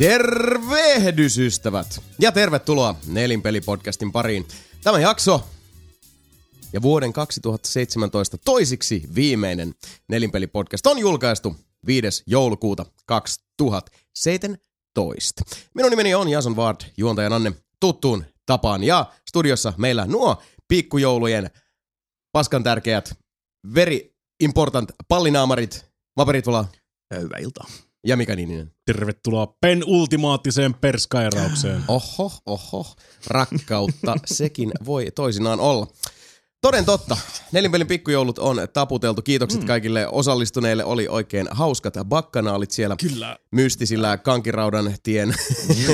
Tervehdys ystävät ja tervetuloa Nelinpeli-podcastin pariin. Tämä jakso ja vuoden 2017 toisiksi viimeinen Nelinpeli-podcast on julkaistu 5. joulukuuta 2017. Minun nimeni on Jason Ward, juontajan Anne tuttuun tapaan ja studiossa meillä nuo pikkujoulujen paskan tärkeät, very important pallinaamarit, Vaperitvola Hyvää iltaa. Ja Mika Niininen. Tervetuloa pen ultimaattiseen perskairaukseen. Oho, oho, rakkautta sekin voi toisinaan olla. Toden totta, nelinpelin pikkujoulut on taputeltu. Kiitokset mm. kaikille osallistuneille. Oli oikein hauskat bakkanaalit siellä Kyllä. mystisillä kankiraudan tien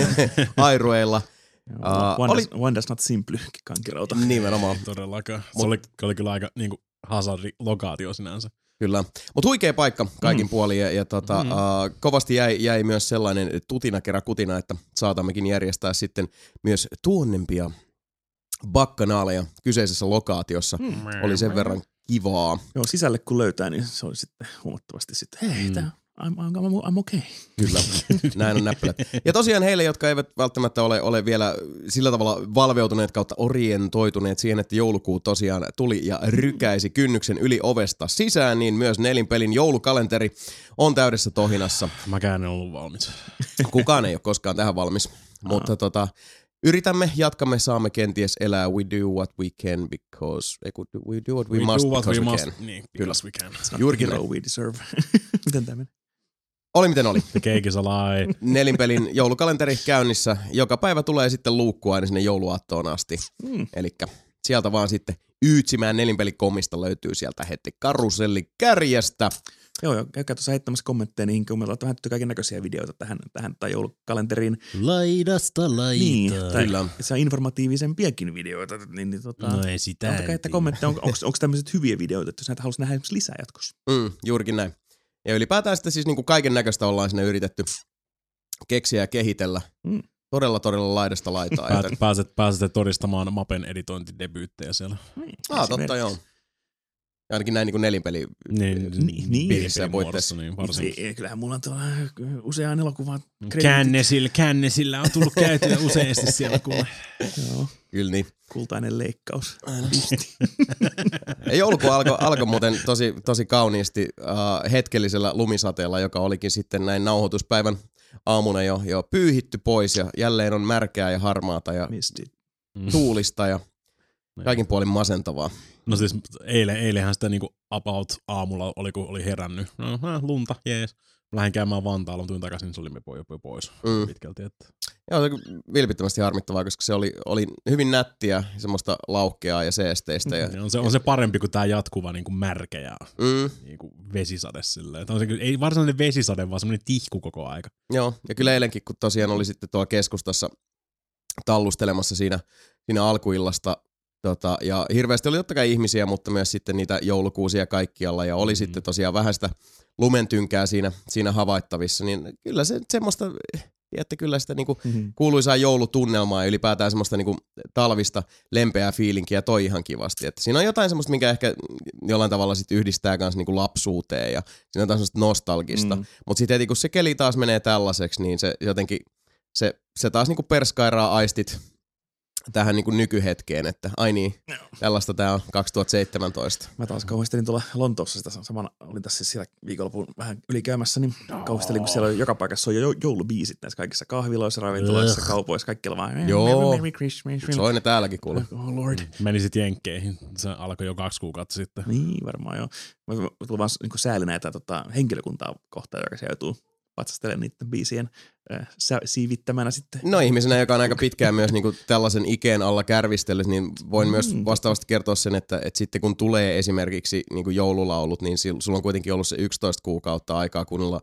airueilla. Uh, one, oli does, one does not simply kankirauta. nimenomaan, Todellakaan. Se oli, oli kyllä aika niin kuin, hazardi lokaatio sinänsä. Kyllä. Mutta huikea paikka kaikin mm. puolin ja, ja tota, mm. uh, kovasti jäi, jäi myös sellainen tutina kerran kutina, että saatammekin järjestää sitten myös tuonnempia bakkanaaleja kyseisessä lokaatiossa. Mm. Oli sen verran kivaa. Joo, sisälle kun löytää, niin se oli sitten huomattavasti sitten, hei, mm. tää, I'm, I'm, I'm, okay. Kyllä, näin on näppylät. Ja tosiaan heille, jotka eivät välttämättä ole, ole vielä sillä tavalla valveutuneet kautta orientoituneet siihen, että joulukuu tosiaan tuli ja rykäisi kynnyksen yli ovesta sisään, niin myös nelinpelin joulukalenteri on täydessä tohinassa. Mäkään en ollut valmis. Kukaan ei ole koskaan tähän valmis, mutta tota, yritämme, jatkamme, saamme kenties elää we do what we can because, ei we do what we, must do what because we, we must. can. Niin, Kyllä. because we can. Juurikin we deserve. Miten tämä menee? Oli miten oli. The cake is a lie. nelinpelin joulukalenteri käynnissä. Joka päivä tulee sitten luukku aina sinne jouluaattoon asti. Mm. Eli sieltä vaan sitten yytsimään nelinpelikomista löytyy sieltä heti karuselli kärjestä. Joo, joo, käykää tuossa heittämässä kommentteja niihin, kun meillä on vähän kaiken näköisiä videoita tähän, tähän tai joulukalenteriin. Laidasta laita. Niin, tai Kyllä. saa informatiivisempiakin videoita. Niin, niin tota, No ei sitä. Antakaa, että kommentteja, on, onko, onko tämmöiset hyviä videoita, että jos näitä haluaisi nähdä lisää jatkossa. Mm, juurikin näin. Ja ylipäätään sitten siis niinku kaiken näköistä ollaan sinne yritetty keksiä ja kehitellä. Mm. Todella, todella laidasta laitaa. Päät, Joten... pääset, pääsette todistamaan Mapen editointidebyyttejä siellä. Niin, Ah, totta joo. Ainakin näin niinku nelinpeli Niin, Niin, niin. piirissä ja muodossa, puitteissa. niin varsinkin. Ei, ei, kyllähän mulla on tuolla useaan elokuvaan krediitit. Kännesillä, kännesillä on tullut käytyä useasti siellä kuule. Joo, Kyllä niin. kultainen leikkaus. Joulukuu alkoi alko muuten tosi, tosi kauniisti uh, hetkellisellä lumisateella, joka olikin sitten näin nauhoituspäivän aamuna jo, jo pyyhitty pois ja jälleen on märkää ja harmaata ja Misti. Mm. tuulista ja kaikin puolin masentavaa. No siis eilen, eilenhän sitä niinku about aamulla oli, kun oli herännyt. No, äh, lunta, jees. Lähdin käymään Vantaalla, mutta takaisin, se oli jo pois Mm. pitkälti. Että. Joo, se vilpittömästi harmittavaa, koska se oli, oli hyvin nättiä, semmoista laukeaa ja seesteistä. Ja, Ja on, se, on se parempi kuin tämä jatkuva niinku märkä ja mm, niinku vesisade silleen. On se, ei varsinainen vesisade, vaan semmoinen tihku koko aika. joo, ja kyllä eilenkin, kun tosiaan oli sitten tuolla keskustassa tallustelemassa siinä, siinä alkuillasta, tota, ja hirveästi oli totta kai ihmisiä, mutta myös sitten niitä joulukuusia kaikkialla, ja oli Mm. sitten tosiaan vähän sitä lumentynkää siinä, siinä havaittavissa, niin kyllä se semmoista, että kyllä sitä niinku Mm-hmm. kuuluisaa joulutunnelmaa ja ylipäätään semmoista niinku talvista lempeää fiilinkiä toi ihan kivasti. Että siinä on jotain semmoista, minkä ehkä jollain tavalla sit yhdistää myös niinku lapsuuteen ja siinä on jotain semmoista nostalgista. Mm. Mutta sitten heti kun se keli taas menee tällaiseksi, niin se jotenkin, se, se taas niinku perskairaa aistit tähän niinku nykyhetkeen, että ai niin, tällaista tää on 2017. Mä taas kauhistelin tuolla Lontoossa sitä samana, olin tässä siis siellä viikonlopun vähän ylikäymässä, niin kauhistelin, kun siellä on joka paikassa on jo joulubiisit näissä kaikissa kahviloissa, ravintoloissa, Ugh. kaupoissa, kaikkialla vaan. Joo. Merry Christmas. Soi ne täälläkin kuule. Oh lord. Menisit jenkkeihin, se alkoi jo kaksi kuukautta sitten. Niin, varmaan joo. Mä tulin vaan niin sääli näitä tota, henkilökuntaa kohtaan, joka se joutuu patsastelemaan niiden biisien äh, siivittämänä sitten. No ihmisenä, joka on aika pitkään myös niinku tällaisen ikeen alla kärvistellyt, niin voin mm. myös vastaavasti kertoa sen, että, että sitten kun tulee esimerkiksi niinku joululaulut, niin sulla on kuitenkin ollut se 11 kuukautta aikaa kuunnella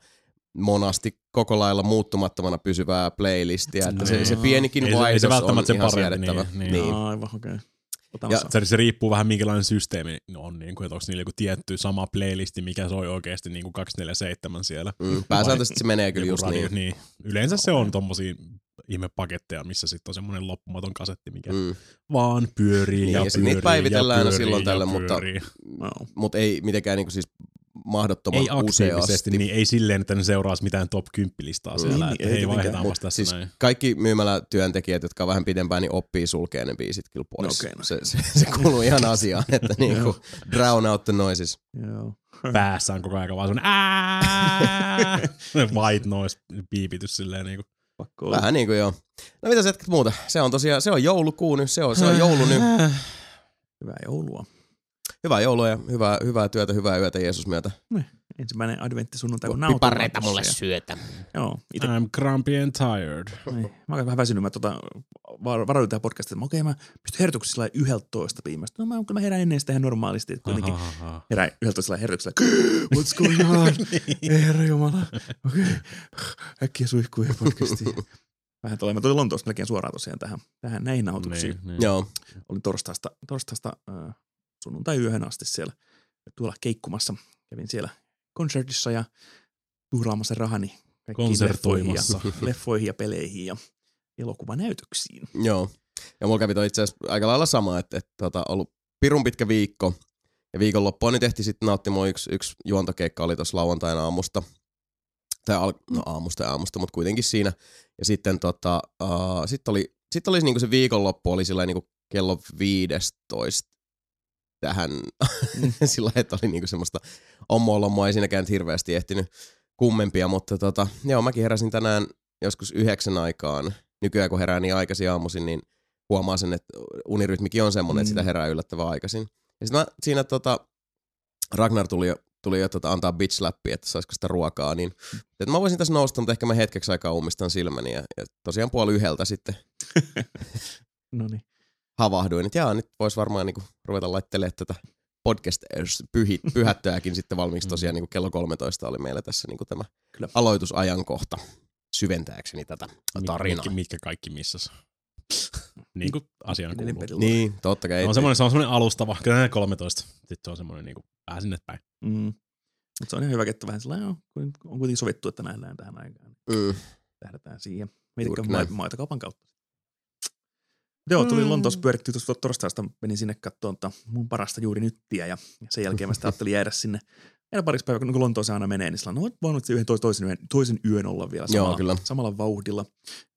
monasti koko lailla muuttumattomana pysyvää playlistia, että se, se Niin. pienikin Ei se- ei se vaihdos on välttämättä sen ihan parempi, siedettävä. niin, niin. niin. Aivan, okei. Okay. Ja-. Se, riippuu vähän minkälainen systeemi on, niin kuin, että onko niillä joku tietty sama playlisti, mikä soi oikeasti niin kuin 247 siellä. Mm, pääsääntöisesti se menee kyllä just radio, niin. niin. Yleensä se on tommosia ihmepaketteja, missä sitten on semmoinen loppumaton kasetti, mikä mm. Vaan pyörii Niin, ja, ja pyörii niitä päivitellään ja pyörii silloin tällöin, mutta-. No. Mutta ei mitenkään niinku siis mahdottoman Ei aktiivisesti, useasti. niin ei silleen, että ne seuraisi mitään top 10 listaa siellä, Niin, että ei hei tietenkään. vaihdetaan Mut vasta tässä siis näin. kaikki myymälätyöntekijät, jotka on vähän pidempään, niin oppii sulkea ne biisit kyllä pois. No okei, no. se, se, se, kuuluu ihan asiaan, että niinku drown out the noises. Joo. Päässä on koko ajan vaan semmonen ää, white noise piipitys silleen niinku. Pakko olla. Vähän niin kuin joo. No mitä sä muuta? Se on tosiaan, se on joulukuu nyt, se on, se on joulu nyt. Hyvää joulua. Hyvää joulua ja hyvää, hyvää työtä, hyvää yötä Jeesus myötä. Ensimmäinen adventtisunnuntai, kun nautin. Pipareita mulle ja- syötä. Joo, itse I'm grumpy and tired. Niin. Mä olen vähän väsynyt. Mä tota, var- varoitin tähän podcastiin, että okei, mä pystyn sillä yhdeltä viimeistä. No mä, kyllä mä herään ennen sitä ihan normaalisti. Että kuitenkin Aha, aha. herään yhdeltä sillä herätyksellä. What's going on? Ei herra jumala. Okei. Äkkiä suihkuihin podcastiin. Vähän tulee. Mä tulin Lontoosta melkein suoraan tosiaan tähän, tähän näihin nauhoituksiin. Niin, niin. Joo. Olin torstaista, torstaista äh, sunnuntai yöhön asti siellä tuolla keikkumassa. Kävin siellä konsertissa ja tuhlaamassa rahani kaikkiin leffoihin ja, Konsertoimassa. leffoihin ja peleihin ja elokuvanäytöksiin. Joo. Ja mulla kävi itse asiassa aika lailla sama, että, että tota, ollut pirun pitkä viikko. Ja viikonloppua nyt ehti sitten nauttimaan yksi, yksi juontokeikka oli tuossa lauantaina aamusta. Tai al- no aamusta ja aamusta, mutta kuitenkin siinä. Ja sitten tota, uh, sit oli, sit oli niinku se viikonloppu oli sillä niinku kello 15 tähän Mm. sillä että oli niinku semmoista ommoa lommoa, ei siinäkään hirveästi ehtinyt kummempia, mutta tota, joo, mäkin heräsin tänään joskus yhdeksän aikaan. Nykyään kun herää niin aikaisin aamuisin, niin huomaa sen, että unirytmikin on semmoinen, että sitä Mm. herää yllättävän aikaisin. Ja sitten mä siinä tota, Ragnar tuli jo, tuli jo tota, antaa bitch läppiä, että saisiko sitä ruokaa, niin että mä voisin tässä nousta, mutta ehkä mä hetkeksi aikaa ummistan silmäni. Ja, ja tosiaan puoli yhdeltä sitten No niin. Havahduin, että jaa, nyt voisi varmaan niinku ruveta laittelemaan tätä podcast pyhi, pyhättöäkin sitten valmiiksi tosiaan niinku kello 13 oli meillä tässä niinku tämä Kyllä. aloitusajankohta syventääkseni tätä tarinaa. Mitkä, mitkä kaikki missas. niin kuin asiaan kuuluu. Niin, totta kai. Se on semmoinen, se on semmoinen alustava, kyllä ne 13. Sitten se on semmoinen niin kuin pää sinne päin. Mm. Mutta se on ihan hyvä, että vähän sillä lailla, on kuitenkin sovittu, että nähdään tähän aikaan. Mm. Tähdätään siihen. Meitikö Juuri ma- näin. maitokaupan kautta. Joo, tuli Mm. Lontoossa pyörittyä tuosta torstaista, menin sinne katsomaan mun parasta juuri nyttiä ja sen jälkeen mä sitten ajattelin jäädä sinne vielä pariksi päivää, kun Lontoossa aina menee, niin sillä on, no voinut yhden tois- toisen yön, toisen yön olla vielä Joo, samalla, kyllä. samalla vauhdilla.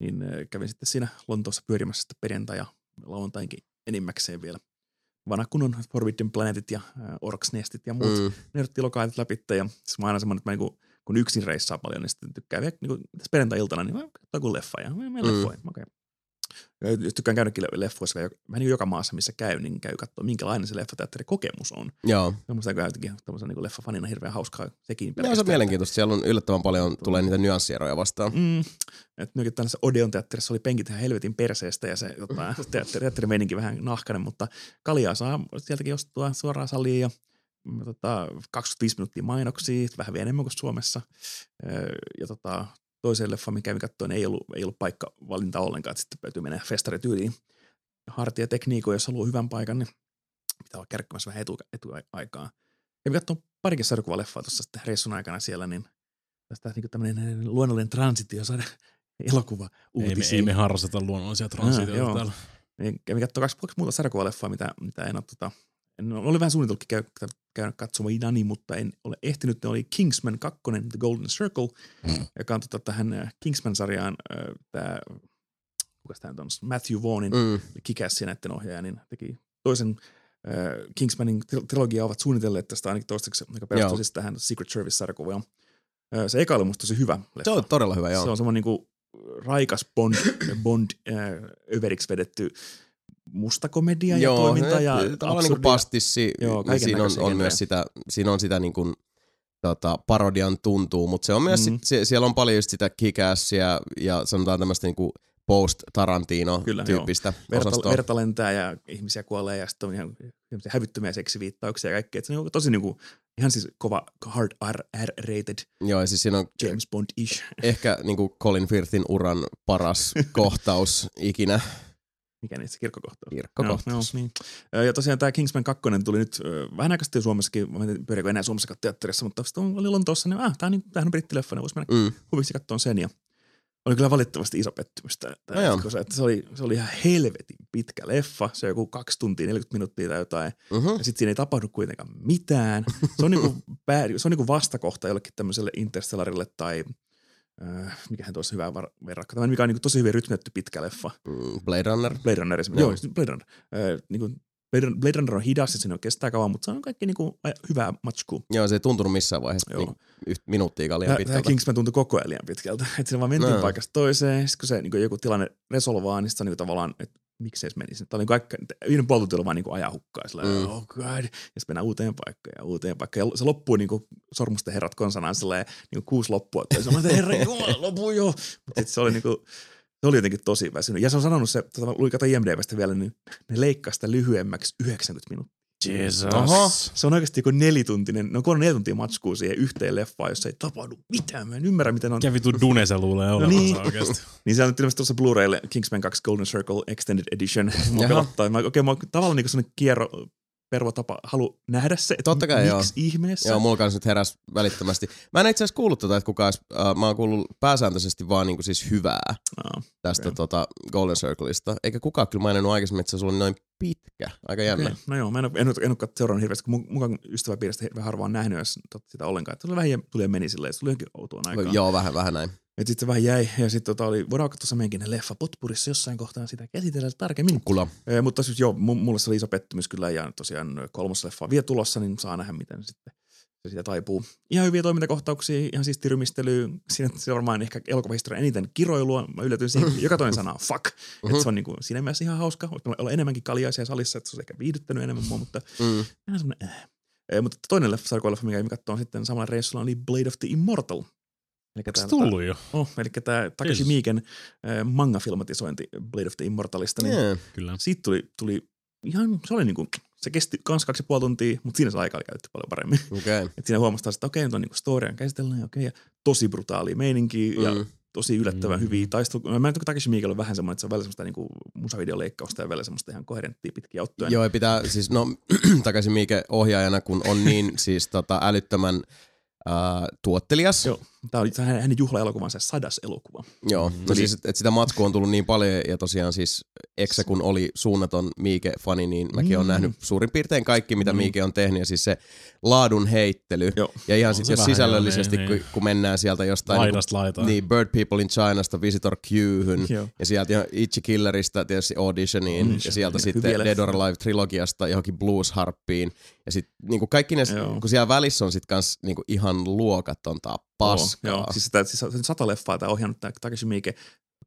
Niin äh, kävin sitten siinä Lontoossa pyörimässä sitten perjantai ja lauantainkin enimmäkseen vielä. Vanha kunnon Forbidden Planetit ja äh, Orcs Nestit ja muut mm. Nörtti lokaalit läpi. Ja siis mä aina semmoinen, että mä niinku, kun yksin reissaa paljon, niin sitten tykkää vielä niinku, tässä perjantai-iltana, niin mä katsoin joku leffa ja mä menen Mm. mm. leffoihin. Jos tykkään käydäkin le- leffoissa, vähän niin joka maassa, missä käy, niin käy katsoa, minkälainen se leffateatterikokemus on. Joo. Semmoista kun jotenkin tämmöisen niin leffafanina hirveän hauskaa sekin. Joo, se on mielenkiintoista. Siellä on yllättävän paljon, tulee niitä nyanssieroja vastaan. Mm. Et nytkin tällaisessa Odeon teatterissa oli penkit ihan helvetin perseestä ja se tota, teatteri, teatterimeininki vähän nahkainen, mutta kaljaa saa sieltäkin ostua suoraan saliin ja mm, tota, 25 minuuttia mainoksia, vähän vielä enemmän kuin Suomessa. Ja tota, toiseen leffaan, mikä kävin katsoin, ei ollut, ei ollut paikka valinta ollenkaan, että sitten täytyy mennä festarityyliin hartiatekniikoon, jos haluaa hyvän paikan, niin pitää olla kärkkämässä vähän etu, etuaikaa. Ja katsoin parikin sarjakuvaleffaa tuossa sitten reissun aikana siellä, niin tästä niin tämmöinen luonnollinen transitio saada elokuva Ei me, uutisiin. ei me harrasteta luonnollisia transitioita joo. täällä. Niin kävin katsoa kaksi, kaksi muuta sarjakuvaleffaa, mitä, mitä en ole tota, en, oli vähän suunnitellutkin käy, käynyt katsomaan Idani, mutta en ole ehtinyt. Ne oli Kingsman 2, The Golden Circle, Mm. joka on tota, tähän äh, Kingsman-sarjaan äh, tämä, kuka tämä on, Matthew Vaughnin Mm. Kikäs ja näiden ohjaaja, niin teki toisen äh, Kingsmanin tri- trilogia ovat suunnitelleet tästä ainakin toistaiseksi, joka perustuu Joo. siis tähän Secret Service-sarjakuvaan. Äh, se eka oli musta tosi hyvä leffa. Se on todella hyvä, joo. Se on semmoinen niinku raikas Bond, Bond äh, överiksi vedetty mustakomedia ja toiminta ja tavallaan niin kuin pastissi. Joo, ja kaiken siinä on, on myös sitä, siinä on sitä niin kuin, tota, parodian tuntuu, mutta se on myös, Mhm. sit, se, siellä on paljon just sitä kikäässiä ja sanotaan tämmöistä niin kuin post-Tarantino-tyyppistä Verta, osastoa. verta lentää ja ihmisiä kuolee ja sitten on ihan hävyttömiä seksiviittauksia ja kaikkea. Et se on tosi niinku, ihan siis kova hard R-rated Joo, ja siis siinä on James Bond-ish. ehkä niin kuin Colin Firthin uran paras kohtaus ikinä. Mikä niitä se kirkkokohtaus? Kirkkokohtaus. Joo, joo, niin. Ja tosiaan tämä Kingsman 2 tuli nyt vähän aikaa sitten Suomessakin, mä en pyöriikö enää Suomessa teatterissa, mutta sitten oli Lontoossa, niin ah, tämä on, niin, tämähän on brittileffa, niin voisi mennä Mm. huviksi katsomaan sen. Ja oli kyllä valitettavasti iso pettymys. Tää, tää No koska se, että se, oli, se oli ihan helvetin pitkä leffa. Se on joku kaksi tuntia, 40 minuuttia tai jotain. Mhm. Ja sitten siinä ei tapahdu kuitenkaan mitään. Se on, niinku, pää, se on niinku vastakohta jollekin tämmöiselle Interstellarille tai äh, mikähän tuossa hyvä var- verrakko. Tämä mikä on niinku tosi hyvin rytmitetty pitkä leffa. Mm, Blade Runner. Blade Runner esimerkiksi. Joo. Just Blade Runner. Äh, niinku, Blade Runner- Blade Runner on hidas ja siinä kestää kauan, mutta se on kaikki niinku hyvää matskua. Joo, se ei tuntunut missään vaiheessa Joo. niin, yhtä minuuttiikaan liian Tämä pitkältä. Kingsman tuntui koko ajan liian pitkältä. Että siinä vaan mentiin No. paikasta toiseen. Sitten kun se niin joku tilanne resolvaa, niin sitten on niin tavallaan, että miksi se menisi. Tämä oli kaikki, yhden puolta tuli vaan niin ajaa hukkaa. Sillä, Mm. oh god. Ja sitten mennään uuteen paikkaan ja uuteen paikkaan. Ja se loppuu niin kuin sormusten herrat konsanaan silleen, niin kuin kuusi loppua. Ja se on, että herra jumala, lopu jo. Mutta sitten se oli niin kuin, se oli jotenkin tosi väsynyt. Ja se on sanonut se, tota, luin kato IMDBstä vielä, niin ne leikkaa sitä lyhyemmäksi 90 minuuttia. Jesus. Oho. Se on oikeasti joku nelituntinen, no kun on neljä tuntia matskua siihen yhteen leffaan, jossa ei tapahdu mitään. Mä en ymmärrä, miten on. Mikä vitu dune se luulee olevansa niin. oikeasti. Niin se on nyt ilmeisesti tuossa Blu-raylle Kingsman 2 Golden Circle Extended Edition. Mä Jaha. pelottaa. Mä, okei, mä oon tavallaan niin sellainen kierro pervo tapa halu nähdä se, että Totta kai, miksi joo. ihmeessä. Joo, mulla kanssa nyt heräs välittömästi. Mä en itse asiassa kuullut tota, että kukaan, äh, mä oon kuullut pääsääntöisesti vaan niinku siis hyvää Aa, tästä Okei. tota Golden Circleista. Eikä kukaan kyllä maininnut aikaisemmin, että se oli noin pitkä. Aika jännä. okei. No joo, mä en ole, en ole, en ole seurannut hirveästi, kun mukaan ystäväpiiristä vähän harvaan nähnyt tot- sitä ollenkaan. Että se oli vähän tuli ja meni silleen, se tuli johonkin outoon aikaan. Joo, vähän, vähän näin. Et sitten se vähän jäi, ja sitten tota oli, voidaan tuossa meidänkin leffa potpurissa jossain kohtaa sitä käsitellä tarkemmin. Kula. Ee, mutta siis joo, mu- mulle se oli iso pettymys kyllä, ja tosiaan kolmas leffa on vielä tulossa, niin saa nähdä, miten sitten se siitä taipuu. Ihan hyviä toimintakohtauksia, ihan siis tirymistelyä. Siinä se varmaan ehkä elokuvahistorian eniten kiroilua. Mä yllätyin siihen, joka toinen sana on fuck. Mhm. Että se on niin kuin, siinä mielessä ihan hauska. Olisi olla enemmänkin kaljaisia salissa, että se olisi ehkä viihdyttänyt enemmän mua, mutta Mm. vähän semmoinen äh. Ee, mutta toinen leffa, sarkoileffa, mikä me katsoa sitten samalla reissulla, oli Blade of the Immortal. Eli Onko se tää- tullut jo? Oh, eli tämä Takashi Jesus. Miiken äh, manga-filmatisointi Blade of the Immortalista, niin Yeah. Kyllä. siitä tuli, tuli ihan, se oli niinku, se kesti kans kaksi ja puoli tuntia, mutta siinä se aika oli käytetty paljon paremmin. Okei. Okay. Et siinä huomasi taas, että okei, nyt on niinku storia käsitellään, ja okei, ja tosi brutaali meininki, mm. ja tosi yllättävän Mm. hyviä taistelu. Mä en tiedä, Takashi Miike on vähän semmoinen, että se on välillä semmoista niinku musavideoleikkausta ja välillä semmoista ihan koherenttia pitkiä ottoja. Joo, pitää, siis no takaisin Miike ohjaajana, kun on niin siis tota älyttömän äh, tuottelias. Joo. Tämä oli hänen, hänen juhlaelokuvansa sadas elokuva. Joo, Mm. no siis, että et sitä matskua on tullut niin paljon ja tosiaan siis Ekse kun oli suunnaton Miike-fani, niin mäkin olen Mm. nähnyt suurin piirtein kaikki, mitä Mm. Miike on tehnyt ja siis se laadun heittely. Joo. Ja ihan On sit, se jos sisällöllisesti, joo, kun, niin, kun mennään sieltä jostain Laidasta laitaan. niin Bird People in Chinasta Visitor Qhyn Joo. ja sieltä jo Itchy Killerista tietysti Auditioniin Mm, ja sieltä sitten. Dead or Alive trilogiasta johonkin Blues Harppiin ja sitten niinku kaikki ne, Joo. kun siellä välissä on sitten kans niinku ihan luokatonta paskaa. Joo, siis, sitä, siis sata leffaa tämä ohjannut tämä Takashi Miike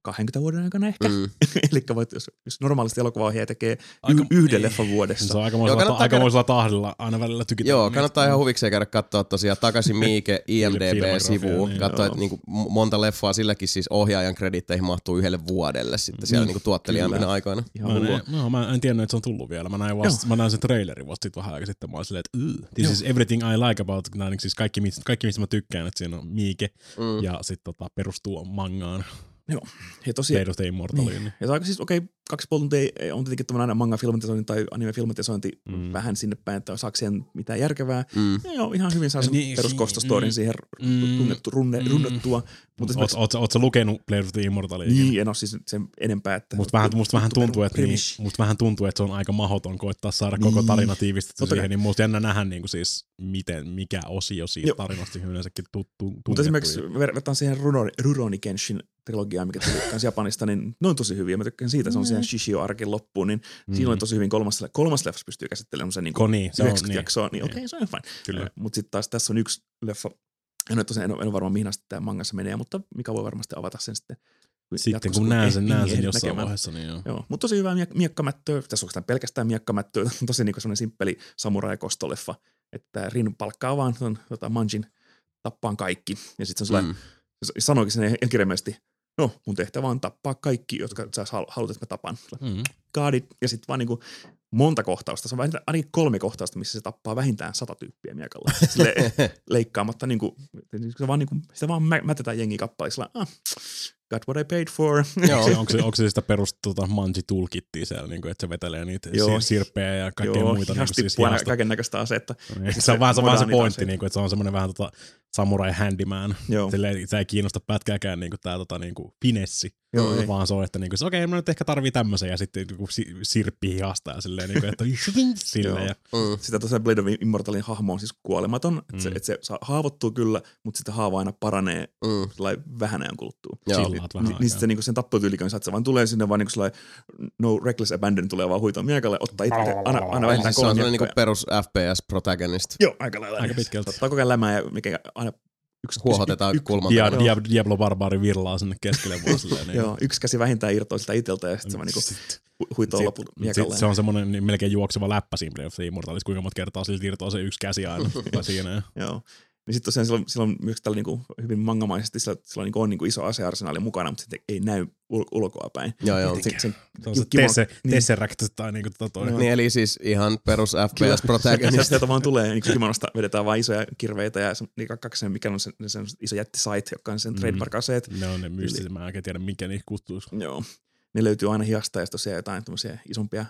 20 vuoden aikana ehkä. Mm. Eli voit, jos, jos normaalisti elokuvaohjaaja tekee Aika- y- yhden ei. leffan vuodessa. Se on aikamoisella, ta- aikamoisella tahdilla aina välillä tykittää. Joo, kannattaa ihan huvikseen käydä katsoa tosiaan takaisin Miike IMDB-sivuun. Niin. Katsoa, että niinku monta leffaa silläkin siis ohjaajan kreditteihin mahtuu yhdelle vuodelle sitten siellä Mm, niinku tuottelijampina kyllä. aikoina. Ihan Mä en, no, mä en tiennyt, että se on tullut vielä. Mä näin, vasta, mä näin sen trailerin vasta sit vähän aika sitten. Mä olin silleen, että "Ugh, this Joo. is everything I like about, nää, niin siis kaikki, mistä- kaikki mistä mä tykkään, että siinä on Miike Mm. ja sitten tota, perustuu mangaan, Ja tosiaan, Blade of the Immortaliin. niin. Niin. ja aika siis, okei, okay, kaksi puoli tuntia ei- on tietenkin tämmöinen aina manga-filmatisointi tai anime-filmatisointi Mm. mm. vähän sinne päin, että saako siihen mitään järkevää. Mm. Ja joo, ihan hyvin saa sen Niin, peruskostostorin mm, siihen mm, tunnettu, runne, mm. runnettua. Mutta Oot, oot, oot, sä lukenut Blade of the Immortaliin? niin, en ole siis sen enempää. Että Musta vähän, musta vähän tuntuu, että, niin, musta vähän tuntuu, että se on aika mahdoton koittaa saada koko Niin. tarina tiivistetty Totta kai. siihen, niin musta jännä nähdä niin kuin siis, miten, mikä osio siitä Joo. tarinasta yleensäkin tuttu. Mutta esimerkiksi ver- verrataan siihen Rurouni Kenshin trilogiaan, mikä tuli kans Japanista, niin ne on tosi hyviä. Mä tykkään siitä, se on siihen Shishio-arkin loppuun, niin mm. siinä oli tosi hyvin kolmas, kolmas leffas pystyy käsittelemään sen niin Ko niin, se on 90 niin. jaksoa, niin Niin. okei, se on fine. Kyllä. Mutta sitten taas tässä on yksi leffa, en ole, tosiaan, en ole, en ole varma mihin asti tämä mangassa menee, mutta mikä voi varmasti avata sen sitten. Sitten jatkossa, kun näen sen, näen sen jossain näkemään. vaiheessa, niin joo. Joo, mutta tosi hyvää miek- miekkamättöä. Tässä on pelkästään miekkamättöä. tosi niin semmoinen simppeli samurai-kostoleffa. Että Rin palkkaa vaan ton, tota, Manjin tappaan kaikki. Ja sitten se on Mm. se sanoikin sen kirjaimellisesti, no mun tehtävä on tappaa kaikki, jotka sä hal- haluat, että mä tapan. Mm. Got it. Ja sitten vaan niinku monta kohtausta. Se on vähintään, ainakin kolme kohtausta, missä se tappaa vähintään sata tyyppiä miekalla. Sille leikkaamatta niinku, se vaan niinku, sitä vaan mä, mätetään jengi kappaleissa. Ah, got what I paid for. Joo. Se, onko, se, onko se sitä perus tota, manji tulkittiin siellä, niin kuin, että se vetelee niitä Joo. sir- sirppejä ja kaikkea Joo, muita. Niin hihasti kuin, siis kaiken näköistä asetta. Niin, sit se on se vähän se, vähän se pointti, se- niin kuin, että se on semmoinen vähän tota, samurai handyman. Joo. Silleen, se ei kiinnosta pätkääkään niinku tää tota, niinku finessi, Joo, ei. vaan se on, että niinku, se, okei, mä nyt ehkä tarvii tämmöisen ja sitten niinku, si- sirppi hihasta ja silleen, niinku, että silleen. Ja, Mm. Sitä tosiaan Blade of Immortalin hahmo on siis kuolematon, että Mm. se, et se saa, haavoittuu kyllä, mutta sitten haava aina paranee Mm. sellainen vähän ajan kuluttua. Joo. Chillaat vähän Ni, niin sitten se, niinku sen tappotyylikon, että se vaan tulee sinne vaan niinku sellainen no reckless abandon tulee vaan huitoon miekalle, ottaa itse, aina, aina vähintään Siis se on kolme sellainen niinku miekkaa. perus FPS protagonist. Joo, aika lailla. Aika pitkälti. Ottaa koko ajan lämää ja mikä aina yksi, Huohotetaan yksi, kulman Dia, takana. Dia, Diablo Barbari virlaa sinne keskelle vaan silleen. Niin. Joo, yksi käsi vähintään irtoaa sitä iteltä ja sitten se vaan niinku hu- huitoo miekalle. se on semmoinen niin melkein juokseva läppä siinä the Immortalis, kuinka monta kertaa siltä irtoaa se yksi käsi aina siinä. Ja Joo. Niin sitten tosiaan sillä on, sillä on myös tällä niinku hyvin mangamaisesti, sillä, sillä on, niinku on niinku iso asearsenaali mukana, mutta se ei näy ul- ulkoa päin. Joo, joo. Se, sen, se on se kimono- tesse, niin. Tesseract tai niinku tota toi. Niin eli siis ihan perus. FPS protagonist. Sieltä, vaan tulee, niin kimonosta vedetään vaan isoja kirveitä ja se, niin kaksi, sen, mikä on se, se iso jätti site, joka on sen Mm. trademark-aseet. Ne on ne mystiset, mä en tiedä mikä niitä kuttuisi. Joo. Ne löytyy aina hihasta ja sitten tosiaan jotain tämmöisiä isompia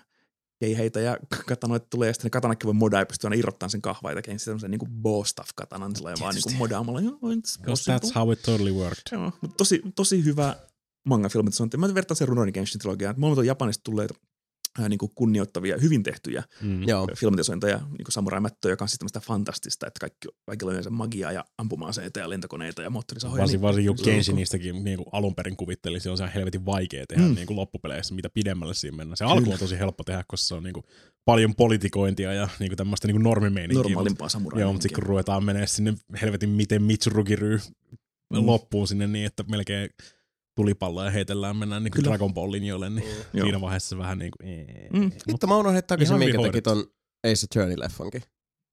keiheitä ja katanoita tulee ja sitten ne katanakin voi modaa ja pystyy aina irrottamaan sen kahvaa ja tekemään semmoisen niin boss stuff katanan sillä vaan niin modaamalla. It's Because that's how it totally worked. Joo, mutta tosi, tosi hyvä on, mä vertaan sen Rurouni Kenshin trilogiaan. Molemmat on Japanista tulleet niin kuin kunnioittavia, hyvin tehtyjä Mm. Filmatisointeja, niin kuin Samurai Mättö, joka on siis tämmöistä fantastista, että kaikki, kaikilla on yleensä magiaa ja ampuma-aseita ja lentokoneita ja moottorisahoja. Varsin, varsin se kun on Kenshinistäkin niin kuin alun perin kuvitteli, se on se helvetin vaikea tehdä Mm. niin kuin loppupeleissä, mitä pidemmälle siinä mennään. Se alku on tosi helppo tehdä, koska se on niin kuin paljon politikointia ja niin kuin tämmöistä niin kuin normimeininkiä. normaalimpaa samurai. Joo, mutta sitten kun ruvetaan menee sinne helvetin miten Mitsurugi-ry Mm. loppuun sinne niin, että melkein tulipalloja heitellään, mennään niin Kyllä. Dragon Ball linjoille, niin Joo. siinä vaiheessa vähän niin kuin... Mm. Mä unohdin takaisin, minkä teki ton Ace Attorney-leffankin.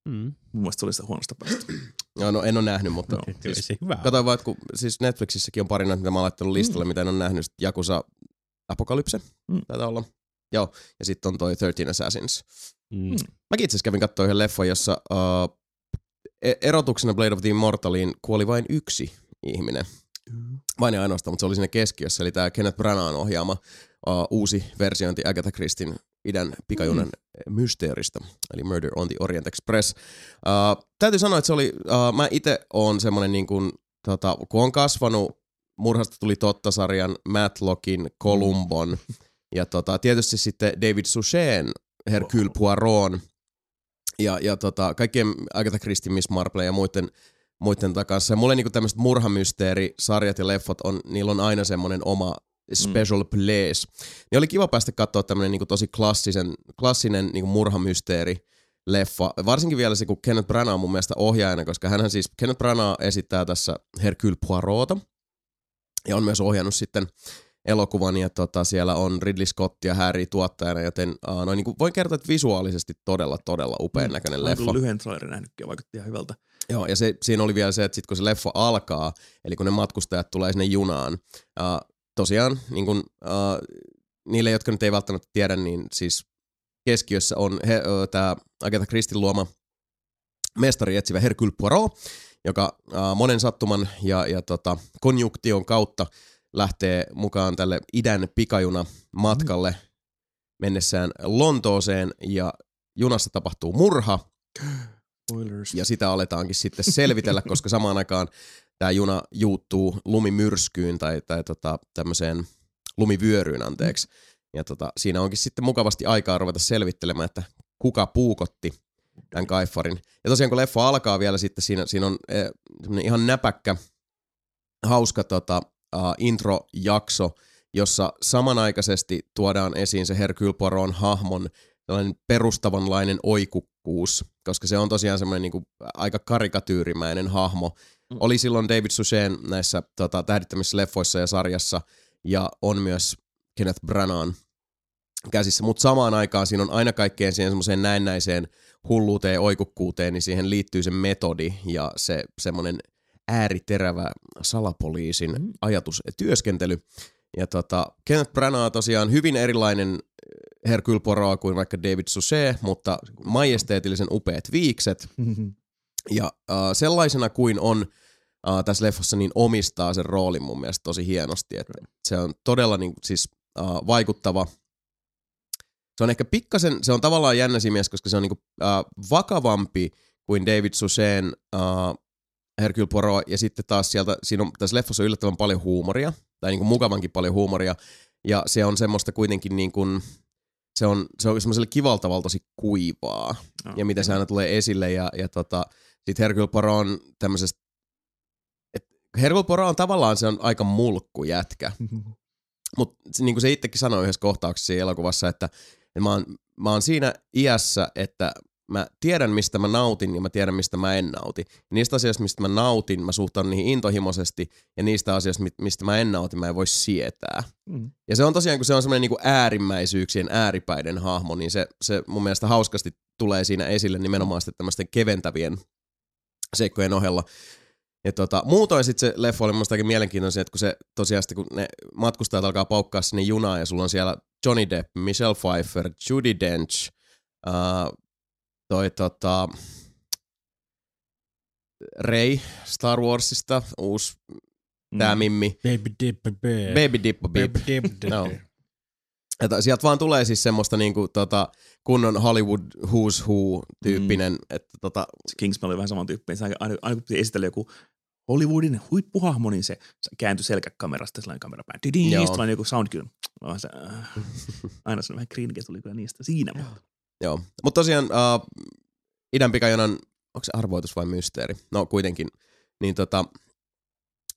Mm. Mun mielestä se oli sitä huonosta päästä. Joo, no en ole nähnyt, mutta Kyllä siis, hyvä. katsoin vaan, että kun, siis Netflixissäkin on pari noita, mitä mä oon laittanut listalle, Mm. mitä en ole nähnyt. Sitten Jakusa Apokalypse, Mm. taitaa olla. Joo, ja sitten on toi 13 Assassins. Mm. Mäkin itse asiassa kävin katsoa yhden leffan, jossa uh, erotuksena Blade of the Immortaliin kuoli vain yksi ihminen. Vain ja ainoastaan, mutta se oli siinä keskiössä. Eli tämä Kenneth Branagh ohjaama uh, uusi versiointi Agatha Christin idän pikajunan mm. mysteeristä, eli Murder on the Orient Express. Uh, täytyy sanoa, että se oli, uh, mä itse on semmonen niin kuin, tota, kun on kasvanut Murhasta tuli totta-sarjan, Matlockin, Columbon ja tota, tietysti sitten David Suchet, Hercule Poirot ja, ja tota, kaikkien Agatha Christie, Miss Marple ja muiden, muiden kanssa. Ja mulle niinku tämmöiset murhamysteeri-sarjat ja leffat, on, niillä on aina semmoinen oma special mm. place. Niin oli kiva päästä katsoa tämmöinen niinku tosi klassisen, klassinen niinku murhamysteeri leffa. Varsinkin vielä se, kun Kenneth Branagh on mun mielestä ohjaajana, koska hän siis, Kenneth Branagh esittää tässä Hercule Poirota ja on myös ohjannut sitten elokuvan ja tota, siellä on Ridley Scott ja Harry tuottajana, joten uh, noin, niin kuin voin kertoa, että visuaalisesti todella, todella upean näköinen oon leffa. kyllä lyhyen trailerin nähnytkin ja vaikutti ihan hyvältä. Joo, ja se, siinä oli vielä se, että sit kun se leffa alkaa, eli kun ne matkustajat tulee sinne junaan, uh, tosiaan niin kun, uh, niille, jotka nyt ei välttämättä tiedä, niin siis keskiössä on uh, tämä Agatha Christin luoma mestari etsivä Hercule Poirot, joka uh, monen sattuman ja, ja tota, konjuktion kautta lähtee mukaan tälle idän pikajuna matkalle mennessään Lontooseen ja junassa tapahtuu murha, Spoilers. ja sitä aletaankin sitten selvitellä, koska samaan aikaan tämä juna juuttuu lumimyrskyyn tai, tai tota, tämmöiseen lumivyöryyn, anteeksi. Ja tota, siinä onkin sitten mukavasti aikaa ruveta selvittelemään, että kuka puukotti tämän kaifarin. Ja tosiaan kun leffa alkaa vielä sitten, siinä, siinä on eh, ihan näpäkkä, hauska tota, uh, introjakso, jossa samanaikaisesti tuodaan esiin se Hercule Poirotin hahmon tällainen perustavanlainen oikukkuus, koska se on tosiaan semmoinen niinku aika karikatyyrimäinen hahmo. Mm. Oli silloin David Suchet näissä tota, tähdittämissä leffoissa ja sarjassa, ja on myös Kenneth Branagh käsissä, mutta samaan aikaan siinä on aina kaikkeen siihen semmoiseen näennäiseen hulluuteen oikukkuuteen, niin siihen liittyy se metodi ja se semmoinen ääriterävä salapoliisin Mm. ajatus ja työskentely. Ja tota, Kenneth Branagh tosiaan hyvin erilainen Hercule Poirot kuin vaikka David Suchet, mutta majesteetillisen upeat viikset. Ja äh, sellaisena kuin on äh, tässä leffassa, niin omistaa sen roolin mun mielestä tosi hienosti. Että se on todella niin, siis, äh, vaikuttava. Se on ehkä pikkasen, se on tavallaan jännä mielessä, koska se on niin äh, vakavampi kuin David Suchet äh, Hercule Poirot, ja sitten taas sieltä, siinä on tässä leffassa on yllättävän paljon huumoria, tai niin kuin mukavankin paljon huumoria, ja se on semmoista kuitenkin niin kuin, se on, se on semmoiselle kivalta tavalla tosi kuivaa, No, ja miten se aina tulee esille, ja, ja tota, sitten Hercule Poirot on tämmöisestä, et Hercule Poirot on tavallaan se on aika mulkku jätkä, mutta niin kuin se itsekin sanoi yhdessä kohtauksessa siinä elokuvassa, että, että mä, oon, mä oon siinä iässä, että mä tiedän, mistä mä nautin ja mä tiedän, mistä mä en nauti. Ja niistä asioista, mistä mä nautin, mä suhtaudun niihin intohimoisesti ja niistä asioista, mi- mistä mä en nauti, mä en voi sietää. Mm. Ja se on tosiaan, kun se on semmoinen niin äärimmäisyyksien ääripäiden hahmo, niin se, se mun mielestä hauskasti tulee siinä esille nimenomaan sitten tämmöisten keventävien seikkojen ohella. Ja tota, muutoin sitten se leffa oli musta mielenkiintoinen, että kun se tosiaan sitten, kun ne matkustajat alkaa paukkaa sinne junaan ja sulla on siellä Johnny Depp, Michelle Pfeiffer, Judy Dench, uh, toi tota, Rey Star Warsista, uusi Mm. tää mimmi, Baby dip, baby. Baby Dip Bip. Baby dip, dip. No. Että sieltä vaan tulee siis semmoista niinku tota, kunnon Hollywood who's who tyyppinen, mm. että tota, Se Kingsman oli vähän saman tyyppinen. Se aina, aina, aina kun piti esitellä joku Hollywoodin huippuhahmo, niin se kääntyi selkäkamerasta sellainen kamera päin. Tidin, Joo. sitten vaan joku sound se, äh, aina se vähän cringe tuli kyllä niistä siinä. Mutta. Joo. Mutta tosiaan uh, idän pikajonan, onko se arvoitus vai mysteeri? No kuitenkin. Niin tota,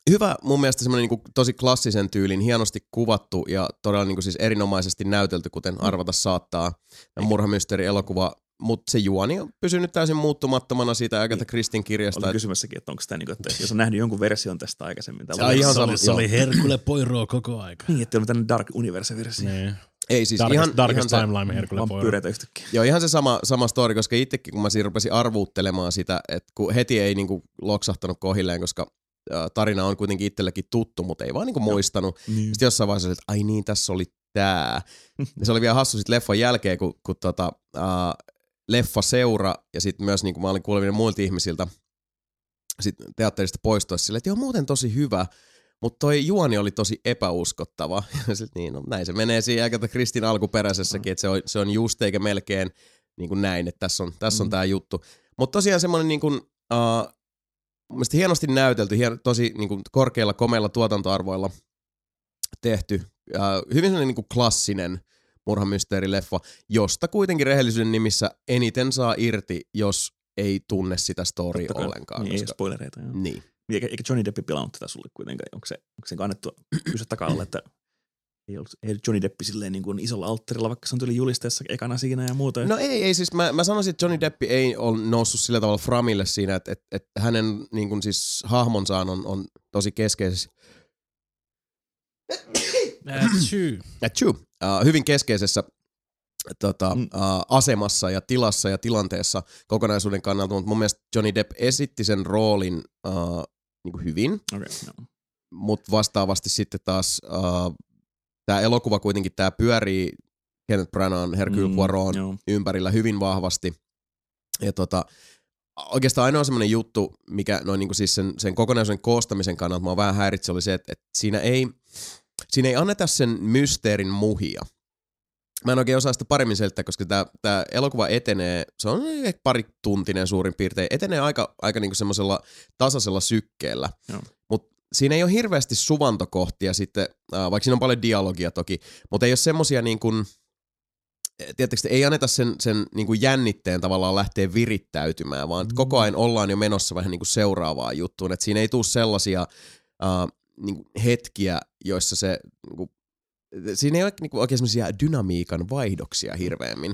hyvä mun mielestä semmoinen niinku tosi klassisen tyylin, hienosti kuvattu ja todella niinku siis erinomaisesti näytelty, kuten arvata saattaa. Ja murhamysteeri elokuva, mutta se juoni on pysynyt täysin muuttumattomana siitä Agatha Christin kirjasta. Olin kysymässäkin, että onko sitä, niin kuin, että jos on nähnyt jonkun version tästä aikaisemmin. Se on ihan se, sama- oli, se oli Herkule Poirot koko aika. Niin, että on tämmöinen Dark Universe-versio. Niin. Ei siis Darkest, ihan, Darkest ihan Timeline Herkule Poirot. Vampyyreitä yhtäkkiä. Joo, ihan se sama, sama story, koska itsekin kun mä siinä rupesin arvuuttelemaan sitä, että kun heti ei niinku loksahtanut kohilleen, koska tarina on kuitenkin itsellekin tuttu, mutta ei vaan niinku muistanut. Niin. Sitten jossain vaiheessa oli, että ai niin, tässä oli tää. Ja se oli vielä hassu sit leffan jälkeen, kun, kun tota, uh, leffa seura ja sitten myös niin kuin mä olin kuulevinen muilta ihmisiltä sit teatterista poistuessa silleen, että joo muuten tosi hyvä, mutta toi juoni oli tosi epäuskottava. Ja sit, niin, no, näin se menee siinä Agatha Kristin alkuperäisessäkin, että se on, se on just eikä melkein niin kuin näin, että tässä on, tässä on Mm. tää juttu. Mutta tosiaan semmoinen niin kuin, uh, mielestäni hienosti näytelty, hien, tosi niin kuin korkeilla, komeilla tuotantoarvoilla tehty. Ja hyvin sellainen niin kuin klassinen murhamysteerileffa, josta kuitenkin rehellisyyden nimissä eniten saa irti, jos ei tunne sitä kai. ollenkaan. Niin, koska, spoilereita. Joo. niin. Eikä, eikä Johnny Deppi pilannut tätä sulle kuitenkaan. Onko se, onko se annettu kysyä taka että ei ollut, ei Johnny Deppi silleen niin kuin isolla alttarilla, vaikka se on tuli julisteessa ekana siinä ja muuta. No ei, ei siis mä, mä sanoisin, että Johnny Depp ei ole noussut sillä tavalla framille siinä, että, että, että hänen niin kuin siis hahmonsaan on, on tosi keskeisessä, Achoo. Achoo, uh, hyvin keskeisessä tota, mm. uh, asemassa ja tilassa ja tilanteessa kokonaisuuden kannalta, mutta mun mielestä Johnny Depp esitti sen roolin uh, niin kuin hyvin, Okay, no. mutta vastaavasti sitten taas uh, tämä elokuva kuitenkin tää pyörii Kenneth Branagh, Hercule Mm, Poirot joo. ympärillä hyvin vahvasti. Ja tota, oikeastaan ainoa semmoinen juttu, mikä noin niinku siis sen, sen kokonaisuuden koostamisen kannalta mua vähän häiritsi, oli se, että, että siinä, ei, siinä ei anneta sen mysteerin muhia. Mä en oikein osaa sitä paremmin selittää, koska tämä, tämä elokuva etenee, se on ehkä pari tuntinen suurin piirtein, etenee aika, aika niinku semmoisella tasaisella sykkeellä. Mutta siinä ei ole hirveästi suvantokohtia sitten, äh, vaikka siinä on paljon dialogia toki, mutta ei ole semmosia niin kuin, tiedättekö, te, ei anneta sen, sen niin kuin jännitteen tavallaan lähteä virittäytymään, vaan mm. koko ajan ollaan jo menossa vähän niin kuin seuraavaan juttuun. Et siinä ei tule sellaisia uh, niin kuin hetkiä, joissa se... Niin kuin, siinä ei ole niin kuin oikein semmoisia dynamiikan vaihdoksia hirveämmin.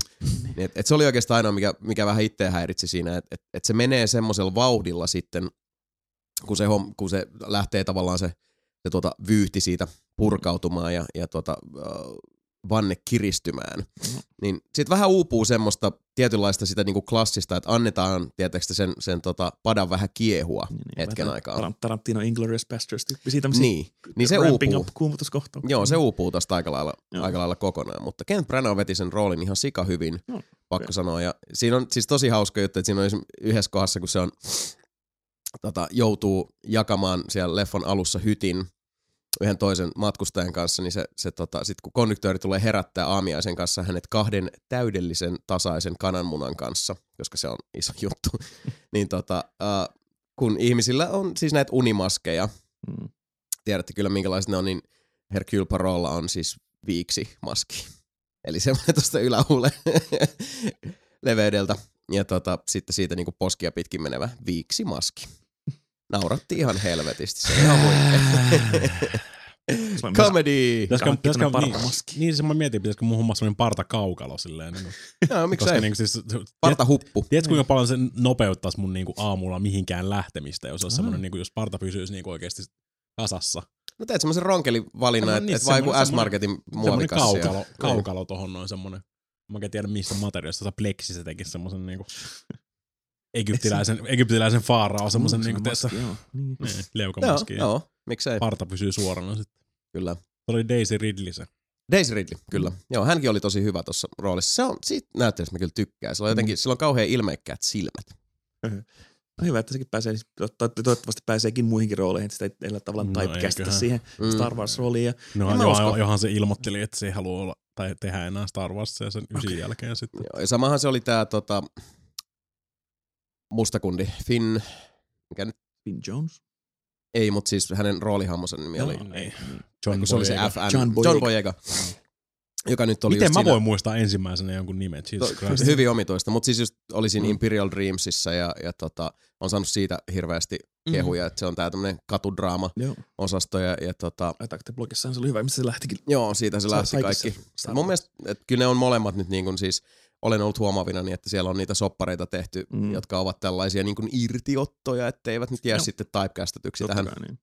Et, et se oli oikeastaan ainoa, mikä, mikä vähän itseä häiritsi siinä, että et, et se menee semmoisella vauhdilla sitten, kun se, hom, kun se lähtee tavallaan se, se tuota, vyyhti siitä purkautumaan ja, ja tuota, vanne kiristymään. No. Niin sit vähän uupuu semmoista tietynlaista sitä niinku klassista, että annetaan tietysti sen, sen tota padan vähän kiehua Niin, niin, hetken vähän aikaa. Tar- Tarantino Inglourious Bastards tyyppisiä tämmöisiä Niin, niin se uupuu. up. Joo, se uupuu tosta aika lailla, Joo. aika lailla kokonaan, mutta Kent Branagh veti sen roolin ihan sika hyvin, Joo, pakko okei. sanoa. Ja siinä on siis tosi hauska juttu, että siinä on yhdessä kohdassa, kun se on, tota, joutuu jakamaan siellä leffon alussa hytin yhden toisen matkustajan kanssa, niin se, se tota, sit kun konduktööri tulee herättää aamiaisen kanssa hänet kahden täydellisen tasaisen kananmunan kanssa, koska se on iso juttu, niin tota, uh, kun ihmisillä on siis näitä unimaskeja, Mm. tiedätte kyllä minkälaiset ne on, niin Hercule Parolla on siis viiksi maski. Eli semmoinen tuosta ylähuule leveydeltä. Ja tota, sitten siitä niinku poskia pitkin menevä viiksi maski. Nauratti ihan helvetisti. Se ihan Comedy! Pitäisikö, pitäisikö, niin, niin, se mä mietin, pitäisikö mun homma semmoinen partakaukalo silleen. Niin kuin, Joo, koska miksei? niin kuin, siis, Parta huppu. Tiedätkö, kuinka paljon se nopeuttaisi mun niinku aamulla mihinkään lähtemistä, jos olisi Ah. semmoinen, niinku, jos parta pysyisi niinku oikeasti kasassa. No teet semmoisen ronkelivalinnan, No että niin, et vaan joku S-Marketin Semmoinen muovikassi. ja- kaukalo, kaukalo tohon noin semmoinen. Mä en tiedä mistä materiaalista, tuossa pleksistä teki semmoisen niinku egyptiläisen, egyptiläisen faarao, semmoisen Mm, niinku se on tässä maski, joo. Niin. niin, Joo, leukamaski. ja joo, miksei, Parta pysyy suorana sitten. kyllä. Se oli Daisy Ridley se. Daisy Ridley, kyllä. Joo, hänkin oli tosi hyvä tuossa roolissa. Se on, siitä näyttelystä mä kyllä tykkään. Sillä on jotenkin, sillä on kauhean ilmeikkäät silmät. No hyvä, että sekin pääsee, to- to- toivottavasti pääseekin muihinkin rooleihin, että sitä ei tällä tavalla No, siihen Mm. Star Wars-rooliin. Ja No, En mä johan, usko. johan, se ilmoitteli, että se ei halua olla, tai tehdä enää Star Warsia sen ysin okay. jälkeen sitten. Joo, ja samahan se oli tää tota, mustakundi Finn, mikä nyt Finn Jones. ei, mutta siis hänen roolihahmonsa nimi oli, niin. John kun se oli se Boyega. FN, John John Boyega. Boyega, joka nyt oli Miten just mä siinä, voin muistaa ensimmäisenä jonkun nimen? Jesus to, Christ. hyvin omituista, mutta siis just oli siinä Mm. Imperial Dreamsissa ja, ja tota, on saanut siitä hirveästi kehuja, että se on tää tämmönen katudraama Joo, osasto ja, ja tota, Attack the Blockissa se oli hyvä, mistä se lähtikin. joo, siitä se lähti kaikissa kaikki. Mun mielestä, että kyllä ne on molemmat nyt niin kuin siis, olen ollut huomaavina niin, että siellä on niitä soppareita tehty, Mm. jotka ovat tällaisia niin kuin irtiottoja, etteivät nyt jää Joo. sitten typecastetyksi Totta tähän, niin.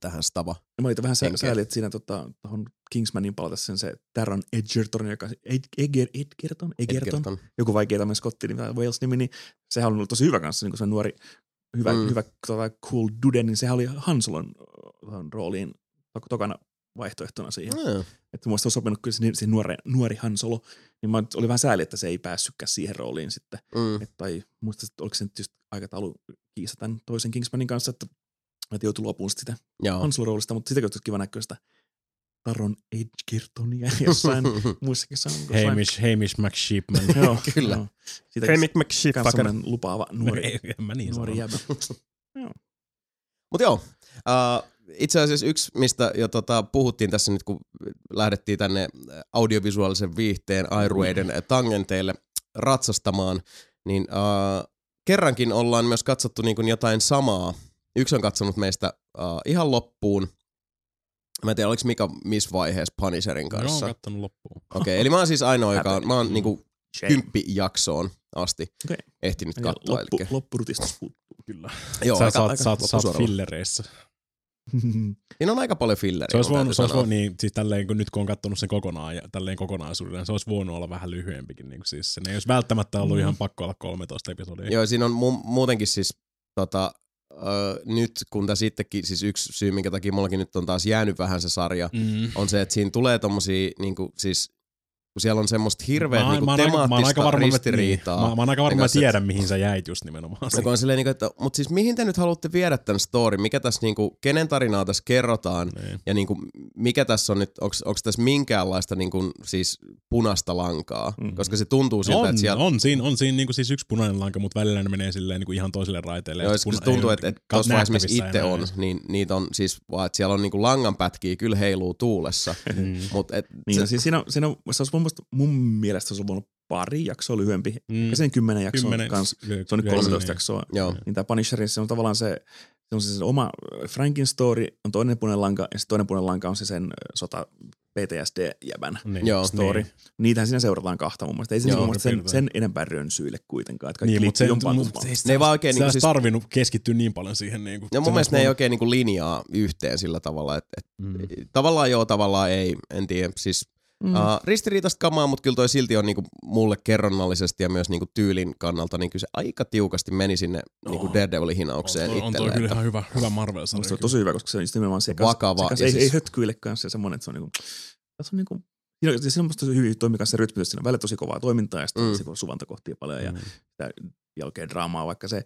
tähän stava. Mä olin vähän sääli, että siinä tota, tuohon Kingsmanin palata sen se Taron Edgerton, joka Ed, Eger, Edgerton, Egerton, Edgerton. joku vaikea tämmöinen skotti, niin Wales-nimi, niin sehän on ollut tosi hyvä kanssa, niin kuin se nuori, hyvä, Mm. hyvä tota, cool dude, niin sehän oli Hansolon tuohon rooliin to- tokana vaihtoehtona siihen. Mm. Että mielestä olisi sopinut kyllä se, nuori, nuori Hansolo, niin mä oli vähän sääli, että se ei päässytkään siihen rooliin sitten. Mm. Et, tai muista, että oliko se nyt just aikataulu kiisa tämän toisen Kingsmanin kanssa, että, että joutui luopumaan sit sitä Joo. Hansolo-roolista, mutta sitäkin olisi kiva näkyä sitä Taron Edgertonia jossain muissakin jossain. Hamish, Hamish McShipman. Joo, Kyllä. Joo. Siitäkin Mick McShip. kans semmoinen lupaava nuori, Ei, en mä niin nuori jäbä. Mutta joo, uh, itse asiassa yksi, mistä jo tota, puhuttiin tässä nyt, kun lähdettiin tänne audiovisuaalisen viihteen airueiden tangenteille ratsastamaan, niin uh, kerrankin ollaan myös katsottu niin kuin jotain samaa. Yksi on katsonut meistä uh, ihan loppuun. Mä en tiedä, oliko Mika missä vaiheessa Punisherin kanssa. oon kattonut loppuun. Okei, okay, eli mä oon siis ainoa, joka on, mä oon Mm. niinku kymppijaksoon asti Okei. ehtinyt Ja katsoa. Loppu, Elikkä, loppurutistus puuttuu. Kyllä. joo, sä aika, saat, aika saat, saat fillereissä. Siinä on aika paljon filleriä. Se olisi voinut, se olisi voinut niin, siis tälleen, kun nyt kun on kattonut sen kokonaan ja tälleen kokonaisuudella, se olisi voinut olla vähän lyhyempikin. Niin kuin siis sen ei olisi välttämättä ollut Mm. ihan pakko olla 13 episodia. Joo, siinä on mu- muutenkin siis tota, ö, nyt kun tässä sittenkin, siis yksi syy, minkä takia mullakin nyt on taas jäänyt vähän se sarja, Mm. on se, että siinä tulee tommosia niinku siis kun siellä on semmoista hirveät Mä, niinku mä, mä, oon temaattista aika varma, että, niin, ristiriitaa. mä, mä oon aika varma, Niin että mä tiedän, mihin sä jäit just nimenomaan. No, kun on silleen, niinku, että, mutta siis mihin te nyt haluatte viedä tämän story? Mikä tässä, niinku, kenen tarinaa tässä kerrotaan? Niin. Ja niinku, mikä tässä on nyt, onko tässä minkäänlaista niinku, siis punaista lankaa? Mhm. Koska se tuntuu siltä, On, että siellä... on siinä, on siinä niinku siis yksi punainen lanka, mutta välillä ne menee silleen niinku ihan toiselle raiteelle. Joo, puna- se tuntuu, että, ole että tuossa vaiheessa, missä itse on, niin niitä on siis vaan, että siellä on niinku langanpätkiä, kyllä heiluu tuulessa. Mm. Mut et, Niin, se, no, siis siinä, on, siinä on, se olisi mun, mielestä, mun mielestä se olisi voinut pari jaksoa lyhyempi. Mm. Ja sen kymmenen jaksoa Kymmenen- kanssa. ky- Se on nyt yleensä 13 niin. jaksoa. joo, Niin tämä Punisherin, se on tavallaan se, se on se sen oma äh, Frankin story, on toinen punainen lanka, ja sitten toinen punainen lanka on se sen äh, sota PTSD-jäbän Niin. Joo. story. Niin. Niitähän siinä seurataan kahta mun mielestä. Ei se Joo, niin, mun mielestä sen, sen enempää rönsyille kuitenkaan, että kaikki Niin, mutta se, jompaan mut, kumpaan. se, Ne ei vaan oikein niinku siis- tarvinnut keskittyä niin paljon siihen. Niinku, ja mun se mielestä ne ei oikein niinku linjaa yhteen sillä tavalla, että et, Mm. tavallaan joo, tavallaan ei, en tiedä. Siis Mm. uh, ristiriitaista kamaa, mutta kyllä toi silti on niinku mulle kerronnallisesti ja myös niinku tyylin kannalta, niin kyllä se aika tiukasti meni sinne niinku Oh. Daredevilin hinaukseen on, on toi itselleen. kyllä että- ihan hyvä, hyvä Marvel-sarja. Musta se on kyllä. tosi hyvä, koska se on just nimenomaan se, kans, Vakava se kans ja ei, siis- ei hötkyille kanssa ja semmoinen, että se on niinku, tässä on niinku, on, siinä on musta tosi hyvin toimii kanssa se rytmitys, siinä on välillä tosi kovaa toimintaa ja sitten Mm. se suvantokohtia paljon ja Mm. sitä jälkeen draamaa, vaikka se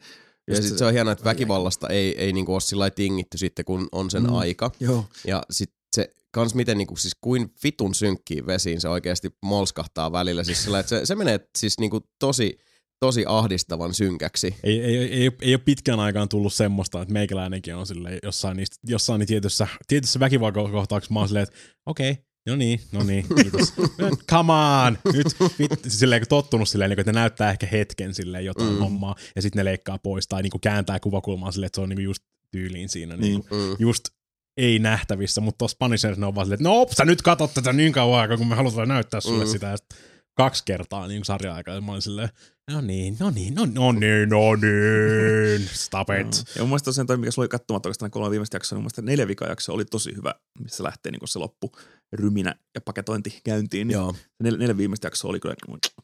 Ja sitten se on hienoa, että väkivallasta ei, ei niinku ole sillä lailla tingitty sitten, kun on sen Mm. aika. Joo, Ja sit se kans miten niinku, siis kuin vitun synkkiin vesiin se oikeasti molskahtaa välillä. Siis sillä, että se, se menee siis niinku tosi tosi ahdistavan synkäksi. Ei, ei, ei, ei, ei ole pitkään aikaan tullut semmoista, että meikäläinenkin on sille jossain, niistä, jossain niin tietyssä, tietyssä väkivaltakohtauksessa mä oon silleen, että okei, okay, no niin, no niin, kiitos. Come on! Nyt vit, silleen kun tottunut silleen, niin että ne näyttää ehkä hetken silleen jotain mm. hommaa, ja sitten ne leikkaa pois, tai niin kuin kääntää kuvakulmaa silleen, että se on niin kuin just tyyliin siinä. Niin. Niin mm. Just ei nähtävissä, mutta tuossa Punisherissa ne on vaan silleen, että no sä nyt katot tätä niin kauan aikaa, kun me halutaan näyttää sulle mm. sitä. Ja sit kaksi kertaa niin sarja-aikaa, ja mä olin silleen, no niin, no niin, no, no niin, no niin, stop it. No. Ja mun mielestä tosiaan toi, mikä sulla oli katsomatta oikeastaan kolme viimeistä jaksoa, niin mun mielestä neljä vika oli tosi hyvä, missä lähtee niin se loppu ryminä ja paketointi käyntiin. Niin Joo. Neljä, neljä viimeistä jaksoa oli kyllä,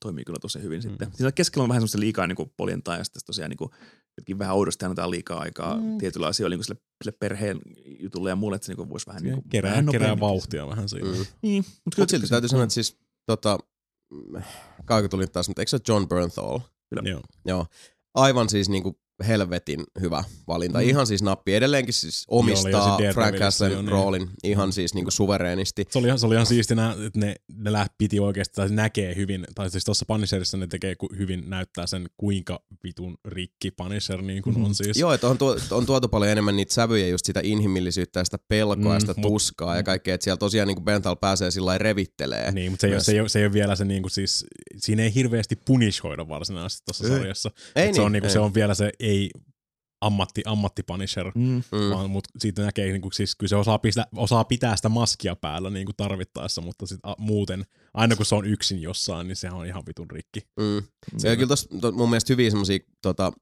toimii kyllä tosi hyvin mm. sitten. Siinä keskellä on vähän semmoista liikaa niin poljentaa ja sitten tosiaan niin kuin, jotenkin vähän oudosti annetaan liikaa aikaa mm. tietyillä asioilla niin sille, sille, perheen jutulle ja muulle, että se niin voisi vähän, niin kuin, kerää, vähän kerää vauhtia vähän siinä. Mm. Niin, mutta Mut silti täytyy sanoa, että siis tota, kaikki tuli taas, mutta eikö se John Bernthal? Kyllä. Joo. Joo. Aivan siis niinku helvetin hyvä valinta. Mm. Ihan siis nappi edelleenkin siis omistaa Joo, Frank Castlen niin. roolin ihan siis niinku suvereenisti. Se oli ihan, se oli ihan siistinä, että ne, ne läht, piti oikeasti, tai näkee hyvin, tai siis tuossa Punisherissa ne tekee hyvin näyttää sen, kuinka vitun rikki Punisher niin kuin mm. on siis. Joo, että on, tuo, on tuotu paljon enemmän niitä sävyjä, just sitä inhimillisyyttä ja sitä pelkoa mm, ja sitä tuskaa mut, ja kaikkea, että siellä tosiaan niin kuin Benthal pääsee sillä revittelee. Niin, mutta se ei, ole, se, ei ole, se ei ole vielä se niin kuin siis, siinä ei hirveästi punishoida varsinaisesti tuossa sarjassa. Ei niin, se, on, niin kuin, ei. se on vielä se ei ammatti, ammattipunisher, mm. vaan mut siitä näkee, niin kuin, siis kyllä se osaa, pistä, osaa pitää sitä maskia päällä niin kuin tarvittaessa, mutta sit, a, muuten, aina kun se on yksin jossain, niin sehän on ihan vitun rikki. Mm. Ja kyllä tos, to, mun mielestä hyviä semmosia tota,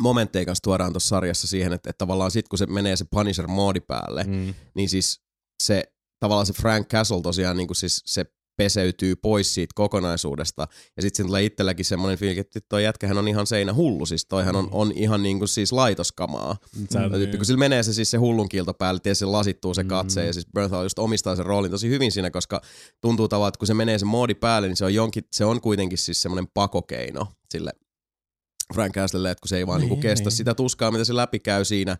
momentteja kanssa tuodaan tuossa sarjassa siihen, että, että tavallaan sit kun se menee se Punisher-moodi päälle, mm. niin siis se tavallaan se Frank Castle tosiaan niin kuin siis se peseytyy pois siitä kokonaisuudesta. Ja sitten tulee itselläkin semmoinen fiilis, että toi jätkähän on ihan seinä hullu, siis toihan on, mm. on ihan niin kuin siis laitoskamaa. Sä, tyyppi, kun sillä menee se siis se hullun kilto päälle, tietysti se lasittuu se katse, mm. ja siis Berthal just omistaa sen roolin tosi hyvin siinä, koska tuntuu tavallaan, että kun se menee se moodi päälle, niin se on, jonkin, se on kuitenkin siis semmoinen pakokeino sille Frank Castlelle, että kun se ei vaan niin, niin kestä niin. sitä tuskaa, mitä se läpi käy siinä,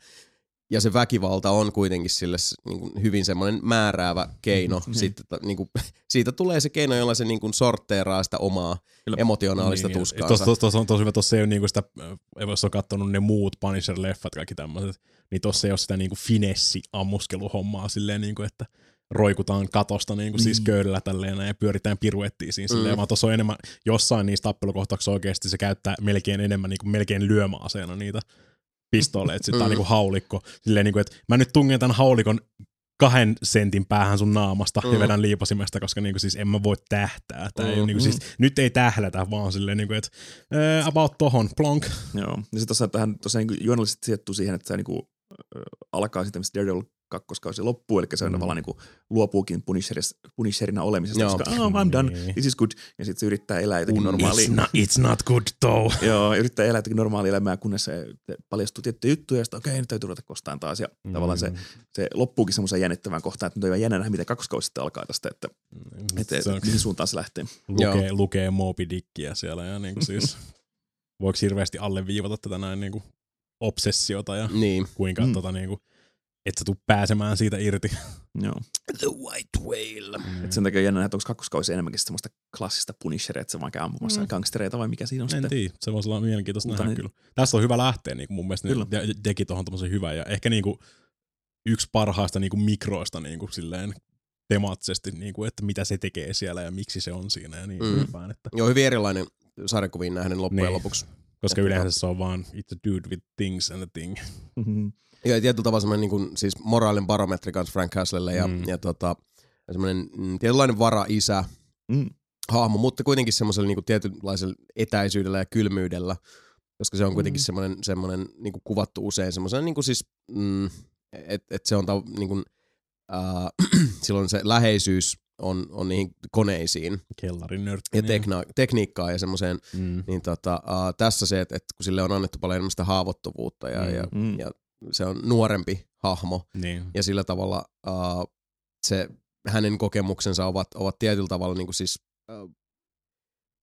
ja se väkivalta on kuitenkin sille niin kuin hyvin semmoinen määräävä keino. Mm, Sitten, niin kuin, siitä tulee se keino, jolla se niin kuin sortteeraa sitä omaa Kyllä. emotionaalista niin, tuskaansa. Tuossa tos, tos on tosi hyvä, tuossa ei ole niin kuin sitä, jos on katsonut ne muut Punisher-leffat, kaikki tämmöiset, niin tuossa ei ole sitä niin kuin finessi-ammuskeluhommaa silleen, niin kuin, että roikutaan katosta niin kuin mm. siis köydellä tälleen ja pyöritään piruettiin siinä silleen, mm. vaan tuossa on enemmän, jossain niistä tappelukohtauksissa oikeasti se käyttää melkein enemmän niin kuin melkein lyömäaseena niitä pistooleet, sitten mm. niinku haulikko. Silleen niinku, että mä nyt tungen tämän haulikon kahden sentin päähän sun naamasta mm. ja vedän liipasimesta, koska niinku siis en mä voi tähtää. Tää mm. ei, niinku siis, nyt ei tählätä, vaan silleen niinku, että äh, about tohon, plonk. Joo, ja sitten tähän tosiaan niin juonnollisesti sijoittuu siihen, että se niinku, alkaa sitten, Daredevil kakkoskausi loppuu, eli se on mm. tavallaan niin luopuukin Punisherina olemisesta, Joo. koska oh, I'm done, niin. this is good, ja sitten se yrittää elää jotenkin normaalia. It's not, it's not good though. Joo, yrittää elää jotenkin normaalia elämää, kunnes se paljastuu tiettyjä juttuja, ja sitten okei, okay, nyt täytyy ruveta kostaan taas, ja mm. tavallaan se, se loppuukin semmoisen jännittävän kohtaan, että nyt on jännä nähdä, miten kakkoskausi sitten alkaa tästä, että, mm. että se mihin suuntaan se lähtee. Lukee, lukee Moby Dickia siellä, ja niin kuin siis voiko hirveästi alleviivata tätä näin niin kuin obsessiota ja niin. kuinka mm. tota, niin kuin, et sä tuu pääsemään siitä irti. Joo. The White Whale. Mm. Et sen takia jännä, että onko kakkoskausi enemmänkin semmoista klassista Punisheria, että se vaan käy ampumassa mm. gangstereita vai mikä siinä on en sitten. tiedä, se voisi olla mielenkiintoista nähdä niin. kyllä. Tässä on hyvä lähteä niin kuin mun mielestä kyllä. ne teki tuohon tommosen hyvä ja ehkä niin kuin yksi parhaista niin kuin mikroista niin kuin silleen temaattisesti, niin kuin, että mitä se tekee siellä ja miksi se on siinä ja niin mm. Ylipään, että. Joo, hyvin erilainen sarjakuviin nähden loppujen niin. lopuksi. Koska yleensä se on vaan it's a dude with things and a thing. Mm-hmm. Ja tietyllä tavalla semmoinen niin kuin, siis moraalinen barometri kanssa Frank Castlelle ja, mm. ja tota, semmoinen mm, tietynlainen vara-isä mm. hahmo, mutta kuitenkin semmoisella niin kuin tietynlaisella etäisyydellä ja kylmyydellä, koska se on kuitenkin mm. semmoinen, semmoinen niin kuin kuvattu usein semmoisen niin kuin siis, mm, että et se on ta, niin kuin, äh, silloin se läheisyys on, on niihin koneisiin. Kellarin nörtti. Ja tekna- tekniikkaa ja semmoiseen, mm. niin tota, uh, tässä se, että, että kun sille on annettu paljon enemmän sitä haavoittuvuutta ja, mm. ja, mm. ja se on nuorempi hahmo niin. ja sillä tavalla uh, se, hänen kokemuksensa ovat, ovat tietyllä tavalla niin kuin siis uh,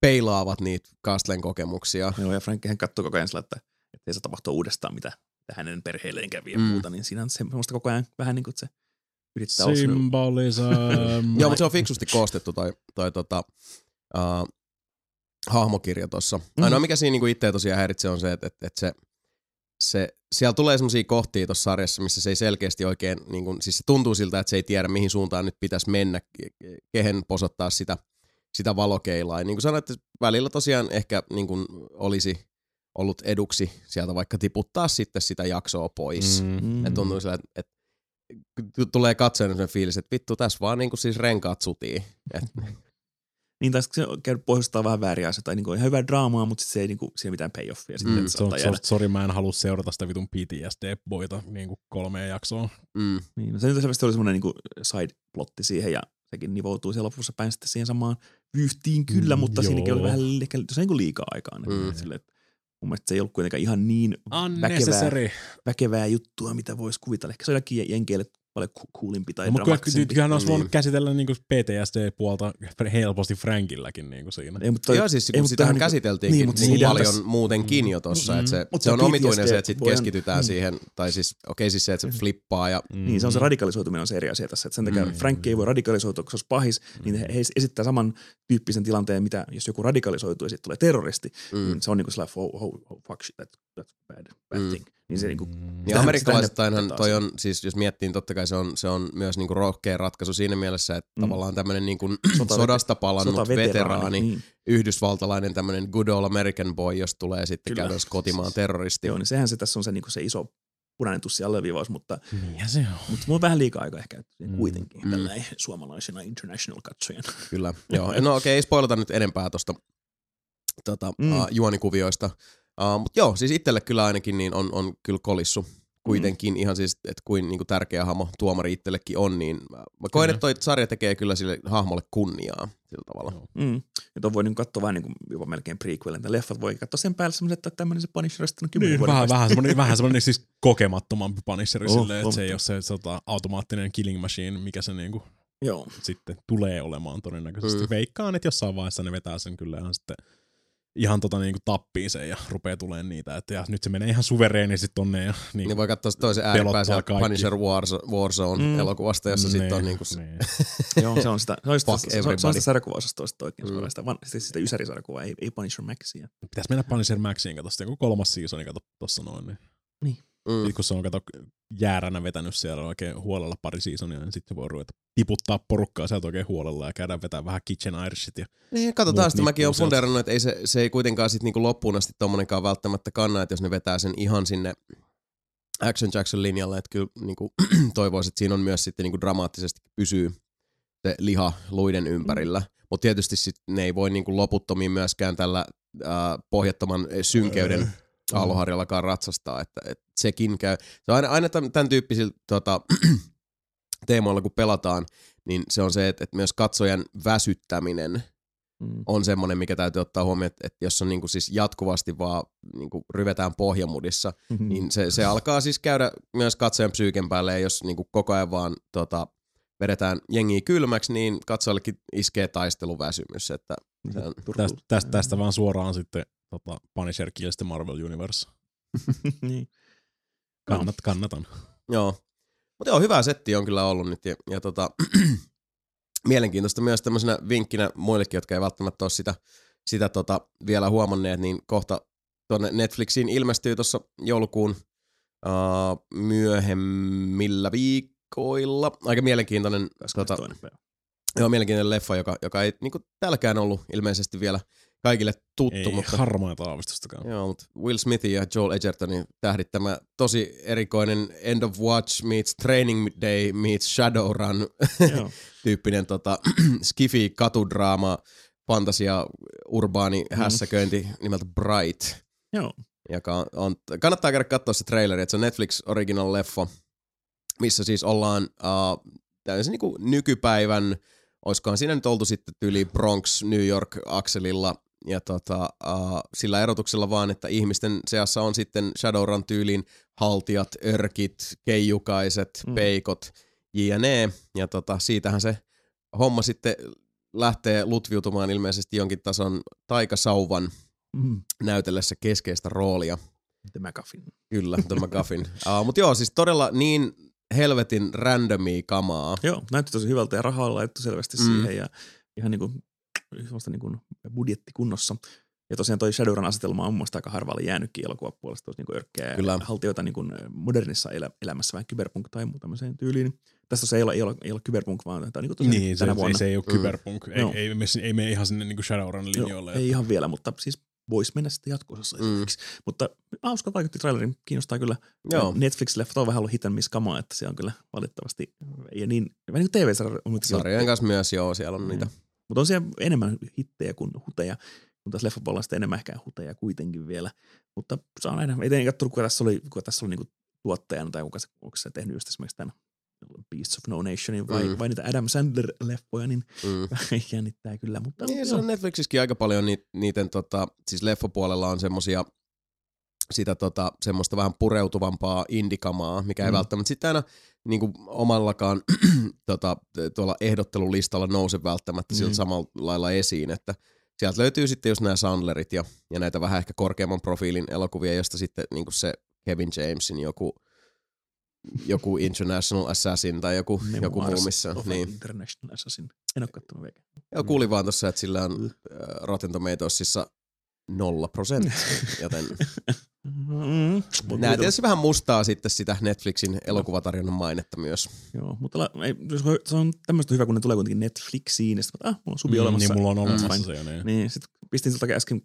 peilaavat niitä Kastlen kokemuksia. Joo, ja Frankkihän katsoo koko ajan sillä, että ei se tapahtua uudestaan, mitä hänen perheelleen kävi ja mm. muuta, niin siinä on semmoista koko ajan vähän niin kuin, että se yrittää Symbolism. Joo, mutta se on fiksusti koostettu toi, toi tota, uh, hahmokirja tossa. Ainoa mikä siinä niinku itseä tosiaan häiritsee on se, että, että, että se, se, siellä tulee semmoisia kohtia tuossa sarjassa, missä se ei selkeästi oikein, niin kuin, siis se tuntuu siltä, että se ei tiedä mihin suuntaan nyt pitäisi mennä, ke- kehen posottaa sitä, sitä valokeilaa. Ja niin kuin sanoit, että välillä tosiaan ehkä niin kuin olisi ollut eduksi sieltä vaikka tiputtaa sitten sitä jaksoa pois. Mm. Mm. Et tuntuu sillä, että, että t- tulee katsoen sen fiilis, että vittu tässä vaan niin kuin siis renkaat sutii. Et, Niin taas se on käynyt pohjustaa vähän vääriä asioita, tai niinku ihan hyvää draamaa, mutta sit se ei niinku, siinä mitään payoffia. Sitten, Mm, on, jäädä. sori, mä en halua seurata sitä vitun PTSD-boita niin kuin kolmea jaksoa. mm. Niin, no se nyt selvästi oli semmoinen niinku side-plotti siihen, ja sekin nivoutuu siellä lopussa päin sitten siihen samaan vyyhtiin kyllä, Mm, mutta siinäkin oli joo. vähän ehkä, se on niinku liikaa aikaa. Mm. Sille, että mun mielestä se ei ollut kuitenkaan ihan niin väkevää, väkevää juttua, mitä voisi kuvitella. Ehkä se on jenkeille paljon ku- coolimpi tai No, mutta kyllä, dramaattisempi. kyllähän olisi voinut Niin. käsitellä niin PTSD-puolta helposti Frankilläkin niin kuin siinä. Ei, mutta toi- Joo, siis ei, kun mutta sitähän niinku- käsiteltiinkin niin, mutta niin, siinä paljon tässä- muutenkin jo tossa, Mm. että se, Mutta se on se omituinen se, että sit PTSD voi- keskitytään mm. siihen, tai siis okei siis se, että se flippaa ja Niin, se on se Mm. radikalisoituminen on se eri asia tässä. Että sen takia Mm. mm. Frank ei voi radikalisoitua, koska se olisi pahis, niin he, he esittää saman tyyppisen tilanteen, mitä jos joku radikalisoituu ja sitten tulee terroristi, mm. mm. niin se on niin kuin sellainen, oh, oh, oh, fuck shit, that, that's bad, bad Mm. thing. Niin se niin kuin, Mm. Ja sitä toi on, siis jos miettii, niin totta kai se on, se on myös niinku rohkea ratkaisu siinä mielessä, että mm. Tavallaan tämmöinen niinku Sota- sodasta palannut sotaveteraani, veteraani, Niin. yhdysvaltalainen tämmöinen good old American boy, jos tulee sitten Kyllä. käytännössä kotimaan terroristi. Joo, niin sehän se tässä on se, niin kuin se iso punainen tussi alleviivaus, mutta, Niinhän se on. mutta mulla on vähän liikaa aikaa ehkä Mm. kuitenkin Mm. tällainen suomalaisena international katsojana. Kyllä, joo. No okei, ei spoilata nyt enempää tuosta tota, mm. Mm. uh, juonikuvioista. Uh, Mutta joo, siis itselle kyllä ainakin niin on, on kyllä kolissu kuitenkin mm. ihan siis, että kuin niinku tärkeä hahmo tuomari itsellekin on, niin mä mä koen, että toi sarja tekee kyllä sille hahmolle kunniaa sillä tavalla. Mm. Ja tuon voi niin katsoa vähän niin kuin jopa melkein prequelin. Tai leffat voi katsoa sen päälle semmoisen, että tämmöinen se Punisher on sitten kymmenen Niin, vuoden vähän, vähän, semmoinen, vähän semmoinen siis kokemattomampi Punisheri Oh, silleen, että se ei on. ole se sota, automaattinen killing machine, mikä se niinku Joo. sitten tulee olemaan todennäköisesti. Mm. Veikkaan, että jossain vaiheessa ne vetää sen kyllä ihan sitten ihan tota niinku tappiin sen ja rupeaa tulemaan niitä. Että ja nyt se menee ihan suvereenisesti tonne. Ja, niin, Niin voi katsoa se toisen pelottaa sieltä. Punisher Warzo- Warzone-elokuvasta, jossa sitten on niinku se, niin. Joo, se on sitä, se on sitä, se, on- se on sitä sarjakuvaosastoista oikein Mm. mm. Sitä, van, siis sitä ysärisarjakuvaa, ei, ei Punisher Maxia. Pitäisi mennä Punisher Maxiin, kato sitten joku kolmas seasoni, kato tossa noin. Niin. Mm, Sitten kun se on kato jääränä vetänyt siellä oikein huolella pari seasonia, niin sitten voi ruveta tiputtaa porukkaa sieltä oikein huolella ja käydään vetää vähän Kitchen Irishit. Ja... Niin, katsotaan sitä. Mäkin olen funderannut, että ei se, se ei kuitenkaan sit niinku loppuun asti tommonenkaan välttämättä kanna, että jos ne vetää sen ihan sinne Action Jackson linjalle, että kyllä niinku, toivoisin, että siinä on myös sitten niinku dramaattisesti pysyy se liha luiden ympärillä. Mutta tietysti sit ne ei voi niinku loputtomiin myöskään tällä äh, pohjattoman synkeyden aaloharjallakaan ratsastaa, että, että sekin käy. Se on aina, aina tämän, tyyppisillä tota, teemoilla, kun pelataan, niin se on se, että, että myös katsojan väsyttäminen Mm. on semmoinen, mikä täytyy ottaa huomioon, että, että jos on niinku siis jatkuvasti vaan niinku ryvetään pohjamudissa, Mm. niin se, se alkaa siis käydä myös katsojan psyyken päälle, ja jos niinku koko ajan vaan tota, vedetään jengiä kylmäksi, niin katsojallekin iskee taisteluväsymys, että on, Tästä, tästä, tästä vaan suoraan sitten tota, Punisher Kills the Marvel Universe. niin. Kannat, kannatan. joo. Mutta joo, hyvä setti on kyllä ollut nyt, ja, ja tota, mielenkiintoista myös tämmöisenä vinkkinä muillekin, jotka ei välttämättä ole sitä, sitä tota vielä huomanneet, niin kohta tuonne Netflixiin ilmestyy tuossa joulukuun uh, myöhemmillä viikoilla. Aika mielenkiintoinen, tota, 22. päivä. joo, mielenkiintoinen leffa, joka, joka ei niinku täälläkään ollut ilmeisesti vielä kaikille tuttu, Ei mutta harmaita aavistustakaan. Joo, mutta Will Smithin ja Joel Edgertonin tähdittämä tosi erikoinen End of Watch meets Training Day meets Shadowrun tyyppinen tota, skifi katudraama, fantasia, urbaani Mm. hässäköinti nimeltä Bright, Joo. joka on, on, kannattaa käydä katsoa se traileri, että se on Netflix original leffa, missä siis ollaan uh, täysin niinku nykypäivän, olisikohan siinä nyt oltu sitten tyyli Bronx, New York akselilla, ja tota, uh, sillä erotuksella vaan, että ihmisten seassa on sitten Shadowrun tyylin haltijat, örkit, keijukaiset, mm. Peikot, jne. Ja tota, siitähän se homma sitten lähtee lutviutumaan ilmeisesti jonkin tason taikasauvan Mm. näytellessä keskeistä roolia. The McGuffin. Kyllä, The McGuffin. uh, Mutta joo, siis todella niin helvetin randomia kamaa. Joo, näytti tosi hyvältä ja rahaa on laitettu selvästi Mm. siihen ja ihan niinku semmoista niin kuin budjettikunnossa. Ja tosiaan toi Shadowrun asetelma on mun mielestä aika harvalle jäänytkin elokuvapuolesta, olisi niin örkkää Kyllä. haltijoita niin kuin modernissa elä, elämässä vähän kyberpunk tai muu tämmöiseen tyyliin. Tässä se ei ole, ei ole, ei ole kyberpunk, vaan tämä on niin kuin tosiaan Niin, se, tänä se, vuonna. se ei ole Mm. kyberpunk. Ei, Joo. ei, ei, ei mene ihan sinne niin Shadowrun linjoille. Joo, ei ihan vielä, mutta siis voisi mennä sitten jatkoosassa Mm. esimerkiksi. Mutta hauska vaikutti trailerin, kiinnostaa kyllä. Joo. Netflix-leffat on vähän ollut hit and miss kamaa, että se on kyllä valitettavasti, ei niin, vähän niin kuin TV-sarja on nyt Sarjojen kanssa myös, joo, siellä on niitä. Mutta on siellä enemmän hittejä kuin huteja, kun tässä leffapuolella sitten enemmän ehkä huteja kuitenkin vielä. Mutta saa nähdä. Ei en katsonut, kuka tässä oli, kuka tässä oli niinku tuottajana tai kuka se, onko se tehnyt just esimerkiksi tämän Beasts of No Nationin vai, Mm. vai niitä Adam Sandler-leffoja, niin Mm. jännittää kyllä. Mutta Niin, se on Netflixissäkin aika paljon niitä, niiden, tota, siis leffapuolella on semmosia sitä tota, semmoista vähän pureutuvampaa indikamaa, mikä ei Mm. välttämättä sitten aina niin kuin omallakaan tota, tuolla ehdottelulistalla nouse välttämättä Mm. samalla lailla esiin, että sieltä löytyy sitten just nämä Sandlerit ja, ja näitä vähän ehkä korkeamman profiilin elokuvia, josta sitten niin kuin se Kevin Jamesin joku, joku International Assassin tai joku, joku muu, Memoirs missä, niin. International Assassin. En ole kattonut vielä. Joo, kuulin vaan tossa, että sillä on äh, Rotten Tomatoesissa nolla prosenttia, joten Mm, mitä- tietysti vähän mustaa sitten sitä Netflixin elokuvatarjonnan mainetta myös. Joo, mutta la, ei, se on tämmöistä hyvä, kun ne tulee kuitenkin Netflixiin, ja sitten ah, mulla on subi Mm, olemassa. Niin mulla on olemassa Mm. se jo. Niin. Niin, sitten pistin siltä äsken,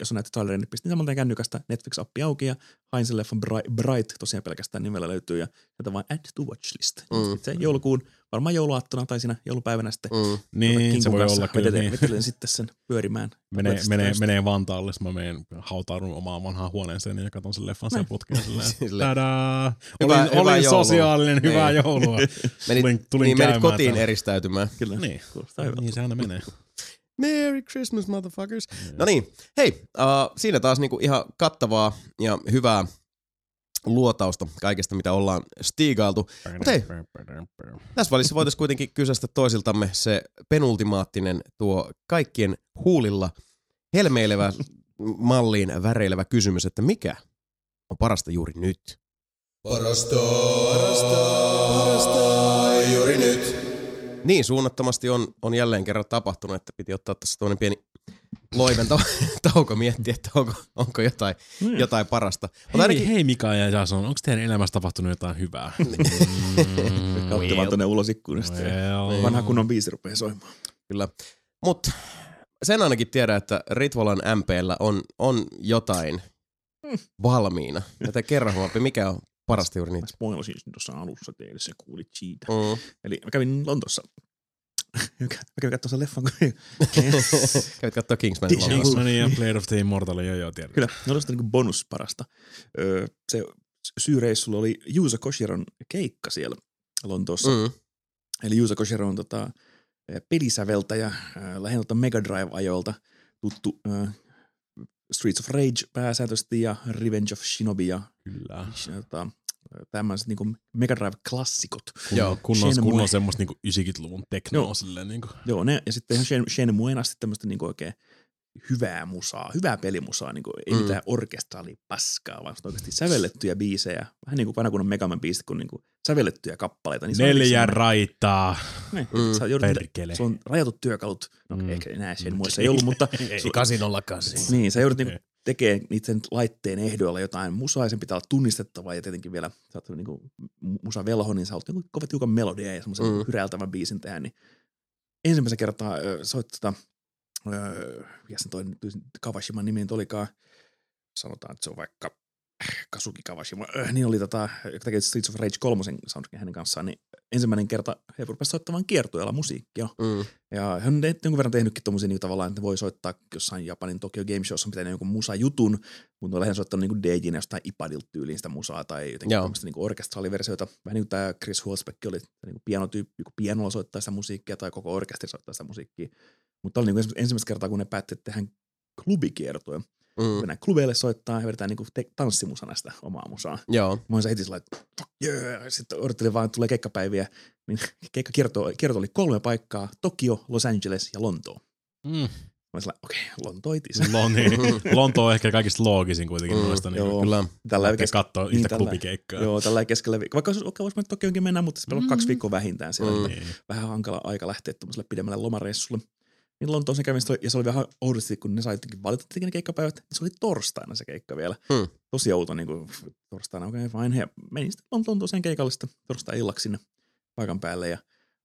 jos on näitä traileria, niin pistin samalta kännykästä Netflix-appi auki ja hain sen leffan Bright, Bright tosiaan pelkästään nimellä löytyy ja sieltä vaan add to watch list. Mm. Sitten se joulukuun, varmaan jouluaattona tai siinä joulupäivänä sitten Mm. Niin, se voi kanssa olla kyllä. vedetään- Niin. Vetelen sitten sen pyörimään. Menee, Tästä menee, Vantaalle, mä menen hautaudun omaan vanhaan huoneeseen ja katson sen leffan sen Näin. putkeen. Silleen. Tadaa! Hyvää- olin, hyvää olin joulua. sosiaalinen, hyvää Niin. joulua. Menit, tulin, tulin niin menit kotiin täällä. eristäytymään. Kyllä, Niin. Niin se aina menee. Merry Christmas, motherfuckers. No niin, hei, uh, siinä taas niinku ihan kattavaa ja hyvää luotausta kaikesta, mitä ollaan stiigailtu. Mut hei. Tässä välissä voitaisiin kuitenkin kysästä toisiltamme se penultimaattinen tuo kaikkien huulilla helmeilevä malliin väreilevä kysymys, että mikä on parasta juuri nyt? Parasta, parasta, parasta juuri nyt. Niin, suunnattomasti on, on jälleen kerran tapahtunut, että piti ottaa tässä toinen pieni loiven tau- tauko miettiä, että onko, onko jotain, Mm. jotain parasta. Mutta Hei, ainakin, hei Mika ja Jason, onko teidän elämässä tapahtunut jotain hyvää? Kautta vaan tuonne ulos ikkunasta. well, Vanha kunnon biisi rupeaa soimaan. Kyllä. Mutta sen ainakin tiedän, että Ritvolan MPllä on, on jotain Mm. valmiina. Joten kerro Huopi, mikä on parasta juuri nyt? Mä spoilasin tuossa alussa teille, se kuulit siitä. Mm. Eli mä kävin Lontossa. Mä kävin katsomaan sen leffan. kun- Kävit katsoa Kingsman. Kingsmanin ja Blade of the Immortal, joo joo, tiedän. Kyllä, ne oli sitä niin bonusparasta. Öö, se syyreissulla oli Juusa Koshiron keikka siellä Lontoossa. Mm. Eli Juusa Koshiro on tota, pelisäveltäjä äh, lähinnä Mega Drive-ajoilta tuttu äh, Streets of Rage pääsääntöisesti ja Revenge of Shinobi ja Kyllä. tota, tämmöiset niinku Mega Drive-klassikot. Joo, Joo, kunnon, Shenmue. kunnon semmoista niinku 90-luvun teknoa Joo. silleen niinku. Joo, ne, ja sitten ihan Shen, Shenmuen asti tämmöistä niinku oikein hyvää musaa, hyvää pelimusaa, niinku, ei Mm. mm. mitään orkestraali paskaa, vaan oikeasti sävellettyjä biisejä, vähän niin kuin vanha kunnon Megaman biisit, kun niinku sävellettyjä kappaleita. Niin on Neljä semmoinen- raitaa, Niin, Mm, sä joudut, perkele. se on rajatut työkalut, no Mm. mm. ehkä enää Shenmuessa ei ollut, mutta Ei. su- 808. niin, sä joudut niinku tekemään niiden laitteen ehdoilla jotain musaa, ja sen pitää olla tunnistettavaa, ja tietenkin vielä, sä oot niinku musa velho, niin sä oot niinku kovat tiukan melodia ja semmoisen Mm. hyräiltävän biisin tehdä, niin ensimmäisen kertaa soit tota, öö, mikä sen toinen Kawashiman nimi nyt olikaan, sanotaan, että se on vaikka Kasuki Kawashima, öö, niin oli tota, joka teki Streets of Rage 3 soundtrackin hänen kanssaan, niin ensimmäinen kerta he rupesivat soittamaan kiertueella musiikkia. Mm. Ja hän on jonkun verran tehnytkin tommosia niin tavallaan, että ne voi soittaa jossain Japanin Tokyo Game Showssa, on pitänyt jonkun musajutun, mutta on lähinnä soittanut niin DJin jostain iPadilta tyyliin sitä musaa tai jotenkin tämmöistä niin orkestraaliversioita. Vähän niin kuin tämä Chris Hulsbeck oli niin pianotyyppi, joku pianolla soittaa sitä musiikkia tai koko orkesteri soittaa sitä musiikkia. Mutta oli niin ensimmäistä kertaa, kun ne päätti, että tehdään klubikiertoja. Mm. Mennään klubeille soittaa ja vedetään niin kuin te- tanssimusana sitä omaa musaa. Joo. Mä olin heti sillä että yeah. Sitten odottelin vaan, että tulee keikkapäiviä. Niin keikkakierto kierto oli kolme paikkaa. Tokio, Los Angeles ja Lontoo. Mm. Mä olin okei, okay, Lontoo itse. Lon, niin. Lonto on ehkä kaikista loogisin kuitenkin Mm, noista. Niin joo. Kyllä. Tällä Lähtee kes- katsoa niin, yhtä tällä- klubikeikkaa. Joo, tällä keskellä, vi- vaikka, olisi- vaikka voisi mennä Tokioonkin mennä, mutta se on Mm. kaksi viikkoa vähintään siellä. Mm. Mm. Niin. Vähän hankala aika lähteä tuommoiselle pidemmälle lomareissulle. Niin Lontoossa kävin, ja se oli vähän oudosti, kun ne sai jotenkin valita ne keikkapäivät, niin se oli torstaina se keikka vielä. Hmm. Tosi outo niin kuin, torstaina, okei okay, fine. Ja menin sitten Lont- Lontooseen keikalle sitten torstai-illaksi sinne paikan päälle ja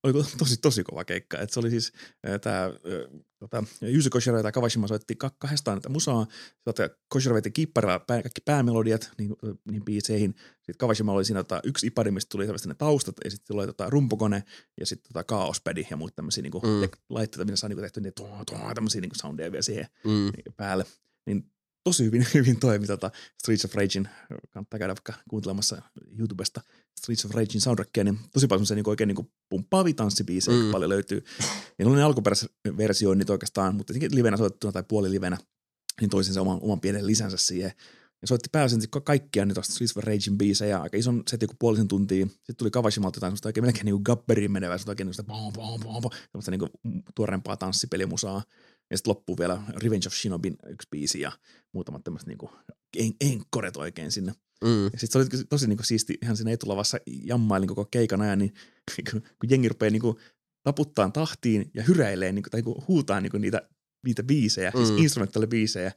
oli tosi, tosi kova keikka. Et se oli siis tämä tota, Yuzu Koshiro ja Kawashima soitti ka- kahdestaan näitä musaa. Sitten Koshiro veti kiipparilla pää, kaikki päämelodiat niin, niin biiseihin. Sitten Kawashima oli siinä tota, yksi ipadi, mistä tuli selvästi ne taustat, ja sitten oli tota, rumpukone ja sitten tota, kaospädi ja muita tämmöisiä niinku, Mm. laitteita, millä saa niinku, tehty niitä tuo, tuo, tämmöisiä niinku soundeja vielä siihen Mm. päälle. Niin tosi hyvin, hyvin toimi tota Streets of Ragein, kannattaa käydä vaikka kuuntelemassa YouTubesta Streets of Ragein soundtrackia, niin tosi paljon semmoisia niin oikein niin pumppaavia tanssibiisejä Mm. paljon löytyy. Ja ne oli ne alkuperäiset versioinnit oikeastaan, mutta tietenkin livenä soitettuna tai puolilivenä, niin toisin se oman, oman pienen lisänsä siihen. Ja soitti pääosin kaikkia niitä Streets of Ragein biisejä, aika ison setin kuin puolisen tuntia. Sitten tuli Kawashimalta jotain semmoista oikein melkein niin gabberiin menevää, semmoista oikein semmoista bom, bom, bom, bom, semmoista niin kuin tuoreempaa tanssipelimusaa. Ja sitten loppuu vielä Revenge of Shinobin yksi biisi ja muutamat tämmöiset niinku en- enkkoret oikein sinne. Mm. Ja sitten se oli tosi- niinku siisti ihan siinä etulavassa jammailin koko keikan ajan, niin kun, kun jengi rupeaa niinku taputtaa tahtiin ja hyräilee niinku, tai niinku huutaa niinku niitä niitä biisejä, mm. siis Mm. instrumentaalibiisejä.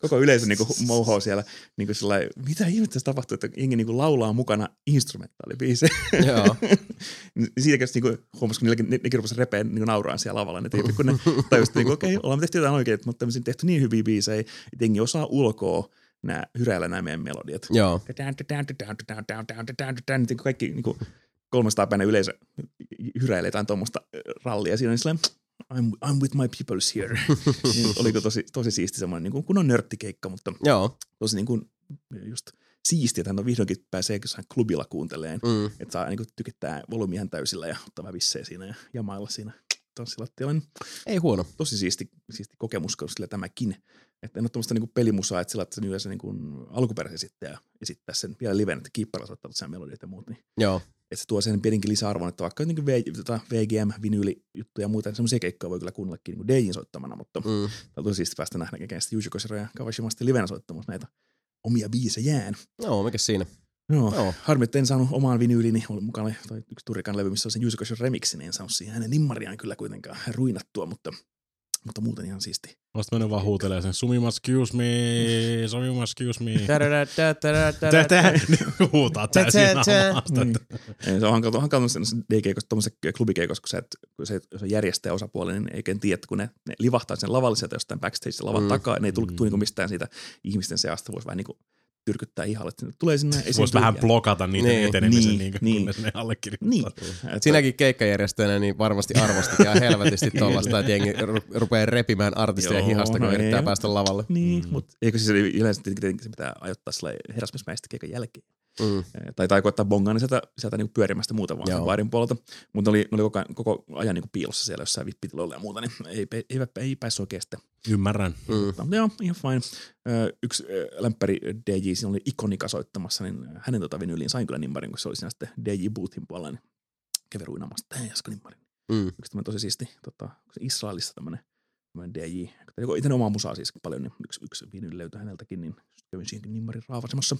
Koko yleisö niinku mouhoo siellä niinku sellainen, mitä ihmettä tapahtuu, että jengi niinku laulaa mukana instrumentaalibiisejä. Joo. Niin siitä kästi niinku huomasi, kun nekin, ne, nekin rupesi repeen niinku nauraan siellä lavalla ne tyypit, kun ne tajusivat, että niinku, okei, okay, ollaan tehty jotain oikein, mutta me tehty niin hyviä biisejä, että jengi osaa ulkoa nämä hyräillä nämä meidän melodiat. Joo. Niin kaikki niin 300 päinen yleisö hyräilee jotain tuommoista rallia. Siinä on sellainen, I'm, I'm with my peoples here. niin oliko tosi, tosi siisti semmoinen niin kuin, kun on nörttikeikka, mutta Joo. tosi niin kuin, just siistiä, että hän on vihdoinkin pääsee jossain klubilla kuunteleen. Mm. Että saa niin kuin, tykittää volyymi ihan täysillä ja ottaa vähän vissejä siinä ja jamailla siinä tanssilattialla. Niin Ei huono. tosi siisti, siisti kokemus, sillä tämäkin. Että en ole tämmöistä niin pelimusaa, että sillä että sen yleensä niin kuin alkuperäisen esittäjä esittää sen vielä livenä, että kiipparilla soittaa sen melodiat ja muut. Niin Joo. Että se tuo sen pienenkin lisäarvon, että vaikka niin v, tota VGM, vinyylijuttuja ja muuta, niin semmoisia keikkoja voi kyllä kuunnellakin niin DJin soittamana, mutta mm. Tosi siisti päästä nähdä kekään sitten Yuji Koshiro ja Kawashima sitten livenä soittamassa näitä omia biisejään. Joo, mikä siinä? Joo, Joo. harmi, että en saanut omaan vinyylini, oli mukana toi yksi Turikan levy, missä on se Yuji Koshiro remixi, niin en saanut siihen hänen nimmariaan kyllä kuitenkaan ruinattua, mutta, mutta muuten ihan siisti. Vasta mennä vaan huutelee sen, Sumima excuse me, Sumima excuse me. Huutaa täysin Se on hankalaa, hankalaa DG-keikossa, tuommoisessa klubikeikossa, kun, se, et, kun se, jos järjestäjä osapuoli, niin ei en tiedä, kun ne, ne livahtaa sen lavalliselta jostain backstage lavan mm. takaa, ne ei tule mm. niinku mistään siitä ihmisten seasta, voisi vähän niin kuin tyrkyttää ihalle. että Tulee sinne Voisi esiintyy vähän blokata niiden Niin, etenemisen, niin, niin, niin, niin. kunnes ne allekirjoittaa. Niin. Et- Sinäkin keikkajärjestäjänä niin varmasti arvostit ihan helvetisti tollasta, että jengi ru- rupeaa repimään artistia Joo, hihasta, kun no yrittää ei. päästä lavalle. Niin, Mm. mutta eikö siis yleensä tietenkin, se pitää ajoittaa sillä herrasmiesmäisesti keikan jälkeen. Mm. Eh, Tai, tai koittaa bongaa niin sieltä, sieltä niin pyörimästä muuta vaan Joo. baarin puolelta. Mutta ne oli, ne oli koko, ajan- koko ajan niin piilossa siellä jossain vippitiloilla ja muuta, niin ei, ei, ei, ei päässyt oikein sitten Ymmärrän. Mm. Mutta joo, ihan fine. Yksi lämpäri DJ, siinä oli Ikonika soittamassa, niin hänen tota vinyyliin sain kyllä nimmarin, kun se oli siinä sitten DJ Boothin puolella, niin kävi ruinaamassa, että hei, jasko nimmarin. Mm. Yksi tämmöinen tosi siisti, tota, Israelissa tämmöinen, tämmöinen DJ, joka itse omaa musaa siis paljon, niin yksi, yksi vinyli löytyi häneltäkin, niin kävin siihenkin nimmarin raavasemassa.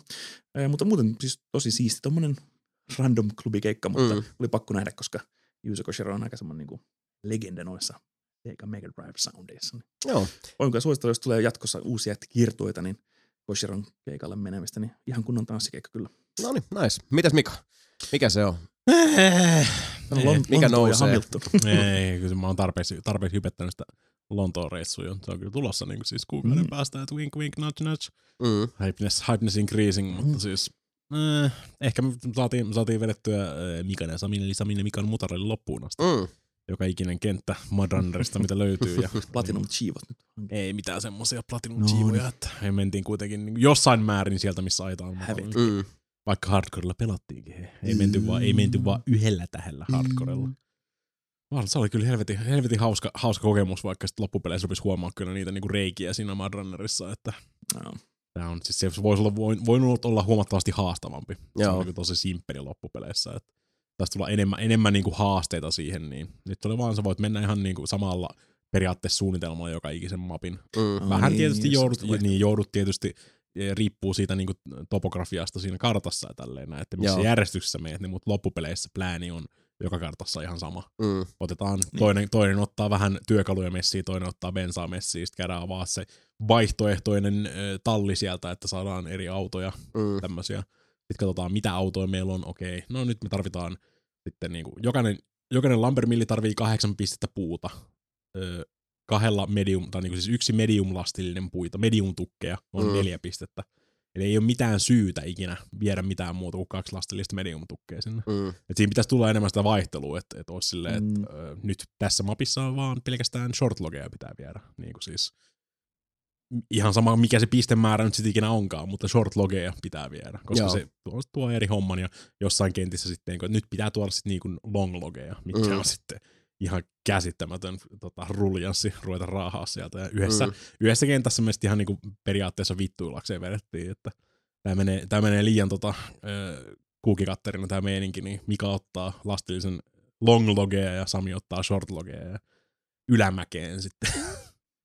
Ö, mutta muuten siis tosi siisti tommonen random klubikeikka, mutta Mm. oli pakko nähdä, koska Yuzo Koshiro on aika semmoinen niin legenda noissa eikä Mega Drive soundeissa. Niin Joo. voin kyllä suositella, jos tulee jatkossa uusia kiertueita, niin Koshiron keikalle menemistä, niin ihan kunnon tanssikeikka kyllä. No niin, nice. Mitäs Mika? Mikä se on? Ei, Lon- mikä Lontoa nousee? Hamilton. Ei, kyllä mä oon tarpeeksi, tarpeeksi hypettänyt sitä Lontoon. Se on kyllä tulossa niin kuin siis kuukauden Mm. päästä, että wink wink nudge nudge. Mm. Hypeness, hypeness increasing, mutta Mm. siis äh, ehkä me saatiin, saatiin vedettyä äh, Mikan ja Samin, eli Samin ja Mikan mutarille loppuun asti. Mm. Joka ikinen kenttä Madrunnerista, mitä löytyy. Ja Platinum Chivot nyt. ei mitään semmoisia platinum No chiivoja, että me mentiin kuitenkin niin jossain määrin sieltä, missä aita on. Mm. Vaikka hardcorella pelattiinkin. He. Ei, menty vaan, ei menty vaan yhdellä tähdellä hardcorella. Vaan Se oli kyllä helvetin, helvetin hauska, hauska kokemus, vaikka sitten loppupeleissä rupesi huomaa kyllä niitä niinku reikiä siinä Madrunnerissa, että Joo. Tämä on, siis se voisi olla, voin- voinut olla huomattavasti haastavampi. Se on niin tosi simppeli loppupeleissä. Että tästä tulla enemmän, enemmän niin kuin haasteita siihen, niin nyt oli vaan, sä voit mennä ihan niin kuin samalla periaatteessa suunnitelmalla joka ikisen mapin. Mm. No Vähän niin, tietysti joudut, tulee. niin, joudut tietysti, eh, riippuu siitä niin kuin topografiasta siinä kartassa ja tälleen että missä Joo. järjestyksessä meet, niin, mutta loppupeleissä plääni on joka kartassa ihan sama. Mm. Otetaan, toinen, toinen ottaa vähän työkaluja messiin, toinen ottaa bensaa messiin, sitten käydään avaa se vaihtoehtoinen ö, talli sieltä, että saadaan eri autoja, Mm. tämmöisiä. Sitten katsotaan, mitä autoja meillä on, okei, no nyt me tarvitaan sitten niinku, jokainen, jokainen Lambermilli tarvii kahdeksan pistettä puuta, ö, kahdella medium, tai niinku siis yksi medium-lastillinen puita, medium-tukkeja on mm. neljä pistettä. Eli ei ole mitään syytä ikinä viedä mitään muuta kuin kaksi lastillista medium-tukkeja sinne. Mm. Et siinä pitäisi tulla enemmän sitä vaihtelua, että et olisi silleen, Mm. että ö, nyt tässä mapissa on vaan pelkästään shortlogeja pitää viedä. Niin kuin siis, ihan sama mikä se pistemäärä nyt sitten ikinä onkaan, mutta shortlogeja pitää viedä, koska Joo. se tuo, tuo eri homman ja jossain kentissä sitten, että nyt pitää tuoda sitten niin kuin longlogeja, mikä Mm. on sitten ihan käsittämätön tota, ruljanssi ruveta raahaa sieltä. Ja yhdessä, Mm. yhdessä kentässä me ihan niin kuin periaatteessa vittuillakseen vedettiin, että tämä menee, tää menee liian tota, ö, kuukikatterina tämä meininki, niin Mika ottaa lastillisen longlogeja ja Sami ottaa shortlogeja ja ylämäkeen sitten.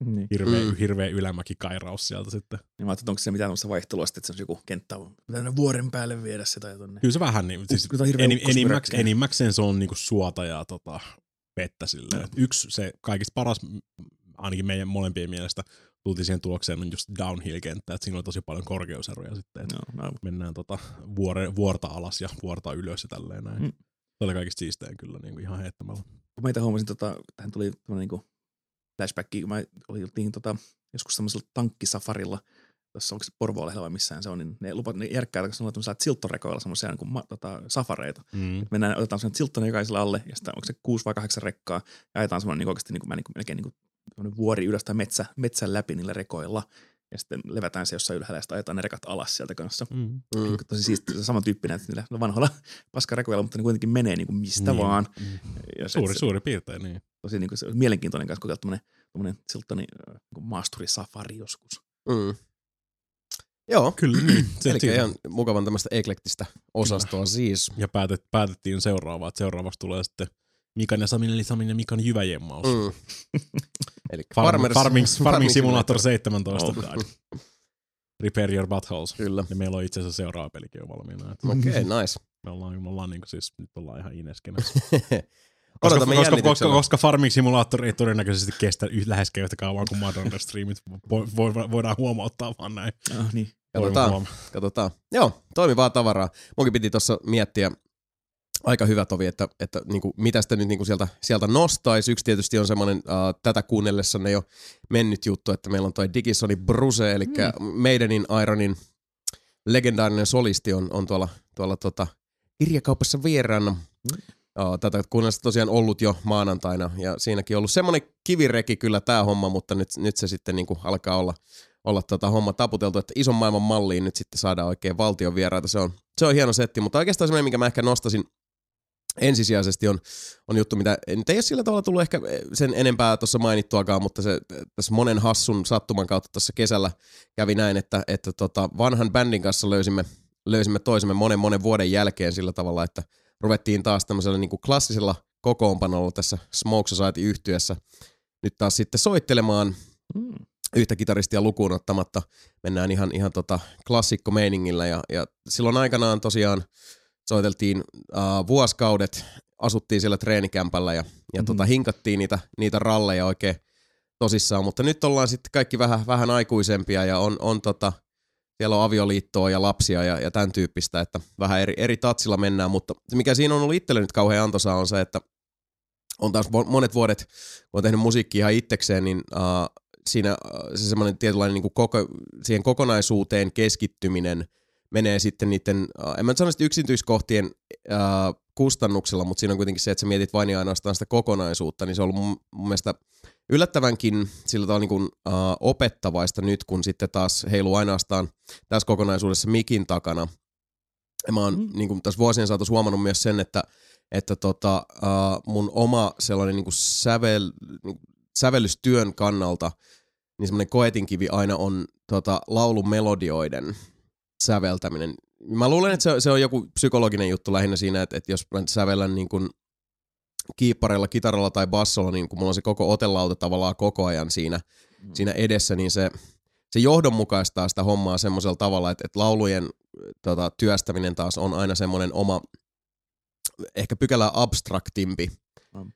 Niin. Hirveä, Mm. hirveä ylämäki kairaus sieltä sitten. Niin mä ajattelin, että onko se mitään tämmöistä vaihtelua, että se on joku kenttä, pitää vuoren päälle viedä sitä ja tonne. Kyllä se vähän niin, siis se enim, ukkosmyräkkä. enimmäks, enimmäkseen se on niinku suota ja tota, vettä silleen. Joo. Et Yksi se kaikista paras, ainakin meidän molempien mielestä, tultiin siihen tulokseen on just downhill-kenttä, että siinä on tosi paljon korkeuseroja sitten, että No, no, mennään tota vuore, vuorta alas ja vuorta ylös ja tälleen näin. Mm. Mm. Se oli kaikista siistein kyllä niin kuin ihan heittämällä. kun meitä huomasin, tota, tähän tuli tämmöinen niin flashback, kun mä olin tota, joskus tämmöisellä tankkisafarilla, tuossa onko se Porvoolehellä vai missään se on, niin ne lupat, ne järkkäät, kun sanotaan tämmöisellä silttorekoilla semmoisia niin kuin, tota, safareita. Mm. Mennään, otetaan semmoinen silttone jokaiselle alle, ja sitten onko se kuusi vai kahdeksan rekkaa, ja ajetaan semmoinen niin oikeasti niin kuin, niin kuin, melkein niin kuin, vuori ylös tai metsä, metsän läpi niillä rekoilla, ja sitten levätään se jossain ylhäällä, ja sitten ajetaan ne rekat alas sieltä kanssa. Mm. Mm. Mm. Tosi siisti, sama tyyppinen, että niillä vanhoilla paskarekoilla, mutta ne kuitenkin menee niin kuin mistä Niin. vaan. Mm. Ja se- Suuri, se- suuri piirtein, niin. tosi niin kuin se, mielenkiintoinen kanssa kokeilla tämmöinen, tämmöinen silttoni niin maasturisafari joskus. Mm. Joo, Kyllä, niin. Eli siinä. ihan mukavan tämmöistä eklektistä osastoa siis. Ja päätet, päätettiin seuraavaa, että seuraavaksi tulee sitten Mikan ja Samin, eli Samin ja Mikan jyväjemmaus. Mm. Eli Farm, Farmers- farming, farming Simulator Simulator. 17. Oh. Repair your buttholes. Kyllä. Ja meillä on itse asiassa seuraava pelikin jo valmiina. Okei, okay, nice. Me ollaan, me ollaan niinku siis, nyt ollaan ihan ineskenässä. koska, koska, koska, jännityksellä. koska Farming Simulator ei todennäköisesti kestä yh- läheskään yhtä kauan kuin Madonna streamit. Vo, vo, voidaan huomauttaa vaan näin. Ah, niin. Katsotaan. Katsotaan. Joo, toimivaa tavaraa. Munkin piti tuossa miettiä aika hyvä tovi, että, että niinku, mitä sitä nyt niinku sieltä, sieltä nostaisi. Yksi tietysti on semmoinen uh, tätä kuunnellessanne jo mennyt juttu, että meillä on toi Digisoni Bruse, eli mm. Maidenin Ironin legendaarinen solisti on, on tuolla, tuolla tota, kirjakaupassa vieraana. Mm. Tätä kuunnellessa tosiaan ollut jo maanantaina ja siinäkin on ollut semmoinen kivireki kyllä tämä homma, mutta nyt, nyt se sitten niinku alkaa olla olla tota homma taputeltu, että ison maailman malliin nyt sitten saadaan oikein valtion vieraita. Se on, se on hieno setti, mutta oikeastaan semmoinen, minkä mä ehkä nostasin ensisijaisesti on, on juttu, mitä nyt ei ole sillä tavalla tullut ehkä sen enempää tuossa mainittuakaan, mutta se tässä monen hassun sattuman kautta tuossa kesällä kävi näin, että, että tota vanhan bändin kanssa löysimme, löysimme toisemme monen monen vuoden jälkeen sillä tavalla, että ruvettiin taas tämmöisellä niin kuin klassisella kokoonpanolla tässä Smoke Society-yhtyessä nyt taas sitten soittelemaan Mm. yhtä kitaristia lukuun ottamatta. Mennään ihan, ihan tota klassikko meiningillä ja, ja silloin aikanaan tosiaan soiteltiin uh, vuosikaudet, asuttiin siellä treenikämpällä ja, ja Mhm. tota, hinkattiin niitä, niitä ralleja oikein tosissaan, mutta nyt ollaan sitten kaikki vähän, vähän aikuisempia ja on, on tota, siellä on avioliittoa ja lapsia ja, ja tämän tyyppistä, että vähän eri, eri tatsilla mennään, mutta se mikä siinä on ollut itselle nyt kauhean antoisaa on se, että on taas mo- monet vuodet, kun on tehnyt musiikkia ihan itsekseen, niin uh, siinä uh, se semmoinen tietynlainen niin kuin koko, siihen kokonaisuuteen keskittyminen menee sitten niiden, uh, en mä nyt sano yksityiskohtien uh, kustannuksella, mutta siinä on kuitenkin se, että sä mietit vain ja ainoastaan sitä kokonaisuutta, niin se on ollut mun, mun mielestä yllättävänkin sillä tavalla niin kuin, uh, opettavaista nyt, kun sitten taas heiluu ainoastaan tässä kokonaisuudessa mikin takana. Ja mä oon mm. niin kuin tässä vuosien saatossa huomannut myös sen, että, että tota, uh, mun oma sellainen niin kuin sävel, niin kuin sävellystyön kannalta niin semmoinen koetinkivi aina on tota, laulun melodioiden säveltäminen. Mä luulen, että se, se on joku psykologinen juttu lähinnä siinä, että, että jos mä sävellän niin kuin kiippareilla, kitaralla tai bassolla, niin kun mulla on se koko otelauta tavallaan koko ajan siinä, mm. siinä edessä, niin se, se johdonmukaistaa sitä hommaa semmoisella tavalla, että, että laulujen tota, työstäminen taas on aina semmoinen oma, ehkä pykälää abstraktimpi Mm.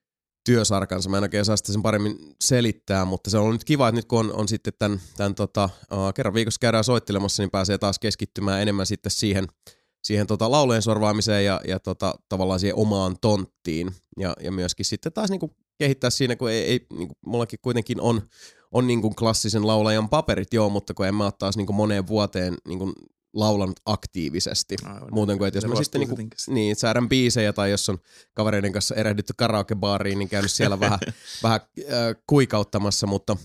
työsarkansa. Mä en oikein saa sitä sen paremmin selittää, mutta se on nyt kiva, että nyt kun on, on sitten tämän, tämän tota, uh, kerran viikossa käydään soittelemassa, niin pääsee taas keskittymään enemmän sitten siihen, siihen tota laulujen sorvaamiseen ja, ja tota, tavallaan siihen omaan tonttiin. Ja, ja myöskin sitten taas niinku kehittää siinä, kun ei, ei niinku, mullakin kuitenkin on, on niinku klassisen laulajan paperit, joo, mutta kun en mä ole taas niinku moneen vuoteen niinku laulanut aktiivisesti. Aivan. Muuten kuin, että jos mä sitten niinku, niin, säädän biisejä tai jos on kavereiden kanssa erehdytty karaokebaariin, niin käynyt siellä vähän, vähän äh, kuikauttamassa, mutta,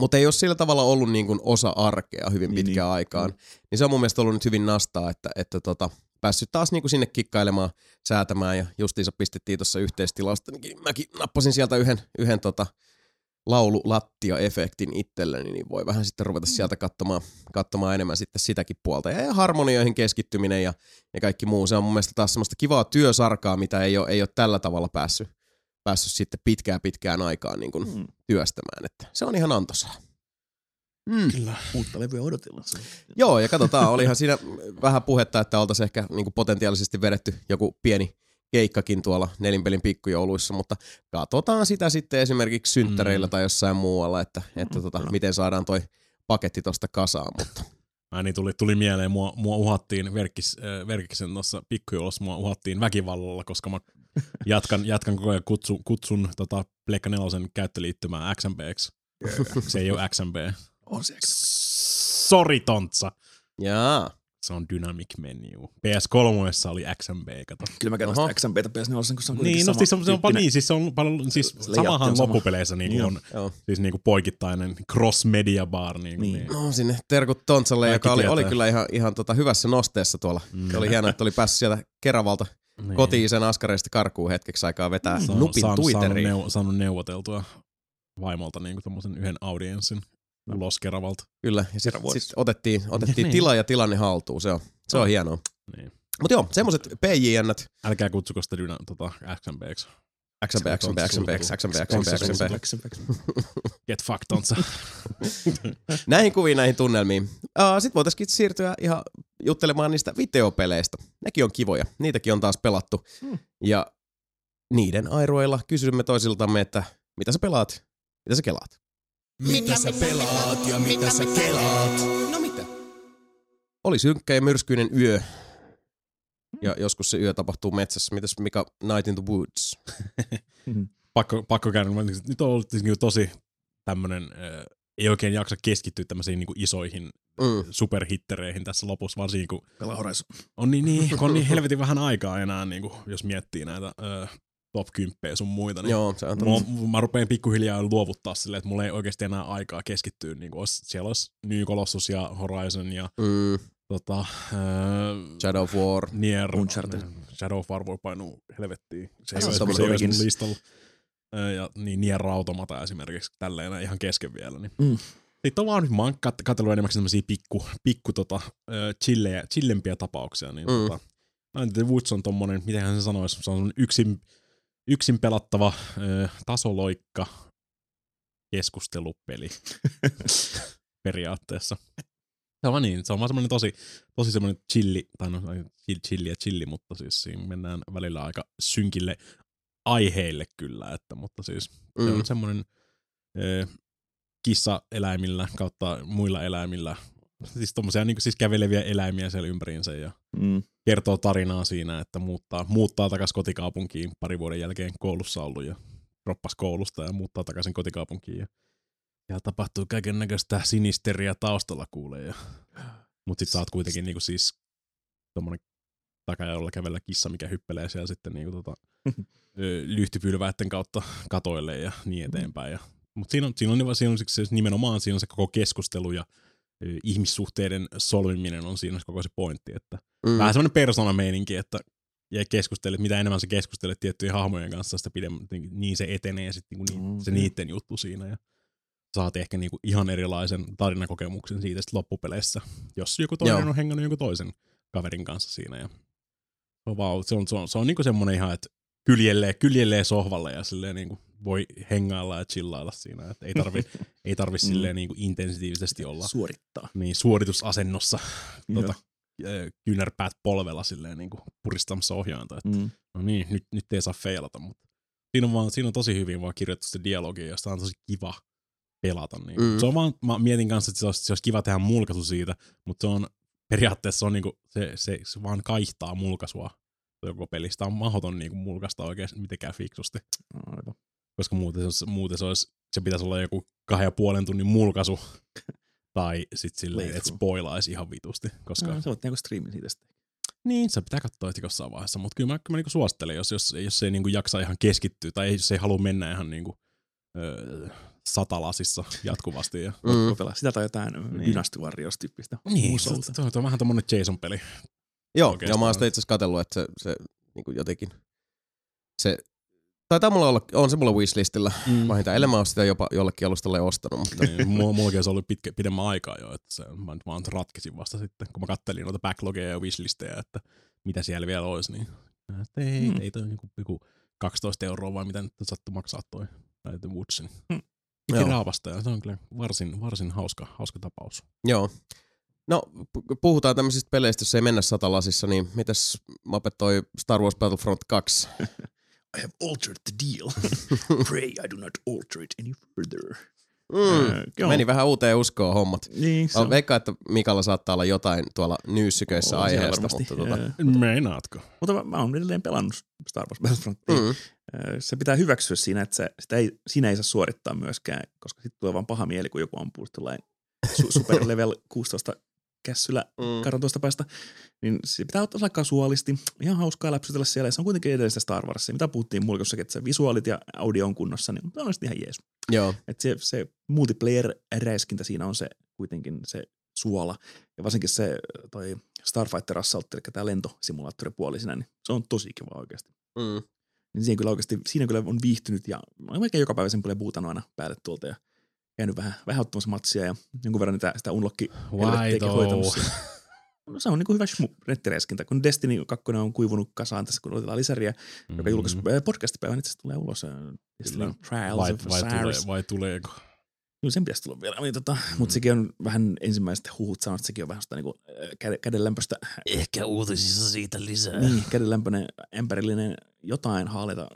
mutta ei ole sillä tavalla ollut niin kuin osa arkea hyvin Niin, pitkään niin. aikaan. Niin se on mun mielestä ollut nyt hyvin nastaa, että, että tota, päässyt taas niin kuin sinne kikkailemaan, säätämään ja justiinsa pistettiin tuossa yhteistilasta, niin mäkin nappasin sieltä yhden, yhden tota, laululattia-efektin itselleni, niin voi vähän sitten ruveta sieltä katsomaan, katsomaan enemmän sitten sitäkin puolta. Ja, ja harmonioihin keskittyminen ja, ja kaikki muu, se on mun mielestä taas semmoista kivaa työsarkaa, mitä ei ole, ei ole tällä tavalla päässyt, päässyt sitten pitkään pitkään aikaan niin kuin Mm. työstämään. Että se on ihan antoisaa. Mm. Kyllä. Uutta levyä odotellessa. Joo, ja katsotaan, olihan siinä vähän puhetta, että oltaisiin ehkä niin potentiaalisesti vedetty joku pieni keikkakin tuolla nelinpelin pikkujouluissa, mutta katsotaan sitä sitten esimerkiksi synttäreillä Mm. tai jossain muualla, että, että tota, kyllä. miten saadaan toi paketti tosta kasaan, mutta Ai niin, tuli, tuli mieleen, mua, mua uhattiin Verkis, äh, Verkiksen tuossa pikkujoulussa, mua uhattiin väkivallalla, koska mä jatkan, jatkan koko ajan kutsu, kutsun tota Pleikka Nelosen käyttöliittymää XMPX. Se ei ole XMP. On se. Sori Tontsa. jaa. Se on Dynamic Menu. PS3 oli XMB, kato. Kyllä mä käytän XMPtä PS4, kun se on Niin, no sama siis se on, se on, paljon, tyyppinen. niin, siis se on paljon, siis samahan on sama. loppupeleissä niin Niin on, Joo. siis niin kuin poikittainen cross-media bar. Niin, kuin, Niin. niin. No sinne terkut Tontsalle, Kaikki joka oli, oli kyllä ihan, ihan tota hyvässä nosteessa tuolla. Mm. Se oli hienoa, että oli päässyt sieltä Keravalta Niin. kotiin sen askareista karkuun hetkeksi aikaa vetää Saanut- nupin saanut- saanut, Twitteriin. neu, saanut neuvoteltua vaimolta niin kuin yhden audienssin ulos Keravalta. Kyllä, ja sitten sit otettiin, otettiin Niin. tila ja tilanne haltuun, se on, se on hienoa. Niin. Mutta joo, semmoset PJN, Älkää kutsuko sitä dyna, tota, XMBX. XMP, XMP, XMP, XMP, XMP. XMP. Get fucked, Tontsa. Näihin kuviin, näihin tunnelmiin. Uh, Sitten voitaisiin siirtyä ihan juttelemaan niistä videopeleistä. Nekin on kivoja, niitäkin on taas pelattu. Hmm. Ja niiden airoilla kysymme toisiltamme, että mitä sä pelaat, mitä sä kelaat. Mitä sä pelaat ja mitä sä kelaat? No mitä? Oli synkkä ja myrskyinen yö. Ja joskus se yö tapahtuu metsässä. Mitäs Mika Night in the Woods? pakko, pakko käydä. mä- Nyt on ollut siis niinku tosi tämmönen, äh, ei oikein jaksa keskittyä tämmöisiin niinku isoihin Mm. superhittereihin tässä lopussa, varsinkin kun on niin, niin, kun on niin helvetin vähän aikaa enää, niin kuin, jos miettii näitä äh, top 10 sun muita, niin Joo, se on. Mulla, mä rupean pikkuhiljaa luovuttaa silleen, että mulla ei oikeasti enää aikaa keskittyä. Niin kuin olisi, siellä olisi New Colossus ja Horizon ja Mm. tota, äh, Shadow of War. Nier. Uncharted. Shadow of War voi painua helvettiin. Se ei olisi mun listalla. Ja niin Nier Automata esimerkiksi tälleen ihan kesken vielä. Niin. Mm. Sitten on vaan nyt, mä oon kat- katsellut enemmän semmosia pikku, pikku tota, chillejä, chillempiä tapauksia. Niin, Mm. tota, Woods on tommonen, miten se sanoisi, se on yksin, yksin pelattava ö, tasoloikka keskustelupeli periaatteessa. Se on vaan niin, se on vaan semmoinen tosi, tosi semmoinen chilli, tai no chill, chilli ja chilli, mutta siis siinä mennään välillä aika synkille aiheille kyllä, että, mutta siis se Mm. on semmoinen ö, kissaeläimillä kautta muilla eläimillä, siis tommosia niin siis käveleviä eläimiä siellä ympäriinsä ja Mm. kertoo tarinaa siinä, että muuttaa, muuttaa takaisin kotikaupunkiin pari vuoden jälkeen koulussa ollut ja droppas koulusta ja muuttaa takaisin kotikaupunkiin. Ja, ja tapahtuu kaiken näköistä sinisteriä taustalla kuulee. Ja, mutta sit sä oot kuitenkin niinku siis tommonen takajaolla kävellä kissa, mikä hyppelee siellä sitten niinku tota, ö, lyhtypylväiden kautta katoille ja niin eteenpäin. Ja, mutta siinä on, siinä on, siinä on se, nimenomaan siinä on se koko keskustelu ja ihmissuhteiden solmiminen on siinä koko se pointti, että Mm. Vähän semmoinen persoonameininki, että ja keskustelet, mitä enemmän sä keskustelet tiettyjen hahmojen kanssa, sitä pidemmän, niin, niin se etenee sitten niin, Mm, niin, se niiden juttu siinä. Ja saat ehkä niin kuin ihan erilaisen tarinakokemuksen siitä sit loppupeleissä, jos joku toinen Joo. on hengannut jonkun toisen kaverin kanssa siinä. Ja se on, vaan, se on, se on, se on niin kuin semmoinen ihan, että kyljellee, kyljellee sohvalle ja silleen niin kuin voi hengailla ja chillailla siinä. Että ei tarvi, ei tarvi Mm. silleen niin kuin intensitiivisesti olla Suorittaa. niin, suoritusasennossa äh, kyynärpäät polvella silleen niin kuin puristamassa ohjainta. Että, Mm. No niin, nyt, nyt ei saa feilata, mutta siinä on, vaan, siinä on tosi hyvin vaan kirjoitettu se dialogi, josta on tosi kiva pelata. Niin. Mm. Mm. Se on vaan, mä mietin kanssa, että se olisi, se olisi kiva tehdä mulkaisu siitä, mutta se on periaatteessa se on niinku, se, se, se, vaan kaihtaa mulkaisua joko pelistä. on mahdoton niinku mulkaista oikein mitenkään fiksusti, Aivan. Koska muuten se, olisi, muuten se, olisi, se pitäisi olla joku kahden ja puolen tunnin mulkaisu, tai sitten silleen, että Playthrough. spoilaisi ihan vitusti, koska No, se voit niinku striimin siitä sitten. niin, se pitää katsoa heti jossain vaiheessa, mutta kyllä mä, kyllä mä niinku suosittelen, jos, jos, jos ei niinku jaksa ihan keskittyä tai jos ei halua mennä ihan niinku, öö, satalasissa jatkuvasti. Ja, Mm. Pelaa sitä tai jotain Niin. niin. Dynasty tyyppistä. niin, musolta. se, se, on vähän tommonen Jason-peli. Joo, Oikeastaan. ja mä oon sitä itse asiassa katsellut, että se, se niin kuin jotenkin, se, taitaa mulla olla, on se mulla wishlistillä Mm. vähintään, ellei mä sitä jopa jollekin alustalle ostanut, mutta niin, mulla, mullakin se ollut pitkä, pidemmän aikaa jo, että se, mä nyt vaan ratkesin vasta sitten, kun mä kattelin noita backlogeja ja wishlisteja, että mitä siellä vielä olisi, niin että ei, Mm. ei toi niinku joku 12 euroa vai mitä nyt sattuu maksaa toi näitä Woodsin. Mm. Joo. Raavasta ja se on kyllä varsin, varsin hauska, hauska tapaus. joo. No, pu- puhutaan tämmöisistä peleistä, jos ei mennä satalasissa, niin mitäs Mape toi Star Wars Battlefront 2? I have altered the deal. Pray I do not alter it any further. Mm. Öö, joo. Meni vähän uuteen uskoon hommat. Niin, se Mä on, veikkaan, että Mikalla saattaa olla jotain tuolla siellä aiheesta, varmasti. mutta tota, Öö, Meinaatko? mutta mä, mä oon edelleen pelannut Star Wars Battlefrontia. mm, Öö, Se pitää hyväksyä siinä, että se, sitä ei, siinä ei saa suorittaa myöskään, koska sitten tulee vaan paha mieli, kun joku ampuu su- super level 16 kässyllä mm. kartan tuosta päästä, niin se pitää ottaa aika kasuaalisti. Ihan hauskaa läpsytellä siellä. ja Se on kuitenkin edelleen sitä Star Warsia. Mitä puhuttiin mulkossakin, että se visuaalit ja audio on kunnossa, niin on sitten ihan jees. Joo, Että se, se multiplayer-räiskintä siinä on se kuitenkin se suola. Ja varsinkin se toi Starfighter Assault, eli tämä lentosimulaattoripuoli siinä, niin se on tosi kiva oikeasti. mm. Niin siinä kyllä oikeasti, siinä kyllä on viihtynyt ja melkein joka päivä sen paljon buutanut aina päälle tuolta ja käynyt vähän, vähän ottamassa matsia ja jonkun verran niitä, sitä unlocki siinä. No, se on niin kuin hyvä shmu, nettireiskintä, kun Destiny 2 on kuivunut kasaan tässä, kun otetaan lisäriä, mm. joka julkaisi äh, podcastipäivän itse asiassa tulee ulos. Destiny Kyllä. Trials Vai, of vai, tulee, vai tuleeko? Kyllä sen pitäisi tulla vielä. Niin, tota, mm. Mutta sekin on vähän ensimmäiset huhut sanonut, että sekin on vähän sitä niin käden, kädenlämpöistä, Ehkä uutisissa siitä lisää. niin, kädenlämpöinen, ämpärillinen jotain haaleta.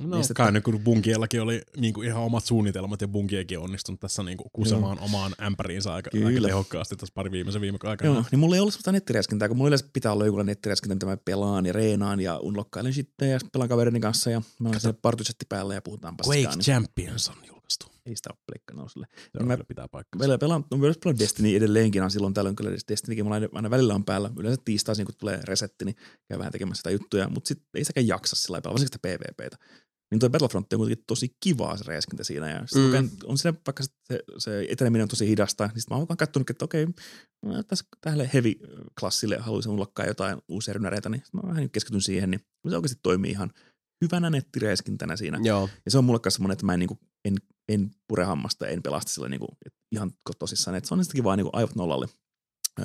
No Nestettä. kai nyt kun Bunkiellakin oli niinku ihan omat suunnitelmat ja Bunkiekin on onnistunut tässä niinku kusemaan omaan ämpäriinsä aika, aika Kyllä. tehokkaasti tässä pari viimeisen viime aikana. Joo, niin mulla ei ollut sellaista nettiräskintää, kun mulla yleensä pitää olla joku nettiräskintä, mitä mä pelaan ja reenaan ja unlokkailen sitten ja pelaan kaverini kanssa ja mä olen siellä partysetti päällä ja puhutaan paskaa. Quake Niin Champions on julkaistu. ei sitä ole pleikka nouselle. Se mä- kyllä pitää paikkaa. Meillä pelaan, no myös pelaan Destiny edelleenkin, on silloin tällöin kyllä Destinykin mulla aina- aina välillä on päällä. Yleensä tiistaisin, kun tulee resetti, niin käy vähän tekemässä sitä juttuja, mutta sitten ei sitäkään jaksa sillä lailla, varsinkin sitä PvPtä. Niin toi Battlefront on kuitenkin tosi kivaa se räiskintä siinä. Ja Mm. on siinä, vaikka se, se eteneminen on tosi hidasta, niin sitten mä oon vaan katsonut, että okei, mä tässä tälle heavy-klassille haluaisin unlockkaa jotain uusia rynäreitä, niin mä vähän keskityn siihen, niin se oikeasti toimii ihan hyvänä nettiräiskintänä siinä. Joo, Ja se on mulle kanssa semmoinen, että mä en, niinku, en, en pure hammasta, en pelasta sillä niinku, et ihan tosissaan. Et se on sitäkin vaan niinku aivot nollalle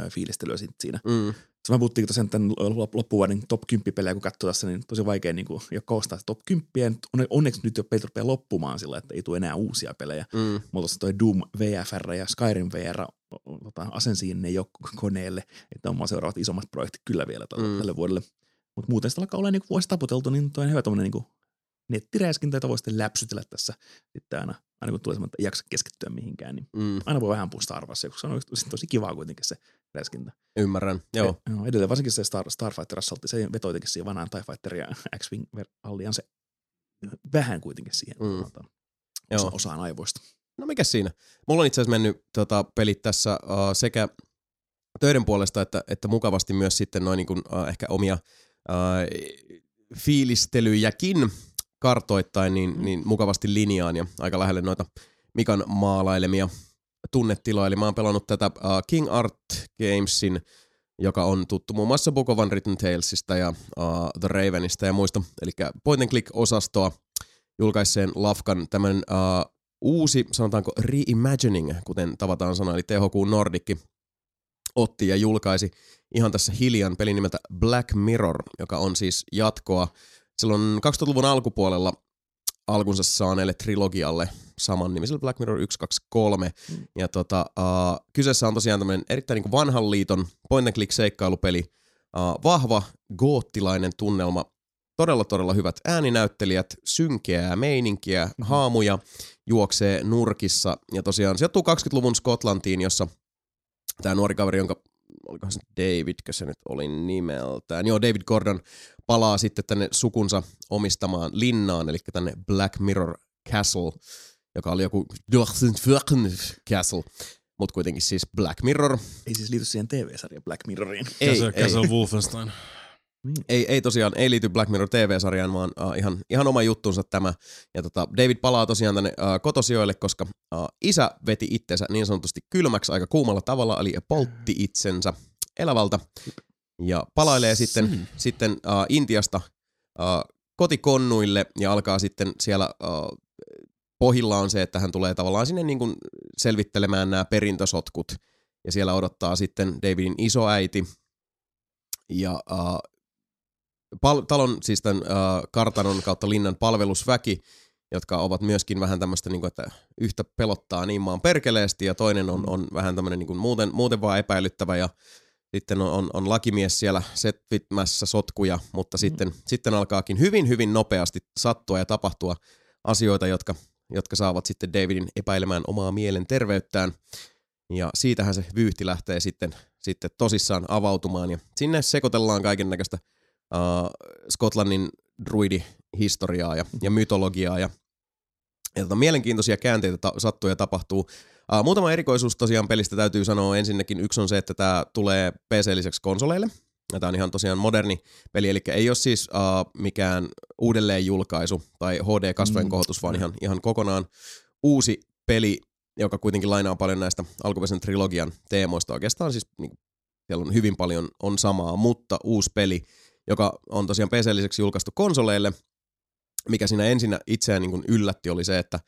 fiilistelyä siinä. mm. Se mä puhuttiin tosiaan tämän lop- loppuvuoden top 10 pelejä, kun katsoo tässä, niin tosi vaikea niinku, jo koostaa top 10. Onne- Onneksi nyt jo pelit rupeaa loppumaan sillä, että ei tule enää uusia pelejä. Mm. Tuossa toi Doom VFR ja Skyrim VR tota, asensiin ne jo koneelle, että on seuraavat isommat projektit kyllä vielä tälle, Mm. tälle vuodelle. Mutta muuten sitä alkaa olla niinku vuosi taputeltu, niin toi on hyvä tommonen niinku nettiräiskintä, jota voi sitten läpsytellä tässä sitten aina, aina kun tulee semmoinen, että ei jaksa keskittyä mihinkään, niin Mm. aina voi vähän Warsia, koska se on tosi kivaa kuitenkin se räiskintä. Ymmärrän, joo. E- joo edelleen varsinkin se Star, Starfighter Assault, se vetoi jotenkin siihen vanhaan TIE Fighter ja X-Wing Alliance vähän kuitenkin siihen Mm. osa, Joo. osaan aivoista. No mikä siinä? Mulla on itse asiassa mennyt tota, pelit tässä uh, sekä töiden puolesta että, että mukavasti myös sitten noin niin kuin, uh, ehkä omia uh, fiilistelyjäkin kartoittain niin, Mm. niin mukavasti linjaan ja aika lähelle noita Mikan maalailemia tunnetiloja. Eli mä oon pelannut tätä uh, King Art Gamesin, joka on tuttu muun muassa Book of Unwritten Talesista ja uh, The Ravenista ja muista. Eli point and click-osastoa julkaisseen Lafkan tämmönen uh, uusi, sanotaanko reimagining, kuten tavataan sanoa, eli THQ Nordicki otti ja julkaisi ihan tässä hiljan pelin nimeltä Black Mirror, joka on siis jatkoa silloin 2000-luvun alkupuolella alkunsa saaneelle trilogialle, saman nimisellä Black Mirror 123. Mm. Ja tota, uh, kyseessä on tosiaan tämmöinen erittäin niin vanhan liiton point and click seikkailupeli, uh, vahva goottilainen tunnelma, todella todella hyvät ääninäyttelijät, synkeää meininkiä, mm-hmm. haamuja juoksee nurkissa. Ja tosiaan sijoittuu 20-luvun Skotlantiin, jossa tämä nuori kaveri, jonka olikohan se Davidkö se nyt oli nimeltään. Joo, David Gordon palaa sitten tänne sukunsa omistamaan linnaan, eli tänne Black Mirror Castle, joka oli joku Castle, mutta kuitenkin siis Black Mirror. Ei siis liity siihen TV-sarjaan Black Mirroriin. Ei, Castle, ei. Castle Wolfenstein. Ei, ei tosiaan, ei liity Black Mirror TV-sarjaan, vaan uh, ihan, ihan oma juttunsa tämä. Ja tota, David palaa tosiaan tänne uh, kotosijoille, koska uh, isä veti itsensä niin sanotusti kylmäksi aika kuumalla tavalla, eli poltti itsensä elävältä. Ja palailee sitten, sitten uh, Intiasta uh, kotikonnuille ja alkaa sitten siellä uh, pohjilla on se, että hän tulee tavallaan sinne niin kuin selvittelemään nämä perintösotkut. Ja siellä odottaa sitten Davidin isoäiti ja uh, pal- talon, siis tämän uh, kartanon kautta linnan palvelusväki, jotka ovat myöskin vähän tämmöistä, niin kuin, että yhtä pelottaa niin maan perkeleesti ja toinen on, on vähän tämmöinen niin kuin muuten, muuten vaan epäilyttävä ja sitten on, on, on lakimies siellä setvittämässä sotkuja, mutta mm. sitten, sitten alkaakin hyvin, hyvin nopeasti sattua ja tapahtua asioita, jotka, jotka saavat sitten Davidin epäilemään omaa mielen terveyttään. Ja siitähän se vyyhti lähtee sitten, sitten tosissaan avautumaan. Ja sinne sekoitellaan kaiken näköistä uh, Skotlannin druidihistoriaa ja, ja mytologiaa ja, ja tota, mielenkiintoisia käänteitä ta- sattuu ja tapahtuu. Uh, muutama erikoisuus tosiaan pelistä täytyy sanoa. Ensinnäkin yksi on se, että tämä tulee PC-liseksi konsoleille. Tämä on ihan tosiaan moderni peli, eli ei ole siis uh, mikään uudelleen julkaisu tai HD-kasvojen Mm. kohotus, vaan ihan, ihan kokonaan uusi peli, joka kuitenkin lainaa paljon näistä alkuperäisen trilogian teemoista. Oikeastaan siis niin, siellä on hyvin paljon on samaa, mutta uusi peli, joka on tosiaan PC-liseksi julkaistu konsoleille, mikä siinä ensin itseään niin yllätti oli se, että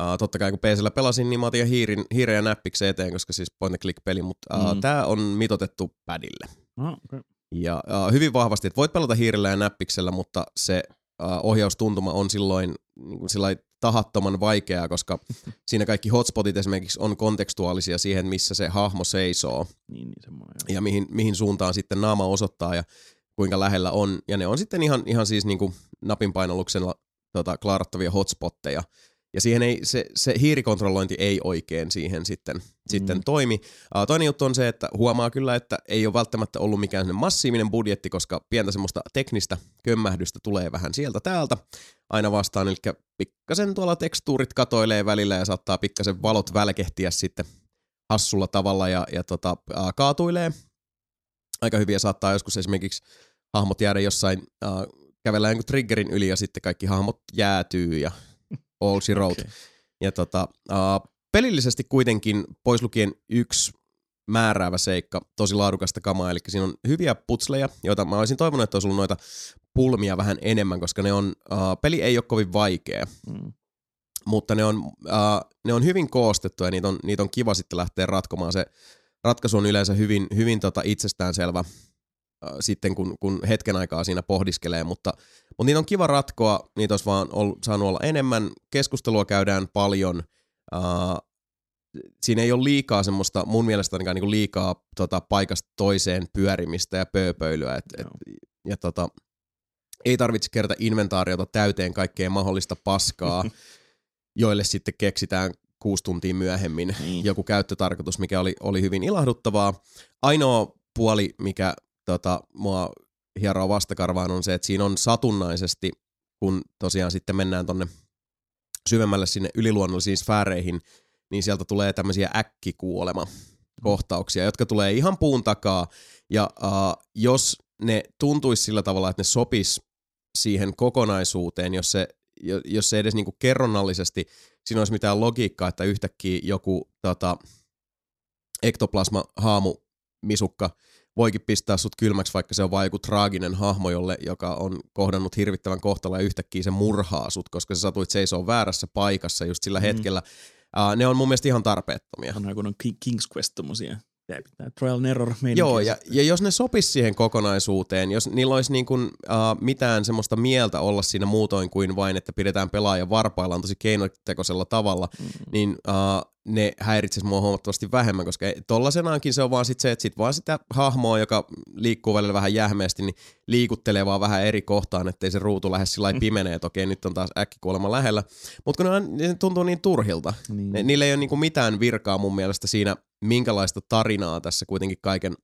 Uh, totta kai kun PCllä pelasin, niin mä otin hiirin, hiiren ja näppiksen eteen, koska siis point and click peli, mutta uh, Mm. mm. tämä on mitotettu padille. Ah, okay. Ja uh, hyvin vahvasti, että voit pelata hiirellä ja näppiksellä, mutta se uh, ohjaustuntuma on silloin niin kuin sillai tahattoman vaikeaa, koska siinä kaikki hotspotit esimerkiksi on kontekstuaalisia siihen, missä se hahmo seisoo Niin, niin semmoinen. ja mihin, mihin suuntaan sitten naama osoittaa ja kuinka lähellä on. Ja ne on sitten ihan, ihan siis niin kuin napinpainalluksella tota, klaarattavia hotspotteja. Ja siihen ei, se, se hiirikontrollointi ei oikein siihen sitten, mm. sitten toimi. Uh, toinen juttu on se, että huomaa kyllä, että ei ole välttämättä ollut mikään massiivinen budjetti, koska pientä semmoista teknistä kömmähdystä tulee vähän sieltä täältä aina vastaan. Eli pikkasen tuolla tekstuurit katoilee välillä ja saattaa pikkasen valot välkehtiä sitten hassulla tavalla ja, ja tota, uh, kaatuilee aika hyviä saattaa joskus esimerkiksi hahmot jäädä jossain, äh, kävellä jonkun triggerin yli ja sitten kaikki hahmot jäätyy ja all she wrote. Okei. Ja tota, äh, pelillisesti kuitenkin pois lukien yksi määräävä seikka, tosi laadukasta kamaa, eli siinä on hyviä putsleja, joita mä olisin toivonut, että olisi ollut noita pulmia vähän enemmän, koska ne on, äh, peli ei ole kovin vaikea, Mm. mutta ne on, äh, ne on hyvin koostettu ja niitä on, niitä on kiva sitten lähteä ratkomaan. Se ratkaisu on yleensä hyvin, hyvin tota itsestäänselvä äh, sitten, kun, kun hetken aikaa siinä pohdiskelee, mutta, mutta niitä on kiva ratkoa, niitä olisi vaan ollut, saanut olla enemmän, keskustelua käydään paljon, äh, siinä ei ole liikaa semmoista, mun mielestä ainakaan niinku liikaa tota, paikasta toiseen pyörimistä ja pööpöilyä, et, et, ja tota, ei tarvitse kerätä inventaariota täyteen kaikkea mahdollista paskaa, joille sitten keksitään kuusi tuntia myöhemmin Niin. joku käyttötarkoitus, mikä oli, oli hyvin ilahduttavaa. Ainoa puoli, mikä tota, mua hieroo vastakarvaan on se, että siinä on satunnaisesti, kun tosiaan sitten mennään tonne syvemmälle sinne yliluonnollisiin sfääreihin, niin sieltä tulee tämmöisiä äkkikuolema kohtauksia, jotka tulee ihan puun takaa. Ja uh, jos ne tuntuisi sillä tavalla, että ne sopis siihen kokonaisuuteen, jos se, jo- jos se edes niinku kerronnallisesti siinä olisi mitään logiikkaa, että yhtäkkiä joku tota, ektoplasma haamu misukka voikin pistää sut kylmäksi, vaikka se on vain joku traaginen hahmo, jolle, joka on kohdannut hirvittävän kohtalon ja yhtäkkiä se murhaa sut, koska sä satuit seisoo väärässä paikassa just sillä Mm. hetkellä. Uh, ne on mun mielestä ihan tarpeettomia. On kun on Ki- King's Quest tommosia Tämä pitää trial and error Joo, ja, ja jos ne sopis siihen kokonaisuuteen, jos niillä olisi niin kuin, uh, mitään semmoista mieltä olla siinä muutoin kuin vain, että pidetään pelaaja varpaillaan tosi keinotekoisella tavalla, mm. niin uh, ne häiritsisi mua huomattavasti vähemmän, koska tollasenaankin se on vaan sit se, että sit vaan sitä hahmoa, joka liikkuu välillä vähän jähmeästi, niin liikuttelee vaan vähän eri kohtaan, ettei se ruutu lähde sillä mm. pimenee, että okei, nyt on taas äkkikuolema lähellä. Mutta kun ne, on, ne tuntuu niin turhilta. Niin. Ne, niillä ei ole niinku mitään virkaa mun mielestä siinä, minkälaista tarinaa tässä kuitenkin kaiken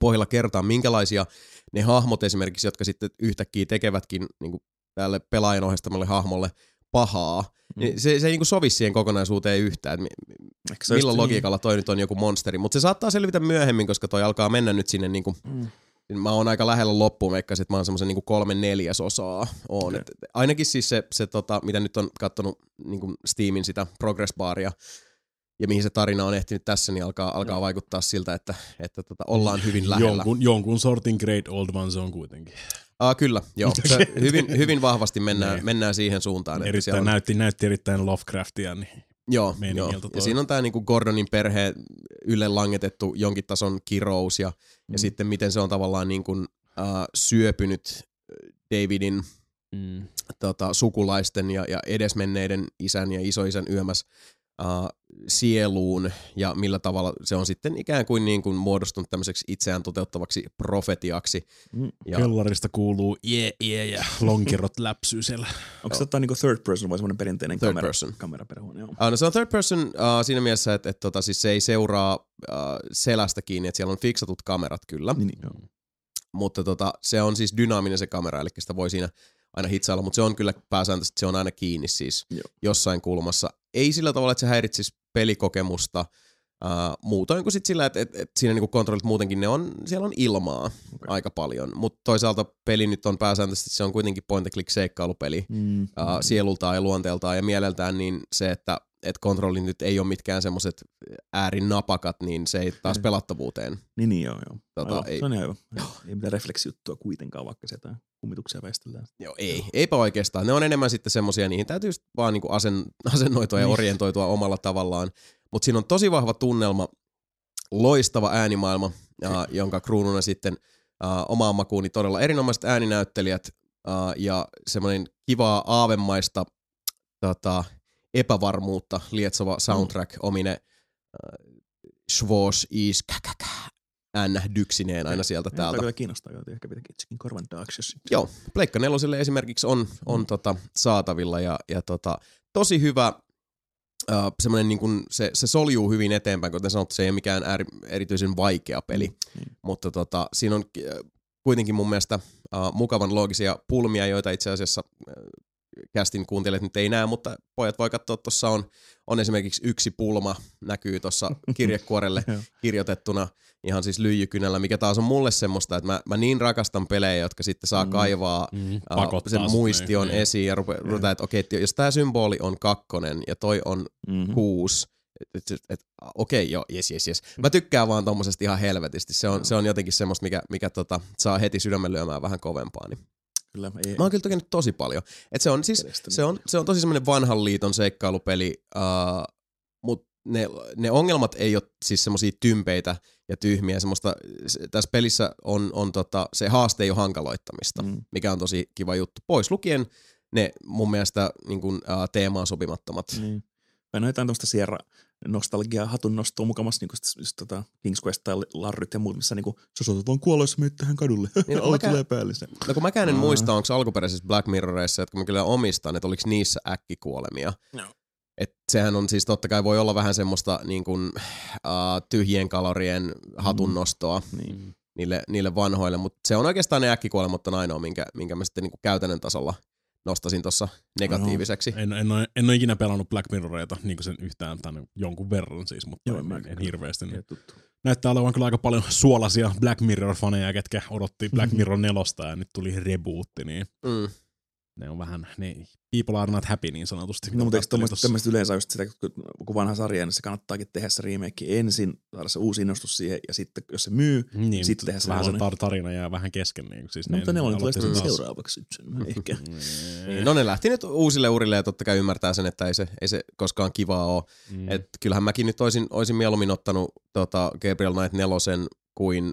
pohjalla kertaa, minkälaisia ne hahmot esimerkiksi, jotka sitten yhtäkkiä tekevätkin niin tälle pelaajan ohjastamalle hahmolle pahaa, mm. niin se, se ei niinku sovi siihen kokonaisuuteen yhtään, että milloin niin? logiikalla toi nyt on joku monsteri. Mutta se saattaa selvitä myöhemmin, koska toi alkaa mennä nyt sinne niinku, mm. Mä oon aika lähellä loppuun, vaikka että mä oon semmoisen niinku kolme neljäsosaa oon. Okay. Et ainakin siis se, se tota, mitä nyt on kattonut niinku Steamin sitä progress baria, ja mihin se tarina on ehtinyt tässä, niin alkaa, alkaa vaikuttaa siltä, että, että tota, ollaan hyvin lähellä. Jonkun, jonkun sortin Great Old One se on kuitenkin. Ah, kyllä, joo. Se hyvin, hyvin vahvasti mennään, niin. mennään siihen suuntaan. Erittäin, on... näytti, näytti erittäin Lovecraftia. Niin joo, joo. ja siinä on tämä niinku Gordonin perhe ylle langetettu jonkin tason kirous ja, mm. ja sitten miten se on tavallaan niinku, uh, syöpynyt Davidin mm. tota, sukulaisten ja, ja edesmenneiden isän ja isoisän yömässä uh, sieluun ja millä tavalla se on sitten ikään kuin, niin kuin muodostunut tämmöiseksi itseään toteuttavaksi profetiaksi. Mm. Ja... Kellarista kuuluu ie, ie ja lonkirot läpsyy siellä. Onko se tota, niin kuin third person vai semmoinen perinteinen third kamera, person. kameraperhuone? Joo. Uh, no se on third person uh, siinä mielessä, että, että tota, siis se ei seuraa uh, selästä kiinni, että siellä on fiksatut kamerat kyllä. Niin, niin, joo. Mutta tota, se on siis dynaaminen se kamera, eli sitä voi siinä aina hitsailla, mutta se on kyllä pääsääntöisesti, se on aina kiinni siis Joo. jossain kulmassa. Ei sillä tavalla, että se häiritsisi pelikokemusta, Uh, muutoin kuin sit sillä, että et, et siinä niinku kontrollit muutenkin, ne on, siellä on ilmaa okay. aika paljon, mutta toisaalta peli nyt on pääsääntöisesti, se on kuitenkin point and click seikkailupeli mm. uh, sielultaan ja luonteeltaan ja mieleltään, niin se, että et kontrolli nyt ei ole mitkään semmoiset äärin napakat, niin se ei taas pelattavuuteen. Niin, niin joo, joo. Tota, aivan, ei, se on aivan. Ei mitään refleksijuttua kuitenkaan, vaikka sieltä kummituksia väistellään. Joo, ei. Eipä oikeastaan. Ne on enemmän sitten semmoisia, niihin täytyy vaan niinku asen, asennoitua ja niin. orientoitua omalla tavallaan. Mutta siinä on tosi vahva tunnelma, loistava äänimaailma, ja, jonka kruununa sitten uh, omaan makuuni todella erinomaiset ääninäyttelijät uh, ja semmoinen kivaa aavemaista tota, epävarmuutta lietsova soundtrack mm. omine uh, Schwoz is ännähdyksineen aina sieltä täältä. Tämä kyllä kiinnostaa, että ehkä pitääkin itsekin korvan taakse. Joo, Pleikka neloselle esimerkiksi on, on mm. tota, saatavilla ja, ja tota, tosi hyvä Uh, semmoinen niin kuin, se, se soljuu hyvin eteenpäin, kuten sanottu, se ei ole mikään ääri, erityisen vaikea peli, mm. mm. mutta tota, siinä on kuitenkin mun mielestä uh, mukavan loogisia pulmia, joita itse asiassa uh, kästin kuuntelijat nyt ei näe, mutta pojat voi katsoa, tuossa on, on esimerkiksi yksi pulma, näkyy tuossa kirjekuorelle kirjoitettuna ihan siis lyijykynällä, mikä taas on mulle semmoista, että mä, mä niin rakastan pelejä, jotka sitten saa mm. kaivaa mm. uh, sen muistion niin, esiin ja rupeaa, että okei, okay, jos tämä symboli on kakkonen ja toi on mm-hmm. kuusi, et, et, et, okei, okay, joo, jes, jes, jes. Mä tykkään vaan tommosesta ihan helvetisti. Se on, se on jotenkin semmoista, mikä, mikä tota, saa heti sydämen lyömään vähän kovempaa. Niin Kyllä, ei, mä oon kyllä tukenut tosi paljon. Et se, on siis, se, on, se on tosi semmoinen vanhan liiton seikkailupeli, uh, mutta ne, ne ongelmat ei ole siis semmoisia tympeitä ja tyhmiä. Semmoista, tässä pelissä on, on tota, se haaste ei ole hankaloittamista, mm. mikä on tosi kiva juttu. Pois lukien ne mun mielestä niin kun, uh, teemaan sopimattomat. Niin. Mä jotain tuosta Sierra nostalgia hatun nostoa mukamassa niin just, just, tota King's Quest tai Larryt ja muut, missä niin kuin, sä saatat vaan kuolla, jos menet tähän kadulle. Niin, no, tulee päälle se. No kun mäkään en Aa. muista, onko alkuperäisissä Black Mirroreissa, jotka mä kyllä omistan, että oliko niissä äkkikuolemia. No. Et sehän on siis totta kai voi olla vähän semmoista niin kuin, uh, tyhjien kalorien hatunnostoa mm. niin. niille, niille vanhoille, mutta se on oikeastaan ne äkkikuolemat on ainoa, minkä, minkä mä sitten niin kuin käytännön tasolla – nostasin tuossa negatiiviseksi. No, en, en, ole, en ole ikinä pelannut Black Mirroreita niin sen yhtään tai jonkun verran siis, mutta Joo, en, en, en hirveästi. Niin. Näyttää olevan kyllä aika paljon suolaisia Black Mirror-faneja, ketkä odotti Black Mirror nelosta ja nyt tuli rebootti, niin mm. Ne on vähän, ne people are not happy niin sanotusti. No, mutta eikö tämmöistä yleensä just sitä, kun- vanha sarja, niin se kannattaakin tehdä se remake ensin, saada se uusi innostus siihen, ja sitten jos se myy, Niin, Sitten mutta tehdä vähän se tar- tarina jää vähän kesken. Niin, siis no, mutta ne oli tulee aloitti sitten seuraavaksi sitten, ehkä. Niin, no ne lähti nyt uusille urille ja totta kai ymmärtää sen, että ei se, ei se koskaan kivaa ole. Mm. Et kyllähän mäkin nyt olisin, olisin mieluummin ottanut tota Gabriel Knight nelosen kuin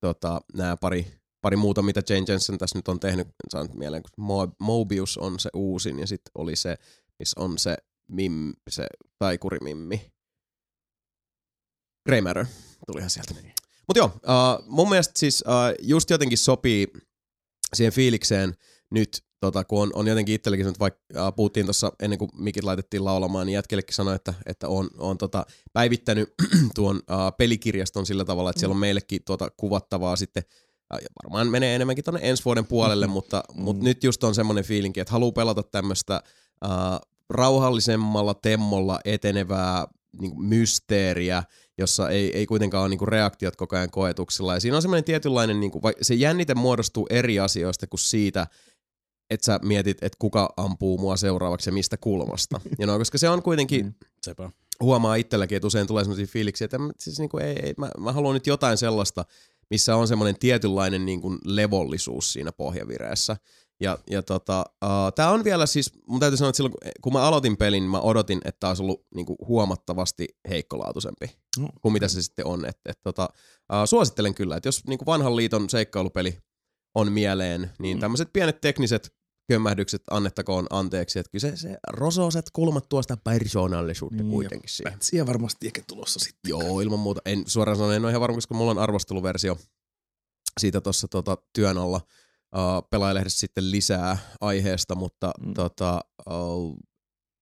tota, nämä pari, pari muuta, mitä Jane Jensen tässä nyt on tehnyt. En saa nyt mieleen, kun Mo- Mobius on se uusin ja sitten oli se, missä on se mim, se taikurimimmi. Grey Matter tulihan sieltä. Mutta joo, uh, mun mielestä siis uh, just jotenkin sopii siihen fiilikseen nyt, tota, kun on, on jotenkin itsellekin, nyt vaikka uh, puhuttiin tuossa ennen kuin mikit laitettiin laulamaan, niin jätkellekin sanoi, että, että on, on tota, päivittänyt tuon uh, pelikirjaston sillä tavalla, että siellä on meillekin tuota kuvattavaa sitten ja varmaan menee enemmänkin tuonne ensi vuoden puolelle, mutta, Mm. mutta nyt just on semmoinen fiilinki, että haluaa pelata tämmöistä uh, rauhallisemmalla temmolla etenevää niin mysteeriä, jossa ei, ei kuitenkaan ole niinku reaktiot koko ajan koetuksella. Ja siinä on semmoinen tietynlainen, niinku, vai- se jännite muodostuu eri asioista kuin siitä, että sä mietit, että kuka ampuu mua seuraavaksi ja mistä kulmasta. Ja no, koska se on kuitenkin, Mm. Sepä. huomaa itselläkin, että usein tulee semmoisia fiiliksiä, että siis niinku, ei, ei, mä, mä haluan nyt jotain sellaista, missä on semmoinen tietynlainen niinku levollisuus siinä pohjavireessä. Ja, ja tota, uh, tää on vielä siis, mun täytyy sanoa, että silloin kun- kun mä aloitin pelin, mä odotin, että tää olisi ollut niinku huomattavasti heikkolaatuisempi No, kuin mitä se sitten on. Et, et, tota, uh, suosittelen kyllä, että jos niinku vanhan liiton seikkailupeli on mieleen, niin Mm. tämmöiset pienet tekniset kömmähdykset annettakoon anteeksi. Että kyllä se, se rososet kulmat tuosta persoonallisuutta Niin, kuitenkin siihen. Pätsiä varmasti ehkä tulossa sitten. Joo, ilman muuta. En suoraan sanoen, en ole ihan varma, koska mulla on arvosteluversio siitä tuossa tota, työn alla. Uh, pelaajalehdessä sitten lisää aiheesta, mutta mm. tota, uh,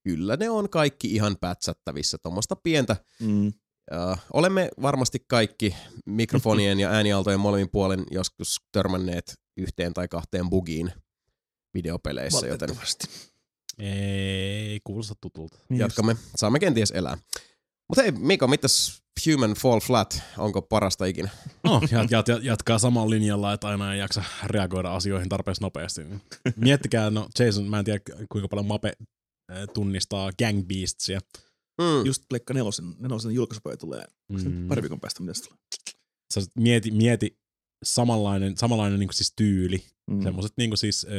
kyllä ne on kaikki ihan pätsättävissä. Tuommoista pientä Mm. Uh, olemme varmasti kaikki mikrofonien ja äänialtojen molemmin puolen joskus törmänneet yhteen tai kahteen bugiin videopeleissä, joten. Ei kuulosta tutulta. jatkamme. Saamme kenties elää. Mutta hei, Miko, mitäs Human Fall Flat, onko parasta ikinä? No, jat, jat, jat, jatkaa samalla linjalla, että aina ei jaksa reagoida asioihin tarpeeksi nopeasti. Miettikää, no Jason, mä en tiedä kuinka paljon Mape tunnistaa Gang Beastsia. Mm. Just Pleikka nelosen, nelosen julkaisupäivä tulee mm. Mm. pari viikon päästä, mitä se tulee. Sä mieti, mieti samanlainen, samanlainen niin siis tyyli. Mm. Mm. Semmoiset niin siis äh,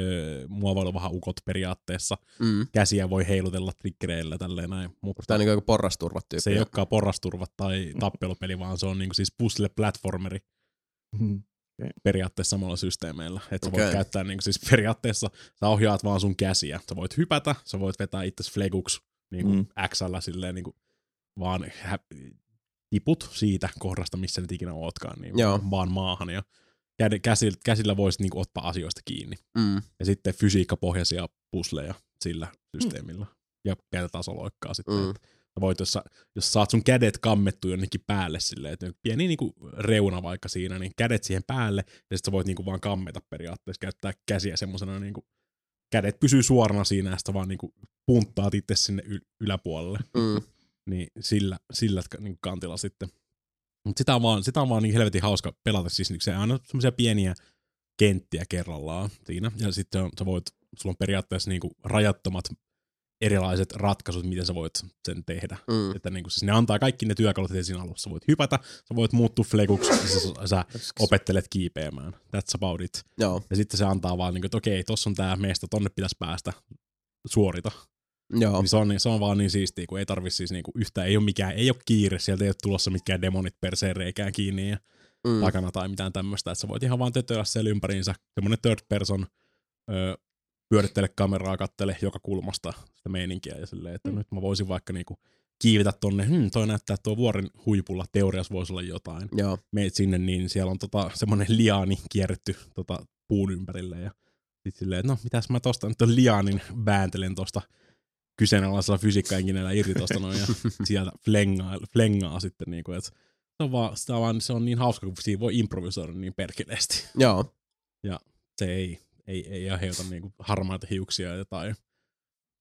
muovailuvahan ukot periaatteessa. Mm. Käsiä voi heilutella trikkereillä tälleen näin. Mutta Tämä on niin joku porrasturvat tyyppi. se ei olekaan porrasturvat tai tappelupeli, vaan se on niin siis puzzle-platformeri. Mm. periaatteessa samalla systeemeillä. Että sä voit käyttää niin siis periaatteessa, sä ohjaat vaan sun käsiä. Sä voit hypätä, sä voit vetää itse fleguks niin kuin Mm. X-llä silleen niin kuin vaan hä- tiput siitä kohdasta, missä nyt ikinä ootkaan, niin Joo. vaan maahan ja käsillä, käsillä voisit niin kuin ottaa asioista kiinni. Mm. Ja sitten fysiikkapohjaisia pusleja sillä systeemillä. Ja pientä tasoloikkaa sitten. Mm. Mm. Sä voit, jos, sä, jos saat sun kädet kammettu jonnekin päälle silleen, että pieni niinku reuna vaikka siinä, niin kädet siihen päälle, ja sitten sä voit niinku vaan kammeta periaatteessa, käyttää käsiä semmosena niinku, kädet pysyy suorana siinä, ja sitten vaan niinku punttaat itse sinne y- yläpuolelle. Mm. Niin sillä, sillä niinku kantilla sitten. Mutta sitä on vaan, sitä on vaan niin helvetin hauska pelata, siis niinku se aina semmoisia pieniä kenttiä kerrallaan siinä, ja sitten on, sä voit, sulla on periaatteessa niinku rajattomat erilaiset ratkaisut, miten sä voit sen tehdä. Mm. Että niin siis ne antaa kaikki ne työkalut heti siinä alussa. Sä voit hypätä, sä voit muuttua fleguksi, sä, sä opettelet kiipeämään. That's about it. Joo, Ja sitten se antaa vaan, niin kuin, että okei, tossa on tää meistä, tonne pitäisi päästä, suorita. Joo. Niin se, on, se on vaan niin siistiä, kun ei tarvi siis niinku yhtään, ei ole mikään, ei ole kiire, sieltä ei ole tulossa mitkään demonit perseen reikään kiinni ja Mm. takana tai mitään tämmöistä, että sä voit ihan vaan tötöillä siellä ympäriinsä. Semmoinen third person ö, pyörittele kameraa, kattele joka kulmasta sitä meininkiä ja silleen, että mm. nyt mä voisin vaikka niinku kiivetä tonne, hmm, toi näyttää, että tuo vuoren huipulla teoriassa voisi olla jotain. Joo. Meet sinne, niin siellä on tota, semmoinen liaani kierretty tota, puun ympärille ja sit silleen, että no mitäs mä tosta nyt ton liaanin vääntelen tosta kyseenalaisella fysiikkaengineellä irti tosta noin ja sieltä flengaa, flengaa sitten niinku, että se on, vaan, sitä on vaan, se on niin hauska, kun siinä voi improvisoida niin perkeleesti. Joo. Se ei, ei, ei aiheuta niinku harmaita hiuksia tai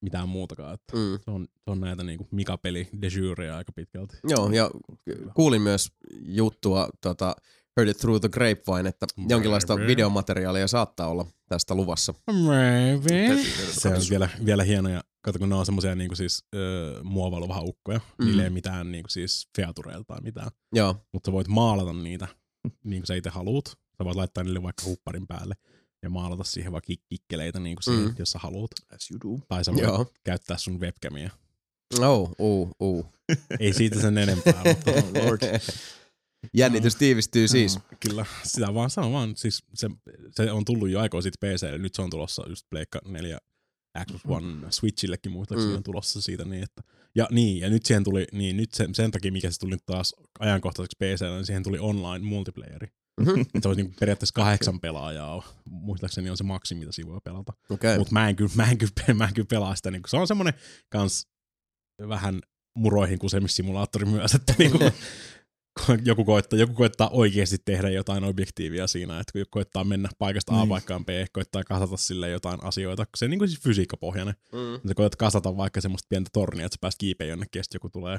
mitään muutakaan. Että Mm. se, on, se on näitä niinku Mika-peli de jureja aika pitkälti. Joo, ja kuulin myös juttua tota, heard it through the grapevine, että jonkinlaista Maybe. videomateriaalia saattaa olla tästä luvassa. Maybe. Se on vielä, vielä hienoja. Kato, kun ne on semmosia niinku siis öö, muovailuvahaukkoja. Mm. Mm. Niillä ei mitään niinku siis featureilta tai mitään. Joo, Mutta sä voit maalata niitä niin kuin sä itse haluut. Sä voit laittaa niille vaikka hupparin päälle ja maalata siihen vaikka kik- kikkeleitä niin kuin siihen, Mm. jos sä haluut. As you do. Tai sä voit joo. käyttää sun webcamia. Oh, uh, uh. Ei siitä sen enempää, mutta Oh lord. Jännitys tiivistyy siis. kyllä sitä vaan sanon vaan. Siis se, se on tullut jo aikoja sitten PClle. Nyt se on tulossa just Pleikka 4 Xbox One Switchillekin muistaakseni Mm. on tulossa siitä niin, että ja niin, ja nyt siihen tuli, niin nyt sen, sen takia, mikä se tuli nyt taas ajankohtaiseksi PClle, niin siihen tuli online multiplayeri. Mhm. Että se olisi niinku periaatteessa kahdeksan pelaajaa. Muistaakseni on se maksimi, mitä siinä voi pelata. Okei. Mutta mä en kyllä, mä en kyllä, mä en kyllä pelaa sitä. Niinku, se on semmoinen kans vähän muroihin kusemissimulaattori myös, että niinku, kun joku, koittaa, joku koittaa oikeasti tehdä jotain objektiivia siinä, että kun joku koittaa mennä paikasta A Niin. paikkaan B, koittaa kasata sille jotain asioita, se on niin kuin siis fysiikkapohjainen. Mm. Sä koetat kasata vaikka semmoista pientä tornia, että sä pääst kiipeä jonnekin, ja sitten joku tulee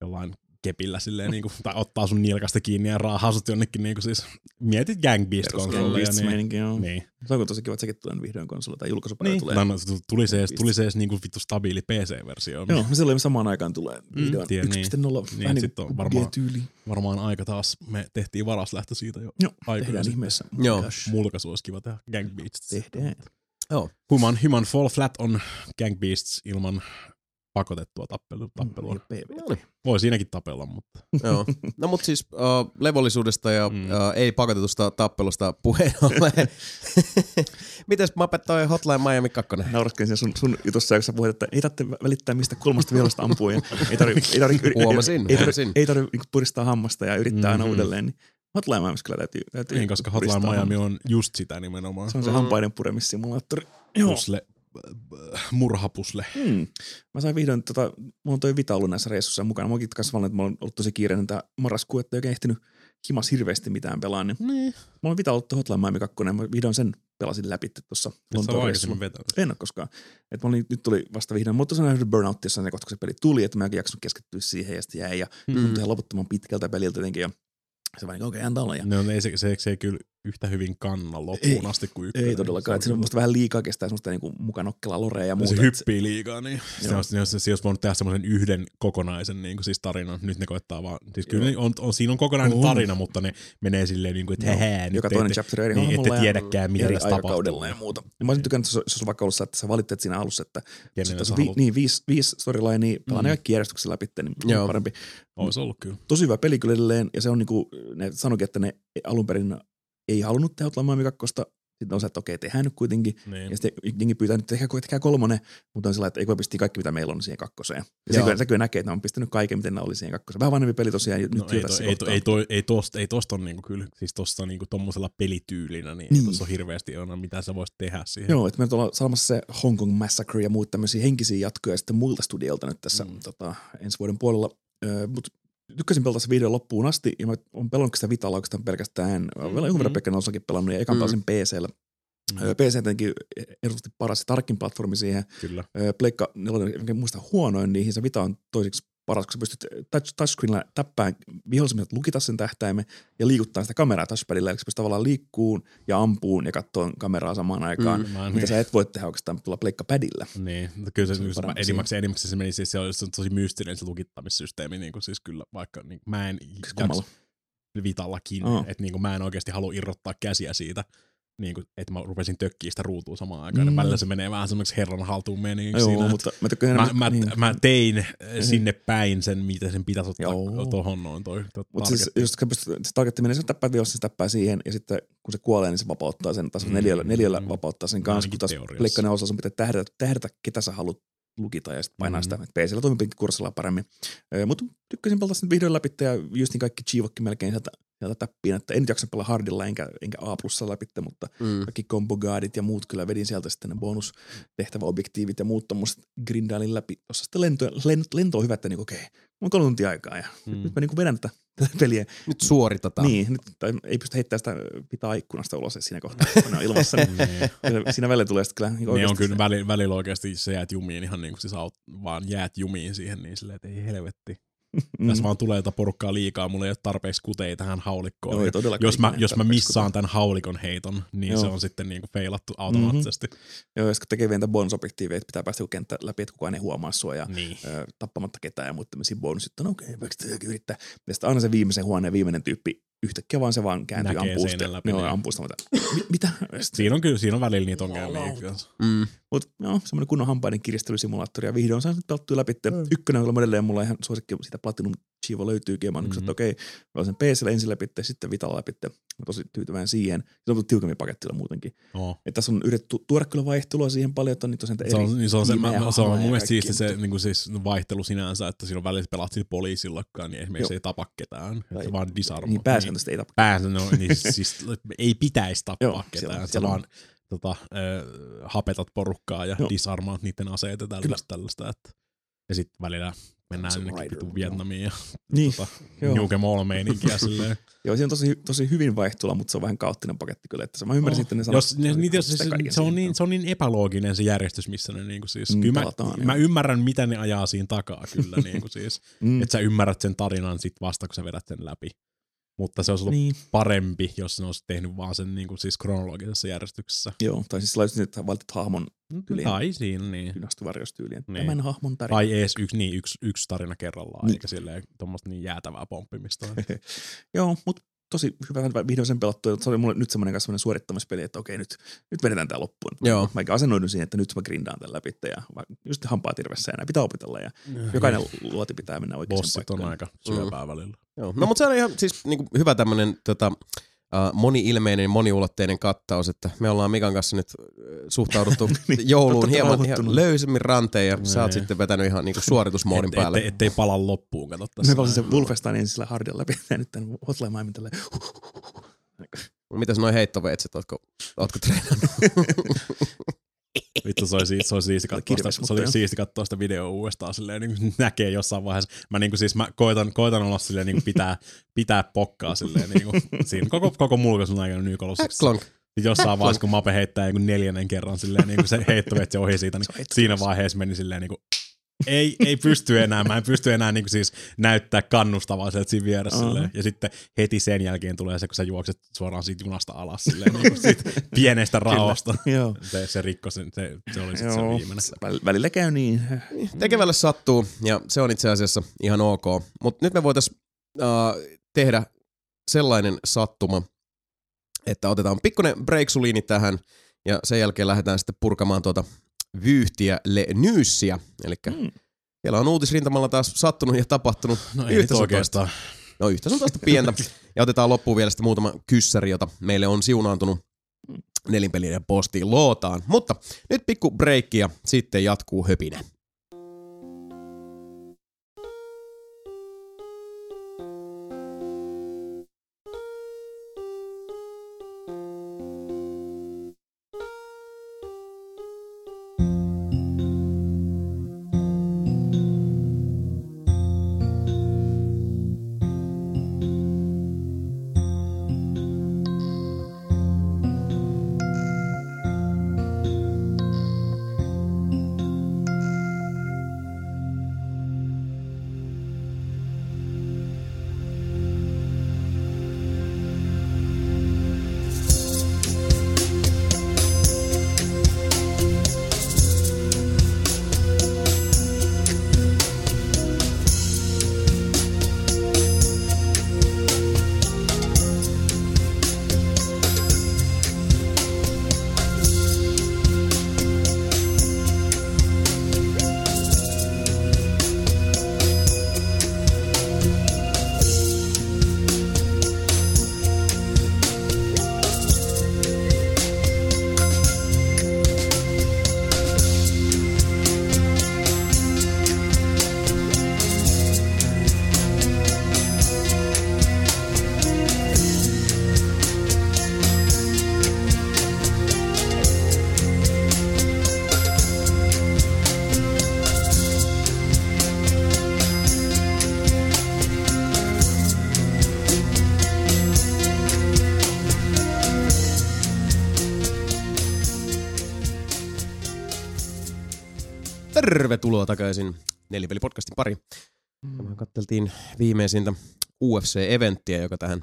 jollain kepillä silleen, niin kuin, tai ottaa sun nilkasta kiinni ja raahaa sut jonnekin, niin kuin siis, mietit Gang Beast konsoleja. Gang Niin, Beasts-meininki, joo. niin. Se on tosi kiva, että sekin tulee vihdoin konsolilla tai julkaisupäivä Niin. tulee. No, no, tuli se edes, Beast. tuli se edes niinku vittu stabiili PC-versio. Joo, no silloin samaan aikaan tulee vihdoin tiedän, niin. 1.0 Niin, vähän niin sit on kuin varmaan- G-tyyli. Varmaan aika taas, me tehtiin varaslähtö siitä jo Joo, aikoja tehdään ihmeessä. Joo. Gosh. Mulkaisu olisi kiva tehdä Gang Beasts. Tehdään. Joo. Human, Human Fall Flat on Gang Beasts ilman pakotettua tappelu, tappelua. Mm, PV. No niin. Voi siinäkin tapella, mutta Joo. No mut siis uh, levollisuudesta ja Mm. mm. uh, ei pakotetusta tappelusta puheen ollen. Mites Muppet toi Hotline Miami 2? Nauraskelin siinä sun, sun jutussa, kun sä puhuit, että ei tarvitse välittää mistä kolmasta vihollasta ampuu. Ja ei tarvitse ei tarvi, Huomasin, ei, tarvi, ei tarvi niinku puristaa hammasta ja yrittää aina Mhm. uudelleen. Niin Hotline Miamiissa kyllä täytyy, täytyy niin, koska Hotline Miami on just sitä nimenomaan. Se on se Mm. hampaiden puremissimulaattori. Joo. Pusle, murhapusle. Hmm. Mä sain vihdoin, tota, mulla on toi Vita ollut näissä reissuissa mukana. Mä oonkin kanssa valinnut, että mulla on ollut tosi kiireinen tää marraskuu, että ei oikein ehtinyt himas hirveästi mitään pelaa. Niin Niin. mulla on Vita ollut Hotline Miami 2, ja mä vihdoin sen pelasin läpi tuossa Lontoon reissulla. En ole koskaan. Et mä olin, nyt tuli vasta vihdoin, mutta se on nähnyt Burnout, jossa ne kohta, kun se peli tuli, että mä en jaksanut keskittyä siihen ja sitten jäi. Ja Mm. mm. ihan loputtoman pitkältä peliltä jotenkin. Ja se vaan niin okei, okay, antaa olla. Ja No, ei se, se, se ei kyllä yhtä hyvin kanna loppuun Ei. asti kuin ykkönen. ei todellakaan. Että siinä on musta vähän liikaa kestää semmoista niinku mukanokkelaa lorea ja muuta. se hyppii liikaa, niin se olisi, jos, se olisi voinut tehdä semmoisen yhden kokonaisen niin kuin siis tarinan. Nyt ne koittaa vaan, siis kyllä ne on, on, siinä on kokonainen On. tarina, mutta ne menee silleen niin kuin, että nyt Joka toinen chapter eri niin, ette tiedäkään, mitä tässä tapahtuu. ja muuta. Ja mä olisin tykännyt, että se olisi vaikka ollut se, että sä valitset siinä alussa, että sä vi, niin, viisi, viisi storylinea, pelaan Mm. ne kaikki järjestyksessä läpi, niin Joo. parempi. Olisi ollut kyllä. Tosi hyvä peli kyllä edelleen, ja se on niinku, ne sanoikin, että ne alun perin ei halunnut tehdä Miami 2, sitten on se, että okei, tehdään nyt kuitenkin. Niin. Ja sitten jengi pyytää nyt, tehkää, tehkää kolmonen, mutta on sillä että ei voi pistää kaikki, mitä meillä on siihen kakkoseen. Ja se kyllä, se kyllä näkee, että ne on pistänyt kaiken, miten ne oli siihen kakkoseen. Vähän vanhempi peli tosiaan, No, nyt ei, jo to, ei, to, ei, to, ei, tosta, ei tosta on niinku kyllä, siis tosta niinku tommosella pelityylinä, niin, niin. Ei tossa ole hirveästi on, mitä sä voisit tehdä siihen. Joo, että me ollaan saamassa se Hong Kong Massacre ja muut tämmöisiä henkisiä jatkoja sitten muilta studiolta nyt tässä Mm. tota, ensi vuoden puolella. Mutta tykkäsin pelata se video loppuun asti ja mä oon pelannut sitä Vitalla oikeastaan pelkästään. Mm. Vielä jonkun verran Mm. Pekka Nelsonakin pelannut ja ekan Mm. pelasin PCllä. Mm. Mm. PC tietenkin ehdottomasti paras ja tarkkin platformi siihen. Kyllä. Pleikka enkä muista huonoin niihin, se Vita on toiseksi paras, kun sä pystyt touch, touchscreenillä täppään vihollisimmat lukita sen tähtäimen ja liikuttaa sitä kameraa touchpadilla, eli sä pystyt tavallaan liikkuun ja ampuun ja katsoa kameraa samaan aikaan, Mm. mitä sä et voi tehdä oikeastaan tuolla Pleikka padilla. Niin, mutta kyllä se, Se on se enimmäksi, enimmäksi se meni siis, se on, se on tosi mystinen se lukittamissysteemi, niin kuin siis kyllä vaikka niin, mä en kummalla? Vitallakin, Aa. että niin kuin mä en oikeasti halua irrottaa käsiä siitä, niin kuin, että mä rupesin tökkiä sitä ruutua samaan aikaan. Mm. Mm. Välillä se menee vähän semmoiksi herran haltuun meningiksi Joo, siinä, että mutta mä tykkään Mä, mä, niin. mä tein mm-hmm. sinne päin sen, mitä sen pitäisi ottaa Joo. tuohon noin toi, toi Mutta siis, jos sä pystyt, se tarkoitti menee, sä täppäät vihossa, se täppää siihen, ja sitten kun se kuolee, niin se vapauttaa sen, taas Mm. neljällä, neljällä vapauttaa sen kanssa, kun taas teoriassa. Pleikka ne osaa, sun pitää tähdätä, tähdätä, ketä sä haluat lukita ja sitten painaa mm-hmm. sitä. PCllä toimii kurssilla paremmin. Mutta tykkäsin pelata sen vihdoin läpi ja just niin kaikki Chivokki melkein sieltä, sieltä täppiin, että en nyt jaksa pelaa hardilla enkä, enkä A plussa läpi, mutta Mm. kaikki combo guardit ja muut kyllä vedin sieltä sitten ne bonustehtäväobjektiivit ja muut tommoset grindailin läpi. Tuossa sitten lento, lento, lento on hyvä, että niin okei, mulla on kolme tuntia aikaa ja Mm. nyt mä niin vedän tätä, tätä peliä. Nyt suoritetaan. Niin, nyt, tai ei pysty heittämään sitä pitää ikkunasta ulos siinä kohtaa, kun ne on ilmassa. niin Niin. siinä välillä tulee sitten kyllä niin ne on kyllä se- välillä, välillä oikeasti, sä jäät jumiin ihan niin kuin siis aut, vaan jäät jumiin siihen niin silleen, että ei helvetti. Mm. Tässä vaan tulee tätä porukkaa liikaa, mulla ei ole tarpeeksi kuteja tähän haulikkoon. Joo, ei jos mä, jos mä missaan tämän haulikon heiton, niin Joo. se on sitten niinku feilattu automaattisesti. Joo, jos tekee vielä bonus-objektiiveja, että pitää päästä kenttä läpi, että kukaan ei huomaa sua ja Niin. ö, tappamatta ketään ja muut tämmöisiä bonuksia, että no okei, okay, yrittää. Ja sitten aina se viimeisen huoneen viimeinen tyyppi yhtäkkiä vaan se vaan kääntyy Näkee ampuu seinän sitten. läpi, Joo, niin. ampuu sitä. Mi- mitä? Siinä on kyllä, siinä on välillä niitä ongelmia. Mm. Mutta joo, semmoinen kunnon hampaiden kiristelysimulaattori ja vihdoin sain pelattua läpi. Mm. Ykkönen on edelleen mulla ihan suosikki, sitä Platinum Ja mä oon mm-hmm. Mhm. että okei, mä sen PCllä ensin läpi, sitten Vitalla läpi. Mä tosi tyytyväinen siihen. Se on tiukemmin pakettilla muutenkin. Oo. Et tässä on yritetty tuoda kyllä vaihtelua siihen paljon, että on niitä tosiaan Se on, niin se on, se, mä, se on mun mielestä siisti se niin kuin siis vaihtelu sinänsä, että siinä on välillä pelaat sillä poliisillakaan, niin esimerkiksi Joo. ei tapa ketään. Tai- se vaan disarmo. Niin pääsääntöisesti ei tapa. Päänsä, no, niin siis ei pitäisi tappaa Joo, ketään. siellä- siellä vaan tota, äh, hapetat porukkaa ja Joo. disarmaat niiden aseet ja tällaista. tällaista että. Ja sitten välillä mennään Se jonnekin vitun joo. Vietnamiin ja Niin, tota, joo. Nukem All meininkiä silleen. Joo, siinä on tosi, tosi hyvin vaihtelua, mutta se on vähän kaoottinen paketti kyllä. Että se, mä ymmärsin, että ne sanoo, Jos, ne, niitä, se, kaiken se, on niin, se on niin epälooginen se järjestys, missä ne niinku siis, Mm, kyllä mä, mä ymmärrän, mitä ne ajaa siinä takaa kyllä niinku siis, Mm. että sä ymmärrät sen tarinan sit vasta, kun sä vedät sen läpi. Mutta se olisi ollut Niin, parempi, jos ne olisi tehnyt vaan sen niinku siis kronologisessa järjestyksessä. joo. Tai siis sellaisesti, että valitit hahmon Tyyliin. Tai siinä, niin. dynastivarjostyyliin. Niin. Niin. Tämän hahmon tarina. Tai ees yksi, niin, yksi, yksi tarina kerrallaan, Niin. eikä silleen tuommoista niin jäätävää pomppimista. Joo, mutta tosi hyvä vihdoin sen pelattu. Se oli mulle nyt semmoinen kanssa semmoinen suorittamispeli, että okei, nyt, nyt vedetään tämä loppuun. Joo. Mä asennoidun siihen, että nyt mä grindaan tämän läpi ja just hampaa tirvessä ja näin pitää opetella ja jokainen luoti pitää mennä oikeaan Bossit on aika syöpää välillä. Joo. No mutta se on ihan siis niinku hyvä tämmönen tota, moni-ilmeinen, moniulotteinen kattaus, että me ollaan Mikan kanssa nyt äh, suhtauduttu Niin, jouluun hieman, ihan löysemmin ranteen ja sä oot Niin. sitten vetänyt ihan niinku suoritusmoodin Et, päälle. ettei, ettei pala loppuun, kato tässä. Me pelasin sen Wolfenstein ensin sillä hardilla läpi ja nyt tämän Hotline tälleen. Mitäs noi heittoveitset, ootko, ootko treenannut? Vittu, se oli, se oli siisti katsoa sitä, se oli siisti katsoa sitä videoa uudestaan silleen, niin näkee jossain vaiheessa. Mä niin kuin siis mä koitan, koitan olla silleen niin kuin pitää, pitää pokkaa silleen niin kuin, siinä koko, koko mulkaisun aikana Colossissa. Klonk. Sitten jossain vaiheessa, kun Mape heittää joku neljännen kerran silleen, niin kuin se heittovetsi ohi siitä, niin siinä vaiheessa meni silleen niin kuin, ei, ei pysty enää, mä en pysty enää niin kuin siis näyttää kannustavaa sieltä siinä vieressä silleen. Ja sitten heti sen jälkeen tulee se, kun sä juokset suoraan siitä junasta alas silleen, niin kuin siitä pienestä raosta. Joo. Se, se rikkoi sen, se, se oli sitten se viimeinen. Väl- Välillä käy niin. Tekevälle sattuu ja se on itse asiassa ihan ok. Mutta nyt me voitais uh, tehdä sellainen sattuma, että otetaan pikkuinen breaksuliini tähän ja sen jälkeen lähdetään sitten purkamaan tuota vyyhtiä Le Nyyssiä. Eli Mm. siellä on uutisrintamalla taas sattunut ja tapahtunut No ei oikeastaan. No yhtä sun toista pientä. Ja otetaan loppuun vielä sitten muutama kyssäri, jota meille on siunaantunut nelinpelien postiin lootaan. Mutta nyt pikku breikki ja sitten jatkuu höpinä. Viimeisintä UFC-eventtiä, joka tähän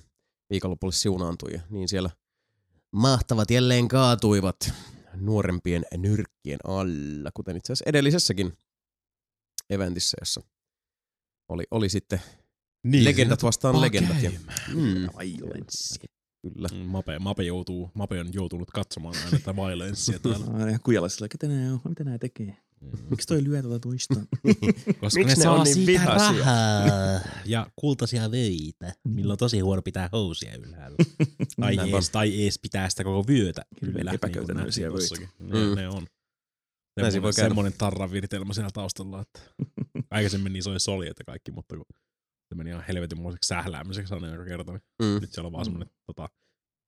viikonlopulle siunaantui. Ja niin siellä mahtavat jälleen kaatuivat nuorempien nyrkkien alla, kuten itse asiassa edellisessäkin eventissä, jossa oli, oli sitten Niin, legendat vastaan legendat. Ja, mm, Violence. kyllä. Mm, Mape, Mape, joutuu, Mape on joutunut katsomaan aina tätä violenssia täällä. Ketä nää on, mitä nää tekee? Miksi toi lyö tuota toista? Koska Miksi ne on niin vihaisia? rahaa ja kultaisia vöitä, millä on tosi huono pitää housia ylhäällä. tai, ees, tai ees pitää sitä koko vyötä Hirveän yllä. epäkäytännöllisiä niin vöitä. Ne, Mm. ne on. Näin siinä voi Semmoinen, käydä. semmoinen tarravirtelmä siellä taustalla, että aikaisemmin niissä oli soljet ja kaikki, mutta kun se meni ihan helvetinmoiseksi sähläämiseksi aina joka kerta, niin Mm. nyt siellä on vaan semmoinen tota,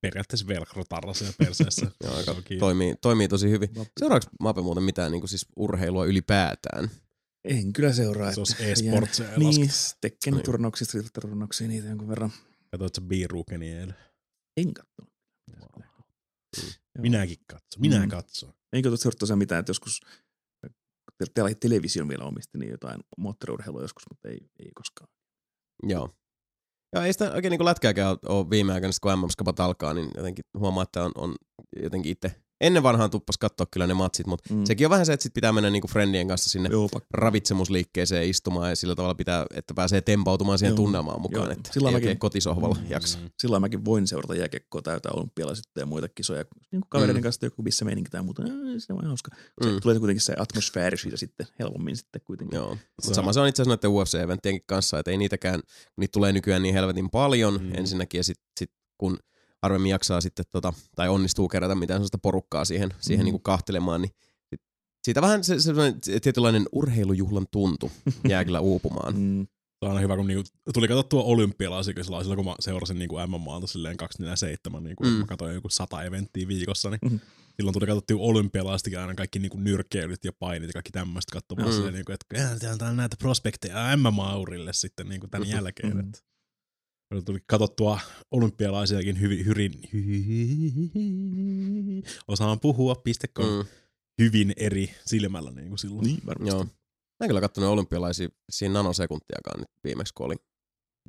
periaatteessa velcro-tarra siellä perseessä. Joo, aika toimii, toimii tosi hyvin. Seuraavaksi Mape muuten mitään niin kuin siis urheilua ylipäätään? En kyllä seuraa. Se olisi jään- Niin. Tekken Niin. turnauksia, Street turnauksia, niitä jonkun verran. Katsoit sä Biirukeni eilen? En kattonut. Joo. Minäkin katson. Minä Mm. katson. En katso tosiaan mitään, että joskus television vielä omisti niin jotain moottoriurheilua joskus, mutta ei, ei koskaan. Joo. Joo, ei sitä oikein niin lätkääkään ole- viime aikoina, kun MM-skapat alkaa, niin jotenkin huomaa, että on, on jotenkin itse ennen vanhaan tuppas katsoa kyllä ne matsit, mutta Mm. sekin on vähän se, että sit pitää mennä niinku friendien kanssa sinne Joo, ravitsemusliikkeeseen istumaan ja sillä tavalla pitää, että pääsee tempautumaan siihen Joo. tunnelmaan mukaan, Joo. että Silloin ei mäkin- kotisohvalla Mm. jaksa. Silloin mäkin voin seurata jääkiekkoa täytä olympialaiset ja muita kisoja. Niin kuin kavereiden Mm. kanssa joku missä meininki tai muuta. Ää, Se on ihan hauska. Se Mm. tulee kuitenkin se atmosfääri siitä sitten helpommin sitten kuitenkin. Joo, mutta on- sama se on itse asiassa noiden UFC-eventtienkin kanssa, että ei niitäkään, niitä tulee nykyään niin helvetin paljon Mm. mm. ensinnäkin ja sit, sit kun harvemmin jaksaa sitten tota, tai onnistuu kerätä mitään sellaista porukkaa siihen, siihen Mm. mm. niinku kahtelemaan, niin sit, siitä vähän se, se tietynlainen urheilujuhlan tuntu jää kyllä uupumaan. Mm. Se on aina hyvä, kun niinku, tuli katsottua olympialaisia silloin, silloin, kun mä seurasin niinku MMAta silleen 247, niinku, mm. Mm. mä katsoin joku sata eventtiä viikossa, niin Mhm. silloin tuli katsottua olympialaistakin aina kaikki niinku nyrkkeilyt ja painit ja kaikki tämmöistä katsomaan Mm. mm. silleen, niinku, että "Jaa, täällä on näitä prospekteja MMA-urille sitten niinku tämän jälkeen. Mm. Mm. Että Meillä tuli katsottua olympialaisiakin hyvin, hyvin, osaan puhua.com mm. Mm. hyvin eri silmällä niin kuin silloin. Niin, varmasti. Joo. Mä en kyllä kattonut olympialaisia siinä nanosekuntiakaan nyt viimeksi, kun oli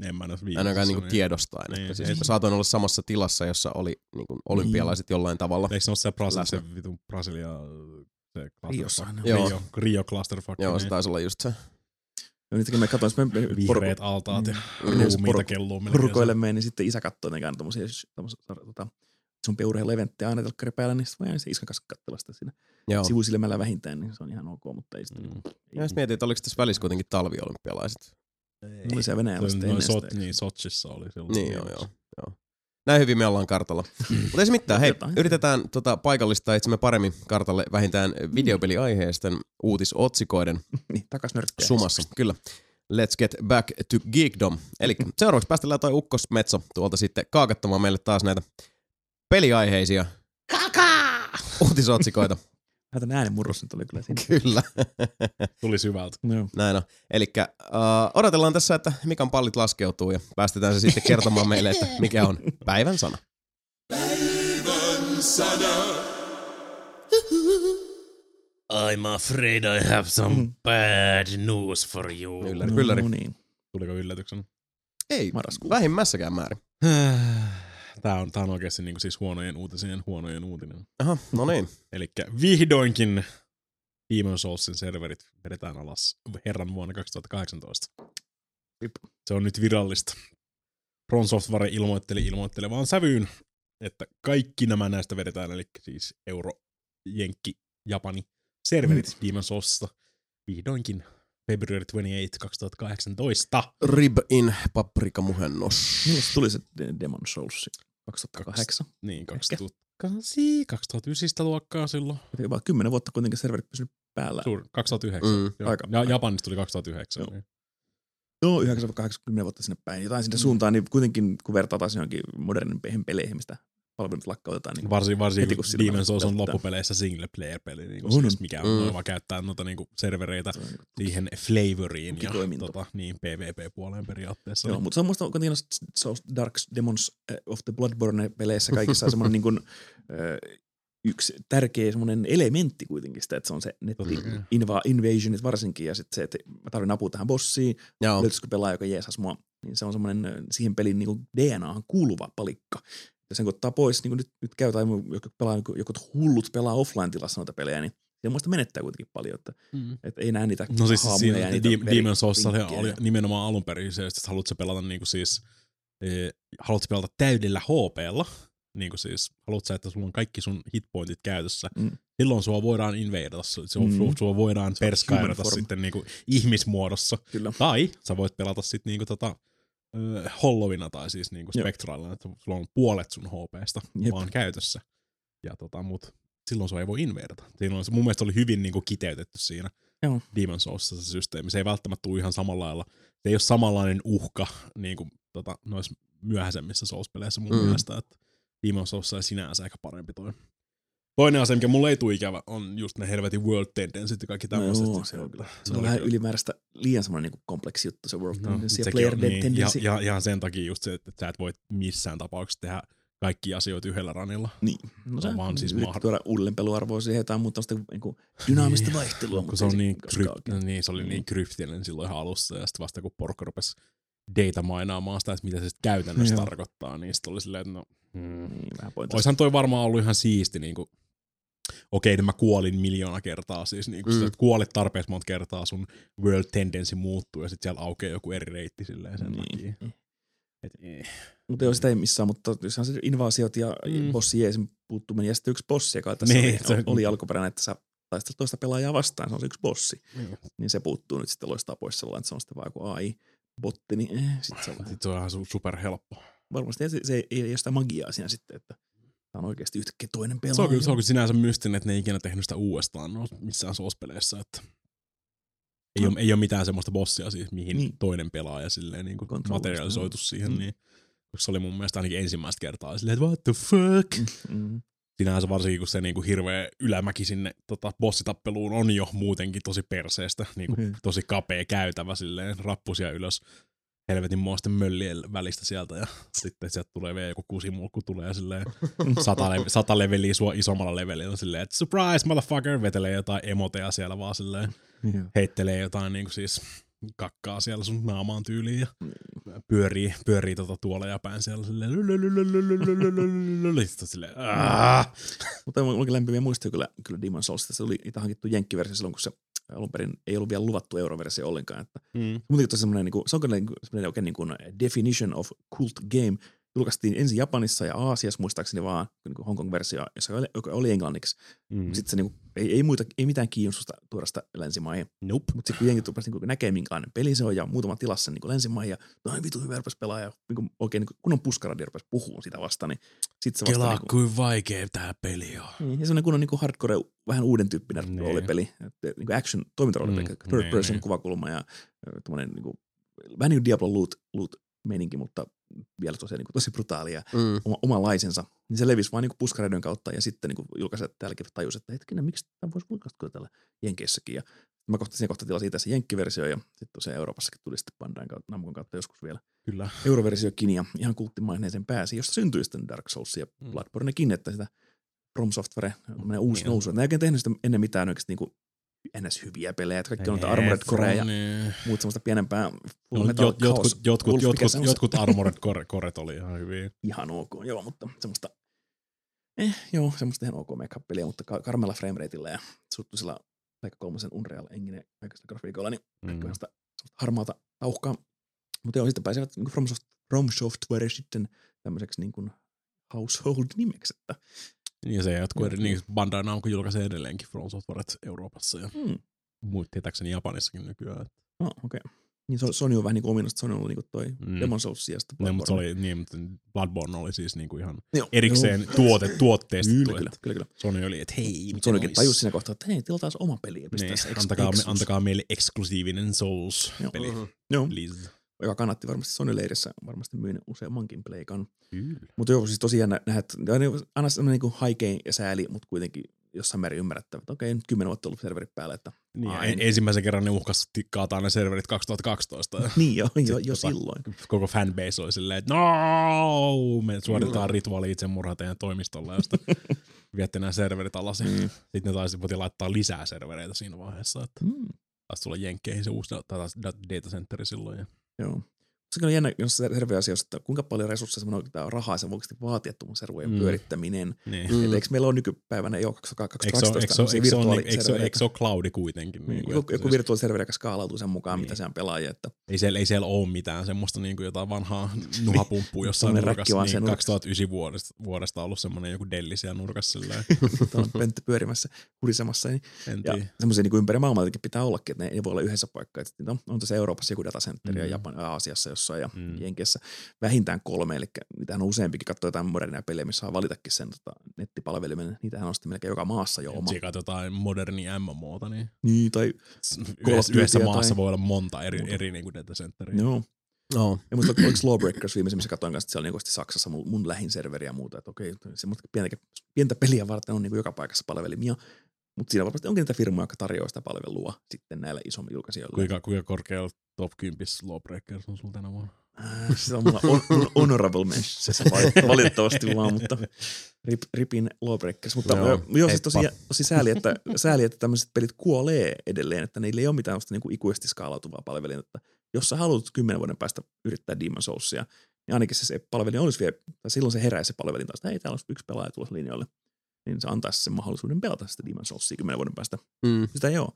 En mä näe ainakaan niinku niin. tiedostaen. Niin, Että siis ei- saatoin olla samassa tilassa, jossa oli niinku olympialaiset jollain tavalla. Eikö se ole se, Brasil, Läsnä. se vitun Brasilia, se. Joo. Rio, Rio clusterfuck. Joo, se niin. taisi olla just se. Ja niitäkin me katsoin, me, me Vihreät altaat ja Mm. ruumiita poruk- kelluu melkein. porukoilemme, niin sitten isä jotenkin aina tommosia, tommosia tota, isompia urheilueventtejä aina telkkari päällä, niin sitten voi aina se iskan kanssa katsella sitä siinä Joo. sivusilmällä vähintään, niin se on ihan ok, mutta ei sitten. Mm. Ja sitten mietin, että oliko tässä välissä kuitenkin talviolympialaiset. Oli se Venäjällä sitten noin ennen sot, sitä. niin, Sotsissa oli silloin. Niin joo, joo, joo. Näin hyvin me ollaan kartalla. Mutta ei se mitään. Hei, Jotain. yritetään tota, paikallistaa itsemme paremmin kartalle vähintään videopeliaiheisten uutisotsikoiden Niin, takas nörttiä. sumassa. Kyllä. Let's get back to geekdom. Eli seuraavaksi päästellään toi ukkosmetso tuolta sitten kaakattamaan meille taas näitä peliaiheisia uutisotsikoita. Vähän äänen murros nyt oli kyllä siinä. Kyllä. Tuli syvältä. Joo. Näin on. Eli uh, odotellaan tässä, että Mikan pallit laskeutuu ja päästetään se sitten kertomaan meille, että mikä on päivän sana. I'm afraid I have some bad news for you. Ylläri, ylläri. No niin. Tuliko yllätyksen? Ei, Marraskuu. vähimmässäkään määrin. Tää on, tää on oikeasti niinku siis huonojen uutisien huonojen uutinen. Aha, no niin. Eli vihdoinkin Demon Soulsin serverit vedetään alas herran vuonna 2018. Rip. Se on nyt virallista. From Software ilmoitteli ilmoittelevaan sävyyn, että kaikki nämä näistä vedetään, eli siis euro, jenkki, japani serverit mm. Demon Soulsista vihdoinkin February 28, 2018. Rib in paprika muhennos. Milloin se tuli se De- Demon Souls? 2008. Niin, Ehkä. 2008, 2009 luokkaa silloin. Jopa kymmenen vuotta kuitenkin serverit pysynyt päällä. Suur, 2009. Mm. Joo. Aika- ja Japanista tuli 2009. Joo. Niin. Joo, 9-80 vuotta sinne päin. Jotain sinne suuntaan, niin kuitenkin kun vertaa taas johonkin modernimpiin peleihin, mistä palvelut lakkautetaan. Niin Varsin, varsin Heti, kun Demon's Souls on loppupeleissä single player peli, niin kuin on. siis mikä on, mm. vaan käyttää noita niin kuin servereitä se on siihen flavoriin ja tota, niin PvP-puoleen periaatteessa. Joo, niin. mutta se on musta kuitenkin Souls Dark Demons eh, of the Bloodborne-peleissä kaikissa on semmoinen niin kuin, äh, yksi tärkeä semmoinen elementti kuitenkin sitä, että se on se netti inva- invasionit varsinkin ja sitten se, että mä tarvin apua tähän bossiin, löytyisikö pelaaja, joka jeesas mua, niin se on semmoinen ö, siihen pelin niin DNAhan kuuluva palikka. Ja sen kun ottaa pois, niin kuin nyt, nyt käy tai joku, pelaa, joku, joku hullut pelaa offline-tilassa noita pelejä, niin se muista menettää kuitenkin paljon, että, Mm. että ei näe niitä No siis haamuja siinä ja niitä Di- Demon's Souls oli, nimenomaan alun perin se, että haluatko pelata niinku siis, e, haluatko pelata täydellä HPlla, niinku siis, haluatko että sulla on kaikki sun hitpointit käytössä, Mm. silloin sua voidaan inveidata, sua, Mm. sua voidaan Se on perskairata sitten niinku ihmismuodossa. Kyllä. Tai sä voit pelata sitten niinku tota, ö, Hollowina tai siis niinku Joo. Spectralina, että sulla on puolet sun HPsta Jep. vaan käytössä. Ja tota, mut silloin sua ei voi inveidata. Siinä on, se mun mielestä oli hyvin niinku kiteytetty siinä Joo. Demon's Soulsissa se systeemi. Se ei välttämättä tule ihan samalla lailla. Se ei ole samanlainen uhka niin kuin tota, noissa myöhäisemmissä Souls-peleissä mun Mm. mielestä, että Demon's Souls on sinänsä ehkä parempi toi. Toinen asia, mikä mulle ei tule ikävä, on just ne helvetin world tendensit ja kaikki tämmöiset. No joo, se on kyllä. Se on vähän kyllä- ylimääräistä, liian semmoinen niin kompleksi juttu se World No, Tendency ja Player on niin, Tendency. ja, ja, ihan sen takia just se, että sä et voi missään tapauksessa tehdä kaikki asioita yhdellä ranilla. Niin. No Se on vaan siis mahdoton. tuoda uudelleen peluarvoa siihen jotain muuta niin dynaamista vaihtelua. kun se on niin, koskaan kryp, oikein. niin, se oli Mm. niin kryptinen silloin ihan alussa, ja sitten vasta kun porukka rupesi data mainaamaan sitä, että mitä se käytännössä Joo. tarkoittaa, niin sitten oli silleen, että no, mm. Niin. Oishan toi varmaan ollut ihan siisti, niin kuin, okei, okay, mä kuolin miljoona kertaa, siis niin kuin Mm. sitä, että kuolit tarpeeksi monta kertaa, sun world tendency muuttuu, ja sitten siellä aukeaa joku eri reitti silleen sen Niin. takia. Et, eh. Mutta joo, sitä ei missään, mutta jossain se invasiot ja Mm. mm. bossi jeesin puuttuminen ja sitten yksi bossi, joka tässä Niin, oli, se- oli alkuperäinen, että sä taistelet toista pelaajaa vastaan, se on se yksi bossi. Joo. Niin se puuttuu nyt sitten loistaa pois sellainen, että se on sitten vaan joku AI-botti, niin eh, sitten se on Sit se on ihan su- superhelppo. varmasti se, se ei ole sitä magiaa siinä sitten, että tämä on oikeasti yhtäkkiä toinen pelaaja. Se on, kyllä, se on kyllä sinänsä mystinen, että ne ei ikinä tehnyt sitä uudestaan no, missään soospeleissä, että ei, No. ole, ei ole mitään semmoista bossia siis, mihin Niin. toinen pelaaja silleen niin kuin materialisoitu siihen, Mm. niin se oli mun mielestä ainakin ensimmäistä kertaa silleen, että what the fuck? Mm. Sinänsä varsinkin, kun se niin kuin hirveä ylämäki sinne tota, bossitappeluun on jo muutenkin tosi perseestä, niin kuin Mm. tosi kapea käytävä silleen, rappusia ylös helvetin muosten möllien välistä sieltä ja sitten sieltä tulee vielä joku kusimulkku tulee silleen sata, leve, sata leveliä sua isommalla levelillä silleen, että surprise motherfucker, vetelee jotain emoteja siellä vaan silleen, yeah. heittelee jotain niinku siis kakkaa siellä sun naamaan tyyliin ja pyörii, pyörii tota tuoleja päin siellä silleen silleen Mutta lämpimiä muistoja kyllä, kyllä Demon's Se oli itse hankittu jenkkiversio silloin, kun se alun perin ei ollut vielä luvattu euroversio ollenkaan. Että Mm. Muutenkin tosi semmoinen, niin kuin, se on kyllä niin kuin, semmoinen oikein niin kuin definition of cult game. Julkaistiin ensin Japanissa ja Aasiassa muistaakseni vaan niin Hongkong-versio, jossa oli, joka oli englanniksi. Mm. Sitten se niin kuin, ei, ei, muita, ei mitään kiinnostusta tuoda sitä länsimaihin. Nope. Mutta sitten kun jengi rupesi niin näkee, minkälainen peli se on ja muutama tilassa niin länsimaihin ja noin vitu hyvä rupesi pelaa ja niin kuin, oikein niin kuin, kunnon puskaradio rupesi puhumaan sitä vastaan, niin sitten se vasta Kelaa, niin kuin, kuin vaikea tää peli on. niin, ja semmoinen kunnon niin kuin hardcore, vähän uuden tyyppinen Niin. roolipeli, että, niin kuin action toimintaroolipeli, Mm, mm, third niin, person niin. kuvakulma ja tuommoinen niin kuin, vähän niin kuin Diablo loot, loot meininki, mutta vielä tosiaan niin kuin, tosi brutaalia Mm. oma, omanlaisensa. Niin se levisi vaan niin puskaradion kautta ja sitten niin julkaiset täälläkin tajus, että hetkinen, miksi tämä voisi julkaista täällä Jenkeissäkin. Ja mä kohta, siinä kohta tilasin siitä se Jenkkiversio ja sitten tosiaan Euroopassakin tuli sitten Bandain kautta, Namcon kautta joskus vielä Kyllä. euroversiokin ja ihan kulttimaineeseen pääsi, josta syntyi sitten Dark Souls ja Mm. Bloodbornekin, että sitä From Software, tämmöinen uusi Niin. nousu. Ei oikein tehnyt sitä ennen mitään oikeasti niin kuin ns. hyviä pelejä, että kaikki on Armored Core ja niin. muut semmoista pienempää No, Metal jot, jotkut, Chaos jotkut, jotkut, jotkut Armored Core, Coret oli ihan hyviä. ihan ok, joo, mutta semmoista, eh, joo, semmoista ihan ok make mutta ka- karmella framerateilla ja suttuisella Pleikka kolmosen Unreal Engine aikaisella grafiikoilla, niin Mm. mm. semmoista harmaata tauhkaa. Mutta joo, sitten pääsevät niin From, Soft, From Software sitten tämmöiseksi niin kuin household nimeksi, että Ja se jatkuu, eri, niin Bandai Namco julkaisee edelleenkin From Softwaret Euroopassa ja mm, muut tietääkseni Japanissakin nykyään. no, okei. Okay. Niin so- Sony on vähän niin kuin ominnosta, Sony on ollut niin kuin toi Mm. Demon's Souls Ne, mutta oli, niin, mutta Bloodborne oli siis niinku ihan Joo, erikseen joo. tuote, tuotteistettu. Kyllä, kyllä, että kyllä, kyllä. Sony oli, että hei, mitä Sonykin tajus siinä kohtaa, että hei, tilataan oma peli ja pistää Niin, antakaa, me, antakaa meille eksklusiivinen Souls-peli. Joo, Please. Joka kannatti varmasti Sony-leirissä, varmasti myin useammankin pleikan. Kyllä. Mutta joo, siis tosiaan nä- nähdä, että ne on aina semmoinen niin haikein ja sääli, mutta kuitenkin jossain määrin ymmärrettävä, että okei, nyt kymmenen vuotta ollut serverit päällä, että Niin, Aina. en- ensimmäisen kerran ne uhkas kaataa ne serverit 2012. niin jo, jo, jo Tota, silloin. Koko fanbase oli silleen, että no, me suoritetaan rituaali itsemurha teidän toimistolla, josta viette nämä serverit alas. Mm. Sitten ne taisi laittaa lisää servereitä siinä vaiheessa, että Mm. taisi tulla jenkkeihin se uusi tai taas da- datacenteri silloin. Ja Joo. Se on jännä, jos serveriasioissa, että kuinka paljon resursseja semmoinen on rahaa se voi oikeasti vaatia tuon servojen Mm. mm. pyörittäminen. niin. Mm. Mm. Eikö meillä ole nykypäivänä jo 2012 Eikö se ole, se se se virtuaaliservereitä? eikö se ole cloudi kuitenkin? Niin, Niin kuin, joku, joku siis- virtuaaliserveri, joka skaalautuu sen mukaan, Niin. mitä se on pelaajia. Että ei siellä, ei siellä ole mitään semmoista niin kuin jotain vanhaa nuhapumppua jossain nurkassa. Niin siellä nurkassa. 2009 vuodesta, vuodesta ollut semmoinen joku delli siellä nurkassa. On pönttö pyörimässä, hurisemassa. Niin, ja semmoisia niin ympäri maailmaa pitää ollakin, että ne ei voi olla yhdessä paikkaa. Että no, on tässä Euroopassa joku datacenter Mm. ja Japan, Aasiassa jossain ja Mm. Jenkeissä vähintään kolme, eli niitähän on useampikin. Katsoo jotain modernia pelejä, missä saa valitakin sen tota, nettipalvelimen. Niitähän on sitten melkein joka maassa jo oma. Tsikat jotain modernia MMOta, niin Niin, tai yhdessä, yhdessä tai- maassa voi olla monta eri, Muuta. eri niin kuin datacenteria. joo. No. Ja muista, oliko Lawbreakers viimeisin, missä katsoin kanssa, että se oli niin Saksassa mun, mun lähin serveri ja muuta. Että okei, semmoista pientä, pientä peliä varten on niin joka paikassa palvelimia. Mutta siinä varmasti onkin niitä firmoja, jotka tarjoaa sitä palvelua sitten näille isommille julkaisijoille. Kuinka, kuinka korkealla top 10 Lawbreakers on sulla tänä vuonna? Äh, Se on mulla on, on, honorable mention, se val- valitettavasti vaan, mutta rip, ripin Lawbreakers. Mutta Joo, joo, joo siis heippa. tosi, tosi sääli, että, sääli, että tämmöiset pelit kuolee edelleen, että niillä ei ole mitään niin kuin ikuisesti skaalautuvaa palvelinta. Että jos sä haluat kymmenen vuoden päästä yrittää Demon's Soulsia, niin ainakin se, se palvelin olisi vielä, tai silloin se heräisi se palvelin taas, että hei, täällä on yksi pelaaja tulossa linjoille. Niin se antaisi sen mahdollisuuden pelata sitä Demon's Soulsia kymmenen vuoden päästä. Mm. Sitä ei ole.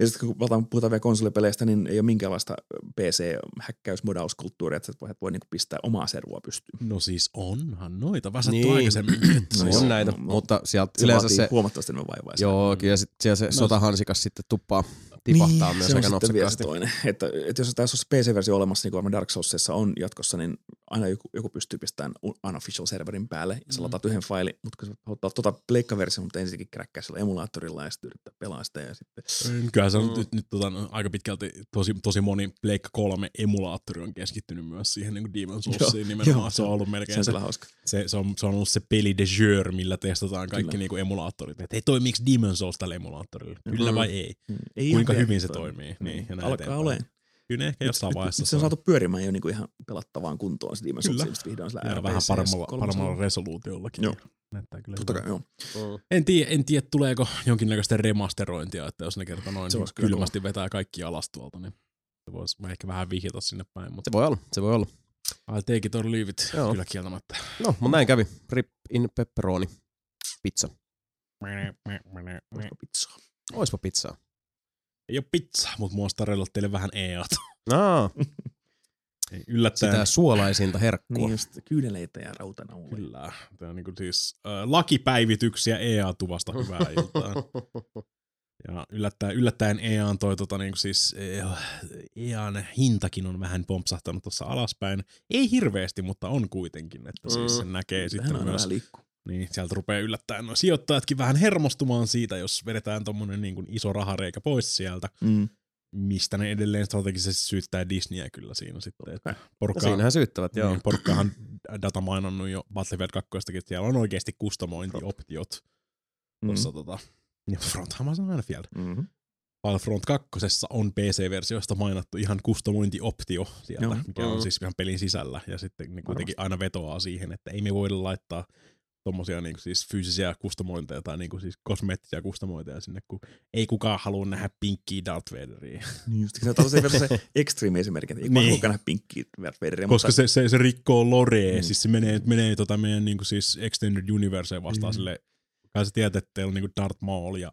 Ja sitten kun puhutaan, puhutaan vielä konsolipeleistä, niin ei ole minkäänlaista PC-häkkäysmodauskulttuuria, että sä voi, voi niinku pistää omaa servua pystyyn. No siis onhan noita väsätty Niin. niin. aikaisemmin. Että No No siis, on joo, näitä, no, no. mutta sieltä Se yleensä se, huomattavasti enemmän vaivaa. joo, ja sitten siellä se sotahansikas sitten tuppaa, tipahtaa niin, myös se on aika sitten vielä se toinen. Että, että jos tässä olisi PC-versio olemassa, niin kuin Dark Soulsissa on jatkossa, niin aina joku, joku pystyy pistämään un- unofficial serverin päälle ja sä Mm. lataat yhden failin, mutta kun sä ottaa tuota pleikkaversio, mutta ensinnäkin kräkkää sillä emulaattorilla ja sitten yrittää pelaa sitä ja sitten Kyllä se on Mm. nyt, nyt tota, no, aika pitkälti tosi, tosi moni Pleikka 3 emulaattori on keskittynyt myös siihen niin Demon Soulsiin nimenomaan. joo, se on ollut se melkein on se, kyllä hauska. se, se, on, se on ollut se peli de jure, millä testataan kaikki Kyllä. niinku emulaattorit. Että hei, toimiiko Demon Souls tällä emulaattorilla? Kyllä Mm. vai ei? Mm. Ei Kuinka hyvin se toimi. toimii? Niin, ja näin Alkaa olemaan. Kyllä ne ehkä jossain Nyt- vaiheessa nyt se on saatu pyörimään jo niinku ihan pelattavaan kuntoon Demon's Souls, Kyllä. vihdoin sillä ja vähän paremmalla, paremmalla resoluutiollakin. Joo. Näyttää kyllä Totta kai, joo. Mm. En tiedä, en tiedä, tuleeko jonkinnäköistä remasterointia, että jos ne kerta noin Se niin kylmästi vetää kaikki alas tuolta, niin se voisi mä ehkä vähän vihjata sinne päin, mutta Se voi olla, se voi olla. I'll take it or leave it, Joo. kyllä kieltämättä. No, mutta näin kävi. Rip in pepperoni. Pizza. Olisiko pizzaa? Oispa pizzaa. Ei ole pizza, mutta mua tarjolla teille vähän EAT. Aa, Yllättäen. sitä suolaisinta herkkua. Niin just kyyneleitä ja rautanauluja. Kyllä. Tämä on niin kuin siis äh, lakipäivityksiä EA-tuvasta hyvää iltaa. Ja yllättäen, yllättäen EAN toi tota niin kuin siis, EAN hintakin on vähän pompsahtanut tuossa alaspäin. Ei hirveästi, mutta on kuitenkin, että siis Mm. sen näkee Vähän sitten myös. Niin, sieltä rupeaa yllättäen no, sijoittajatkin vähän hermostumaan siitä, jos vedetään tommonen niin kuin iso rahareikä pois sieltä, Mm. mistä ne edelleen strategisesti syyttää Disneyä kyllä siinä sitten. Että No porukka, siinähän syyttävät, joo. niin, porukkahan datamainannut jo Battlefield 2, että siellä on oikeasti kustomointioptiot Mm. tuossa tota, ja Fronthan sanon Field. Mm-hmm. Battlefront 2 on PC-versiosta mainittu ihan kustomointioptio sieltä, Joo. mikä on siis ihan pelin sisällä. Ja sitten ne kuitenkin aina vetoaa siihen, että ei me voida laittaa tommosia niinku siis fyysisiä kustomointeja tai niinku siis kosmeettisia kustomointeja sinne, kun ei kukaan halua nähdä pinkkiä Darth Vaderia. Niin just, se on se, se extreme esimerkki, että ei Niin. niin. nähdä pinkkiä Darth Vaderia, Koska mutta se, se, se rikkoo lorea, Mm. siis se menee, menee tota meidän niinku siis Extended Universeen vastaan mm. sille, kai sä tiedät, että teillä on niinku Darth Maul ja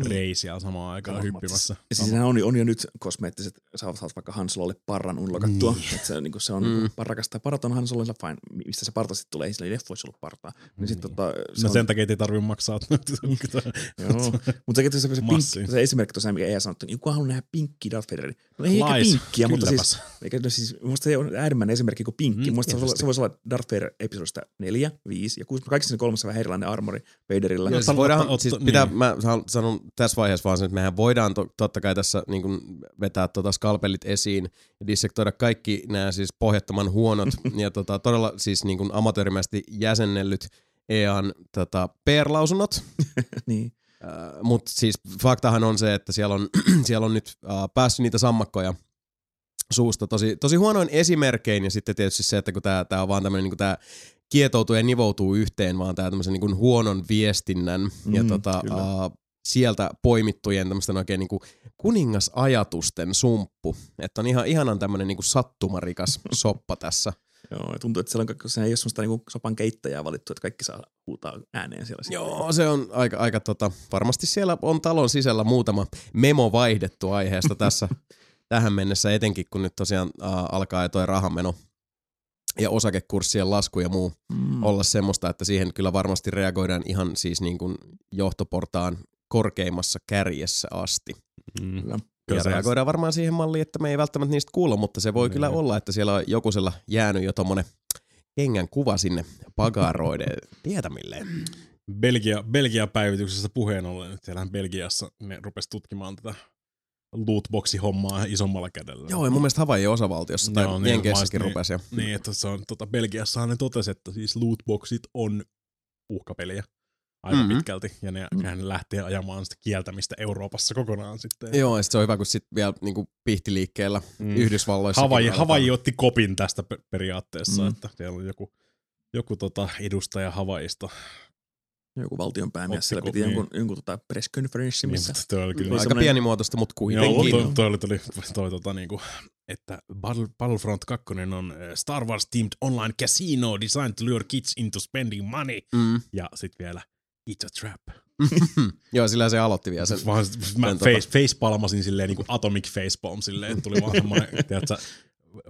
Niin. Rey siellä samaan aikaan Samat. hyppimässä. Ja siis sehän on, on jo nyt kosmeettiset, sä saat vaikka Han Sololle parran unlokattua. Niin. Niin. Että se, niin se on Mm. parrakasta. Parat on Han Sololle fine. Mistä se parta sitten tulee? Ei sillä ei leffoissa ollut partaa. Niin, sit, Niin. tota, se No on, sen takia ei tarvitse maksaa. Joo. Mutta se, se, se, pink, se esimerkki tosiaan, mikä ei sanottu, niin joku haluaa nähdä pinkkiä Darth Vaderin. No ei eikä Lies. pinkkiä, mutta siis, eikä, no siis musta se on äärimmäinen esimerkki kuin pinkki. Mm, Mm, musta se, voisi olla, se voisi olla Darth Vader episodista neljä, viisi ja kuusi. Kaikissa ne kolmessa vähän erilainen armori Vaderilla. Otta- siis voidaan, siis niin. pitää, mä san- sanon tässä vaiheessa vaan sen, että mehän voidaan to, totta kai tässä niin kuin vetää tota skalpelit esiin ja dissektoida kaikki nämä siis pohjattoman huonot ja tota, todella siis niin kuin amatöörimäisesti jäsennellyt EAN tota, PR-lausunnot. niin. Uh, Mutta siis faktahan on se, että siellä on, siellä on nyt uh, päässyt niitä sammakkoja suusta tosi, tosi huonoin esimerkkein ja sitten tietysti se, että kun tämä on vaan tämmöinen niin tämä kietoutuu ja nivoutuu yhteen, vaan tämä tämmöisen niin huonon viestinnän mm, ja tota, uh, sieltä poimittujen tämmöisten oikein niin kuin kuningasajatusten sumppu. Että on ihan ihanan tämmöinen niin kuin sattumarikas soppa tässä. Joo, ja tuntuu, että siellä on, se ei ole semmoista niinku sopan keittäjää valittu, että kaikki saa huutaa ääneen siellä. Joo, se on aika, aika tota, varmasti siellä on talon sisällä muutama memo vaihdettu aiheesta tässä tähän mennessä, etenkin kun nyt tosiaan äh, alkaa toi rahameno ja osakekurssien lasku ja muu mm. olla semmoista, että siihen kyllä varmasti reagoidaan ihan siis niin kuin johtoportaan korkeimmassa kärjessä asti. Mm. Kyllä. Ja reagoidaan varmaan siihen malliin, että me ei välttämättä niistä kuulla, mutta se voi Niin. kyllä olla, että siellä on jokusella jäänyt jo tommonen kengän kuva sinne pagaroiden tietämilleen. Belgia, Belgia-päivityksessä puheen ollen, että siellähän Belgiassa ne rupesi tutkimaan tätä lootboxi-hommaa isommalla kädellä. Joo, ja mun mielestä Havaijin osavaltiossa tai Joo, niin, Jenkeissäkin mä- rupesi. Niin, että se on, tota, Belgiassahan ne totesi, että siis lootboxit on uhkapeliä aika Mhm. mm-hmm. pitkälti, ja ne, Mm. mm. ne lähtee ajamaan sitä kieltämistä Euroopassa kokonaan sitten. Joo, ja sit se on hyvä, kun sit vielä niinku pihtiliikkeellä Mm. Yhdysvalloissa. Havaji, Havaji otti kopin tästä pe- periaatteessa, Mm. että siellä on joku, joku tota edustaja Havaista. Joku valtionpäämies Ottiko, siellä piti niin. jonkun, jonkun tota press conference, Niin, missä mutta toi oli kyllä Niin Aika pienimuotoista, mutta Joo, kuitenkin. toi, toi, oli, toi, toi, tota, niinku, että Battle, Battlefront 2 on eh, Star Wars themed online casino designed to lure kids into spending money. Mm. Ja sitten vielä It's a trap. Joo, sillä se aloitti vielä sen. Vaan mä sen face, facepalmasin silleen niin kuin atomic facepalm silleen, että tuli vaan semmoinen, tiedätkö,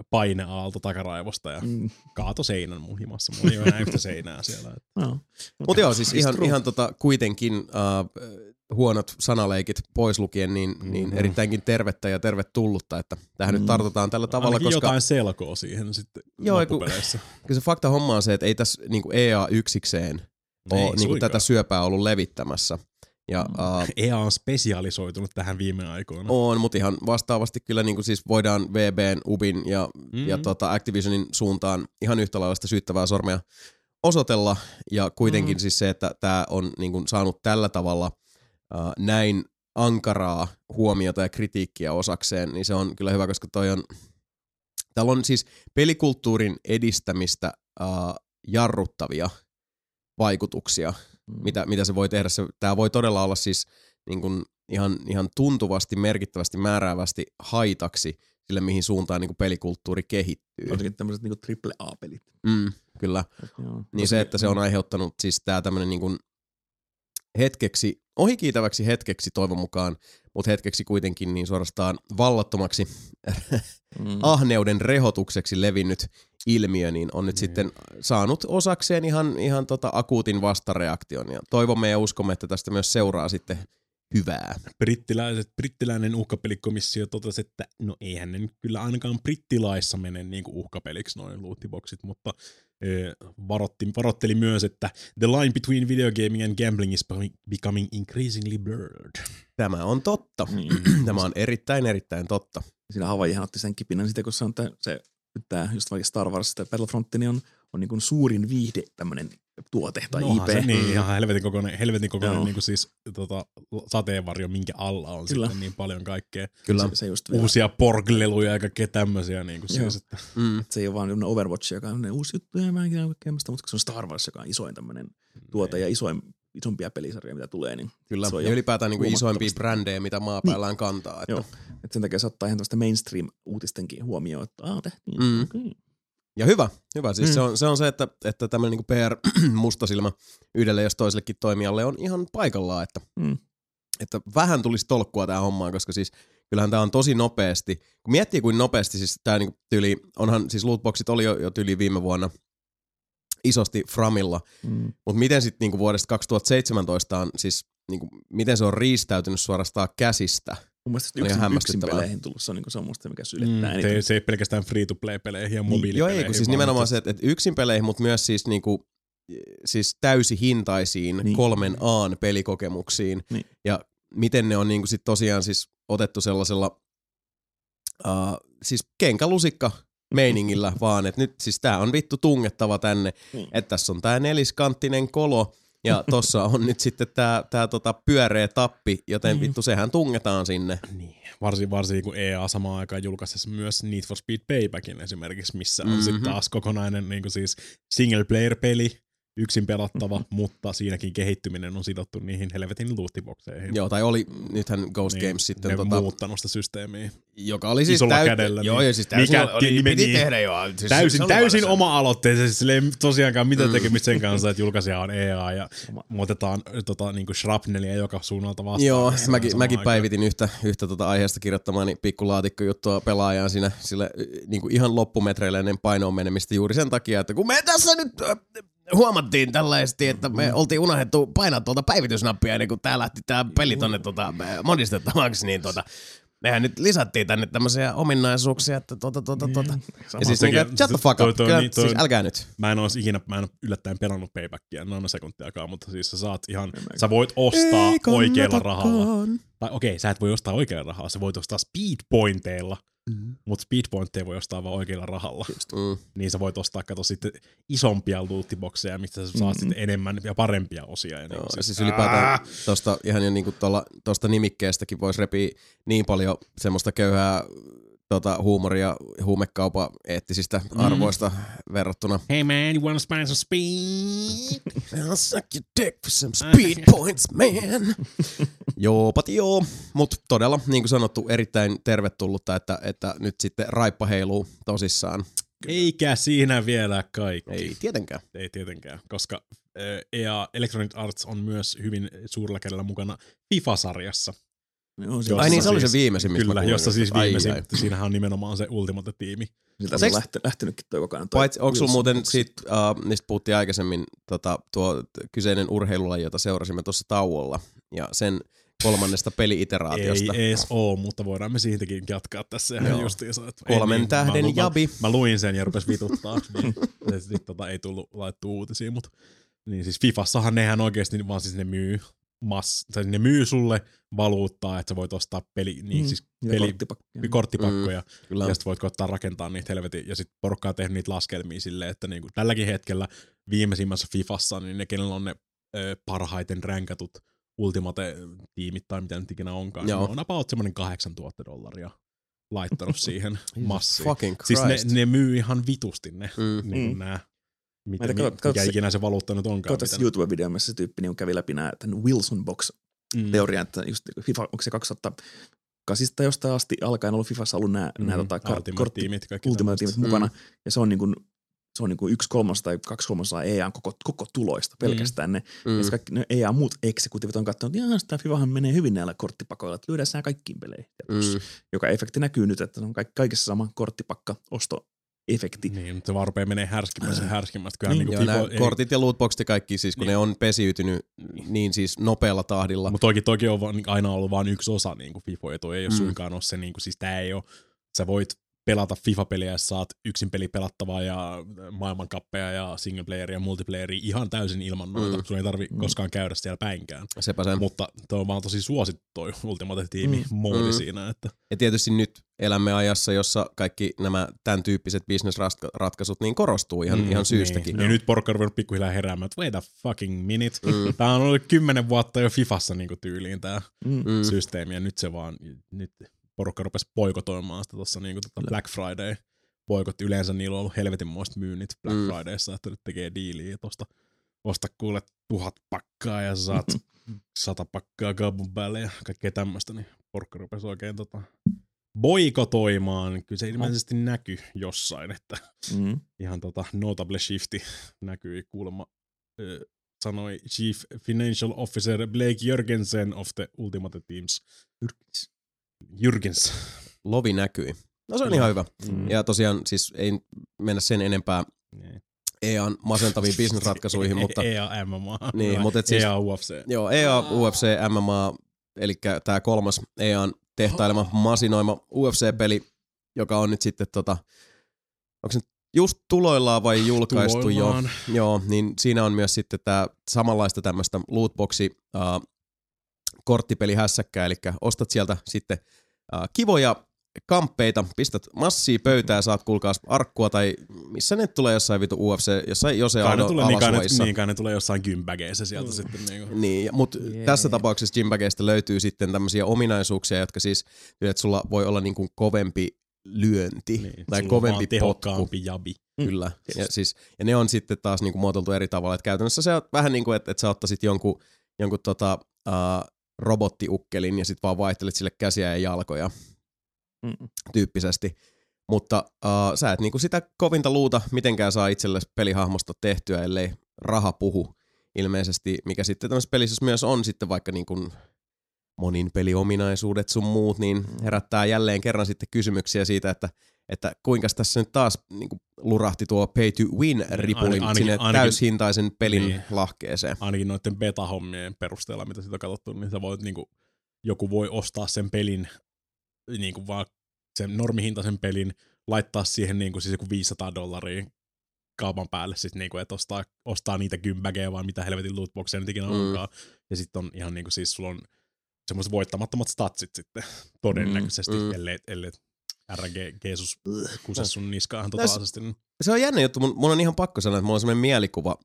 paineaalto takaraivosta ja Mm, kaato seinän mun himassa. Mulla ei ole enää yhtä seinää siellä. Että no. Mutta joo, siis It's ihan, true. ihan tota, kuitenkin uh, huonot sanaleikit pois lukien, niin, niin Mhm. erittäinkin tervettä ja tervetullutta, että tähän Mm. nyt tartutaan tällä tavalla, Ainakin koska jotain selkoa siihen sitten Joo, kun- kyllä se fakta homma on se, että ei tässä niinku EA yksikseen Ole niinku suinkaan. tätä syöpää ollut levittämässä. Ja uh, EA on spesialisoitunut tähän viime aikoina. on, mutta ihan vastaavasti kyllä niinku siis voidaan VBn, Ubin ja, Mm. ja tota Activisionin suuntaan ihan yhtä lailla sitä syyttävää sormea osoitella. Ja kuitenkin Mm. siis se, että tämä on niinku saanut tällä tavalla uh, näin ankaraa huomiota ja kritiikkiä osakseen, niin se on kyllä hyvä, koska toi on, täällä on siis pelikulttuurin edistämistä uh, jarruttavia vaikutuksia, Mm. mitä, mitä se voi tehdä. Se, tämä voi todella olla siis niin kuin ihan, ihan tuntuvasti, merkittävästi, määräävästi haitaksi sille, mihin suuntaan niin kuin pelikulttuuri kehittyy. Jotenkin tämmöiset niinku triple A-pelit. Mm, kyllä. Et joo. Niin se, että se on aiheuttanut siis tämä tämmöinen niin kuin hetkeksi, ohikiitäväksi hetkeksi toivon mukaan, mutta hetkeksi kuitenkin niin suorastaan vallattomaksi Mm. ahneuden rehotukseksi levinnyt ilmiö, niin on nyt Niin. sitten saanut osakseen ihan, ihan tota akuutin vastareaktion. Ja toivomme ja uskomme, että tästä myös seuraa sitten hyvää. Brittiläiset, brittiläinen uhkapelikomissio totesi, että no eihän ne nyt kyllä ainakaan brittilaissa mene niin kuin uhkapeliksi noin lootboxit, mutta varotti, varotteli myös, että the line between video gaming and gambling is becoming increasingly blurred. Tämä on totta. Niin. Tämä on erittäin, erittäin totta. Siinä Havajihan otti sen kipinän sitten, kun se on että se, tämä just vaikka Star Wars tai Battlefront, niin on, on niin kuin suurin viihde tämmöinen tuote tai Nohan IP. Se, niin, ihan helvetin kokoinen, helvetin kokoinen Joo. niin kuin siis, tota, sateenvarjo, minkä alla on Kyllä. sitten niin paljon kaikkea. Kyllä. Se, se just vielä, Uusia porgleluja ja kaikkea tämmöisiä. Niin kuin Joo. siis, että, Mm. se ei ole vaan semmoinen Overwatch, joka on ne uusi juttu ja mä en tiedä kaikkea musta, mutta se on Star Wars, joka on isoin tämmöinen tuote ja isoin, isompia pelisarjoja, mitä tulee, niin Kyllä. se on Ja ylipäätään niin kuin isoimpia brändejä, mitä maapäällään kantaa. Että. Joo. Et sen takia se ottaa ihan tuosta mainstream-uutistenkin huomioon, että aah, tehtiin. Mm. Mm. Okay. Ja hyvä, hyvä. Siis Mm. se, on, se on se, että, että tämmöinen niin PR-mustasilmä yhdelle jos toisellekin toimijalle on ihan paikallaan, että, Mm. että vähän tulisi tolkkua tähän hommaan, koska siis kyllähän tämä on tosi nopeasti. Kun miettii kuin nopeasti, siis tämä niin tyyli, onhan siis lootboxit oli jo, jo tyyli viime vuonna isosti Framilla, Mm. mutta miten sitten niin vuodesta 2017 on siis, niin kuin, miten se on riistäytynyt suorastaan käsistä? Mun mielestä On ihan yksin, yksin peleihin tullut, se on niin semmoista, mikä sylettää mm, eniten. se, se ei pelkästään free-to-play-peleihin ja Joo, mobiilipeleihin. ei, kun siis nimenomaan että- se, että, että yksin peleihin, mutta myös siis niinku, siis täysi hintaisiin niin. Niin. kolmen Aan pelikokemuksiin. Niin. Ja miten ne on niinku sit tosiaan siis otettu sellaisella uh, siis kenkälusikka meiningillä vaan, että nyt siis tää on vittu tungettava tänne, Niin. että tässä on tää neliskanttinen kolo Ja tossa on nyt sitten tää, tää tota pyöreä tappi, joten vittu sehän tungetaan sinne. Niin. Varsin, varsin kun EA samaan aikaan julkaisisi myös Need for Speed Paybackin esimerkiksi, missä on Mhm. mm-hmm. sitten taas kokonainen niin kuin siis single player peli, yksin pelattava, mm-hmm. mutta siinäkin kehittyminen on sidottu niihin helvetin loottibokseihin. Joo, tai oli, nythän Ghost Niin, Games sitten, ne tota, muuttanut sitä systeemiä. joka oli siis täyt- kädellä, Joo, niin. ja siis täysin, Mikä- oli, niin, piti niin. tehdä jo. Siis Täysin, täysin oma-aloitteisesti, sillä ei tosiaankaan mitään Mm. tekemistä sen kanssa, että julkaisija on EA ja me otetaan tota, niin kuin shrapnelia joka suunnalta vastaan. Joo, tässä mäkin, samaan mäkin aikaan. päivitin yhtä, yhtä tota aiheesta kirjoittamaani pikkulaatikko-juttua pelaajaan siinä sille niin kuin ihan loppumetreille ennen painoon menemistä juuri sen takia, että kun me tässä nyt huomattiin tällaisesti, että me oltiin unohdettu painaa tuolta päivitysnappia ennen kuin tää lähti tää peli tonne tota, modistettavaksi, niin tota, mehän nyt lisättiin tänne tämmöisiä ominaisuuksia, että tota, tota, tota. Ja siis niin, shut the fuck toi- up, toi- Kyllä, niin, toi- siis älkää nyt. Mä en olisi ikinä, mä en ole yllättäen pelannut paybackia nanosekuntiakaan, mutta siis sä saat ihan, sä voit ostaa oikealla rahalla. Tai okei, sä et voi ostaa oikealla rahalla, sä voit ostaa speedpointeilla, Mm. mutta speedpointteja voi ostaa vaan oikealla rahalla. Mm. Niin sä voit ostaa, kato sitten isompia lootibokseja, mistä sä saat Mm-hmm. sitten enemmän ja parempia osia. Ja Joo, niin siis ylipäätään tosta, ihan jo niinku tolla, tosta nimikkeestäkin voisi repiä niin paljon semmoista köyhää tota, huumoria huumekaupan eettisistä Mm. arvoista verrattuna. Hey man, you wanna spy some speed? I'll suck your dick for some speed points, man. joo, pati joo. Mut todella, niin kuin sanottu, erittäin tervetullutta, että, että nyt sitten raippa heiluu tosissaan. Eikä siinä vielä kaikki. Ei tietenkään. Ei tietenkään, koska EA Electronic Arts on myös hyvin suurella kädellä mukana FIFA-sarjassa. Joo, Jossa Ai niin, se oli siis- se viimeisin, mistä Kyllä, mä jossa siis Ai, viimeisin. ai. Siinähän on nimenomaan se Ultimate-tiimi. Siltä se Seks- on lähte, lähtenytkin toi koko ajan. Toi Paitsi, onko sulla muuten siitä, uh, niistä puhuttiin aikaisemmin, tota, tuo kyseinen urheilulaji, jota seurasimme tuossa tauolla, ja sen kolmannesta Ei peli-iteraatiosta. ees oo, mutta voidaan me siitäkin jatkaa tässä ihan justiinsa. että ei Kolmen niin, tähden mä, mä, jabi. Mä, luin sen ja rupes vituttaa. niin, sitten tota, ei tullut laittu uutisia, mutta niin siis Fifassahan nehän oikeasti vaan siis ne myy mass, tai ne myy sulle valuuttaa, että sä voit ostaa peli, niin Mm. siis peli, korttipakkia. korttipakkoja, Mm, Kyllä. ja sitten voit koittaa rakentaa niitä helvetin, ja sitten porukka on tehnyt niitä laskelmia silleen, että niinku tälläkin hetkellä viimeisimmässä Fifassa, niin ne, kenellä on ne ö, parhaiten ränkätut Ultimate-tiimit tai mitä nyt ikinä onkaan, Joo. niin on about semmoinen 8000 dollaria laittanut siihen massiin. Fucking Siis ne, ne myy ihan vitusti ne, Mm. niin Mm. nää, mitä, Mä mi, katsot- katsot mikä se- ikinä se valuutta nyt onkaan. Katsotaan YouTube-video, missä se tyyppi niin kävi läpi nää, tämän Wilson Box Mm. teoria, että just FIFA, onko se 2008 jostain asti alkaen ollut Fifassa ollut nämä, Mm. nämä tota, kar- kortti, Ultimate-tiimit, kaikki Ultimate-tiimit tämmöset. mukana, ja se on niin kuin, se on niin kuin yksi kolmas tai kaksi kolmasosaa EAN koko, koko tuloista pelkästään ne. Mm. Mm. Ja kaikki ne EA muut exekutivit on katsonut, että sitä Fifahan menee hyvin näillä korttipakoilla, että lyödään nämä kaikkiin peleihin. Mm. Joka efekti näkyy nyt, että se on kaik- kaikessa sama korttipakka, osto, efekti. Niin, mutta se vaan rupeaa menee härskimmästä ja härskimmästä. Kyllähän Niin, niin, Joo, ei, kortit ja lootboxit ja kaikki, siis kun Niin. ne on pesiytynyt niin siis nopealla tahdilla. Mutta toki, toki on vaan, aina ollut vain yksi osa niin kuin FIFA, ja toi ei ole Mm. suinkaan ole se, niin kuin, siis tää ei ole, sä voit pelata FIFA-peliä, ja saat yksin peli pelattavaa ja maailmankappeja ja single playeria ja multiplayeria ihan täysin ilman noita. Mm. Sun ei tarvi Mm. koskaan käydä siellä päinkään. Sepä se. Mutta toi on vaan tosi suosittu toi Ultimate-tiimi Mm. moodi Mm. siinä, että Ja tietysti nyt elämme ajassa, jossa kaikki nämä tämän tyyppiset bisnesratkaisut niin korostuu ihan, Mm, ihan syystäkin. Niin. Ja nyt porukka on pikkuhiljaa heräämään, että wait a fucking minute. Mm. Tää on ollut kymmenen vuotta jo Fifassa niin tyyliin tää Mm. Mm. systeemi, ja nyt se vaan, nyt porukka rupesi poikotoimaan sitä tuossa niinku tota Black Friday. Poikotti yleensä niillä on ollut helvetinmoista myynnit Black Mm. Fridayssa, että nyt tekee diiliä tosta osta kuule tuhat pakkaa ja saat sata pakkaa kaupun päälle ja kaikkea tämmöistä, niin porukka rupesi oikein tota boikotoimaan. Kyllä se ilmeisesti näkyy jossain, että Mm. ihan tota notable shifti näkyi kuulemma sanoi Chief Financial Officer Blake Jörgensen of the Ultimate Teams. Jürgens. Lovi näkyi. No se on ihan hyvä. Mm. Ja tosiaan siis ei mennä sen enempää Niin. EAN masentaviin bisnesratkaisuihin, mutta EA MMA. Niin, mutta et siis- EA UFC. joo, EA, UFC, MMA, eli tämä kolmas EAN tehtailema, masinoima UFC-peli, joka on nyt sitten tota, onko se nyt just tuloillaan vai julkaistu Tuloillaan. jo? Joo, niin siinä on myös sitten tämä samanlaista tämmöistä lootboxi uh, korttipeli hässäkkää, eli ostat sieltä sitten kivoja kamppeita, pistät massia pöytää, saat kuulkaas arkkua tai missä ne tulee jossain vitu UFC, jossain jos ei Kai ne tulee, niin, kai ne, niin, kai ne tulee jossain gymbägeissä sieltä mm. sitten. Niin kuin. Niin, mutta Jee. tässä tapauksessa gymbageista löytyy sitten tämmöisiä ominaisuuksia, jotka siis, että sulla voi olla niinku kovempi lyönti Niin, tai kovempi potku. jabi. Mm, Kyllä. Ja, siis, ja ne on sitten taas niinku muotoiltu eri tavalla. Et käytännössä se on vähän niin kuin, että, että sä ottaisit jonkun, jonkun tota, uh, robottiukkelin ja sitten vaan vaihtelet sille käsiä ja jalkoja Mm. tyyppisesti. Mutta uh, sä et niinku sitä kovinta luuta mitenkään saa itsellesi pelihahmosta tehtyä, ellei raha puhu ilmeisesti, mikä sitten tämmöisessä pelissä myös on sitten vaikka niin kuin monin peliominaisuudet sun muut, niin herättää jälleen kerran sitten kysymyksiä siitä, että, että kuinka tässä nyt taas niin kuin lurahti tuo pay to win ripuli ainakin- sinne ainakin- täyshintaisen pelin Niin. lahkeeseen. Ainakin noiden beta-hommien perusteella, mitä sitä on katsottu, niin sä voit, niin kuin, joku voi ostaa sen pelin, niin kuin vaan sen normihintaisen pelin, laittaa siihen niin kuin, siis joku 500 dollaria kaupan päälle, niin kuin, että ostaa, ostaa niitä gymbägejä vai mitä helvetin lootboxeja nyt ikinä Mm. onkaan. Ja sitten on ihan niin kuin, siis sulla on semmoiset voittamattomat statsit sitten todennäköisesti, Mm, mm, mm. mm. ellei, ellei RG Jesus kuse sun niskaan Täs- totaalisesti. niin- se on jännä juttu, mun, mun on ihan pakko sanoa, että mulla on semmoinen mielikuva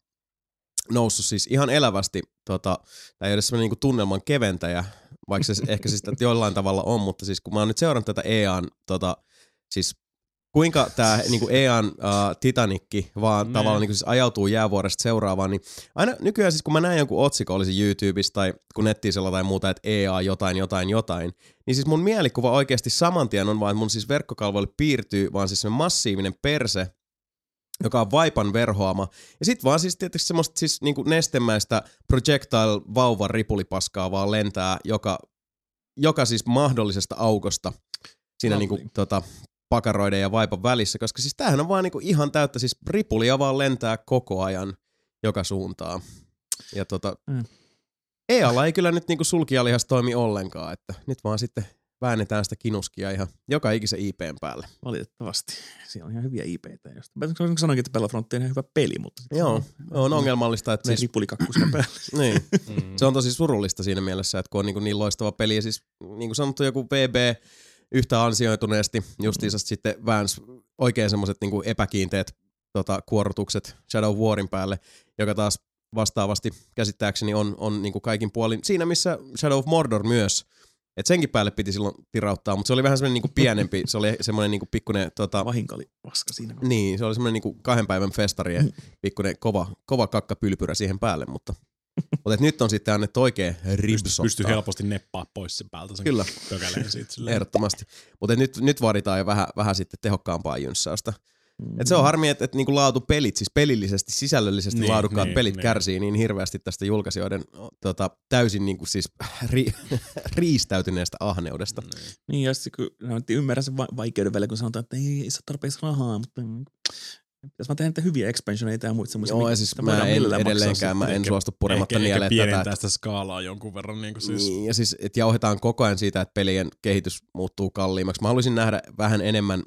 noussut siis ihan elävästi, tota, tai ei edes semmoinen niinku tunnelman keventäjä, vaikka se ehkä siis jollain tavalla on, mutta siis kun mä oon nyt seurannut tätä EAN, tota, siis kuinka tämä niinku EAN uh, Titanikki vaan Ne. tavallaan niinku siis ajautuu jäävuoresta seuraavaan, niin aina nykyään siis kun mä näen jonkun otsikon, olisi YouTubessa tai kun nettisellä tai muuta, että EA jotain, jotain, jotain, niin siis mun mielikuva oikeasti saman tien on vaan, että mun siis verkkokalvoille piirtyy vaan siis massiivinen perse, joka on vaipan verhoama. Ja sit vaan siis tietysti semmoista siis niinku nestemäistä projectile vauvan ripulipaskaa vaan lentää joka, joka siis mahdollisesta aukosta siinä Lovely. niinku tota, pakaroiden ja vaipan välissä, koska siis tämähän on vaan niinku ihan täyttä, siis ripulia vaan lentää koko ajan joka suuntaan. Ja tota, Mm. EAlla ei kyllä nyt niinku sulkijalihas toimi ollenkaan, että nyt vaan sitten väännetään sitä kinuskia ihan joka ikisen IPn päälle. Valitettavasti. Siellä on ihan hyviä IPtä. Josta. Mä sanoinkin, että Battlefront on ihan hyvä peli, mutta Joo, se on ongelmallista, että siis, ripulikakku siinä päällä. niin, Mm. se on tosi surullista siinä mielessä, että kun on niin, niin loistava peli ja siis niin kuin sanottu joku VB yhtä ansioituneesti justiinsa sitten väänsi oikein semmoiset niin epäkiinteät tota, kuorrutukset Shadow Warin päälle, joka taas vastaavasti käsittääkseni on, on niin kuin kaikin puolin siinä, missä Shadow of Mordor myös. Et senkin päälle piti silloin tirauttaa, mutta se oli vähän semmoinen niin pienempi, se oli semmoinen niin kuin pikkuinen tota, Vahinko oli paska siinä. niin, se oli semmoinen niinku kahden päivän festari ja pikkuinen kova, kova kakkapylpyrä siihen päälle, mutta, mutta nyt on sitten annettu oikein Pystyy, ribsottaa. pystyy helposti neppaa pois sen päältä sen Kyllä. pökäleen siitä. silleen. Ehdottomasti. Mutta nyt, nyt vaaditaan jo vähän, vähän sitten tehokkaampaa jynssausta. Mm. Et se on harmi, että et niinku laatupelit, siis pelillisesti, sisällöllisesti Niin, laadukkaat niin, pelit niin. kärsii niin hirveästi tästä julkaisijoiden tota, täysin niinku siis ri, riistäytyneestä ahneudesta. Niin, ja sitten kun no, ymmärrän sen va- vaikeuden välillä, kun sanotaan, että ei, ei saa tarpeeksi rahaa, mutta pitäisi vaan tehdä niitä hyviä expansioneita ja muita semmoisia. Joo, ja siis mä en edelleenkään, mä en Ehkä- suostu purematta ehkä, ehkä tätä. että- sitä skaalaa jonkun verran. Niin kuin siis. Niin, ja siis, että jauhetaan koko ajan siitä, että pelien kehitys muuttuu kalliimmaksi. Mä haluaisin nähdä vähän enemmän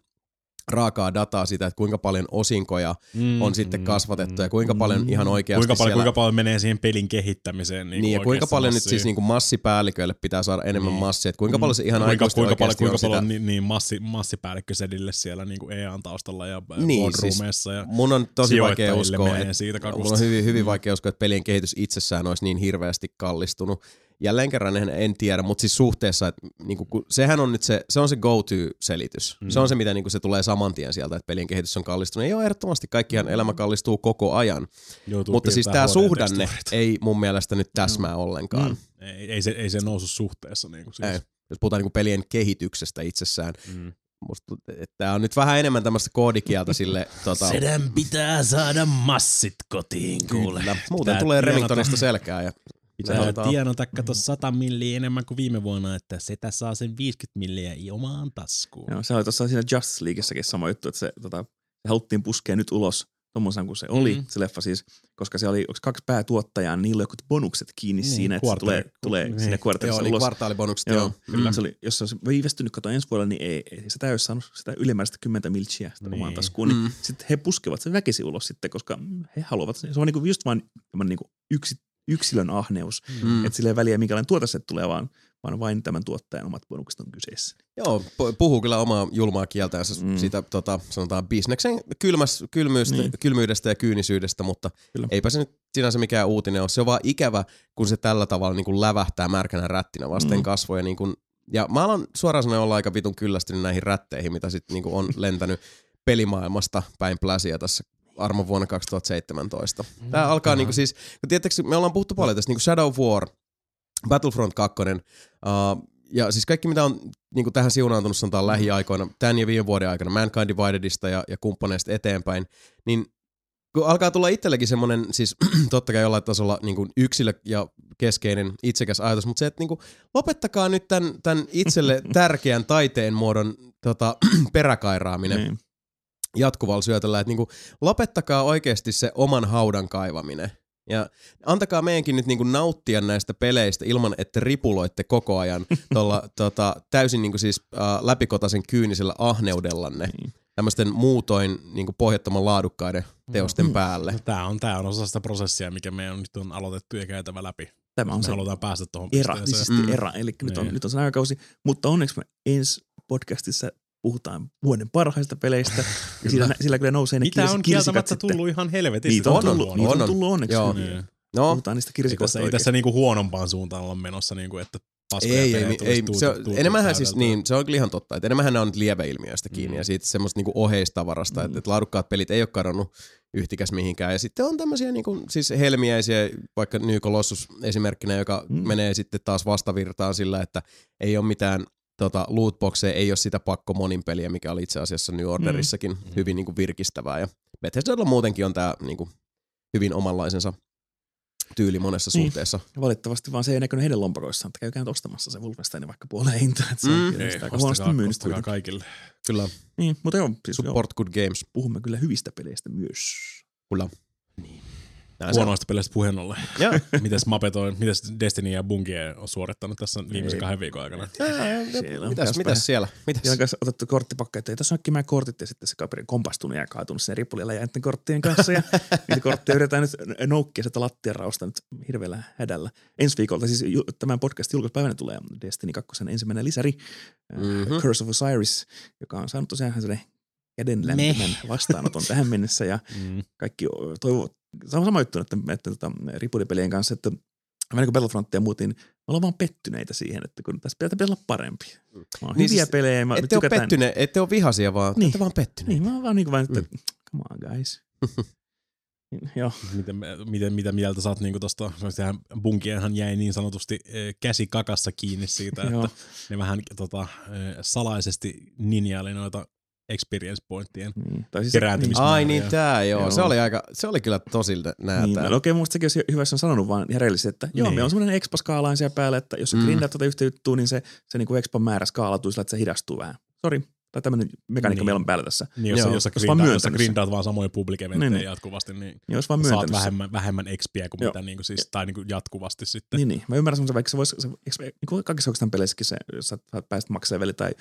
raakaa dataa siitä, että kuinka paljon osinkoja Mm, on sitten kasvatettu ja kuinka paljon ihan oikeasti kuinka paljon, siellä... kuinka paljon menee siihen pelin kehittämiseen. Niin, Niin, ja kuin kuinka paljon nyt massia. siis niinku massipäälliköille pitää saada enemmän Niin. massia, että kuinka paljon se ihan kuinka, aikuisesti kuinka paljon, kuinka on sitä... paljon niin, niin massi, massipäällikkösedille siellä niin kuin EAN taustalla ja Niin, niin, siis ja Mun on tosi vaikea uskoa, että siitä Mulla kakusta. on hyvin, hyvin Mm. vaikea uskoa, että pelien kehitys itsessään olisi niin hirveästi kallistunut. Jälleen kerran en, en tiedä, mutta siis suhteessa, että niinku, kun, sehän on nyt se, se on se go-to-selitys. Mm. Se on se, mitä niinku, se tulee saman tien sieltä, että pelien kehitys on kallistunut. Ei ole ehdottomasti, kaikkihan elämä kallistuu koko ajan. Joutuu mutta siis tämä HD suhdanne tekstuurit. ei mun mielestä nyt täsmää ollenkaan. Mm. Ei, ei, se, ei se nousu suhteessa. Niin kuin siis. Ei. Jos puhutaan niinku pelien kehityksestä itsessään. Mm. Musta, että tämä on nyt vähän enemmän tämmöistä koodikieltä sille. Tota, Sedän pitää saada massit kotiin, kuule. Kyllä. Muuten Pitää tulee Remingtonista selkää. Ja Pitää tienata, kato 100 milliä enemmän kuin viime vuonna, että setä saa sen 50 milliä omaan taskuun. Joo, se oli tuossa siinä Justice Leagueissäkin sama juttu, että se, tota, se haluttiin puskea nyt ulos tuommoisen kuin se oli, Mhm. mm. se leffa siis, koska se oli onko kaksi päätuottajaa, niin niillä on jotkut bonukset kiinni Niin, siinä, että se kvartaali- tulee, tulee niin. sinne Joo, kvartaalissa niin ulos. kvartaalibonukset, Joo, joo. kyllä. Mm. Se oli, jos se olisi viivästynyt kato ensi vuodella, niin ei, ei sitä olisi saanut sitä ylimääräistä 10 miltsiä sitä Niin. omaan taskuun. Niin Mm. sitten he puskevat sen väkisin ulos sitten, koska he haluavat, se on niinku just vain niinku yksi, yksilön ahneus, Mm. että sillä ei väliä minkälainen tuote se tulee, vaan, vaan vain tämän tuottajan omat bonukset on kyseessä. Joo, pu- puhuu kyllä omaa julmaa kieltänsä mm. Siitä, tota, sanotaan, bisneksen kylmäs, kylmyydestä, niin. Kylmyydestä ja kyynisyydestä, mutta kyllä. Eipä se nyt sinänsä mikään uutinen ole. Se on vaan ikävä, kun se tällä tavalla niin kuin lävähtää märkänä rättinä vasten mm. Mm. kasvoja. Niin kuin, ja mä alan suoraan sanoen olla aika vitun kyllästynyt näihin rätteihin, mitä sitten niin on lentänyt pelimaailmasta päin pläsiä tässä armon vuonna 2017. Tää alkaa niinku siis, kun tiedättekö, me ollaan puhuttu paljon tästä niinku Shadow of War, Battlefront 2, uh, ja siis kaikki mitä on niinku tähän siunaantunut sanotaan lähiaikoina, tämän ja viime vuoden aikana, Mankind Dividedista ja, ja kumppaneista eteenpäin, niin kun alkaa tulla itsellekin semmoinen, siis totta kai jollain tasolla niin kuin yksilö ja keskeinen itsekäs ajatus, mutta se, että niin kuin, lopettakaa nyt tämän, tämän itselle tärkeän taiteen muodon tota, peräkairaaminen Niin. Jatkuvalla syötöllä, että niinku, lopettakaa oikeasti se oman haudan kaivaminen. Ja antakaa meidänkin nyt niinku nauttia näistä peleistä ilman, että ripuloitte koko ajan tuolla tota, täysin niinku siis äh, läpikotaisen kyynisellä ahneudellanne Niin. tämmöisten muutoin niinku pohjattoman laadukkaiden teosten Mm. päälle. No, tää, on, tää on osa sitä prosessia, mikä me on nyt on aloitettu ja käytävä läpi. Tämä on Me se halutaan päästä tuohon era, pisteeseen. siis Mm. era. Eli nyt on, Niin. nyt on se aikakausi, mutta onneksi me ensi podcastissa puhutaan vuoden parhaista peleistä. ja sillä, sillä kyllä nousee ne Niitä kirs- on kieltämättä tullut ihan helvetisti. Niitä on, tullut, vuonna. niitä On, on on. tullut onneksi. Joo. Niin. No, Puhutaan niistä Ei kirsikoista tässä, ei tässä niinku huonompaan suuntaan olla menossa, niinku, että paskoja ei, ei, ei, ei tuutu- se, tuutu enemmänhän siis niin, se on kyllä ihan totta, että enemmänhän nämä on nyt lieveilmiöistä kiinni Mm. ja siitä semmoista niinku oheistavarasta, mm. että, että laadukkaat pelit ei ole kadonnut yhtikäs mihinkään. Ja sitten on tämmöisiä niinku, siis helmiäisiä, vaikka New Colossus esimerkkinä, joka mm. Mm. menee sitten taas vastavirtaan sillä, että ei ole mitään tota, lootboxeja, ei ole sitä pakko monin peliä, mikä oli itse asiassa New Orderissakin mm. hyvin niinku virkistävää. Ja Bethesdalla muutenkin on tämä niinku, hyvin omanlaisensa tyyli monessa Niin. suhteessa. Valitettavasti vaan se ei näkynyt heidän lompakoissaan, että käykää nyt ostamassa se Wolfenstein vaikka puoleen hintaan. Että se Mm. on Ei, aika ostakaa, huonosti kaikille. Kyllä, Niin, mutta joo, siis joo, support good games. puhumme kyllä hyvistä peleistä myös. Kyllä. Näin on. Huonoista peleistä puheen ollen. Mites Mapetoin, mites Destiny ja Bungie on suorittanut tässä viimeisen Ei. kahden viikon aikana? Siellä on Mitäs, mitäs siellä? Mitäs? Siellä on kanssa otettu ei tässä olekin nämä kortit ja sitten se kaveri kompastunut ja kaatunut sen ripulilla ja näiden korttien kanssa. Ja niitä kortteja yritetään nyt noukkia sitä lattian rausta nyt hirveällä hädällä. Ensi viikolta, siis tämän podcast julkaispäivänä tulee Destiny 2 ensimmäinen lisäri, Mhm. mm-hmm. Curse of Osiris, joka on saanut tosiaan sellainen käden lämpimän vastaanoton tähän mennessä ja Mm. kaikki toivovat, se on sama juttu että, että, että ripulipelien kanssa, että vähän niin kuin Battlefront ja muut, niin me ollaan vaan pettyneitä siihen, että kun tässä pitäisi olla parempi. Mä oon Niin hyviä siis pelejä, mä Ette ole pettyneet, ette ole vihaisia, vaan niin. Niin. ette vaan pettyneet. Niin, mä oon vaan niin kuin vain, että Mm. come on guys. Niin, Joo, Miten, miten, mitä mieltä sä oot niinku tosta, sehän Bunkienhan jäi niin sanotusti eh, käsi kakassa kiinni siitä, että ne vähän tota, eh, salaisesti ninjaili noita experience pointtien niin. Tai siis, Kerääntymis- Niin, Ai niin tää joo. Joo. Se oli aika, se oli kyllä tosi näätää. niin, no, okei, musta sekin olisi hyvä, jos on sanonut vaan ihan rehellisesti, että joo, Niin. meillä on semmoinen expa-skaalain siellä päällä, että jos sä Mm. mm. grindaat tätä yhtä juttua, niin se, se niin kuin expan määrä skaalautuu sillä, että se hidastuu vähän. Sori, tai tämmöinen mekaniikka Niin. meillä on päällä tässä. Niin, jos, Joo, jos, sä jos vaan grindaat, jos sä grindaat vaan samoja public Niin, eventtejä niin. jatkuvasti, niin Niin olisi vaan saat vähemmän, vähemmän XPä kuin Joo. mitä niinku siis, tai niinku jatkuvasti sitten. Niin, niin. Mä ymmärrän semmoisen, vaikka se voisi, se, eikö niin kuin kaikissa oikeastaan peleissäkin se, jos sä pääset max-leveli tai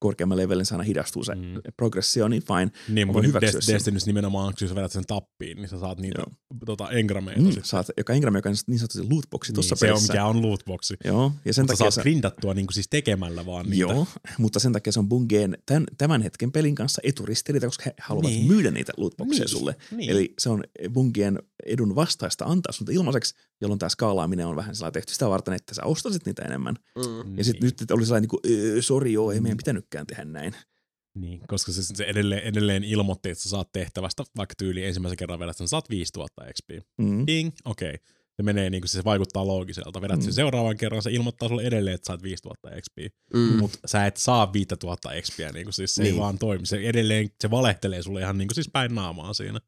korkeamman levelin, se aina hidastuu se Mm. progressio, niin fine. Niin, mutta voin nyt hyväksyä Des- sen. Destinyssä nimenomaan, kun sä vedät sen tappiin, niin sä saat niitä tota, engrameita. Mm, saat, joka engram, joka on niin sanotusti lootboxi tuossa niin, se on pelissä. mikä on lootboxi. Joo, ja sen Mutta takia saat se, grindattua niinku siis tekemällä vaan niitä. Joo, mutta sen takia se on Bungeen tämän, tämän hetken pelin kanssa eturistiriita, koska he haluavat Niin. niin. myydä niitä lootboxeja Niin, sulle. niin. Eli se on Bungeen edun vastaista antaa sinulta ilmaiseksi, jolloin tämä skaalaaminen on vähän sellainen tehty sitä varten, että sä ostasit niitä enemmän. Mm. Ja sitten nyt oli sellainen, niin kuin, sori joo, ei meidän pitänytkään tehdä näin. Niin, koska se, se edelleen, edelleen ilmoitti, että sä saat tehtävästä vaikka tyyli ensimmäisen kerran vedät sen, saat 5000 XP. Mm. Ding, okei. Okay. Se menee niin kuin se vaikuttaa loogiselta. Vedät mm. sen Mm. seuraavan kerran, se ilmoittaa sulle edelleen, että saat 5000 XP. Mm. Mm. Mutta sä et saa 5000 XPä, niin kuin siis se niin. ei Niin. vaan toimi. Se edelleen, se valehtelee sulle ihan niin kuin siis päin naamaa siinä.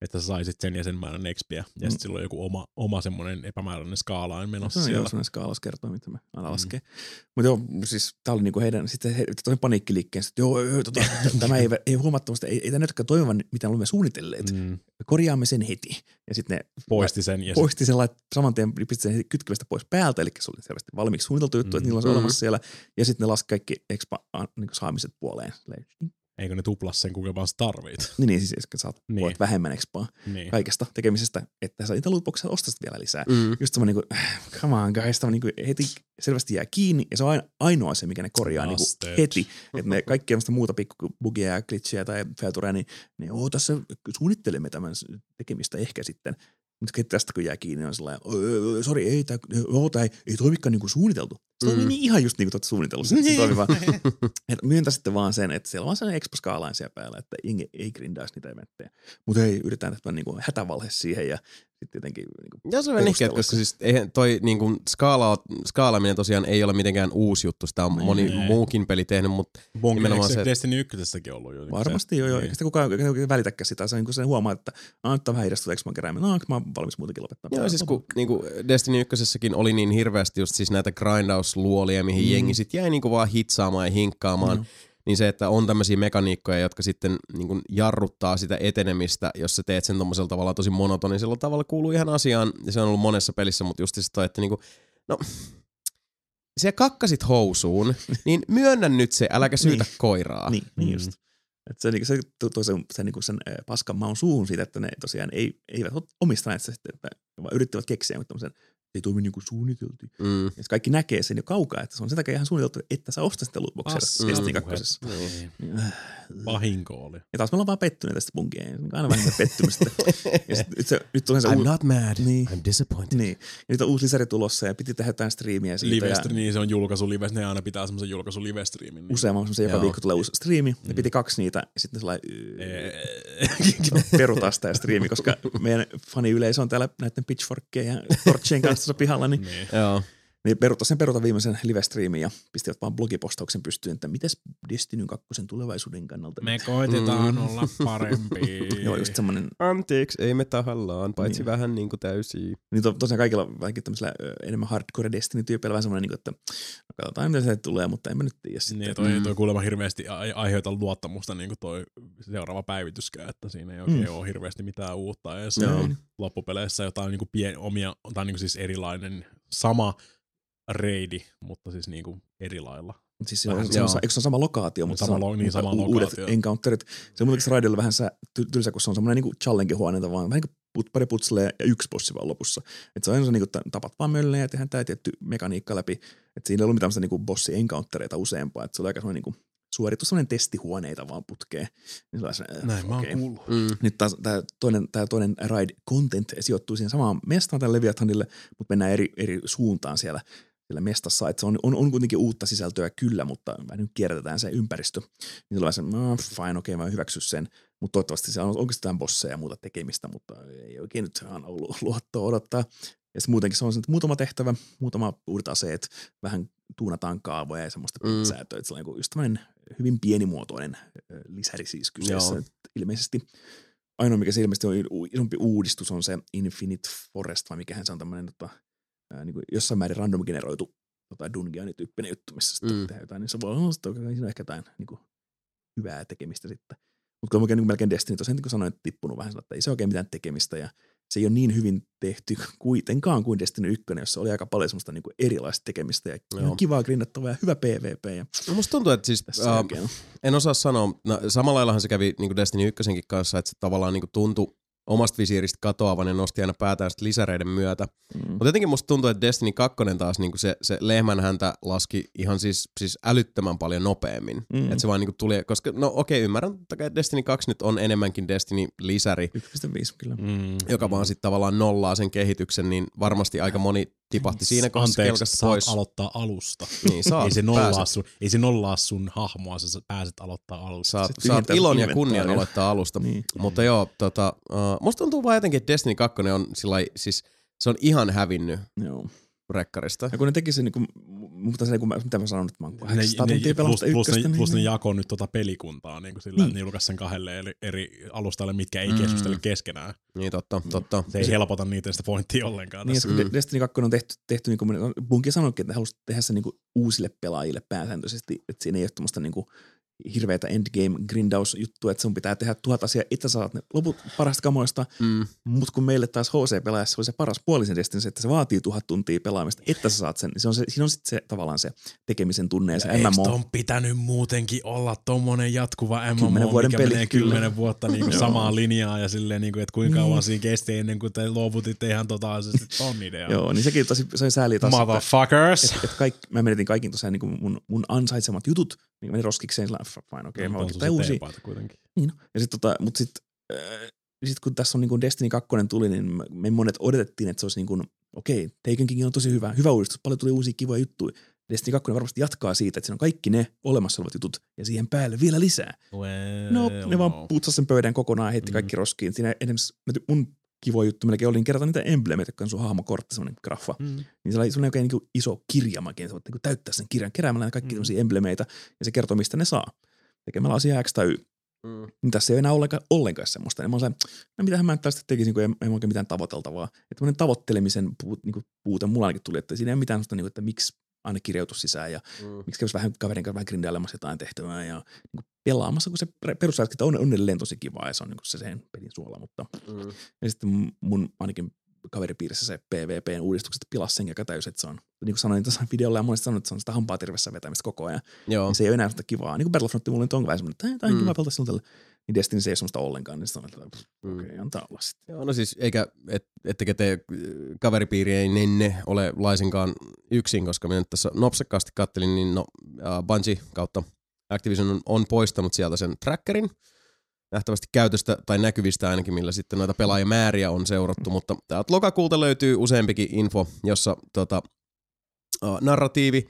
Että sä saisit sen ja sen määrän XPä. Ja Mm. sitten sillä on joku oma, oma semmoinen epämääräinen skaalain menossa Se on joo, siellä. sellainen skaalas kertoo, mitä me aina Mm. laskee. Mutta joo, siis tää oli niinku heidän, sitten he, tosi paniikkiliikkeen, että joo, joo, tota, tämä ei, ei huomattavasti, ei, ei tämä näytäkään toimivan, mitä olemme suunnitelleet. Mm. Mm. Korjaamme sen heti. Ja sitten ne Poisti sen. Ja poisti sen, lait, saman tien pisti sen kytkivästä pois päältä, eli se oli selvästi valmiiksi suunniteltu juttu, mm. että niillä on se Mm. olemassa siellä. Ja sitten ne laski kaikki expa niin saamiset puoleen. Silleen, Eikö ne tupla sen, kuinka vaan tarvit? Niin, niin siis että saat Niin. niin. voit vähemmän expaa Niin. kaikesta tekemisestä, että sä niitä lootboxeja ostaisit vielä lisää. Mm. Just semmoinen niin kuin, come on guys, tämä niin kuin heti selvästi jää kiinni, ja se on ain- ainoa se, mikä ne korjaa niin kuin heti. Että ne kaikki muuta pikkubugia ja glitchiä tai featureja, niin ne oo tässä suunnittelemme tämän tekemistä ehkä sitten. Mutta tästä kun jää kiinni, on sellainen, "Öö, sori, ei, tämä ei, ei toimikaan niin kuin suunniteltu. Se toimii Mm. niin ihan just niin kuin tuot suunnitellussa. että Se toimii vaan. Et myöntä sitten vaan sen, että siellä on sellainen expo-skaalain siellä päällä, että jengi ei grindaisi niitä eventtejä. Mutta ei, yritetään tehdä niin kuin hätävalhe siihen ja sitten jotenkin niin kuin Ja se on perustella koska siis eihän toi niin kuin skaala, skaalaaminen tosiaan ei ole mitenkään uusi juttu. Sitä on moni Ei. muukin peli tehnyt, mutta Bonk, Nimenomaan eikö se- Destiny 1 ollut jo? Varmasti joo, joo. Niin. Eikä sitä kukaan kukaan välitäkään sitä. Se, on, kun se huomaa, että on vähän hidasta, eikö mä keräämään. No, mä oon valmis muutenkin lopettaa. Joo, siis kun niinku Destiny 1 oli niin hirveästi just siis näitä grindausluolia, mihin mm. jengi sit jäi niinku vaan hitsaamaan ja hinkkaamaan, Joo. niin se, että on tämmöisiä mekaniikkoja, jotka sitten niinku jarruttaa sitä etenemistä, jos sä teet sen tommosella tavalla tosi monotonisella tavalla, kuuluu ihan asiaan, ja se on ollut monessa pelissä, mutta just se toi, että niinku, no, sä kakkasit housuun, niin myönnä nyt se, äläkä syytä Niin. koiraa. Niin, niin Mm. just. Et se, niinku, se tuo sen, sen, niinku sen paskan maun suuhun siitä, että ne tosiaan ei, eivät omistaneet sitä sitten, että vaan yrittivät keksiä mutta tämmöisen, ei toimi niin kuin suunniteltiin. Mm. Ja kaikki näkee sen jo kaukaa, että se on sen takia ihan suunniteltu, että sä ostat sitä lootboxia Destiny puhetta. 2. Niin. Niin, äh, Vahinko oli. Ja taas me ollaan vaan pettyneitä tästä punkia. Aina vähän pettymystä. ja sit, nyt, se, nyt on se I'm uu- not mad, Niin. I'm disappointed. Niin. Ja nyt on uusi lisäri tulossa ja piti tehdä jotain striimiä siitä. Live, ja niin se on julkaisu live, ne aina pitää semmoisen julkaisu live-striimin. Niin. useamman semmoisen joka Joo. viikko tulee uusi striimi. Ja piti kaksi niitä ja sitten sellainen perutaan sitä striimi, koska meidän faniyleisö on täällä näiden pitchforkkien ja torchien kanssa tuossa pihalla, niin, niin. Joo. Niin peruta sen peruta viimeisen live-striimin ja pistivät vaan blogipostauksen pystyyn, että mites Destiny 2 tulevaisuuden kannalta. Me koitetaan Mm. olla parempia. Joo, just semmoinen, Anteeksi, ei me tahallaan, paitsi Niin. vähän niinku täysiä. niin to, tosiaan kaikilla vaikka tämmöisillä ö, enemmän hardcore Destiny-tyypeillä vähän semmoinen, niin kuin, että no, katsotaan mitä se tulee, mutta en mä nyt tiedä sitten. Niin, toi, toi kuulemma hirveästi ai- aiheuta luottamusta niin kuin toi seuraava päivityskään, että siinä ei oikein Mm. ole hirveästi mitään uutta. Ja se Joo. on loppupeleissä jotain niin kuin pien, omia, tai niin kuin siis erilainen, sama reidi, mutta siis niin kuin eri lailla. Siis se on, Vähän se on, eikö se on sama lokaatio, Mut mutta sama lo- niin, sama u- uudet lokaatio. encounterit. Se on muutenkin se raidilla vähän sä, ty- tylsä, kun se on semmoinen niinku challenge-huoneita vaan, vähän niin kuin put, pari putsleja ja yksi bossi vaan lopussa. Et se on se, niinku, että tapat vaan möllejä ja tehdään tämä tietty mekaniikka läpi. Et siinä ei ollut mitään niinku bossi-encountereita useampaa. Et se oli aika semmoinen niinku suoritus semmoinen testihuoneita vaan putkeen. Niin se oli se, äh, Näin mä oon kuullut. Mm. Nyt taas tämä toinen, tää toinen ride content sijoittuu siihen samaan mestaan tälle Leviathanille, mutta mennään eri, eri suuntaan siellä, siellä mestassa. Et se on, on, on, kuitenkin uutta sisältöä kyllä, mutta vähän nyt kierrätetään se ympäristö. Niin tulee se, no, fine, okei, okay, mä hyväksy sen. Mutta toivottavasti siellä on oikeastaan bosseja ja muuta tekemistä, mutta ei oikein nyt ihan ollut luottoa odottaa. Ja sitten muutenkin se on se, että muutama tehtävä, muutama uudet aseet, vähän tuunataan kaavoja ja semmoista Mm. säätöä. Että se on niin just tämmöinen hyvin pienimuotoinen lisäri siis kyseessä Joo. ilmeisesti. Ainoa, mikä se ilmeisesti on isompi uudistus, on se Infinite Forest, vai mikähän se on tämmöinen tota, ää, niin kuin jossain määrin random generoitu tota, dungeon-tyyppinen juttu, missä sitten Mm. tehdään jotain, niin se voi olla, sitten siinä on ehkä jotain niin kuin, hyvää tekemistä sitten. Mutta kyllä niin melkein Destiny tosiaan, niin kuin sanoin, tippunut vähän että ei se oikein mitään tekemistä ja se ei ole niin hyvin tehty kuitenkaan kuin Destiny 1, jossa oli aika paljon semmoista niin kuin erilaista tekemistä ja Joo. kivaa grindattavaa ja hyvä PvP ja No musta tuntuu, että siis uh, on. en osaa sanoa, no, samalla laillahan se kävi niin Destiny 1 kanssa, että se tavallaan niin tuntui omasta visiiristä katoavan ja nosti aina päätään lisäreiden myötä. Mm. Mutta jotenkin musta tuntuu, että Destiny 2 taas niin se, se lehmän häntä laski ihan siis, siis älyttömän paljon nopeammin. Mm. Että se vaan niin tuli, koska no okei, ymmärrän, että Destiny 2 nyt on enemmänkin Destiny-lisäri, 1.5 kyllä. Mm. joka vaan sitten tavallaan nollaa sen kehityksen, niin varmasti aika moni tipahti siinä kohdassa Anteeksi, saat pois. aloittaa alusta. Niin, saat, ei, se nollaa pääset. sun, ei se nollaa sun hahmoa, sä pääset aloittaa alusta. Saat, Sitten saat ilon ja kunnian aloittaa alusta. Niin. Mutta joo, tota, uh, musta tuntuu vaan jotenkin, että Destiny 2 on sillai, siis se on ihan hävinnyt Joo. Rekkarista. Ja kun ne teki sen, niin kuin, mutta se, niin kuin, mitä mä sanon, että mä oon 800 ne, tuntia plus, plus, ykköstä, ne, plus ne niin, jakoi nyt tota pelikuntaa niin kuin sillä, Niin. että ne julkaisi sen kahdelle eri, eri alustalle, mitkä ei Mm. keskustele keskenään. Niin totta, totta. Se ei helpota niitä sitä pointtia ollenkaan niin, tässä. Mm. Destiny 2 on tehty, tehty niin kuin, Bunki sanoikin, että he halusivat tehdä sen niin kuin uusille pelaajille pääsääntöisesti, että siinä ei ole tämmöistä niin kuin hirveätä endgame grindaus juttu, että sun pitää tehdä tuhat asiaa, että sä saat ne loput parasta kamoista, Mm. mutta kun meille taas HC-pelaajassa oli se paras puoli sen Destiny, että se vaatii tuhat tuntia pelaamista, että sä saat sen. Se on se, siinä on sitten se tavallaan se tekemisen tunne ja se Eikö MMO. ton pitänyt muutenkin olla tommonen jatkuva MMO, Kymmenen vuoden mikä peli, menee kyllä. kymmenen vuotta niinku Joo. samaa linjaa ja silleen, niinku, että kuinka kauan Niin. siinä kesti ennen kuin te luovutitte ihan totaalisesti ton idean. Joo, niin sekin tosi, se oli sääli taas, että, Motherfuckers! että, että kaikki, mä menetin kaikki tosiaan niin mun, mun ansaitsemat jutut, niin meni roskikseen sillä fine, okei, okay, mä se uusia. teepaita kuitenkin. Niin, ja sit, tota, mut sit, äh, sit kun tässä on niin Destiny 2 tuli, niin me monet odotettiin, että se olisi niin kuin, okei, Taken King on tosi hyvä, hyvä uudistus, paljon tuli uusia kivoja juttuja. Destiny 2 varmasti jatkaa siitä, että siinä on kaikki ne olemassa olevat jutut ja siihen päälle vielä lisää. Well, No, ne vaan putsasi sen pöydän kokonaan ja heitti Mm. kaikki roskiin. Siinä enemmän mun kivo juttu melkein oli niin kerrata niitä embleemeitä, jotka on sun hahmokortti, semmoinen graffa. Mm. Niin se oli semmoinen oikein niin iso kirjamakin, voit niin täyttää sen kirjan keräämällä kaikki Mm. mm. embleemeitä ja se kertoo, mistä ne saa. Tekemällä asiaa X tai Y. Mm. Niin tässä ei enää ollenkaan, ollenkaan semmoista. Ja mä sellainen, no mitähän mä nyt tästä tekisin, kun ei, ei oikein mitään tavoiteltavaa. Että tämmöinen tavoittelemisen puut, niin puute mulla ainakin tuli, että siinä ei ole mitään sellaista, niin kuin, että miksi aina kirjoitus sisään ja Mm. miksi kävisi vähän kaverin kanssa vähän grindailemassa jotain tehtävää ja niin kuin pelaamassa, kun se perusjälkeen on, on edelleen tosi kiva ja se on niin kuin se sen pelin suola, mutta Mm. ja sitten mun ainakin kaveripiirissä se PvPn uudistukset pilasi sen aika täysin, että se on, niin kuin sanoin tuossa videolla ja monesti sanoin, että se on sitä hampaa vetämistä koko ajan. Joo. Niin se ei ole enää sitä kivaa. Niin kuin Battlefront mulla nyt on vähän semmoinen, että tämä on Mm. kiva pelata. Niin Destiny se ei semmoista ollenkaan, niin on, että Mm. okei, okay, antaa olla sitten. Joo, no siis eikä, et, ettekä te äh, kaveripiiri ei ne, ne ole laisinkaan yksin, koska minä nyt tässä nopsakkaasti kattelin, niin no äh, Bungie kautta Activision on, on poistanut sieltä sen trackerin, nähtävästi käytöstä tai näkyvistä ainakin, millä sitten noita pelaajamääriä on seurattu, mutta täältä lokakuulta löytyy useampikin info, jossa tota, äh, narratiivi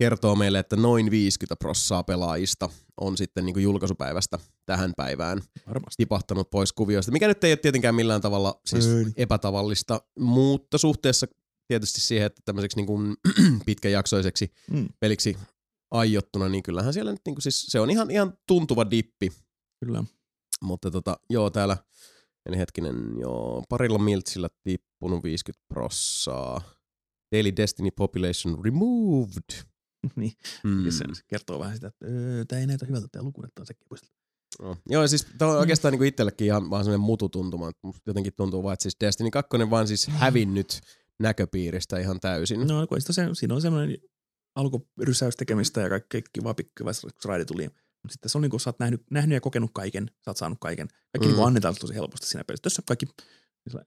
kertoo meille, että noin 50 prossaa pelaajista on sitten niin kuin julkaisupäivästä tähän päivään Varmasti. tipahtanut pois kuvioista, mikä nyt ei ole tietenkään millään tavalla siis epätavallista, mutta suhteessa tietysti siihen, että tämmöiseksi niin kuin pitkäjaksoiseksi Mm. peliksi aiottuna, niin kyllähän siellä nyt niin kuin siis, se on ihan, ihan tuntuva dippi, Kyllä. mutta tota, joo täällä, eli hetkinen, joo, parilla miltsillä tippunut 50 prossaa. Daily Destiny Population Removed. niin. Mm. Se, se, kertoo vähän sitä, että öö, tämä ei näytä hyvältä tämä luku, että on sekin poistettu. Joo, Joo, siis tämä on Mm. oikeastaan niin itsellekin ihan vaan semmoinen mututuntuma, että jotenkin tuntuu vaan, että siis Destiny 2 vaan siis hävinnyt näköpiiristä ihan täysin. No, kun sitä se, siinä on semmoinen alkurysäys tekemistä ja kaikki kiva pikku, kun raidi tuli. Mutta sitten se on niin kuin sä oot nähnyt, nähnyt ja kokenut kaiken, sä oot saanut kaiken. Kaikki Mm. mm. niin annetaan tosi helposti siinä pelissä. Tässä on kaikki,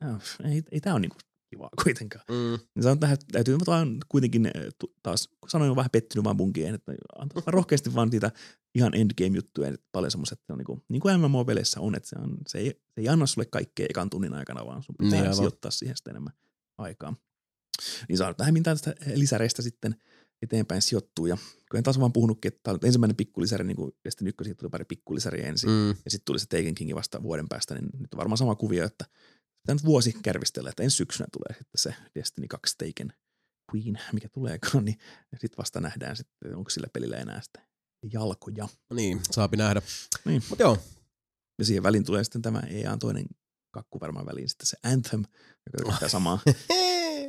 äh, ei, ei tämä ole niin kuin kivaa kuitenkaan. Mm. Niin se on tähän, täytyy vaan kuitenkin eh, taas, kun sanoin, on vähän pettynyt vaan bunkien, että antaa rohkeasti vaan niitä ihan endgame-juttuja, että paljon semmoiset, että on niin kuin, niin kuin MMO-peleissä on, että se, on, se, ei, se ei anna sulle kaikkea ekan tunnin aikana, vaan sun pitää aivan. sijoittaa siihen sitten enemmän aikaa. Niin saa vähän tästä lisäreistä sitten eteenpäin sijoittuu. Ja kun en taas vaan puhunutkin, että tämä on ensimmäinen pikkulisäri, niin kuin sitten ykkösiä tuli pari pikkulisäriä ensin, mm. Mm. ja sitten tuli se Taken King vasta vuoden päästä, niin nyt on varmaan sama kuvio, että pitää nyt vuosi kärvistellä, että ensi syksynä tulee sitten se Destiny 2 Taken Queen, mikä tuleekaan, niin sitten vasta nähdään sitten, onko sillä pelillä enää sitten jalkoja. No niin, saapi nähdä. Niin. Mut joo, Ja siihen väliin tulee sitten tämä EAN toinen kakku varmaan väliin, sitten se Anthem, joka yrittää samaa.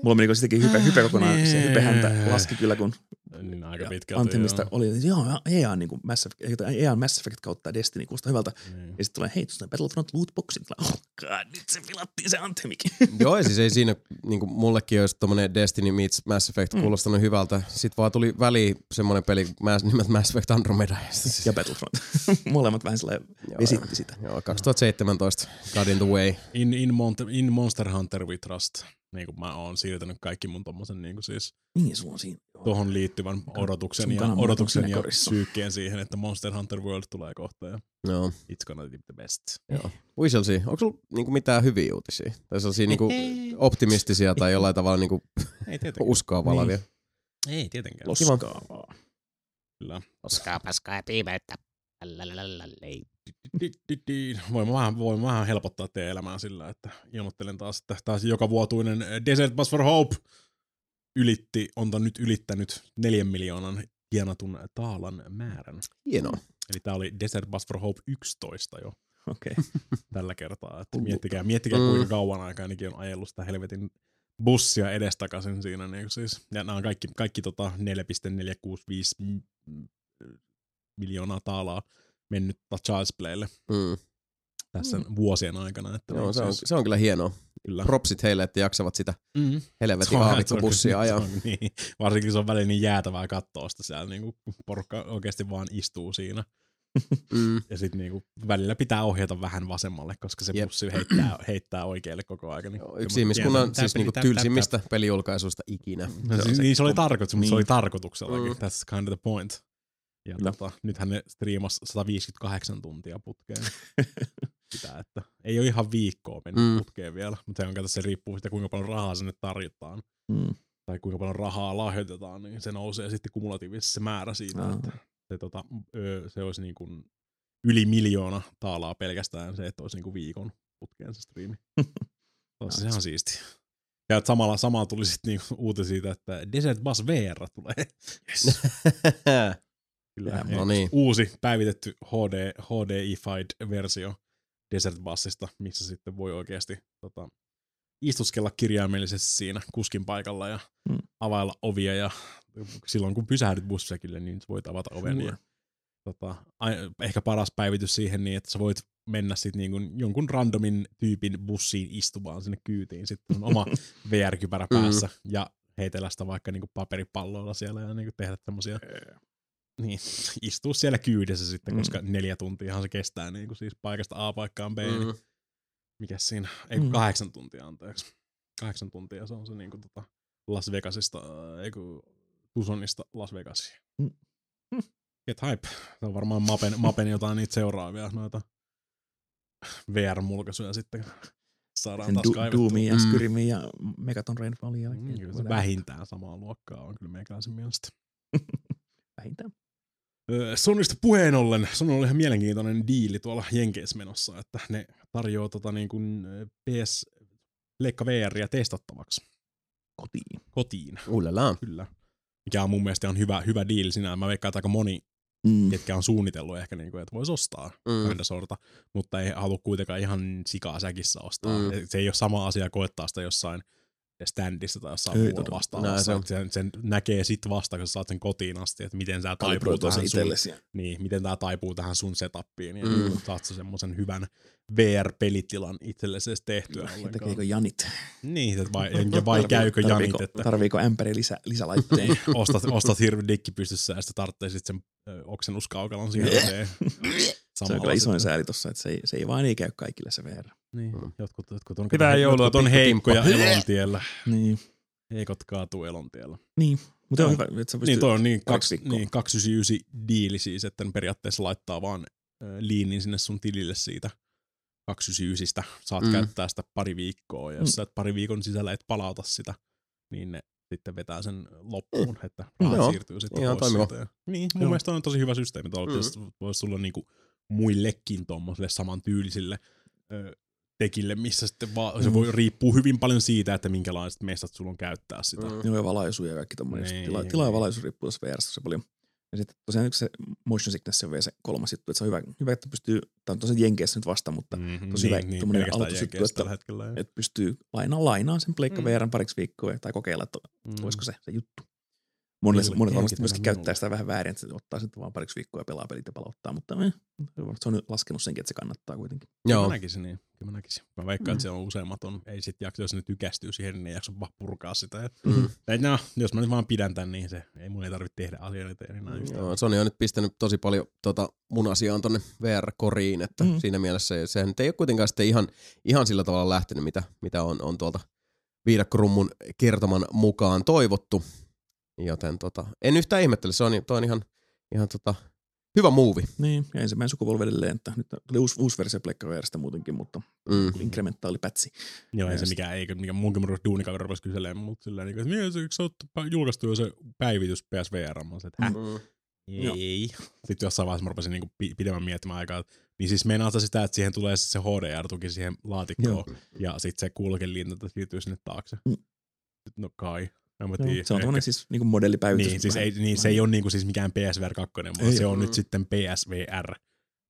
Mulla meni sittenkin hype, hype kokonaan, se hype häntä laski kyllä, kun Niin aika pitkälti. Anthemista joo. oli, että joo, EA, niin kuin Mass Effect, EA Mass Effect kautta Destiny, kuulostaa hyvältä. Niin. Ja sitten tulee, hei, tuossa on Battlefront lootboxit. Oh god, nyt se pilattiin se Anthemikin. joo, ja siis ei siinä, niin kuin mullekin olisi tommonen Destiny meets Mass Effect Mm. kuulostanut hyvältä. Sitten vaan tuli väliin semmonen peli Mass, nimeltä Mass Effect Andromeda. Ja siis- Battlefront. Molemmat vähän sellainen Joo, vesitti sitä. Joo, 2017, God in the Way. In, in, Mont- in Monster Hunter We Trust. Niin kuin mä oon siirtänyt kaikki mun tommosen niin kuin siis Niin, sulla on siinä. Tuohon liittyvän odotuksen ja, odotuksen ja korissa. syykkeen siihen, että Monster Hunter World tulee kohta ja Joo, it's gonna be the best. joo. We shall see. Onko sulla niinku mitään hyviä uutisia? Tai sellaisia niinku optimistisia tai jollain tavalla niinku Ei tietenkään. uskoa valavia? Ei tietenkään. Loskaa vaan. Kyllä. Paskaa, paskaa ja piimeyttä. Voin vähän, voin vähän helpottaa teidän elämää sillä, että ilmoittelen taas, että taas joka vuotuinen Desert Bus for Hope ylitti, on nyt ylittänyt neljän miljoonan tienatun taalan määrän. Hienoa. Eli tää oli Desert Bus for Hope 11 jo. Okay. tällä kertaa. Että miettikää, miettikää kuinka kauan aikaa ainakin on ajellut sitä helvetin bussia edestakaisin siinä. Niin siis. Ja nämä on kaikki, kaikki tota 4,465 mm, miljoonaa taalaa mennyt Child's Playlle Mm. tässä vuosien aikana. Että Joo, niin se, on, se on kyllä hienoa. kyllä. Propsit heille, että jaksavat sitä Mm. helvetin Se se ajaa. on, niin, varsinkin se on välillä niin jäätävää katsoa sitä siellä, niin kuin porukka oikeasti vaan istuu siinä. Mm. Ja sitten niinku välillä pitää ohjata vähän vasemmalle, koska se Jep. bussi heittää, heittää oikealle koko ajan. Niin Joo, Yksi ihmiskunnan siis tää niinku tylsimmistä pelijulkaisuista ikinä. No, siis, niin se oli tarkoitus, mutta se Niin. oli tarkoituksellakin. Mm. That's kind of the point. Ja Kyllä. tota, nythän ne striimas 158 tuntia putkeen. Sitä, että ei ole ihan viikkoa mennyt Mm. putkeen vielä, mutta se on kato, se riippuu siitä, kuinka paljon rahaa sinne tarjotaan. Mm. Tai kuinka paljon rahaa lahjoitetaan, niin se nousee sitten kumulatiivisesti se määrä siitä. Että se, tota, ö, se olisi niin kuin yli miljoona taalaa pelkästään se, että olisi niin kuin viikon putkeen se striimi. Tosi se on siisti. Ja samalla, samalla tuli sitten niinku uutisia siitä, että Desert Bus VR tulee. Yes. Kyllä. no niin. Uusi päivitetty HD, HDified versio Desert Busista, missä sitten voi oikeasti tota, istuskella kirjaimellisesti siinä kuskin paikalla ja Mm. availla ovia ja silloin kun pysähdyt bussekille, niin voit avata oven. Joo. Ja, tota, ehkä paras päivitys siihen niin, että sä voit mennä sitten niin jonkun randomin tyypin bussiin istumaan sinne kyytiin. Sitten on oma VR-kypärä Mm. päässä ja heitellä sitä vaikka niin paperipalloilla siellä ja niin tehdä tämmöisiä niin, istuu siellä kyydissä sitten, Mm. koska neljä tuntiahan se kestää niin kuin siis paikasta A paikkaan B. Mm. Mm. Mikä siinä? Ei kun Mm. kahdeksan tuntia, anteeksi. Kahdeksan tuntia se on se niin kuin tota Las Vegasista, ei kun Tucsonista Las Vegasiin. Mm. Mm. Get hype. Se on varmaan Mapen, Mapen jotain niitä seuraavia noita VR-mulkaisuja sitten saadaan Sen taas du- kaivettua. Doomin ja Mm. Skyrimin ja Megaton Rainfallin jälkeen. Mm, kyllä se vähintään samaa luokkaa on kyllä meikäläisen mielestä. Vähintään. Sonista puheen ollen, Sonilla oli ihan mielenkiintoinen diili tuolla Jenkeissä menossa, että ne tarjoaa tota niin kuin PS Leikka VRiä testattavaksi Kotiin. kotiin, Ullelaa. kyllä. Mikä on mun mielestä on hyvä, hyvä diili sinä. Mä veikkaan, että aika moni, Mm. ketkä on suunnitellut ehkä, niin kuin, että voisi ostaa Mm. sorta, mutta ei halua kuitenkaan ihan sikaa säkissä ostaa. Mm. Se ei ole sama asia koettaa sitä jossain standissa tai jossain Ei muualla vastaavassa. Näin se. Sen, sen, näkee sit vasta, kun sä saat sen kotiin asti, että miten sä taipuu tähän sun niin, miten tämä taipuu tähän sun setappiin, ja Mm. saat sä semmoisen hyvän VR-pelitilan itsellesi edes tehtyä tekeekö Janit? Niin, että vai, ja vai käykö Janit, Tarviiko, että tarviiko ämpäri lisä, lisälaitteen? ostat, ostat hirveän dikki pystyssä ja sitten tarvitset sen ö, oksennuskaukalon siihen eteen. se on kyllä isoin sääli tossa, että se ei, se ei vaan ei käy kaikille se VR. Niin, jotkut, jotkut on, Hyvää joulua, jotkut on heikkoja elontiellä. Niin. Heikot kaatuu elontiellä. Niin. Mutta on hyvä, että sä pystyt... Niin toi on niin, kaksi, niin 299 diili siis, että periaatteessa laittaa vaan liinin sinne sun tilille siitä 299. Saat Mm. mm. käyttää sitä pari viikkoa, ja jos Mm. sä et pari viikon sisällä et palauta sitä, niin ne sitten vetää sen loppuun, että rahat siirtyy sitten ihan pois toimiva. siitä. Ja, niin, mun Joo. mielestä on tosi hyvä systeemi. Tuolla Mm. mm. voisi tulla niinku muillekin tuommoiselle samantyylisille ö, tekille, missä sitten vaan, se Mm. voi riippuu hyvin paljon siitä, että minkälaiset mestat sulla on käyttää sitä. Mm. Joo, ja valaisuja ja kaikki tommoinen. Niin, Tila, tila ja niin. valaisuus riippuu tässä VRstä tosi paljon. Ja sitten tosiaan yksi se motion sickness on vielä se kolmas juttu, että se on hyvä, hyvä että pystyy, tämä on tosi jenkeissä nyt vasta, mutta Mm-hmm. tosi hyvä tommonen pelkästään aloitusjuttu, että- hetkellä. että pystyy lainaan lainaan sen pleikka Mm. VRn pariksi viikkoa tai kokeilla, että Mm. olisiko se se juttu. Monet, Kyllä, monet varmasti myöskin käyttää sitä vähän väärin, että se ottaa sitten vaan pariksi viikkoa ja pelaa pelit ja palauttaa, mutta eh, se on nyt laskenut senkin, että se kannattaa kuitenkin. Joo. Mä näkisin niin. Kyllä mä näkisin. Mä veikkaan, Mm. että se on useammat on, ei sit jaksa, jos ne tykästyy siihen, niin ei jaksa vaan purkaa sitä. Et, Mm. et no, jos mä nyt vaan pidän tän, niin se, ei mun ei tarvitse tehdä asioita eteen enää yhtään. Joo, Sony on nyt pistänyt tosi paljon tota, mun asiaan tonne VR-koriin, että Mm. siinä mielessä se, sehän nyt ei ole kuitenkaan sitten ihan, ihan sillä tavalla lähtenyt, mitä, mitä on, on tuolta viidakkorummun kertoman mukaan toivottu. Joten tota, en yhtään ihmettele, se on, toi on ihan, ihan tota, hyvä muuvi. Niin, ja ensimmäinen sukupolvi edelleen, että nyt tuli uusi, uusi versio pleikka VRstä muutenkin, mutta Mm. inkrementaali pätsi. Joo, ei se mikä, eikä mikä munkin mun duunikaveri rupesi kyselemään, mutta sillä niin, että se, eikö se ole julkaistu jo se päivitys PSVR? Mä että häh? Mm. Ei. Sitten jossain vaiheessa mä rupesin niinku pi- pidemmän miettimään aikaa. Niin siis meinaa se sitä, että siihen tulee se HDR-tuki siihen laatikkoon. Joo. Ja sitten se kulkelinta siirtyy sinne taakse. Mm. No kai. Mä tiedä. se on tämmöinen siis niin modellipäivitys. Niin, siis, ei, vähän- niin se ei ole niinku siis mikään PSVR 2, vaan Ei. se on Mm. nyt sitten PSVR.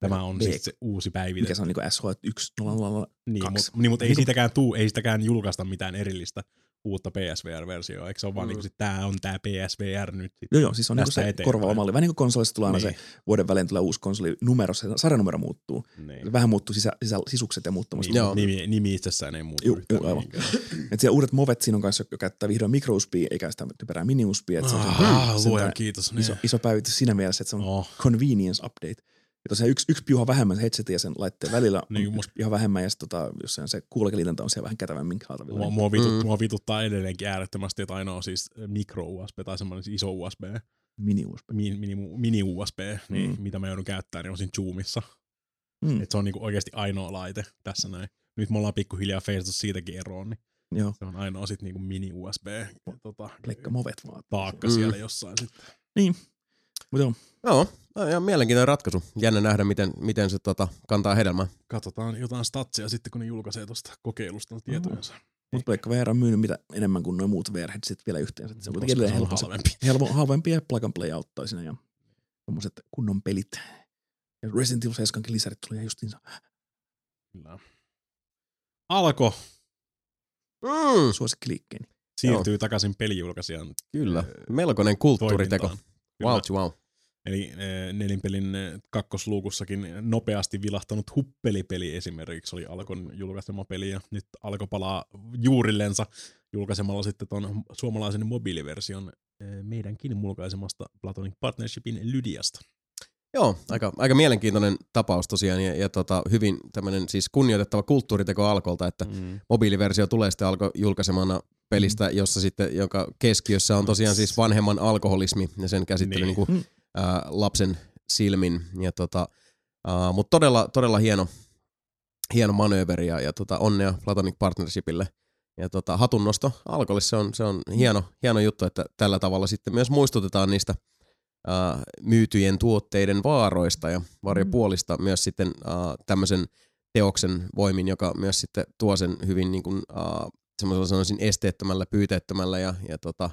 Tämä on V- siis se uusi päivite. mikä se on niin SH1 000 Niin, mutta niin, mut ei, Niinku- siitäkään tuu, ei sitäkään julkaista mitään erillistä, uutta PSVR-versioa, eikö se ole vaan Mm. niin kuin, tää on tää PSVR nyt. Joo, joo, siis on tästä se eteenpäin. korvaava malli. Vähän niin kuin konsolissa tulee aina Niin. se vuoden välein tulee uusi konsoli, numero, se sarjanumero muuttuu. Niin. Vähän muuttuu sisä, sisä, sisukset ja muuttamasta. Nimi, Joo. nimi, nimi itsessään ei muutu yhtään juu, aivan. Et siellä uudet movet siinä on kanssa, joka käyttää vihdoin micro USBia, eikä sitä typerää mini USBia. On Ah, luojan kiitos. Niin. iso, iso päivitys siinä mielessä, että se on Oh, convenience update. Ja tosiaan yksi, yksi piuha vähemmän headsetin ja sen laitteen välillä on Niin, niin, must- ihan vähemmän ja sitten tota, jos se on se kuulokeliitäntä on siellä vähän kätevämmin saatavilla. mua, Niin. mua, vitut, Mm. mua vituttaa edelleenkin äärettömästi, että aina on siis micro USB tai semmoinen iso USB, Mini USB. mini, mini, mini USB, niin Mm. mitä mä joudun käyttämään, niin on siinä Zoomissa. Mm, Et se on niinku oikeasti ainoa laite tässä näin. Nyt me ollaan pikkuhiljaa feisattu siitäkin eroon, niin joo, se on ainoa sit niinku mini USB tota, pleikka movet vaan. taakka Mm. siellä jossain sitten. Mutta joo, Joo, no, ihan mielenkiintoinen ratkaisu. Jännä nähdä, miten, miten se tota, kantaa hedelmää. Katsotaan jotain statsia sitten, kun ne julkaisee tuosta kokeilusta tietojensa. mutta pleikka VR on myynyt mitä enemmän kuin nuo muut VR headset vielä yhteensä. Se on kuitenkin edelleen on helppo. halvempi. helppo, halvempi ja plug and play auttaa siinä ja tommoset kunnon pelit. Ja Resident Evil 7 lisärit tuli ihan justiinsa Kyllä. Alko Mm, suosikkiliikkeeni. siirtyy takaisin pelijulkaisijan kyllä, Ö, melkoinen kulttuuriteko. toimintaan. Wow, wow. Eli eh, nelinpelin eh, kakkosluukussakin nopeasti vilahtanut huppelipeli esimerkiksi oli Alkon julkaisema peli ja nyt Alko palaa juurillensa julkaisemalla sitten ton suomalaisen mobiiliversion eh, meidänkin mulkaisemasta Platonic Partnershipin Lydiasta. Joo, aika, aika mielenkiintoinen tapaus tosiaan ja, ja tota, hyvin tämmöinen siis kunnioitettava kulttuuriteko Alkolta, että Mm. mobiiliversio tulee sitten alkoi julkaisemana pelistä, jossa sitten, joka keskiössä on tosiaan siis vanhemman alkoholismi ja sen käsittely Niin. niin. Mm. Ää, lapsen silmin. Ja tota, ää, mutta todella, todella hieno, hieno manööveri ja, ja tota, onnea Platonic Partnershipille. Ja tota, hatunnosto Alkolle, se on, se on hieno, hieno juttu, että tällä tavalla sitten myös muistutetaan niistä ää, myytyjen tuotteiden vaaroista ja varjopuolista myös sitten ää, tämmöisen teoksen voimin, joka myös sitten tuo sen hyvin niin kuin, ää, semmoisella sanoisin esteettömällä, pyyteettömällä ja, ja tota,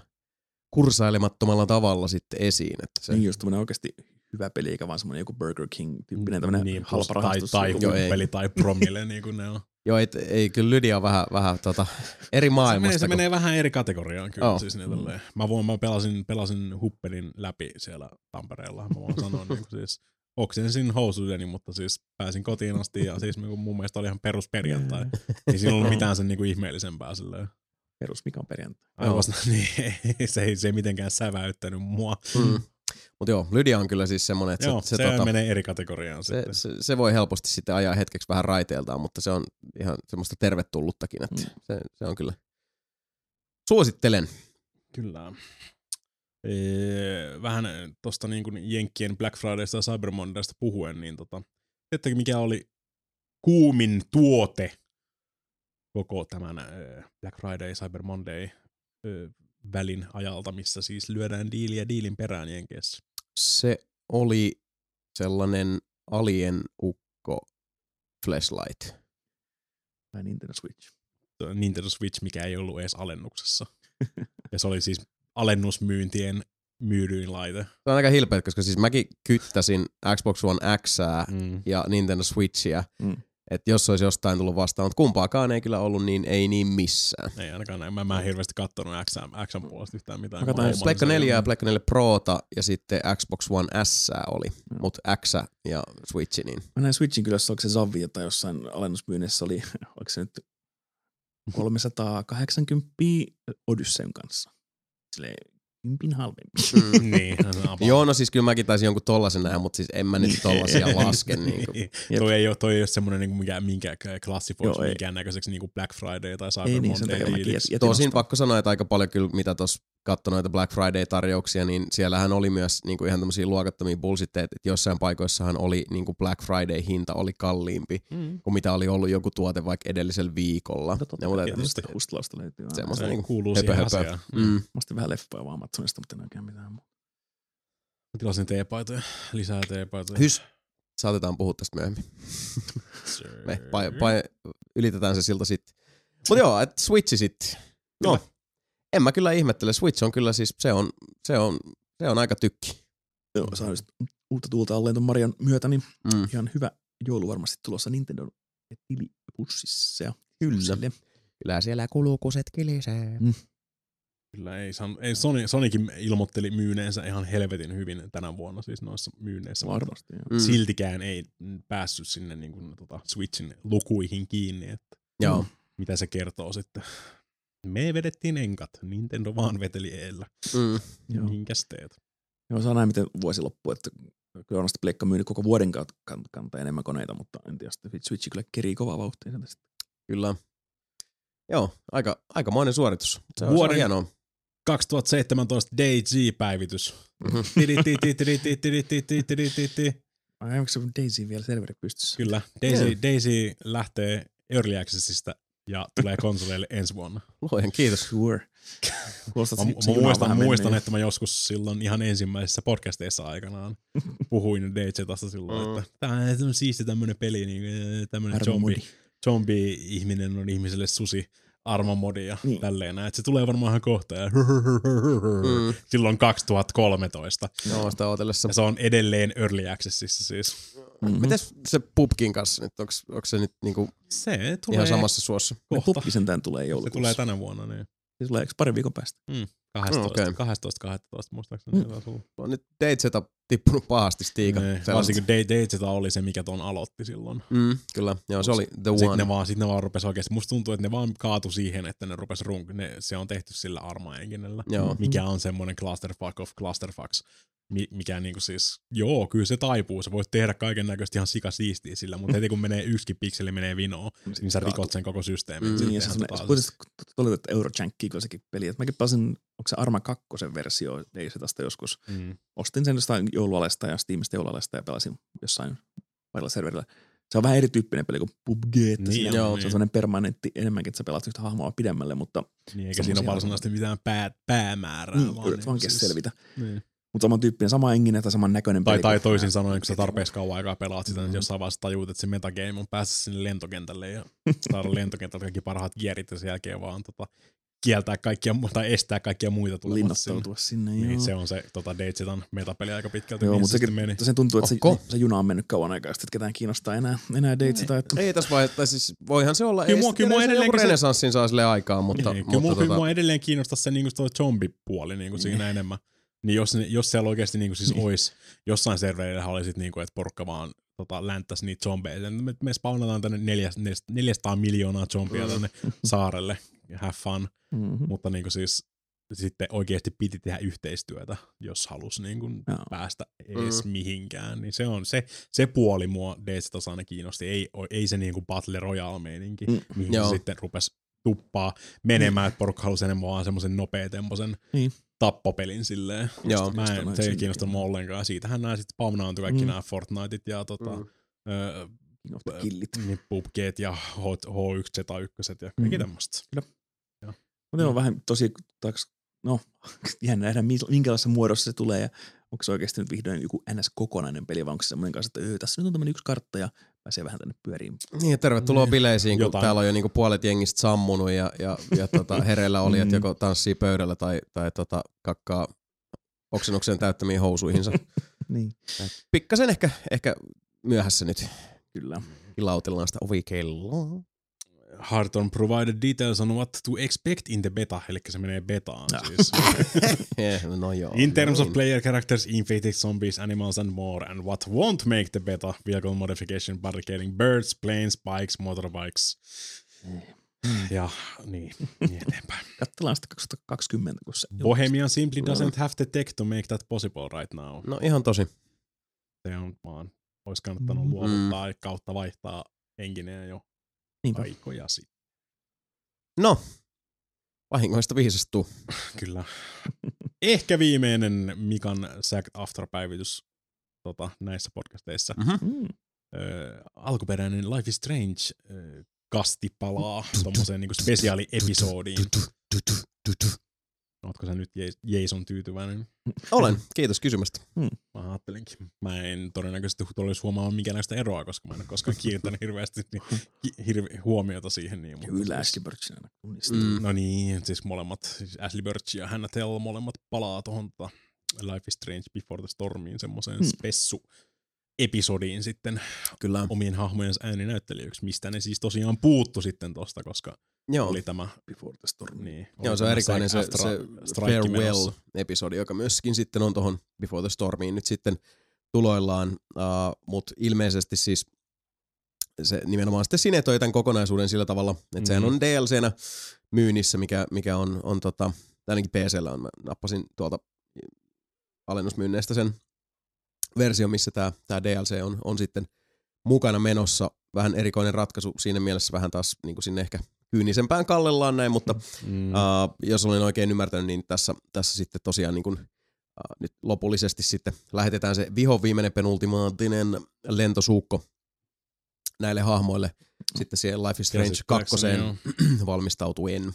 kursailemattomalla tavalla sitten esiin. Että se, Niin just tämmönen oikeasti hyvä peli, eikä vaan semmoinen joku Burger King-tyyppinen tämmönen niin, halpa tai, rahastus. tai Joo, ei. huppeli tai promille, niin kuin ne on. Joo, ei, ei kyllä Lydia on vähän, vähän tota, eri Se maailmasta. menee, se kun- menee vähän eri kategoriaan kyllä. Oh. Siis ne tälleen. Mä, voin, mä pelasin, pelasin huppelin läpi siellä Tampereella. Mä voin sanoa niin kuin siis oksensin housudeni, mutta siis pääsin kotiin asti ja siis mun mielestä oli ihan perusperjantai. Ei siinä ollut mitään sen niin kuin ihmeellisempää silleen. Perus Mikan perjantai. Aivan niin, se, ei, se ei mitenkään säväyttänyt mua. Mm. Mutta joo, Lydia on kyllä siis semmoinen, että Joo, se, se, se, se tota, menee eri kategoriaan se, sitten. se, se, voi helposti sitten ajaa hetkeksi vähän raiteeltaan, mutta se on ihan semmoista tervetulluttakin, että Mm. se, se on kyllä. Suosittelen. Kyllä. Ee, vähän tuosta niin kuin Jenkkien Black Fridaysta ja Cyber Mondaysta puhuen, niin tota, mikä oli kuumin tuote koko tämän Black Friday, Cyber Monday välin ajalta, missä siis lyödään diiliä diilin perään Jenkeissä. Se oli sellainen alien ukko flashlight. Tai Nintendo Switch. Nintendo Switch, mikä ei ollut edes alennuksessa. ja se oli siis alennusmyyntien myydyin laite. Se on aika hilpeä, koska siis mäkin kyttäsin Xbox One X Mm. ja Nintendo Switchia, Mm. Että jos olisi jostain tullut vastaan, mutta kumpaakaan ei kyllä ollut niin, ei niin missään. Ei ainakaan näin. Mä, mä en hirveästi kattonut X, Xn puolesta yhtään mitään. Mä katsoin Pleikka se- 4 ja Pleikka 4 Prota ja sitten Xbox One S oli, Joo. mutta X ja Switch, niin Mä näin Switchin kyllä, jos oliko se Zavvi tai jossain alennusmyynnissä oli, oliko se nyt 380 Odysseyn kanssa. Silleen kympin halvempi. Mm. niin. Joo, no siis kyllä mäkin taisin jonkun tollasen nähdä, mutta siis en mä nyt tollasia laske. Niin kuin. toi, ei ole, toi ei ole semmoinen, niin mikä, minkä klassifoisi Joo, ei. minkään näköiseksi niin kuin Black Friday tai Cyber Ei niin, sen Monday takia diiliksi. jätin Tosin pakko sanoa, että aika paljon kyllä, mitä tuossa katsoi noita Black Friday-tarjouksia, niin siellähän oli myös niin kuin ihan tämmöisiä luokattomia bullshitteja, että jossain paikoissahan oli niin kuin Black Friday-hinta oli kalliimpi Mm. kuin mitä oli ollut joku tuote vaikka edellisellä viikolla. Mutta totta Ja tämmöistä- tietysti hustlausta löytyy. aina. Semmosta Se niinku kuuluu höpö, siihen höpö. asiaan. Mm. Musta vähän leffoja vaan Amazonista, mutta en oikein mitään muuta. Mä tilasin teepaitoja, lisää teepaitoja. Hys, saatetaan puhua tästä myöhemmin. Me pai, pai, ylitetään se siltä sitten. Mutta joo, että Switchi sitten. No, en mä kyllä ihmettele. Switch on kyllä siis, se on, se on, se on aika tykki. Joo, saa just uutta tuulta alleen ton Marian myötä, niin Mm. ihan hyvä joulu varmasti tulossa Nintendo tilipussissa. ja Kyllä. pussille. Kyllä siellä kulukuset kilisee. Kyllä ei, san, ei Sony, Sonykin ilmoitteli myyneensä ihan helvetin hyvin tänä vuonna siis noissa myynneissä. mutta Varmasti, joo. Mm. Siltikään ei päässyt sinne niin kuin, tota, Switchin lukuihin kiinni, että Joo. mitä se kertoo sitten me vedettiin enkat, Nintendo vaan veteli eellä. Mm. Minkäs teet? Joo, saa näin miten vuosi loppuu, että kyllä on pleikka myynyt koko vuoden kantaa enemmän koneita, mutta en tiedä, Switch kyllä kerii kovaa vauhtia. Kyllä. Joo, aika, aika monen suoritus. Se on hienoa. 2017 DayZ-päivitys. Ai onko se Daisy vielä serveri pystyssä? Kyllä, Daisy, yeah. Daisy lähtee Early Accessista ja tulee konsoleille ensi vuonna. Luojan kiitos. Sure. Kuulostaa, Mä, mä muistan, muistan että mä joskus silloin ihan ensimmäisissä podcasteissa aikanaan puhuin DayZasta silloin, Mm. että tää on siisti tämmönen peli, niin äh, tämmönen Armo zombi, zombi-ihminen on ihmiselle susi armomodi ja Niin. tälleen näin. että se tulee varmaan ihan kohta ja Mm. silloin 2013. Joo, sitä ootellessa. Ja se on edelleen Early Accessissa siis. Mm-hmm. Mites se pubkin kanssa nyt? Onks se nyt niinku Se tulee ihan samassa suossa? kohta. Sentään tulee Se joulukuussa. tulee tänä vuonna, niin. Se tulee pari viikon päästä? 12, okei. okay. 12, 12 muistaakseni. Mm. On nyt Dayzeta tippunut pahasti stiika. Ne, Sellaista- varsinkin Day, Dayzeta oli se, mikä ton aloitti silloin. Mm, kyllä, joo, se oli the Sitten one. ne vaan, sit ne vaan rupes oikeesti, musta tuntuu, että ne vaan kaatu siihen, että ne rupes runk, ne, se on tehty sillä arma enginellä, Joo. mikä on semmonen clusterfuck of clusterfucks, mi, mikä niinku siis, joo, kyllä se taipuu, sä voit tehdä kaiken näköistä ihan sikasiistiä sillä, mutta heti kun menee yksikin pikseli menee vinoon, niin sä rikot sen koko systeemin. Mm, Sitten Niin, ja se, ihan se, tota- se kuitenkin tuli, että Eurojankki kyllä sekin peli. Et mäkin pelasin, onko se Arma 2 versio Daisytasta joskus. Mm. Ostin sen jostain joulualesta ja Steamista joulualesta ja pelasin jossain parilla serverillä. Se on vähän erityyppinen peli kuin PUBG, että Niin siinä on, on, se niin. on sellainen permanentti enemmänkin, että sä pelaat yhtä hahmoa pidemmälle, mutta Niin, eikä siinä ole varsinaisesti mitään pää, päämäärää. niin, vaan yrität vaan siis- selvitä. Niin. Mutta saman tyyppinen, sama engine tai saman näköinen Tai, peli. tai toisin sanoen, kun sä tarpeeksi kauan aikaa pelaat sitä, niin Mm. jossain vaiheessa tajuut, että se metagame on päästä sinne lentokentälle ja saada lentokentältä kaikki parhaat kierit ja sen jälkeen vaan tota, kieltää kaikkia, tai estää kaikkia muita tulemasta sinne. sinne. Niin, joo. se on se tota, Dayzetan metapeli aika pitkälti, Joo, mutta se sekin, meni. mutta sen tuntuu, että se, Onko? se, juna on mennyt kauan aikaa, sitten, että ketään kiinnostaa enää, enää datesita. Että, Ei tässä vaiheessa, tai siis voihan se olla, Kyllä ei mua- kyllä mua edelleenkin se- renesanssin saa sille aikaa, mutta, niin, kyllä mutta mua, tota, mua edelleen kiinnostaa se niinku toi zombipuoli niinku siinä enemmän. Niin jos, jos siellä oikeasti niinku siis Niin. ois, jossain servereillä oli sit niinku, että porukka vaan tota, länttäisi niitä zombeja. Me, me spawnataan tänne neljäs- neljäs- 400 miljoonaa zombia tänne saarelle. Have fun. mm-hmm. Mutta niinku siis sitten oikeasti piti tehdä yhteistyötä, jos halusi niinku Joo. päästä edes Mm. mihinkään. Niin se on se, se puoli mua DC:stä aina kiinnosti. Ei, ei se niinku Battle Royale-meininki, Mm. mihin Joo. se sitten rupesi tuppaa menemään, että porukka halusi enemmän vaan semmoisen nopeatempoisen Niin. tappopelin silleen. Joo. Mä en, se ei sinne. kiinnostanut mua ollenkaan. Siitähän nämä sitten spawnaantui kaikki Mm. nämä Fortniteit ja tota, Mm. ö, King of the Killit. niin PUBGt ja H- H1Z1 ja kaikki Mm. tämmöistä. Mutta on vähän tosi, taks, no, jännä nähdä, mi- minkälaisessa muodossa se tulee ja onko se oikeasti nyt vihdoin joku NS-kokonainen peli, vai onko se semmoinen kanssa, että öö, tässä nyt on tämmöinen yksi kartta ja pääsee vähän tänne pyöriin. Niin, ja tervetuloa Niin. bileisiin, kun Jotain. täällä on jo niinku puolet jengistä sammunut ja, ja, ja tota, hereillä oli, että Mm. joko tanssii pöydällä tai, tai tota, kakkaa oksennuksen täyttämiin housuihinsa. Niin. Pikkasen ehkä, ehkä myöhässä nyt Kyllä. kilautellaan sitä ovikelloa. Harton provided details on what to expect in the beta, eli se menee betaan siis. Eh, no joo. In terms of noin. player characters, infected zombies, animals and more, and what won't make the beta, vehicle modification, barricading birds, planes, bikes, motorbikes. Ja niin, niin eteenpäin. Katsellaan sitten 2020, kun se Bohemian simply doesn't have the tech to make that possible right now. No ihan tosi. Se on vaan, olisi kannattanut Mm. luovuttaa kautta vaihtaa engineä jo Niinpä. aikoja sitten. No, vahingoista viisastuu. Kyllä. Ehkä viimeinen Mikan Sacked After-päivitys tota, näissä podcasteissa. Mm. Ö, alkuperäinen Life is Strange ö, kasti palaa tommoseen niinku spesiaaliepisodiin. Ootko sä nyt Jason tyytyväinen? Olen, kiitos kysymästä. Mä ajattelinkin. Mä en todennäköisesti tulisi huomaamaan minkäänlaista eroa, koska mä en ole koskaan kiinnittänyt hirveästi niin, hirve, huomiota siihen. Niin, mutta Kyllä siis- Ashley aina tunnistaa. Mm. No niin, siis molemmat, siis Ashley Birch ja Hannah Tell molemmat palaa tuohon tota Life is Strange Before the Stormiin semmoiseen Hmm. spessu episodiin sitten Kyllä. omien hahmojensa ääninäyttelijöiksi, mistä ne siis tosiaan puuttu sitten tosta, koska Joo. oli tämä. Before the Storm. Niin, Joo, se on erikoinen se, se. Farewell-episodi, joka myöskin sitten on tuohon Before the Stormiin nyt sitten tuloillaan, uh, mutta ilmeisesti siis se nimenomaan sitten sinetoi tämän kokonaisuuden sillä tavalla, että mm-hmm. sehän on DLCnä myynnissä, mikä, mikä on, on tota, ainakin PCllä on, mä nappasin tuolta alennusmyynneistä sen versio, missä tämä tää DLC on, on sitten mukana menossa. Vähän erikoinen ratkaisu siinä mielessä, vähän taas niin kuin sinne ehkä kyynisempään kallellaan näin, mutta Mm. Uh, jos olen oikein ymmärtänyt, niin tässä, tässä sitten tosiaan niin kuin, uh, nyt lopullisesti sitten lähetetään se viho viimeinen penultimaattinen lentosuukko näille hahmoille sitten siihen Life is Strange Käsittääkseni 2 joo. valmistautuen.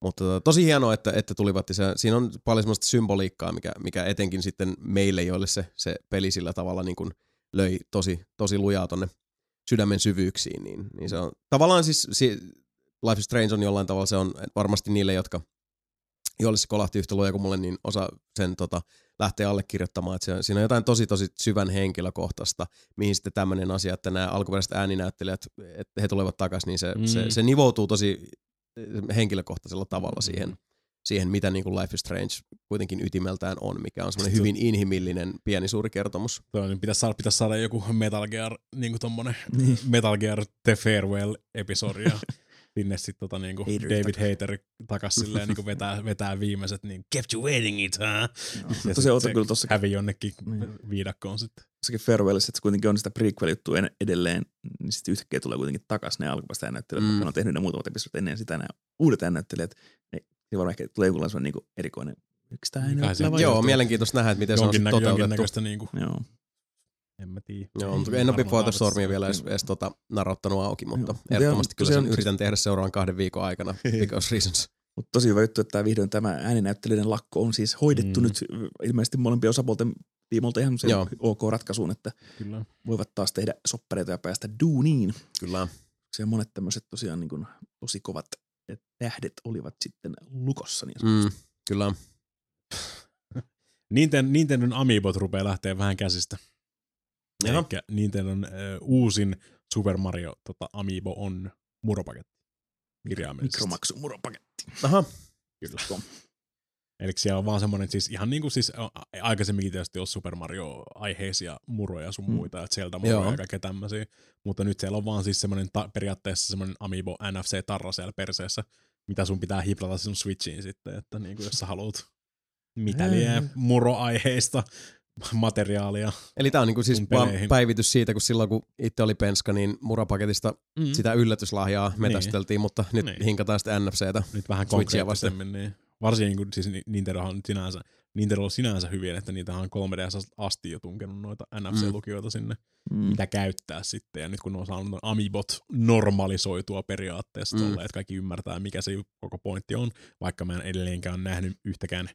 Mutta tota, tosi hienoa, että, että tulivat. Se, siinä on paljon semmoista symboliikkaa, mikä, mikä etenkin sitten meille, joille se, se peli sillä tavalla niin kuin löi tosi, tosi lujaa tonne sydämen syvyyksiin. Niin, niin se on tavallaan siis, si, Life is Strange on jollain tavalla, se on varmasti niille, jotka, joille se kolahti yhtä luja kuin mulle, niin osa sen tota, lähtee allekirjoittamaan. Että se, siinä on jotain tosi tosi syvän henkilökohtaista, mihin sitten tämmöinen asia, että nämä alkuperäiset ääninäyttelijät, että he tulevat takaisin, niin se, mm. se, Mm. se nivoutuu tosi henkilökohtaisella tavalla siihen, siihen mitä niin kuin Life is Strange kuitenkin ytimeltään on, mikä on semmoinen hyvin inhimillinen pieni suuri kertomus. Toi, niin pitäisi saada, pitäisi saada joku Metal Gear, niin kuin tommonen Niin. Metal Gear The Farewell-episodi ja sinne sitten tota niinku David Hater takas silleen niinku vetää, vetää viimeiset niin kept you waiting it, huh? Ja Tosiaan sit oota se kyllä tossakin, Hävi jonnekin Niin. viidakkoon sitten. tossakin Farewellissa, että se kuitenkin on sitä prequel-juttua en- edelleen, niin sitten yhtäkkiä tulee kuitenkin takaisin ne alkuperäiset äännäyttelijät, Mm. mm. on tehnyt ne muutamat episodit ennen sitä, nämä uudet äännäyttelijät, niin siinä varmaan ehkä tulee jonkunlainen niin erikoinen, yksi tämä Mikähän se? Joo, mielenkiintoista nähdä, että miten se on sitten toteutettu. jonkinnäköistä niinku, Joo. en mä tiedä. Joo, mutta en ole Varmaan Before the arvata Stormia sitä. vielä edes, edes tota, narottanut auki, mutta Joo. ehdottomasti kyllä sen yritän tehdä seuraavan kahden viikon aikana, because reasons. Mutta tosi hyvä juttu, että tämä vihdoin tämä ääninäyttelijöiden lakko on siis hoidettu Mm. nyt ilmeisesti molempien osapuolten tiimolta ihan se Joo. ok ratkaisuun, että Kyllä. voivat taas tehdä soppareita ja päästä duuniin. Kyllä. Se monet tämmöiset tosiaan niin kuin tosi kovat tähdet olivat sitten lukossa. Niin Mm, kyllä. Nintendo, Nintendon Amiibot rupeaa lähteä vähän käsistä. Jaha. Elikkä Nintendon ö, uusin Super Mario tota, Amiibo on muropaketti. Kirjaimellisesti. Mikromaksu muropaketti. Aha. Kyllä. Eli siellä on vaan semmoinen, siis ihan niin kuin siis aikaisemminkin tietysti on Super Mario-aiheisia muroja sun Mm. muita, että sieltä muroja Joo. ja kaikkea tämmöisiä. Mutta nyt siellä on vaan siis semmoinen ta- periaatteessa semmoinen Amiibo NFC-tarra siellä perseessä, mitä sun pitää hiplata sun Switchiin sitten, että niin kuin jos sä haluat mitä liian muroaiheista materiaalia. Eli tämä on niinku siis vaan päivitys siitä, kun silloin kun itse oli penska, niin murapaketista Mm. sitä yllätyslahjaa metästeltiin, mutta nyt Niin. hinkataan sitten NFCtä. Nyt vähän konkreettisemmin, niin varsinkin kun siis Ni- Nintendohan on sinänsä, Nintendo on sinänsä hyvin, että niitä on 3DS asti jo tunkenut noita NFC-lukijoita sinne, Mm. mitä käyttää sitten. Ja nyt kun ne on saanut Amibot normalisoitua periaatteessa Mm. mm. tolleen, että kaikki ymmärtää, mikä se koko pointti on, vaikka mä en edelleenkään ole nähnyt yhtäkään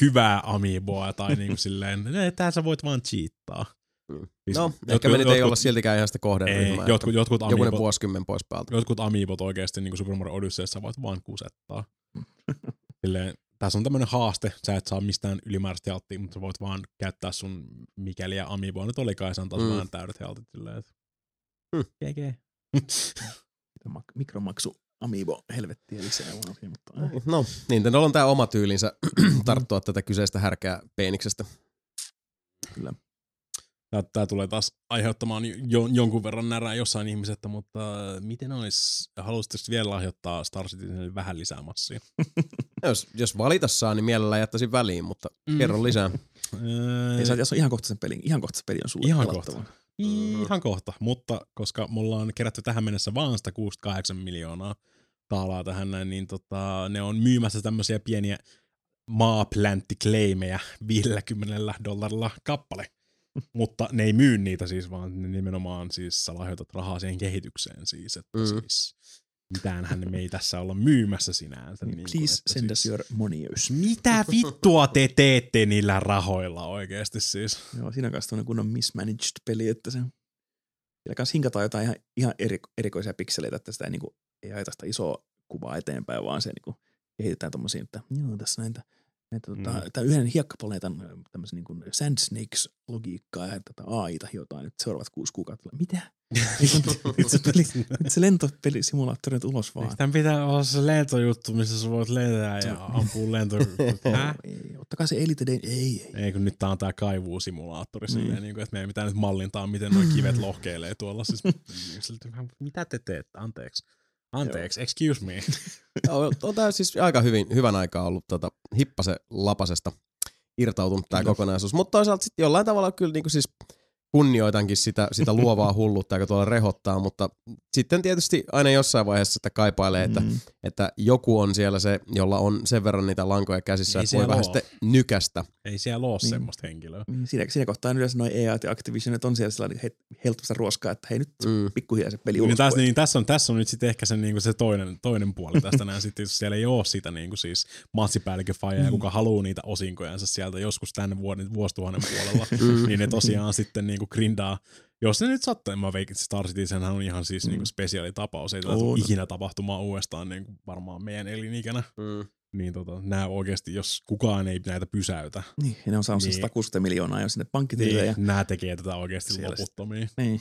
hyvää Amiiboa tai niin kuin silleen, että sä voit vaan cheattaa. Mm. Siis No, jotkut- ehkä me nyt ei olla siltikään ihan sitä kohderyhmää. jotkut, jotkut, Jokunen amiibot, vuosikymmen pois päältä. jotkut amiibot oikeasti niin kuin Super Mario Odysseyssä voit vaan kusettaa. Silleen, tässä on tämmöinen haaste, sä et saa mistään ylimääräistä healttia, mutta sä voit vaan käyttää sun mikäliä amiiboa. Nyt oli kai, se on taas Mm. mm. vähän täydet healtit silleen, että Hmm. GG. Mak- Mikromaksu Amiibo helvettiä lisää siihen, mutta äh. No, Nintendo on tämä oma tyylinsä tarttua tätä kyseistä härkää peeniksestä. kyllä. Tää, tää tulee taas aiheuttamaan jo, jonkun verran närää jossain ihmisettä, mutta miten olisi, haluaisitteko vielä lahjoittaa Star Citizenille vähän lisää massia? Jos, jos valita saa, niin mielellään jättäisin väliin, mutta Mm. kerro lisää. Ei saa, jos on ihan kohta sen pelin, ihan kohta se peli on sulle Ihan pelattavana. Ihan kohta, mutta koska mulla on kerätty tähän mennessä vaan sitä 68 miljoonaa taalaa tähän näin, niin tota, ne on myymässä tämmöisiä pieniä maapläntti-claimeja 50 dollarilla kappale. Mutta ne ei myy niitä siis, vaan ne nimenomaan siis sä lahjoitat rahaa siihen kehitykseen siis, että Mm. siis mitäänhän me ei tässä olla myymässä sinänsä. Niin kuin, Please että send us siis, your monies. Mitä vittua te teette niillä rahoilla oikeasti siis? Joo, siinä kanssa tämmöinen kunnon mismanaged peli, että se siellä kanssa hinkataan jotain ihan, ihan eri, erikoisia pikseleitä, että sitä ei, niinku, ei ajeta sitä isoa kuvaa eteenpäin, vaan se niinku, kehitetään tommosiin, että joo, tässä näitä Että, tota, Mm. mm. yhden hiekkaplaneetan tämmöisen niin kuin Sand Snakes-logiikkaa ja tätä AIta, jota nyt seuraavat kuusi kuukautta. Mitä? Nyt, se, peli, nyt se lentopelisimulaattori nyt ulos vaan. Tämän pitää olla se lentojuttu, missä sä voit lentää ja ampua lento... Ei, ottakaa se Elite Day. Ei, ei. Ei kun nyt tää on tää kaivuusimulaattori, Niin. niin. niin kuin, että meidän pitää nyt mallintaa, miten noin kivet lohkeilee tuolla. Siis, vähän, mitä te teette? Anteeksi. Anteeksi, excuse me. Joo, on tää siis aika hyvin, hyvän aikaa ollut tota, hippase lapasesta irtautunut tämä kokonaisuus. Mutta toisaalta sitten jollain tavalla kyllä niinku siis kunnioitankin sitä, sitä luovaa hulluutta, joka tuolla rehottaa, mutta sitten tietysti aina jossain vaiheessa sitä kaipailee, että, Mm. että joku on siellä se, jolla on sen verran niitä lankoja käsissä, Ei että voi vähän sitten nykästä. Ei siellä ole Niin. semmoista henkilöä. Niin Siinä, siinä kohtaa yleensä noin EA ja Activisionit on siellä sellainen he, helppoista ruoskaa, että hei nyt Mm. pikkuhiljaa se peli Niin, ulos. tässä, niin, tässä, on, tässä on nyt sitten ehkä se, niin se toinen, toinen puoli tästä näin. Sitten jos siellä ei ole sitä niin kuin siis matsipäällikköfajaa, Mm. kuka haluaa niitä osinkojansa sieltä joskus tänne vuoden, vuosituhannen puolella, Mm. niin ne tosiaan sitten niin kuin grindaa. Jos ne nyt sattuu, mä veikkaan, että Star Citizen on ihan siis Mm. niin kuin spesiaalitapaus. Ei tätä ikinä tapahtumaan uudestaan niin kuin varmaan meidän elinikänä. Mm. Niin tota, nämä oikeasti, jos kukaan ei näitä pysäytä, Niin, ne on saanut Niin. niin. 160 miljoonaa jo sinne pankkitilille. niin Ja, nämä tekee tätä oikeasti Siellä loputtomiin. niin.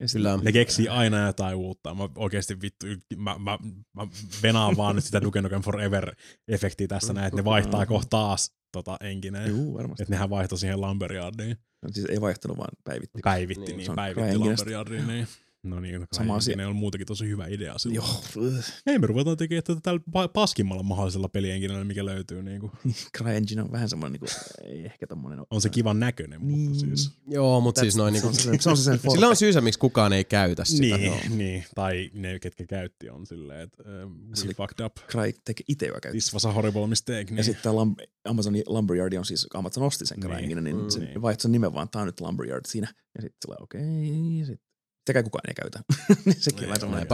Ja Kyllä. Ne keksii aina jotain uutta. Mä oikeasti vittu, mä, mä, mä venaan vaan nyt sitä Duke Nukem Forever-efektiä tässä näin, että ne vaihtaa kohta taas tota enkineen. Juu, varmasti. Että nehän vaihtoi siihen Lumberyardiin. Siis ei vaihtanut, vaan päivitti. Päivitti, Niin, niin, päivitti. Lumberyardiin. Niin. No niin, Sama asia. CryEngine on muutenkin tosi hyvä idea silloin. Joo, Hei, me ruvetaan tekemään tätä tällä pa- paskimmalla mahdollisella pelienkinellä, mikä löytyy. Niin kuin. CryEngine on vähän semmoinen, niin kuin, ei ehkä tommonen. On se kivan näköinen, Niin. mutta siis... Joo, mutta siis noin se, niinku, on se, se on se sen forte. sillä on syysä, miksi kukaan ei käytä sitä. Niin, niin, tai ne, ketkä käytti, on silleen, että uh, we fucked up. Cry teki itse jo käytti. This was a horrible mistake. Niin. Ja sitten Lam- Amazonin Lumberyard on siis, Amazon osti sen Niin. CryEngine, niin, Mm. se Niin. vaihtoi sen nimen vaan, tämä on nyt Lumberyard siinä. Ja sitten tulee okei, okay, sitten sekä kukaan ei käytä. Niin Sekin on vähän semmoinen,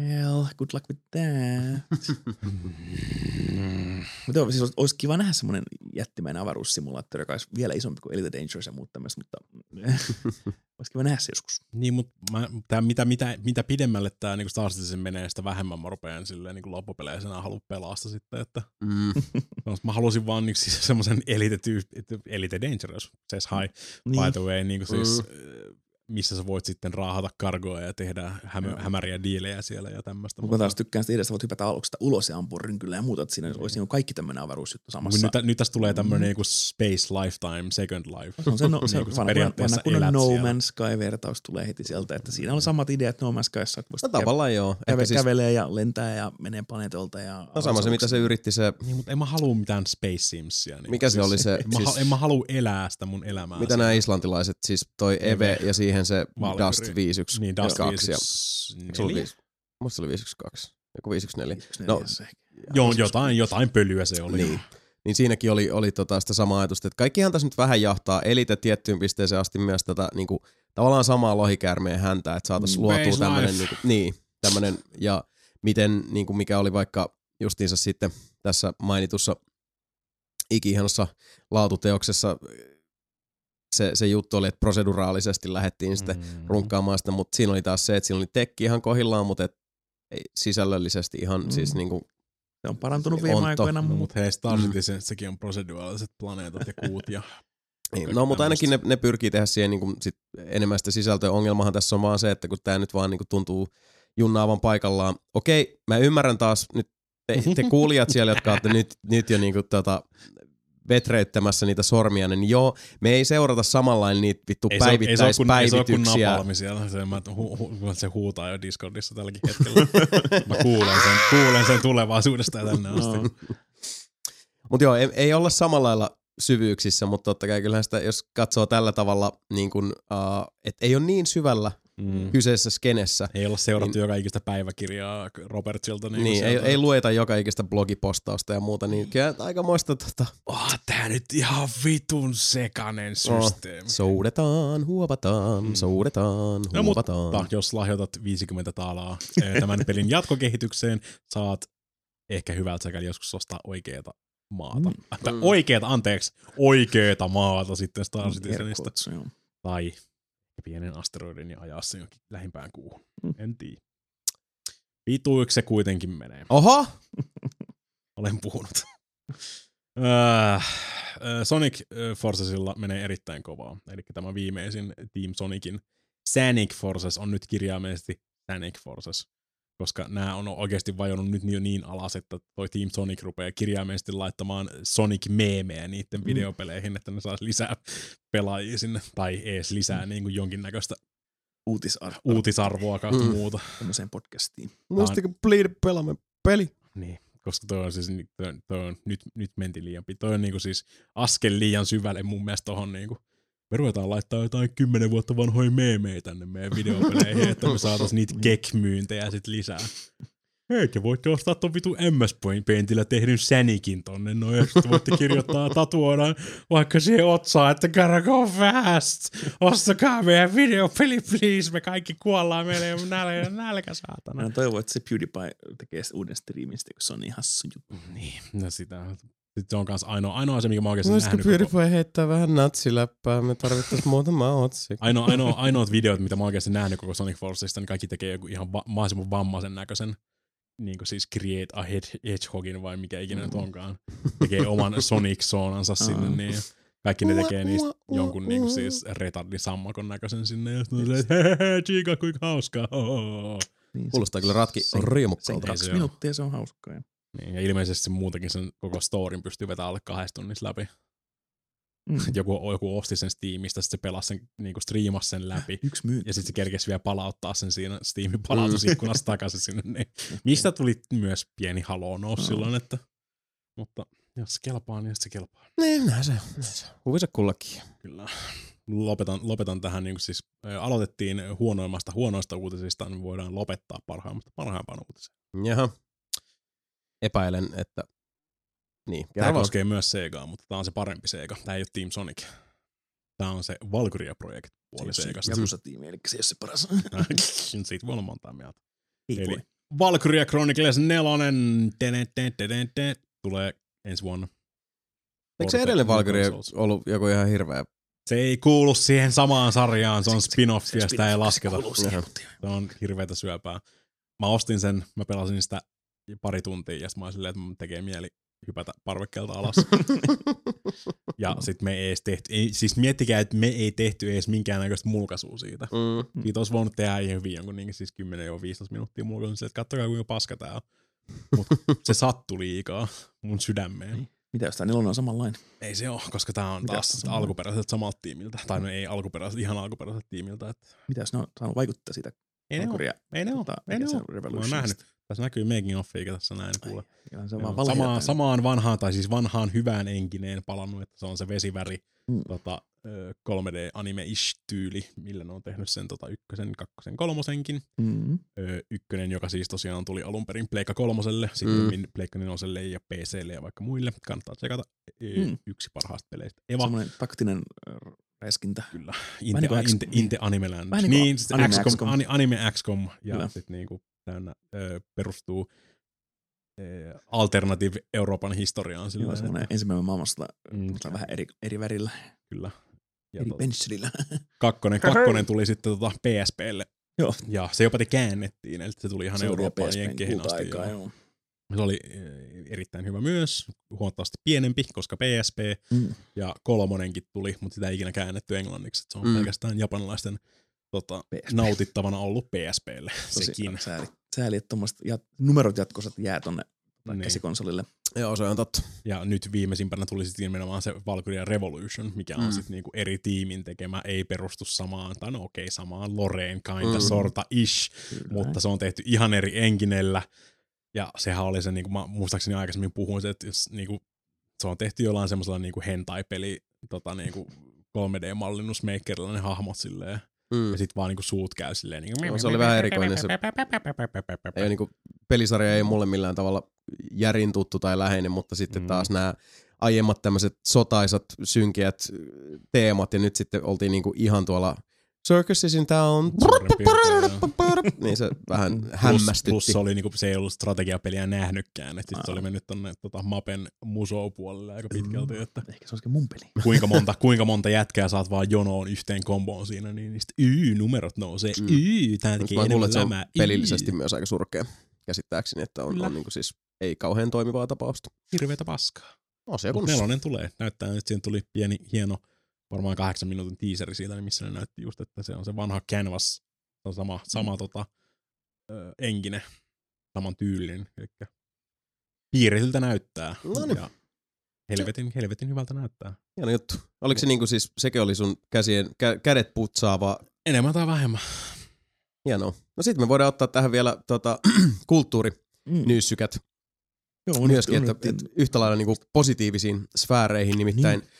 well, good luck with that. Mutta joo, siis olisi, kiva nähdä semmoinen jättimäinen avaruussimulaattori, joka olisi vielä isompi kuin Elite Dangerous ja muut tämmöistä, mutta olisi kiva nähdä se joskus. Niin, mutta mä, tää, mitä, mitä, mitä pidemmälle tämä niin Star Citizen menee, sitä vähemmän mä rupean silleen niin loppupeleissä enää halua pelaa sitä sitten. Että, Mm. mä halusin vaan niin, siis semmoisen Elite, Elite Dangerous, says hi, niin. by the way, niin kuin siis, mm. Missä sä voit sitten raahata kargoa ja tehdä hämö, hämäriä diilejä siellä ja tämmöistä. Mutta mä taas tykkään sitä ideasta, voit hypätä aluksesta ulos ja ampua rynkyllä ja muuta, että siinä olisi niin kaikki tämmöinen avaruusjuttu samassa. Nyt, nyt tässä tulee tämmöinen niin Space Lifetime, Second Life. Se on se, no, se Niin vanha, periaatteessa vanha elät No. Man's Sky-vertaus tulee heti sieltä, että siinä on samat ideat No Man's Skyssa, että No tavallaan joo. käve, siis, kävelee ja lentää ja menee planeetolta. Ja no sama se, mitä se yritti se, Niin, mutta en mä halua mitään Space Simsia. Niin Mikä se oli se, En mä, siis- siis, en mä halua elää sitä mun elämää. mitä nämä islantilaiset, siis toi Eve ja siihen se Valkyrie. Dust 512. Niin, Dust 2 ja, 5, eikö se ollut viisi? Musta se oli 512. Joku 514. No, Joo, jotain, jotain pölyä se oli. Niin. Niin siinäkin oli, oli tota sitä samaa ajatusta, että kaikkihan tässä nyt vähän jahtaa elite tiettyyn pisteeseen asti myös tätä niinku, tavallaan samaa lohikäärmeen häntä, että saataisiin Mm, luotua tämmöinen, niinku, niin, tämmöinen, ja miten, niinku, mikä oli vaikka justiinsa sitten tässä mainitussa ikihienossa laatuteoksessa se, se juttu oli, että proseduraalisesti lähdettiin sitten Mm. runkkaamaan sitä, mutta siinä oli taas se, että siinä oli tekki ihan kohillaan, mutta et, ei, sisällöllisesti ihan Mm. mm. siis niinku, Se on parantunut Se viime on aikoina, No, mutta hei, Star Mm. Citizen, sekin on proseduraaliset planeetat ja kuut ja Niin, no, mutta ainakin ne, ne pyrkii tehdä siihen niin kuin sit enemmän sitä sisältöä. Ongelmahan tässä on vaan se, että kun tämä nyt vaan niin kuin tuntuu junnaavan paikallaan. Okei, mä ymmärrän taas nyt te, te kuulijat siellä, jotka olette nyt, nyt jo niin kuin tota, vetreyttämässä niitä sormia, niin joo, me ei seurata samanlainen niitä vittu ei ole- ei se ole kun, ei se ole kun päivittäispäivityksiä. napalmi siellä. Se, mä, hu, hu, se huutaa jo Discordissa tälläkin hetkellä. mä kuulen sen, kuulen sen tulevaisuudesta ja tänne asti. no, Mutta joo, ei, ei olla samalla lailla syvyyksissä, mutta totta kai kyllähän sitä, jos katsoo tällä tavalla, niin kuin, uh, että ei ole niin syvällä Mm. kyseessä skenessä, Ei olla seurattu Niin- joka ikistä päiväkirjaa Robertsilta. Niin, niin ei, ei lueta joka ikistä blogipostausta ja muuta, niin kyllä aika muista tota, Oh, tää nyt ihan vitun sekanen systeemi. soudetaan, huovataan, Mm. soudetaan, No, mutta jos lahjoitat 50 taalaa eh, tämän pelin jatkokehitykseen, saat ehkä hyvältä säkäli joskus ostaa oikeeta maata. Mm. Mm. Mm. Oikeeta, anteeksi, oikeeta maata sitten Star Citizenista. Airquotes, joo. Tai pienen asteroidin ja ajaa sen jonkin lähimpään kuuhun. Mm. En tiedä. Vituiksi se kuitenkin menee. Oho! Olen puhunut. Ö, Sonic Forcesilla menee erittäin kovaa. Eli tämä viimeisin Team Sonicin Sonic Forces on nyt kirjaimellisesti Sonic Forces. Koska nämä on oikeasti vajonnut nyt niin, niin alas, että toi Team Sonic rupeaa kirjaimellisesti laittamaan Sonic-meemejä niiden Mm. videopeleihin, että ne saisi lisää pelaajia sinne, tai ees lisää niin kuin jonkinnäköistä Uutisarvo uutisarvoa kautta Mm. muuta. tämmöiseen podcastiin. Muistatko Bleed pelaamme peli? Niin, koska toi on siis, toi, toi on, nyt, nyt mentiin liian pitkä. Toi on niinku siis askel liian syvälle mun mielestä tohon niinku, me ruvetaan laittaa jotain kymmenen vuotta vanhoja meemejä tänne meidän videopeleihin, että me saatais niitä kek-myyntejä sit lisää. Eikä voitte ostaa ton vitu MS Paintillä tehdyn sänikin tonne, no ja sitten voitte kirjoittaa tatuoida vaikka siihen otsaan, että gotta go fast, ostakaa meidän videopeli please, me kaikki kuollaan, meillä ei ole nälkä, nälkä saatana. Mä toivon, että se PewDiePie tekee uuden striimin, kun se on niin hassu juttu. Niin, no sitä. Sitten se on kans ainoa, ainoa asia, mikä mä oikeasti Voisiko nähnyt. Koko, PewDiePie heittää vähän natsiläppää? Me tarvittais muutama otsikko. ainoa, ainoa, ainoat videot, mitä mä oikeasti nähnyt koko Sonic Forceista, niin kaikki tekee joku ihan va- mahdollisimman vammaisen näköisen niin kuin siis Create a Hedge- Hedgehogin vai mikä ikinä nyt onkaan. Tekee oman Sonic-soonansa sinne, niin kaikki ne tekee niistä jonkun niin kuin siis retardin sammakon näköisen sinne, ja sitten että hehehe, Chica, kuinka hauskaa. Niin, Kuulostaa kyllä ratki Se- se riemukkaalta. kaksi se minuuttia, se on hauskaa. Niin, ja ilmeisesti se muutenkin sen koko storin pystyy vetämään alle kahdessa tunnissa läpi. Mm. Joku, joku osti sen Steamista, sitten se pelasi sen, niin kuin striimasi sen läpi. Yksi myynti. Ja sitten se kerkesi vielä palauttaa sen siinä Steamin palautusikkunasta takaisin sinne. Niin. Mistä tuli myös pieni haloo nousi Joo. silloin, että mutta jos se kelpaa, niin jos se kelpaa. Niin, näin se. näin se. Huvisa kullakin. Kyllä. Lopetan, lopetan tähän, niin siis ä, aloitettiin huonoimmasta huonoista uutisista, niin voidaan lopettaa parhaimmasta parhaimpaan uutiseen. Jaha. Epäilen, että... Niin, Tämä koskee myös Segaa, mutta tämä on se parempi Sega. Tämä ei ole Team Sonic. Tämä on se Valkyria Project puoli Se Segasta. Jakusa-tiimi, eli se ei ole se paras. Siitä voi olla monta mieltä. Ei Eli. Valkyria Chronicles 4 tene, tene, tene, tene, tulee ensi vuonna. Eikö se Valkyrie Souls. ollut joku ihan hirveä? Se ei kuulu siihen samaan sarjaan, se on spin-off, Se ja sitä ei lasketa. Se. Se on hirveätä syöpää. Mä ostin sen, mä pelasin sitä pari tuntia, ja mä olin silleen, että mun tekee mieli hypätä parvekkeelta alas. ja sit me ei edes tehty, ei, siis miettikää, että me ei tehty edes minkäännäköistä mulkaisua siitä. Mm. Siitä olisi voinut tehdä ihan hyvin jonkun niin, siis 10-15 minuuttia mulkaisun, sille, että kattokaa kuinka paska tää on. Mut se sattui liikaa mun sydämeen. Niin. Mitä jos tää nelonen on samanlainen? Ei se ole, koska tää on Mitä taas on alkuperäiseltä samalta tiimiltä. Tai no ei alkuperäiseltä, ihan alkuperäiseltä tiimiltä. Että Mitä jos ne on saanut vaikuttaa siitä? ei ne ole, ei ne ole, tota, ei ne ole. on, Mä oon nähnyt. Tässä näkyy making of eikä tässä näin kuule. Ihan se vaan samaan, samaan vanhaan, tai siis vanhaan hyvään enkineen palannut, että se on se vesiväri Mm. tota, ö, 3D-anime-ish-tyyli, millä ne on tehnyt sen tota, ykkösen, kakkosen, kolmosenkin. Mm. Ö, ykkönen, joka siis tosiaan tuli alun perin Pleikka kolmoselle, sitten Mm. Pleikka neloselle ja PClle ja vaikka muille. Kannattaa tsekata Mm. yksi parhaista peleistä. Eva, Semmoinen taktinen räiskintä. kyllä. Inte, niin kuin inte, inte Anime Land. Vähän niin niin, sit Anime XCOM, XCOM. ani- Anime XCOM ja sitten niinku täynnä ö, perustuu Alternative Euroopan historiaan. Joo, Sillä, semmoinen ensimmäinen maailmasta Mm, vähän eri, eri värillä, kyllä. Ja eri pensselillä. kakkonen, kakkonen tuli sitten tota PSPlle. Joo. Ja se jopa käännettiin, eli se tuli ihan Se Eurooppaan jenkkeihin asti. kulta-aikaa, joo. joo. Se oli erittäin hyvä myös, huomattavasti pienempi, koska PSP, Mm. ja kolmonenkin tuli, mutta sitä ei ikinä käännetty englanniksi. Se on Mm. mm. pelkästään japanilaisten tota, PSP. nautittavana ollut PSPlle sekin. Sääli, sääli että jat, numerot jatkossa jää tonne Niin. käsikonsolille. Joo, se on totta. Ja nyt viimeisimpänä tuli sitten nimenomaan se Valkyria Revolution, mikä on Mm. sitten niinku eri tiimin tekemä, ei perustu samaan, tai no okei, samaan Loreen kinda Mm. sorta ish, Kyllä. mutta se on tehty ihan eri enkinellä. Ja sehän oli se, niin kuin mä muistaakseni aikaisemmin puhuin, että jos, niin kuin, se on tehty jollain semmoisella niin kuin hentai-peli tota, niin kuin 3D-mallinnusmakerilla ne hahmot silleen. Mm. Ja sit vaan niinku suut käy silleen niinku... Joo, se oli vähän erikoinen se- Ei, niinku, pelisarja ei mulle millään tavalla järin tuttu tai läheinen, mutta sitten Mm. taas nämä aiemmat tämmöiset sotaisat, synkiät äh, teemat, ja nyt sitten oltiin niinku ihan tuolla Circus is in town. Niin se vähän Plus, hämmästytti. plus se, oli, niinku, se ei ollut strategiapeliä nähnytkään, että sit se oli mennyt tonne tota, Mapen musou-puolelle aika pitkälti, että Ehkä se olisikin mun peli. kuinka monta, kuinka monta jätkää saat vaan jonoon yhteen komboon siinä, niin niistä yy, numerot nousee, Mm. yy, tää tekee Mä että se on lämää, pelillisesti yy. myös aika surkea käsittääkseni, että on, Kyllä. on niinku siis ei kauhean toimivaa tapausta. Hirveetä paskaa. No se kunnossa. nelonen tulee. Näyttää, että siihen tuli pieni, hieno, varmaan kahdeksan minuutin teaseri siitä, niin missä ne näytti just, että se on se vanha Canvas, se on sama, sama tota, ö, enkinen, saman tyylinen. Eli piirretyltä näyttää. Noniin. Ja helvetin, helvetin hyvältä näyttää. Hieno juttu. Oliko se niinku siis, sekin oli sun käsien, kä- kädet putsaava Enemmän tai vähemmän. Hienoa. No sitten me voidaan ottaa tähän vielä tota, kulttuurinyssykät Mm. Joo, myöskin, että, että yhtä lailla niinku positiivisiin sfääreihin, nimittäin Niin.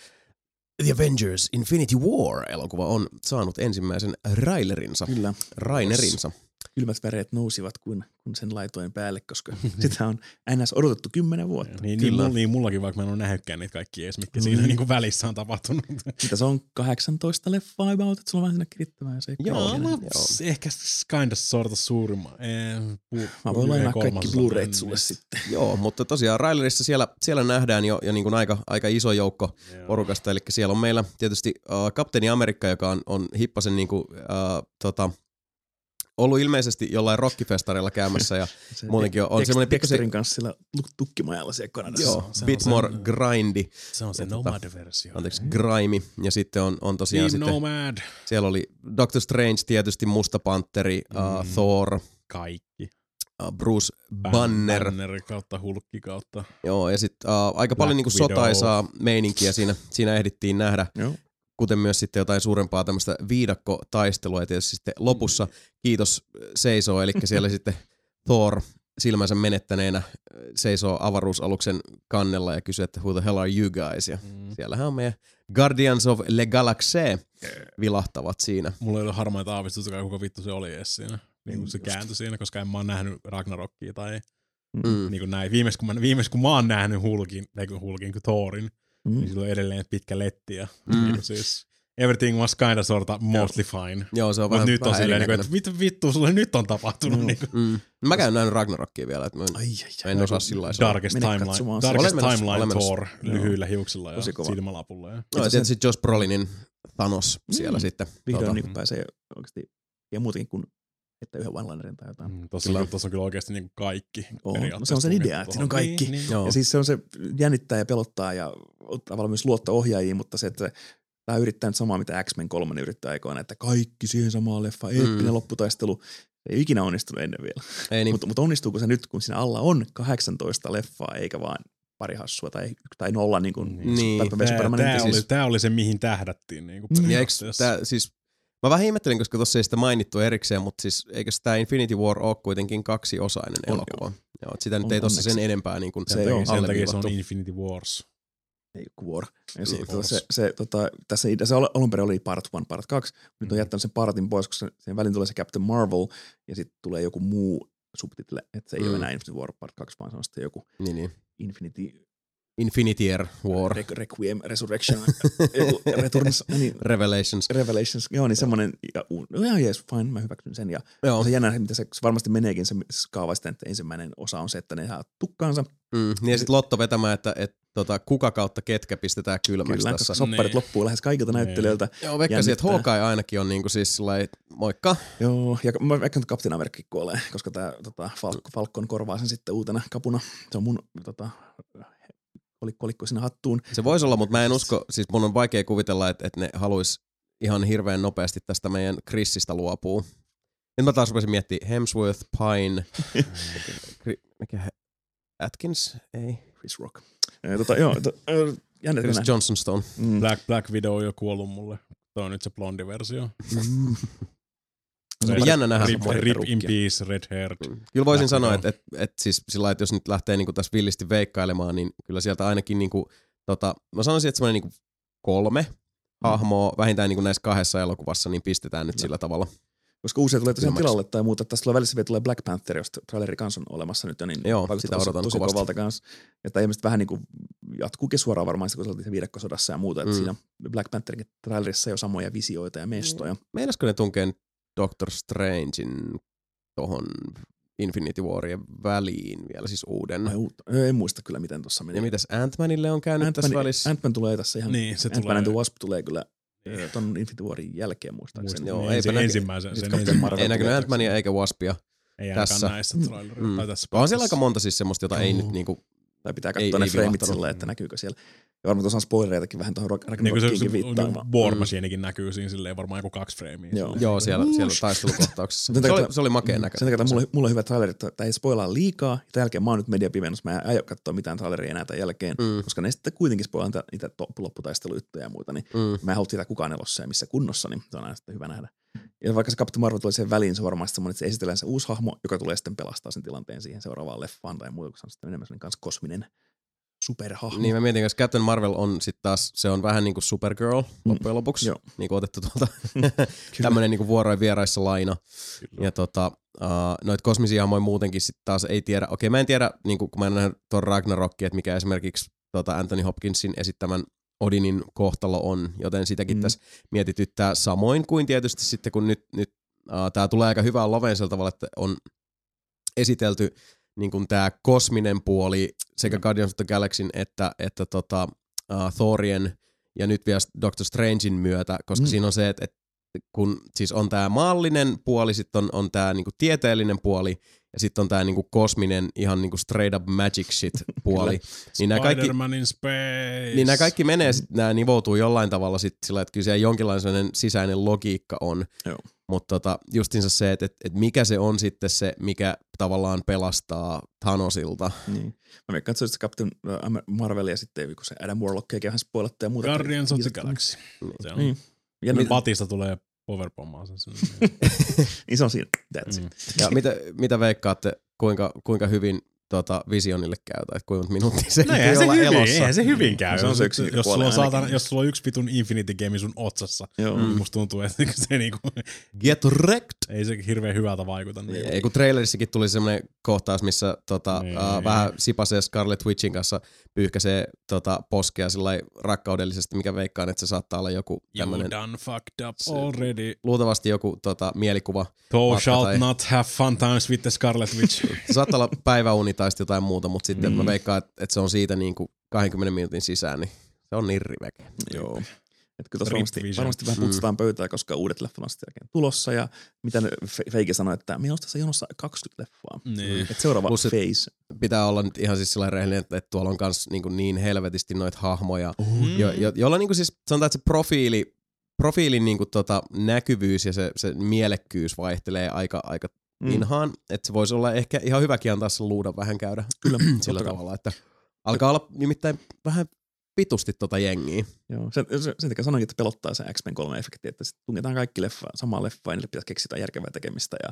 The Avengers Infinity War-elokuva on saanut ensimmäisen railerinsa, Kyllä, rainerinsa. Kylmät väreet nousivat, kun, kun sen laitoin päälle, koska sitä on NS odotettu kymmenen vuotta. Niin, niin, Kyllä. mulla, niin mullakin, vaikka mä en ole nähnytkään niitä kaikki edes, mitkä Mm. siinä niin kuin välissä on tapahtunut. Mitä se on 18 leffaa about, että sulla on vähän siinä kirittämään se. Joo, no, joo. ehkä kind of sorta suurimma. Eh, pu- Mä voin lainaa kaikki Blu-rayt sulle sitten. Joo, mutta tosiaan Railerissa siellä, siellä nähdään jo, jo niin kuin aika, aika iso joukko Joo. porukasta, eli siellä on meillä tietysti uh, Kapteeni Amerikka, joka on, on hippasen niin kuin, uh, tota, ollut ilmeisesti jollain rockifestareilla käymässä ja Se muutenkin on, on semmoinen Dexterin kanssa siellä luk- tukkimajalla siellä Kanadassa. joo, se on bit sen- more grindy, Se on se Ja tota, Nomad-versio. anteeksi, grimy, ja sitten on, on tosiaan Team sitten, Nomad. siellä oli Doctor Strange tietysti, Musta Panteri, uh, Mm. Thor, Kaikki. uh, Bruce Banner, Banner kautta Hulkki kautta. joo, ja sitten uh, aika Black paljon niinku Widow. sotaisaa meininkiä siinä, siinä ehdittiin nähdä, Joo. Kuten myös sitten jotain suurempaa tämmöistä viidakkotaistelua, ja tietysti sitten lopussa kiitos seisoo, eli siellä sitten Thor silmänsä menettäneenä äh, seisoo avaruusaluksen kannella ja kysyy, että who the hell are you guys, ja Mm. siellähän on meidän Guardians of Le Galaxy vilahtavat siinä. Mulla ei ole harmaita aavistusta, kuka vittu se oli edes siinä. Niin kuin se kääntyi siinä, koska en mä oon nähnyt Ragnarokia tai Mm. niin kuin näin. Viimeis kun, mä, viimeis kun mä oon nähnyt Hulkin, ei kun Hulkin, kun Thorin, Mm. niin sillä on edelleen pitkä letti ja Mm. niin siis everything was kind of sorta mostly fine. Joo, se on Mutta vähän, nyt on vähän silleen, niin kuin, että mitä vittu sulle nyt on tapahtunut. Joo. Niin kuin, Mm. Mä käyn nähnyt Ragnarokia vielä, että mä en, Ai, ai, ai. en osaa sillä lailla. Darkest Timeline. Darkest timeline. Thor Joo. lyhyillä hiuksilla ja silmälapulla. Ja. No, ja tietysti Josh Brolinin Thanos siellä Mm. sitten. Vihdoin Tota, niin pääsee oikeasti, ja muutenkin kuin että yhden one-linerin tai jotain. Mm, Tossa, Kyllä. on, tossa on kyllä oikeasti niin kaikki. On. No se on sen idea, että siinä on kaikki. Niin, niin. Joo. Ja siis se on se jännittää ja pelottaa ja tavallaan myös luotto ohjaajiin, mutta se, että tämä yrittää nyt samaa, mitä X-Men 3 yrittää aikoina, että kaikki siihen samaan leffa, eeppinen Mm. lopputaistelu. Ei ikinä onnistunut ennen vielä. ei niin, Niin. Mutta, mutta onnistuuko se nyt, kun siinä alla on 18 leffaa, eikä vaan pari hassua tai, tai nolla niin kuin Niin. Tää, Supermanin tää, siis- oli, tää oli se, mihin tähdättiin. Niin kuin Mm. ja eikö tää, siis, mä vähän ihmettelin, koska tuossa ei sitä mainittu erikseen, mutta siis eikö tämä Infinity War ole kuitenkin kaksiosainen On, elokuva? Joo. Joo, että sitä nyt On ei tuossa sen enempää niin kuin Se takia, sen takia se on. Infinity Wars. ei joku War. Ja se, Niin, Wars. se, se, tota, tässä idea, se al- alun perin oli part 1, part 2. Nyt on Mm. jättänyt sen partin pois, koska sen välin tulee se Captain Marvel ja sitten tulee joku muu subtitle, että se ei Mm. ole enää Infinity War part 2, vaan se on sitten joku Niin, niin. Infinity Infinity Air War, Re- Requiem, Resurrection, joku Returns, niin, Revelations. Revelations, joo, niin semmoinen, ja, no ihan jees, fine, mä hyväksyn sen. Ja Joo, on se jännä, mitä se, varmasti meneekin se kaava sitten, että ensimmäinen osa on se, että ne saa tukkaansa, mm, niin ja sitten Lotto vetämään, että, että tota, kuka kautta ketkä pistetään kylmäksi kyllä, tässä. sopparit Niin. loppuu lähes kaikilta Niin. näyttelijöiltä. Joo, veikkasin, että. Hawkeye ainakin on niinku siis sellainen, moikka. Joo, ja mä vaikka nyt Captain Amerikka kuolee, koska tämä tota, Falk- Falcon korvaa sen sitten uutena kapuna. Se on mun tota, kolikko, kolikko sinne hattuun. Se voisi olla, mutta mä en usko, siis mun on vaikea kuvitella, että, että ne haluais ihan hirveän nopeasti tästä meidän Chrisistä luopuu. Nyt mä taas rupesin miettimään Hemsworth, Pine, mikä Atkins? Ei. Chris Rock. Ja, tota, joo, to, jännä Chris. Johnson Stone. Mm. Black, Black Widow on jo kuollut mulle. Tuo on nyt se blondi versio. Mm. Se on jännä nähdä. Rip, rip in peace, red haired. Kyllä voisin Black sanoa, että, että, että siis sillä että jos nyt lähtee niin tässä villisti veikkailemaan, niin kyllä sieltä ainakin niin kuin, tota, mä sanoisin, että semmoinen niin kolme hahmoa vähintään niin kuin näissä kahdessa elokuvassa, niin pistetään nyt Kyllä. sillä tavalla. Koska uusia tulee tosiaan tilalle tai muuta. Tässä tulee välissä vielä tulee Black Panther, josta traileri kanssa on olemassa nyt jo, niin Joo, sitä odotan tosi kovasti. kovalta kanssa. Ja tämä ilmeisesti vähän niin kuin jatkuukin suoraan varmaan, kun se oltiin se viidakkosodassa ja muuta. Että Mm. siinä Black Pantherin trailerissa jo samoja visioita ja mestoja. Meinasko ne tunkee nyt Doctor Strangein tohon Infinity Warien väliin vielä siis uuden? Ai uutta. En muista kyllä, miten tuossa meni. Ja mitäs Ant-Manille on käynyt tässä välissä? Ant-Man tulee tässä ihan, Niin, se Ant-Man tulee. and the Wasp tulee kyllä ö, ton Infinity Warin jälkeen muistaakseni. Joo, Joo, eipä ensi, näky- ensimmäisen. Sit Sen ensimmäisen. Ei näkynyt Ant-Mania eikä Waspia. Ei Tässä. näissä trailerissa. Mm. Tai tässä On siellä aika monta siis semmoista, jota ei nyt niinku, Tai pitää Ei- katsoa ne ei frameit vilahtanut. silleen, että näkyykö siellä. Ja varmaan tuossa on spoilereitakin vähän tuohon Niin kuin se, se viittaamaan. War Mm. Näkyy siinä silleen varmaan joku kaksi freimiä. Joo. silleen. joo, siellä, siellä taistelukohtauksessa. Sen Se oli, se oli makeen Sen näköinen. takia mulla, mulla on hyvä traileri, että tämä ei spoilaa liikaa. Ja tämän jälkeen mä oon nyt mediapimennus. Mä en aio katsoa mitään traileria enää tämän jälkeen, Mm, koska ne sitten kuitenkin spoilaa niitä, lopputaistelujuttuja ja muuta. Niin mm. mä en halua tietää kukaan elossa ja missä kunnossa, niin se on aina sitten hyvä nähdä. Ja vaikka se Captain Marvel tulee siihen väliin, se on varmasti semmoinen, että se esitellään se uusi hahmo, joka tulee sitten pelastaa sen tilanteen siihen seuraavaan leffaan tai muuta, kun se on sitten enemmän kanssa kosminen superhahmo. Niin mä mietin, että Captain Marvel on sitten taas, se on vähän niin kuin Supergirl loppujen lopuksi, Joo. niin kuin otettu tuolta tämmöinen niin kuin vuoroin vieraissa laina. Ja tota, uh, noita kosmisia hahmoja muutenkin sitten taas ei tiedä. Okei, mä en tiedä, niin kuin, kun mä en nähnyt tuon Ragnarokin, että mikä esimerkiksi tota Anthony Hopkinsin esittämän Odinin kohtalo on, joten sitäkin Mm. mm. tässä mietityttää samoin kuin tietysti sitten, kun nyt, nyt uh, tämä tulee aika hyvään loveen sillä tavalla, että on esitelty niin kuin tämä kosminen puoli sekä Guardians of the Galaxyn että, että tota, uh, Thorien ja nyt vielä Doctor Strangein myötä, koska Mm. siinä on se, että, että kun siis on tämä maallinen puoli, sitten on, on tämä niinku tieteellinen puoli ja sitten on tämä niinku kosminen ihan niinku straight up magic shit puoli. niin nämä kaikki, Spider-Man in space. niin nämä kaikki menee, nämä nivoutuu jollain tavalla sit sillä, että kyllä siellä jonkinlainen sisäinen logiikka on. Joo. Mutta tota, justinsa se, että, että, että mikä se on sitten se, mikä tavallaan pelastaa Thanosilta. Niin. Mä veikkaan, että se Captain äh, Marvel ja sitten kun se Adam Warlock eikä vähän spoilattu ja muuta. Guardians of the. Galaxy. Se on. Niin. Ja niin, Batista tulee powerpommaa sen. sen. niin se on siinä. That's Mm. it. Ja mitä, mitä veikkaatte, kuinka, kuinka hyvin tota, visionille käy, tai kuinka minuuttia se No eihän se, olla hyvin, elossa. eihän se hyvin käy. Se on jos, se yksi jos, sulla on saatana, jos sulla on yksi vitun Infinity Game sun otsassa, Joo. mm. musta tuntuu, että se niinku, Get wrecked! ei se hirveän hyvältä vaikuta. Niin. Ei, kun trailerissakin tuli semmoinen kohtaus, missä tota, Niin. uh, vähän sipasee Scarlet Witchin kanssa pyyhkäisee tota, poskea sillä rakkaudellisesti, mikä veikkaan, että se saattaa olla joku You tämmöinen, done fucked up Se- already. luultavasti joku tota, mielikuva. Thou shalt tai- not have fun times with the Scarlet Witch. Se saattaa olla päiväuni tai sitten jotain muuta, mutta sitten Mm. mä veikkaan, että, että se on siitä niin kuin 20 minuutin sisään, niin se on nirriväke. Joo. Et kyllä varmasti, varmasti vähän putsataan pöytää, koska uudet leffat on sitten jälkeen tulossa. Ja mitä ne Feike sanoi, että meillä on tässä jonossa 20 leffaa. niin. Et seuraava Plus, et- phase. Pitää olla nyt ihan siis sellainen rehellinen, että, että tuolla on kans niin, niin helvetisti noita hahmoja, Mm. jo, jo, jolla niin kuin siis sanotaan, että se profiili, profiilin niin kuin tota näkyvyys ja se, se mielekkyys vaihtelee aika, aika Mm. inhaan, että se voisi olla ehkä ihan hyväkin antaa sen luudan vähän käydä Kyllä, sillä tavalla, että alkaa olla nimittäin vähän vitusti tota jengiä. Joo, sen, sen, takia sanoinkin, että pelottaa se X-Men 3-efekti, että sit tungetaan kaikki leffa, samaa leffaa ja niille pitäisi keksiä järkevää tekemistä ja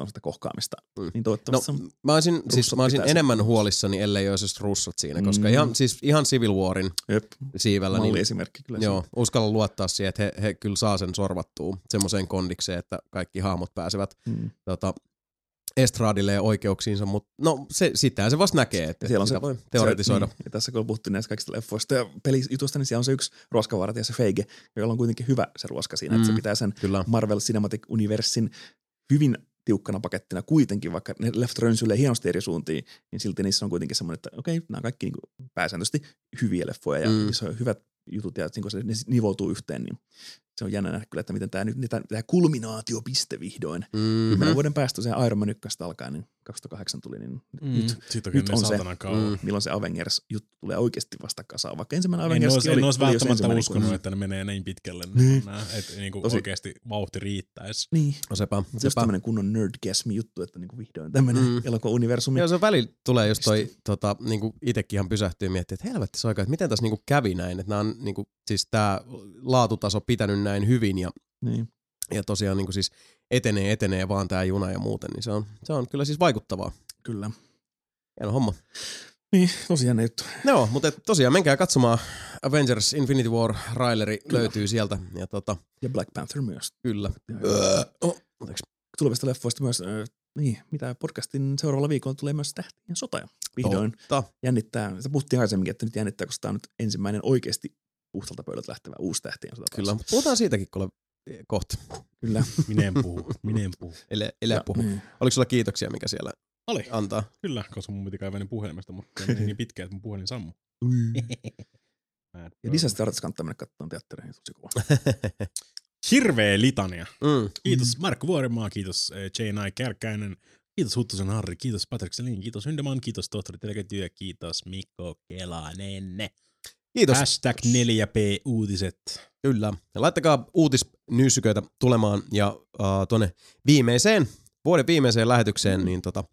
on sitä kohkaamista. Mm. Niin No, toivottavasti se on, mä olisin, siis, mä olisin sen. enemmän huolissani, ellei olisi just russot siinä, koska Mm. ihan, siis ihan Civil Warin jep, siivellä, niin malliesimerkki kyllä. Joo, uskalla luottaa siihen, että he, he kyllä saa sen sorvattua semmoiseen kondikseen, että kaikki hahmot pääsevät siitä. Mm. tota, estradille ja oikeuksiinsa, mutta no se, sitähän se vasta näkee, että siellä on sitä se- voi teoretisoida. Se, niin, ja tässä kun puhuttiin näistä kaikista leffoista ja pelijutusta, niin siellä on se yksi ruoskavartija, se Feige, jolla on kuitenkin hyvä se ruoska siinä, mm. että se Mm. pitää sen Kyllä. Marvel Cinematic Universin hyvin tiukkana pakettina kuitenkin, vaikka ne left rönsyilee hienosti eri suuntiin, niin silti niissä on kuitenkin semmoinen, että okei, nämä on kaikki niin kuin pääsääntöisesti hyviä leffoja ja mm. Mm. niissä on hyvät jutut ja niin se, ne nivoutuu yhteen, niin se on jännä nähdä kyllä, että miten tämä nyt, tämä, tämä kulminaatiopiste vihdoin. Mm-hmm. Kymmenen vuoden päästä se Iron Man 1 alkaa, niin 2008 tuli, niin Mm. nyt Siitä on nyt on se. kauan. Mm. milloin se Avengers-juttu tulee oikeasti vasta kasaan. Vaikka ensimmäinen En Avengers olisi, oli, en olisi oli jos välttämättä uskonut, kun- että ne menee niin pitkälle, Niin. niin. Nää, että niinku Tosi- oikeasti vauhti riittäisi. Niin, No sepä, se on tämmöinen kunnon nerdgasmi-juttu, että niinku vihdoin tämmöinen Mm. elokuva-universumi. Joo, se välillä tulee just toi, tota, niinku itekin ihan pysähtyy ja miettii, että helvetti se aika, että miten tässä niinku kävi näin, että nämä on niinku, siis tää laatutaso pitänyt näin hyvin ja, Niin. ja tosiaan niinku siis etenee, etenee vaan tää juna ja muuten, niin se on, se on kyllä siis vaikuttavaa. Kyllä. Hieno homma. Niin, tosi jännä juttu. Joo, mutta et tosiaan menkää katsomaan Avengers Infinity War Raileri Kyllä. löytyy sieltä. Ja tota, Ja Black Panther myös. kyllä. Öö, oh. Tulevista leffoista myös, äh, niin, mitä podcastin seuraavalla viikolla tulee myös Tähtien sota. ja Vihdoin Totta. jännittää. Se puhuttiin aikaisemminkin, että nyt jännittää, koska tämä on nyt ensimmäinen oikeasti puhtalta pöydältä lähtevä uusi Tähtien sota. Kyllä, mutta puhutaan siitäkin kuule kohta. Kyllä. Minä en puhu, minä en puhu. Ele, ele Ja, puhu. niin. Oliko sulla kiitoksia, mikä siellä Oli, antaa? kyllä, koska mun piti kaivaa ne puhelimesta, mutta se meni niin pitkään, että mun puhelin sammui. Mad Ja. Disaster Artist kannattaa mennä katsomaan teatteriin, tosi kova. Hirveä litania. mm. Kiitos Markku Vuorimaa, kiitos eh, J.N.I. Kärkkäinen, Kiitos Huttusen Harri, kiitos Patrick Selin, kiitos Yndeman, kiitos tohtori Teleketyö, kiitos Mikko Kelanen. Kiitos. Hashtag 4P uutiset. Kyllä. Ja laittakaa uutisnyysyköitä tulemaan ja uh, tuonne viimeiseen, vuoden viimeiseen lähetykseen, niin tota,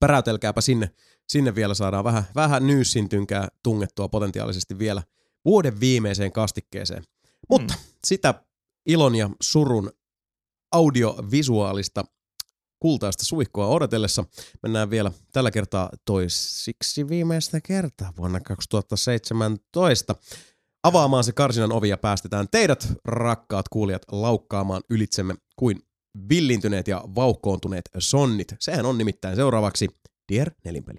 päräytelkääpä sinne. Sinne vielä saadaan vähän, vähän nyysintynkää tungettua potentiaalisesti vielä vuoden viimeiseen kastikkeeseen. Mutta mm. sitä ilon ja surun audiovisuaalista kultaista suihkoa odotellessa mennään vielä tällä kertaa toisiksi viimeistä kertaa vuonna 2017 avaamaan se karsinan ovi ja päästetään teidät, rakkaat kuulijat, laukkaamaan ylitsemme kuin villintyneet ja vauhkoontuneet sonnit. Sehän on nimittäin seuraavaksi Dear Nelinpeli.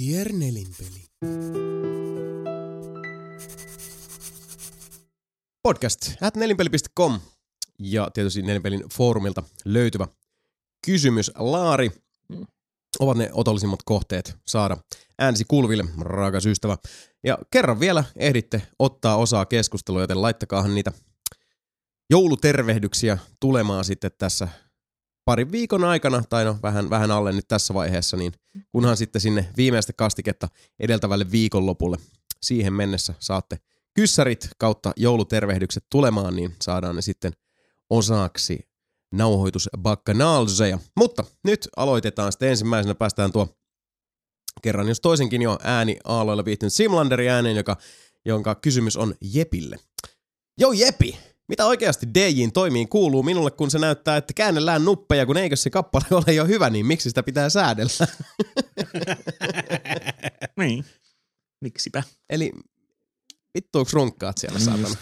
Dear Nelinpeli. Podcast at nelinpeli.com ja tietysti Nelinpelin foorumilta löytyvä kysymys. Laari, ovat ne otollisimmat kohteet saada äänesi kulville, rakas ystävä. Ja kerran vielä ehditte ottaa osaa keskustelua, joten laittakaahan niitä joulutervehdyksiä tulemaan sitten tässä parin viikon aikana, tai no vähän, vähän alle nyt tässä vaiheessa, niin kunhan sitten sinne viimeistä kastiketta edeltävälle viikonlopulle siihen mennessä saatte kyssärit kautta joulutervehdykset tulemaan, niin saadaan ne sitten osaksi nauhoitusbakkanaalseja. Mutta nyt aloitetaan sitten ensimmäisenä, päästään tuo kerran jos toisenkin jo ääni aaloilla viihtynyt Simlanderi ääneen, joka, jonka kysymys on Jepille. Joo Jepi, mitä oikeasti DJin toimiin kuuluu minulle, kun se näyttää, että käännellään nuppeja, kun eikö se kappale ole jo hyvä, niin miksi sitä pitää säädellä? Niin. Miksipä? Eli vittuuks runkkaat siellä, saatana?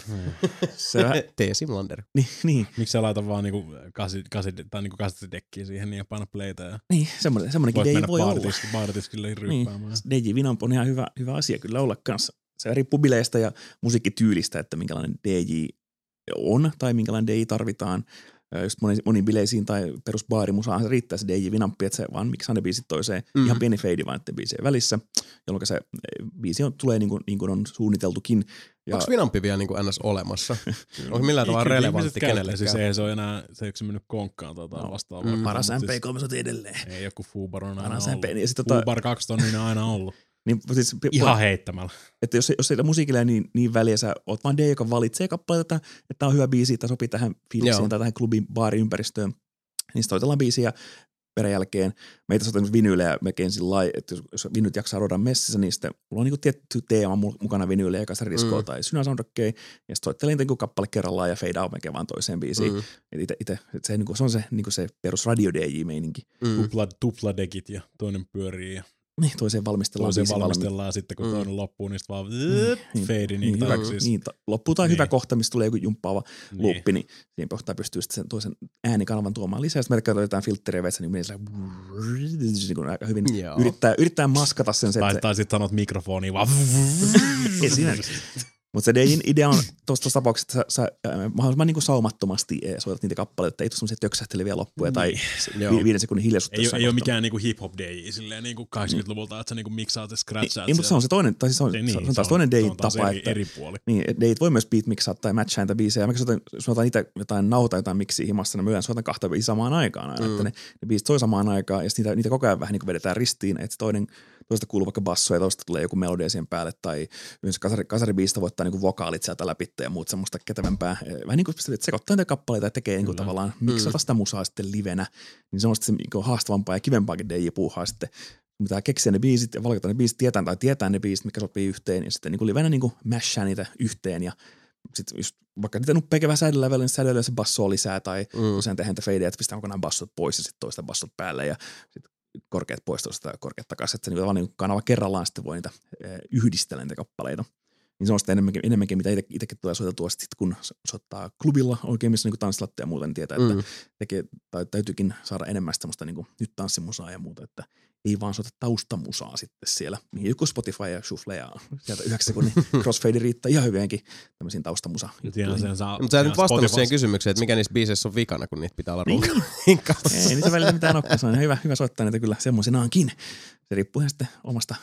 Se vähän, Tee Simlander. niin, niin, Miksi sä laitat vaan niinku kasi, kasi, tai niinku kassetidekkiä siihen niin ja paina playtä ja niin semmoinen, semmoinenkin voit DJ voi olla. baaritiskille, baaritiskille ryppäämään. Niin. DJ Vinamp on ihan hyvä, hyvä asia kyllä olla kanssa. Se riippuu bileistä ja musiikkityylistä, että minkälainen DJ on tai minkälainen DJ tarvitaan. Just moniin, moniin bileisiin tai perusbaarimusaan se riittää se DJ Vinampi, että se vaan miksaa ne biisit toiseen. Mhm. Mm. Ihan pieni feidi vaan näiden biisien välissä, jolloin se eh, biisi on, tulee niin kuin, niin kuin on suunniteltukin. Ja, Onko Vinampi vielä niin kuin NS olemassa? Onko millään tavalla relevantti kenellekään? Siis ei se ole enää, se ei mennyt konkkaan tota No, vastaavaa. mm. paras Mut MP3 edelleen. Ei joku Fubar on aina Paras ollut. MP. Ja sit tota, Fubar 2 on niin aina ollut. niin, siis, Ihan heittämällä. että jos, jos ei musiikilla niin, niin väliä, sä oot vaan DJ, joka valitsee kappaleita, että tämä on hyvä biisi, tai sopii tähän Joo. fiilikseen tai tähän klubin baariympäristöön, niin sitten soitellaan biisiä perän jälkeen. Meitä soitetaan vinyylejä melkein sillä lailla, että jos, jos vinyt jaksaa rodan messissä, niin sitten mulla on niinku tietty teema mu- mukana vinyylejä, kasaridiskoa Mm. mm. tai synäsoundtrackeja, ja sitten soittelin niinku kappale kerrallaan ja fade out melkein vaan toiseen biisiin. Mm. Mm. Ite, ite, et se, niinku, se on se, niinku se perus radio DJ-meininki. Mm. Tupla, tupladekit ja toinen pyörii ja Niin, toiseen valmistellaan toiseen valmistellaan sitten kun Mm. toinen loppuu, niin sitten vaan niin, fade niin, niin, takaisin. niin, loppuu tai Niin. hyvä kohta, missä tulee joku jumppaava Niin. luuppi, niin siinä kohtaa pystyy sitten sen toisen äänikanavan tuomaan lisää. Sitten me käytetään jotain filtteriä veitsä, niin menee niin kuin aika hyvin Joo. yrittää, yrittää maskata sen. Se, Tai, että tai sitten sanot mikrofoniin vaan se, esimerkiksi. Mutta se DJin idea on tuossa tapauksessa, että sä, sä äh, mahdollisimman niin saumattomasti soitat niitä kappaleita, että ei tule semmoisia töksähteleviä loppuja tai Joo. vi- viiden sekunnin hiljaisuutta. ei, ei ole mikään niinku hip-hop DJ silleen niinku 80-luvulta, että sä niinku miksaat ja Niin, scratchaat. niin, mutta se on se toinen, tai siis se on, Se- se, se on taas toinen taas tapa, eri, että eri puoli. Niin, ei voi myös beatmixaa tai matchaa niitä biisejä. Mä soitan, otan itse jotain nauta, jotain miksiä himassa, niin yleensä soitan kahta biisiä samaan aikaan aina. Mm. Että ne, ne biisit soi samaan aikaan ja niitä, niitä koko ajan vähän niin vedetään ristiin, että se toinen, toista kuuluu vaikka basso ja toista tulee joku melodia siihen päälle tai yleensä kasari, kasaribiistä voittaa niin kuin vokaalit sieltä läpi ja muut semmoista kätevämpää. Eh, Vähän niin kuin että sekoittaa niitä kappaleita ja tekee niin kuin Kyllä. tavallaan miksata sitä musaa sitten livenä. Niin se on sitten niin kuin haastavampaa ja kivempaakin DJ-puuhaa sitten pitää keksiä ne biisit ja valkata ne biisit, tietää tai tietää ne biisit, mikä sopii yhteen ja sitten niin livenä niin kuin mashaa niitä yhteen ja sitten just vaikka niitä nuppeja kevää säädellä niin säädellä se basso lisää tai Mm. usein tehdään niitä fadeja, että pistää kokonaan bassot pois ja sitten toista bassot päälle ja sitten korkeat pois toista ja korkeat takaisin, että se niin niin kanava kerrallaan sitten voi niitä yhdistellä niitä kappaleita. Niin se on sitten enemmänkin, enemmänkin mitä itsekin tulee soiteltua sit, kun so- soittaa klubilla oikein, missä niin tanssilatteja ja muuta, niin tietää, että Mm. tekee, tai täytyykin saada enemmän semmoista niin kuin, nyt tanssimusaa ja muuta, että ei vaan soita taustamusaa sitten siellä, mihin joku Spotify ja Shuffle ja sieltä yhdeksän sekunnin crossfade riittää ihan hyvinkin tämmöisiin taustamusa saa, Mutta sä nyt vastannut Spotify- siihen kysymykseen, että mikä niissä biiseissä on vikana, kun niitä pitää olla Niin. runkaassa. Ei niitä välillä mitään olekaan, se on ihan hyvä, hyvä soittaa niitä kyllä semmoisenaankin. Se riippuu ihan sitten omasta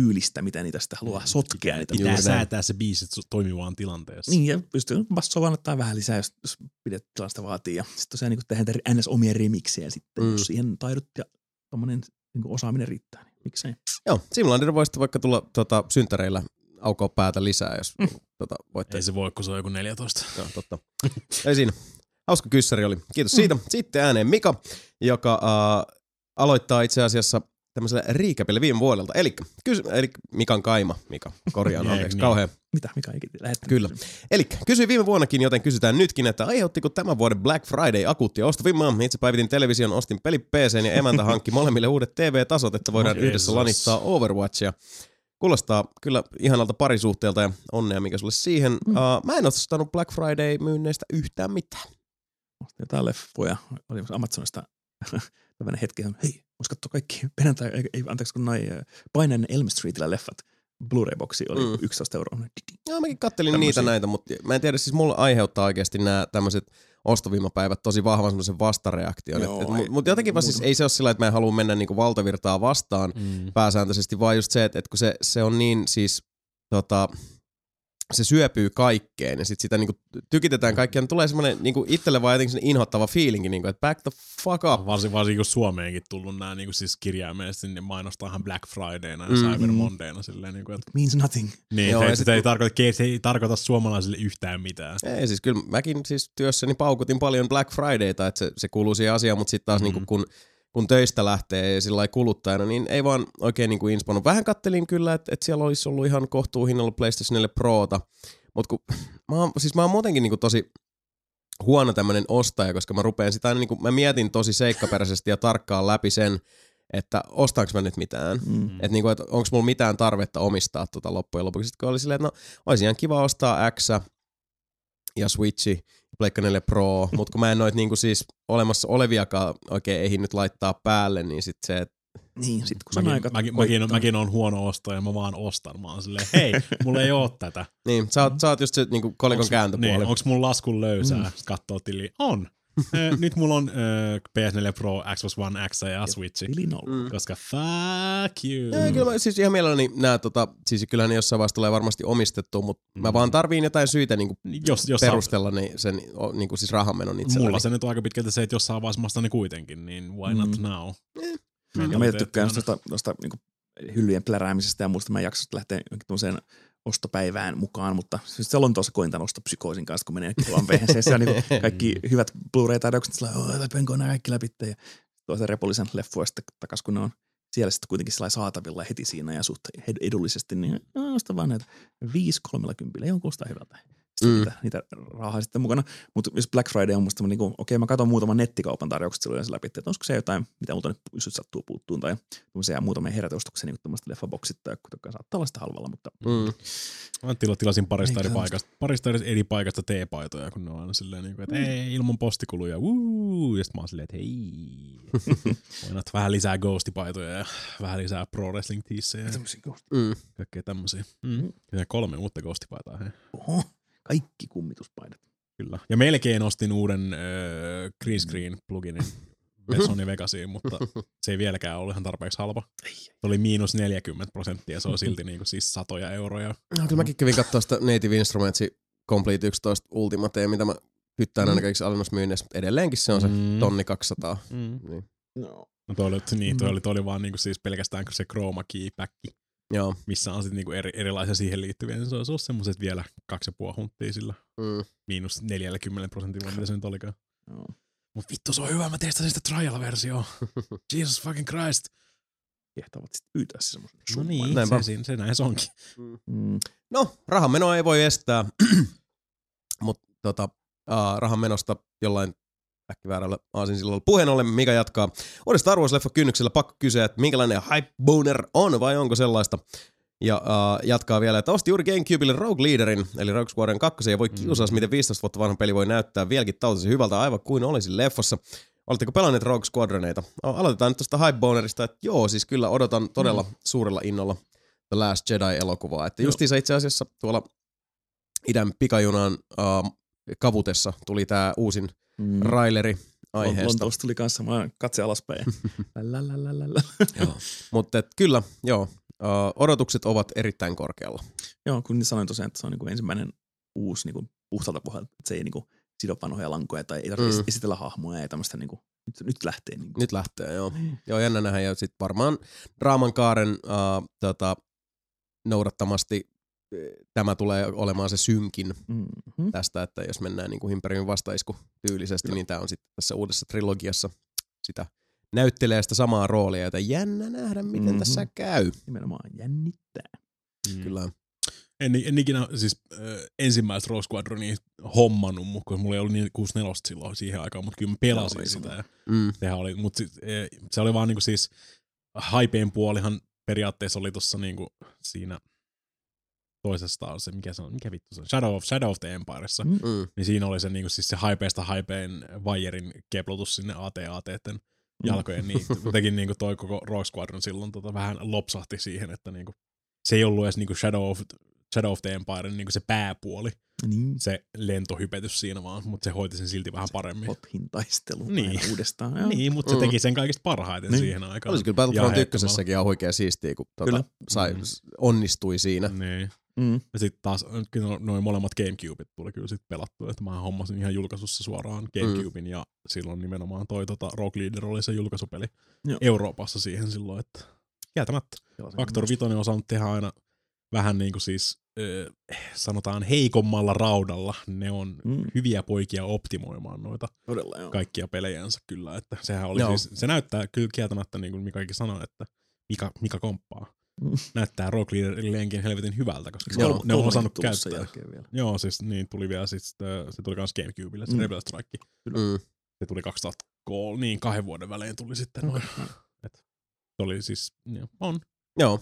tyylistä, miten niitä sitten haluaa sotkea. Niitä Pitää Juuri säätää se biisi toimivaan tilanteessa. Niin, ja pystyy bassoa ottaa vähän lisää, jos, jos pidet tilasta vaatii. Ja sitten tosiaan niin tehdään ns. omia remiksejä sitten, Mm. mm. jos siihen taidot ja tommonen niin osaaminen riittää. Niin miksei? Joo, Simlander voisi vaikka tulla tota, synttäreillä aukoa päätä lisää, jos Mm. tota, voitte. Ei se voi, kun se on joku 14. Joo, totta. Ei siinä. Hauska kyssäri oli. Kiitos siitä. Sitten ääneen Mika, joka äh, aloittaa itse asiassa tämmöisellä recapilla viime vuodelta. Eli, kysy, eli Mikan kaima, Mika, korjaan, anteeksi, niin. kauhean. Mitä, mikä ei lähettänyt? Kyllä. Eli kysyin viime vuonnakin, joten kysytään nytkin, että aiheuttiko tämän vuoden Black Friday akuuttia ostovimmaa? Itse päivitin television, ostin peli PC ja emäntä hankki molemmille uudet TV-tasot, että voidaan Oh, yhdessä lanittaa Overwatchia. Kuulostaa kyllä ihanalta parisuhteelta ja onnea mikä sulle siihen. Mm. Uh, mä en ostanut Black Friday-myynneistä yhtään mitään. Ostin jotain leffoja. Oli Amazonista tämmöinen hetki, että hei, vois katsoa kaikki perjantai, ei, anteeksi kun noin Painainen Elm Streetillä leffat. Blu-ray-boksi oli Mm. mm. 11 euroa. Joo, mäkin kattelin Tämmösiä. niitä näitä, mutta mä en tiedä, siis mulla aiheuttaa oikeasti nämä tämmöiset ostoviimapäivät tosi vahvan semmoisen vastareaktion. Joo, Mutta ei- mut jotenkin vaan siis ei se ole sillä, että mä en halua mennä niinku valtavirtaa vastaan Mm. pääsääntöisesti, vaan just se, että, että kun se, se on niin siis tota, se syöpyy kaikkeen ja sitten sitä niinku tykitetään kaikkeen, niin tulee semmoinen niinku itselle vaan jotenkin inhottava fiilinki, niinku, että back the fuck up. Varsin, varsin kun Suomeenkin tullut nämä niin siis kirjaimellisesti, niin mainostahan Black Fridayna ja Mm. Cyber Mondayna silleen, niin kuin, että Means nothing. niin, Joo, se, sit ei tarkoita, se ei tarkoita suomalaisille yhtään mitään. Ei siis kyllä mäkin siis työssäni paukutin paljon Black Fridayta, että se, se kuuluu siihen asiaan, mutta sitten taas mm. niinku kun, kun töistä lähtee sillä kuluttajana, niin ei vaan oikein niinku inspannut. Vähän kattelin kyllä, että, että siellä olisi ollut ihan kohtuuhinnalla PlayStation 4 Prota, mutta kun mä oon, siis mä oon muutenkin niinku tosi huono tämmönen ostaja, koska mä rupean sitä aina niinku, mä mietin tosi seikkaperäisesti ja tarkkaan läpi sen, että ostaanko mä nyt mitään. Mm. Että niinku, et onko mulla mitään tarvetta omistaa tota loppujen lopuksi. Sitten kun oli silleen, että no olisi ihan kiva ostaa X ja Switchi, Pleikka 4 Pro, mutta kun mä en noit niinku siis olemassa oleviakaan oikein ehdi nyt laittaa päälle, niin sit se, että Niin, sit kun Mäkin, aika mäkin, mäkin, mäkin on huono ostaja, mä vaan ostan. Mä oon silleen, hei, mulla ei oo tätä. niin, sä oot, sä oot just se niinku kolikon Onks- kääntöpuoli. Niin, onks mun laskun löysää? Mm. Mm. Kattoo tili. On. Ö, Nyt mulla on ö, PS4 Pro, Xbox One X ja nolla. Mm. Koska fuck you. Ja, kyllä mä siis ihan mielelläni nää, tota, siis kyllähän ne jossain vaiheessa tulee varmasti omistettua, mutta mm. mä Mm. vaan tarviin jotain syitä niinku Jos, jos perustella niin sen o, niinku siis rahanmenon itselläni. Mulla se nyt on aika pitkälti se, että jossain vaiheessa mä ne kuitenkin, niin why not Mm. now? Ja mä tykkään tuosta, tuosta niin hyllyjen pläräämisestä ja muusta. Mä en jaksa lähteä tuollaiseen ostopäivään mukaan, mutta siis se on tuossa koin tämän ostopsykoosin kanssa, kun menee kiloan vehenseen. Se on niin kaikki hyvät Blu-ray-taidaukset, sillä on läpenko nämä kaikki läpi. Ja toisen repollisen leffoja sitten takas, kun ne on siellä sitten kuitenkin saatavilla heti siinä ja suht edullisesti, niin osta vaan näitä 5 30 ei on kuulostaa hyvältä. Sitten Mm. mm. niitä, niitä rahaa sitten mukana. Mutta jos Black Friday on musta niin kuin, okei, mä katson muutaman nettikaupan tarjoukset silloin läpi, että onko se jotain, mitä multa nyt just sattuu puuttuun, tai tämmöisiä muutamia heräteostoksia, niin kuin tämmöistä leffaboksit, tai jotka saattaa olla sitä halvalla, mutta Mm. Mä tila, tilasin parista eri, paikasta, parista eri, paikasta teepaitoja, kun ne on aina silleen, niin kuin, että ei, ilman postikuluja, wuu, ja sit mä oon silleen, että hei, voin vähän lisää ghostipaitoja ja vähän lisää pro wrestling tämmöisiä Mm. kaikkea tämmöisiä. Mm. Ja kolme uutta ghostipaitaa, hei. Oho, kaikki kummituspaidat. Kyllä. Ja melkein ostin uuden öö, green screen pluginin Sony Vegasiin, mutta se ei vieläkään ollut ihan tarpeeksi halpa. Se oli miinus 40 prosenttia, se on silti niinku siis satoja euroja. No, kyllä mäkin kävin katsoa sitä Native Instrumentsi Complete 11 Ultimatea, mitä mä hyttään aina kaikissa alennusmyynnissä, mutta edelleenkin se on se Mm. tonni 200. Mm. Niin. No. No toi oli, niin, toi oli, toi oli vaan niinku siis pelkästään se chroma key päkki, Joo. missä on sitten niinku eri, erilaisia siihen liittyviä, niin se olisi ollut semmoiset vielä kaksi ja puoli hunttia sillä Mm. miinus 40 prosentilla, mitä se nyt olikaan. Joo. Mut vittu, se on hyvä, mä testasin sitä trial-versioa. Jesus fucking Christ. Kehtaavat sitten pyytää se semmoisen No niin, Näinpä. se, siinä- se näin se onkin. Mm. No, rahanmenoa ei voi estää, mutta tota, uh, rahanmenosta jollain äkkiväärällä aasinsillolla puheen ollen, mikä jatkaa. Uudesta Star Wars-leffa kynnyksellä pakko kysyä, että minkälainen hype boner on vai onko sellaista. Ja uh, jatkaa vielä, että osti juuri Gamecubelle Rogue Leaderin, eli Rogue Squadron 2, ja voi kiusaa, miten 15 vuotta vanha peli voi näyttää vieläkin tautisen hyvältä, aivan kuin olisi leffassa. Oletteko pelanneet Rogue Squadroneita? No, aloitetaan nyt tuosta hype bonerista, että joo, siis kyllä odotan todella suurella innolla The Last Jedi-elokuvaa. Että justiinsa itse asiassa tuolla idän pikajunan uh, kavutessa tuli tämä uusin Mm. raileri aiheesta. Lontoosta tuli kanssa, mä katse alaspäin. Mutta kyllä, joo. odotukset ovat erittäin korkealla. Joo, kun sanoin tosiaan, että se on niin kuin ensimmäinen uusi niin kuin puhtalta pohjalta, että se ei niin kuin sido vanhoja lankoja tai ei tarvitse Mm. esitellä hahmoja ja tämmöistä niin kuin, nyt, nyt lähtee. Niin kuin. Nyt lähtee, joo. Niin. Joo, jännä nähdä. Ja sitten varmaan draaman kaaren uh, tota, noudattamasti tämä tulee olemaan se synkin Mm-hmm. tästä, että jos mennään niin kuin Imperiumin vastaisku tyylisesti, Kyllä. niin tämä on sitten tässä uudessa trilogiassa sitä näyttelee sitä samaa roolia, että jännä nähdä, miten Mhm. tässä käy. Nimenomaan jännittää. Mm. Kyllä. En, en ikinä siis äh, ensimmäistä Rogue Squadronia hommannut, mu- koska mulla ei ollut niin 64 silloin siihen aikaan, mutta kyllä mä pelasin ei sitä. Ja Mm. sehän oli, mutta sit, e, se oli vaan niinku siis, haipeen puolihan periaatteessa oli tuossa niinku siinä toisesta se, mikä se on, mikä vittu se on, Shadow of, Shadow of the Empiressa, Mm. Mm. niin siinä oli se, niinku, siis se haipeesta haipeen vajerin keplotus sinne AT-ATten jalkojen, niin jotenkin niinku toi koko Rogue Squadron silloin tota, vähän lopsahti siihen, että niinku, se ei ollut edes niinku Shadow of, Shadow of the Empire niinku se pääpuoli, Niin. se lentohypetys siinä vaan, mutta se hoiti sen silti vähän paremmin. Hothin taistelu Niin. uudestaan. Joo. Niin, mutta se Mm. teki sen kaikista parhaiten Niin. siihen aikaan. Olisi kyllä Battlefront Ja 1 ihan huikea siistiä, kun tuota, Kyllä. sai, Mm. onnistui siinä. Niin. Mm. Ja sitten taas kyllä noin molemmat Gamecubeit tuli kyllä sitten pelattua, että mä hommasin ihan julkaisussa suoraan Gamecubein ja silloin nimenomaan toi tota, Rogue Leader oli se julkaisupeli Joo. Euroopassa siihen silloin, että. Pelasin Factor myös. 5 on osannut tehdä aina vähän niin kuin siis sanotaan heikommalla raudalla. Ne on Mm. hyviä poikia optimoimaan noita Todella joo. kaikkia pelejänsä kyllä, että sehän oli Joo. siis, se näyttää kyllä kieltämättä niin kuin Mikakin sanoi, että Mika, Mika komppaa. Mm. Näyttää Rogue Leaderilleenkin helvetin hyvältä, koska Joo. on, ne on osannut käyttää. jälkeen vielä. Joo, siis niin tuli vielä siis, se tuli kans Gamecubelle, se Mm. mm. Rebel Strike. Mm. Se tuli 2003, niin kahden vuoden välein tuli sitten noin. Se oli siis, joo, on Joo,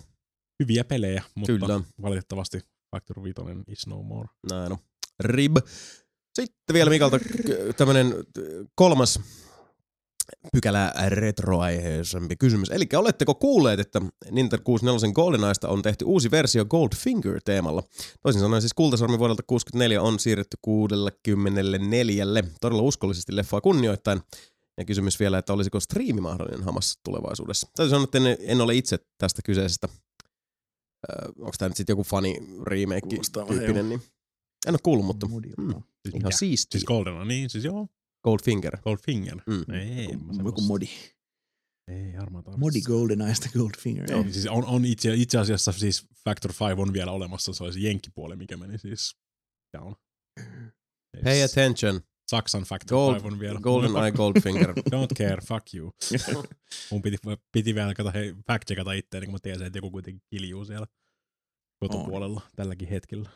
hyviä pelejä, mutta Kyllä. valitettavasti Factor 5 is no more. näin on. Rib. Sitten vielä Mikalta tämmönen kolmas pykälä retroaiheisempi kysymys. Eli oletteko kuulleet, että Nintendo 64 GoldenEyesta on tehty uusi versio Goldfinger-teemalla? Toisin sanoen siis Kultasarmi vuodelta 64 on siirretty 64. Todella uskollisesti leffaa kunnioittain. Ja kysymys vielä, että olisiko striimi mahdollinen hamassa tulevaisuudessa? Täytyy sanoa, että en, en ole itse tästä kyseisestä. Äh, onko tämä nyt sitten joku fani remake tyyppinen, niin en ole kuullut, mutta mm, Siis ihan mikä? siistiä. Siis Golden, niin siis joo, Goldfinger. Goldfinger. Mm. Ei, mä Joku modi. Ei harmaata. Modi GoldenEyesta Goldfinger. Joo. Siis on, on itse, itse, asiassa siis Factor 5 on vielä olemassa, se olisi jenkkipuoli, mikä meni siis down. Yes. Pay attention. Saksan Gold, 5 on vielä. Golden Eye Goldfinger. Don't care, fuck you. Mun piti, piti vielä kato, hei, fact checkata itseäni, kun mä tiesin, että joku kuitenkin kiljuu siellä kotopuolella tälläkin hetkellä.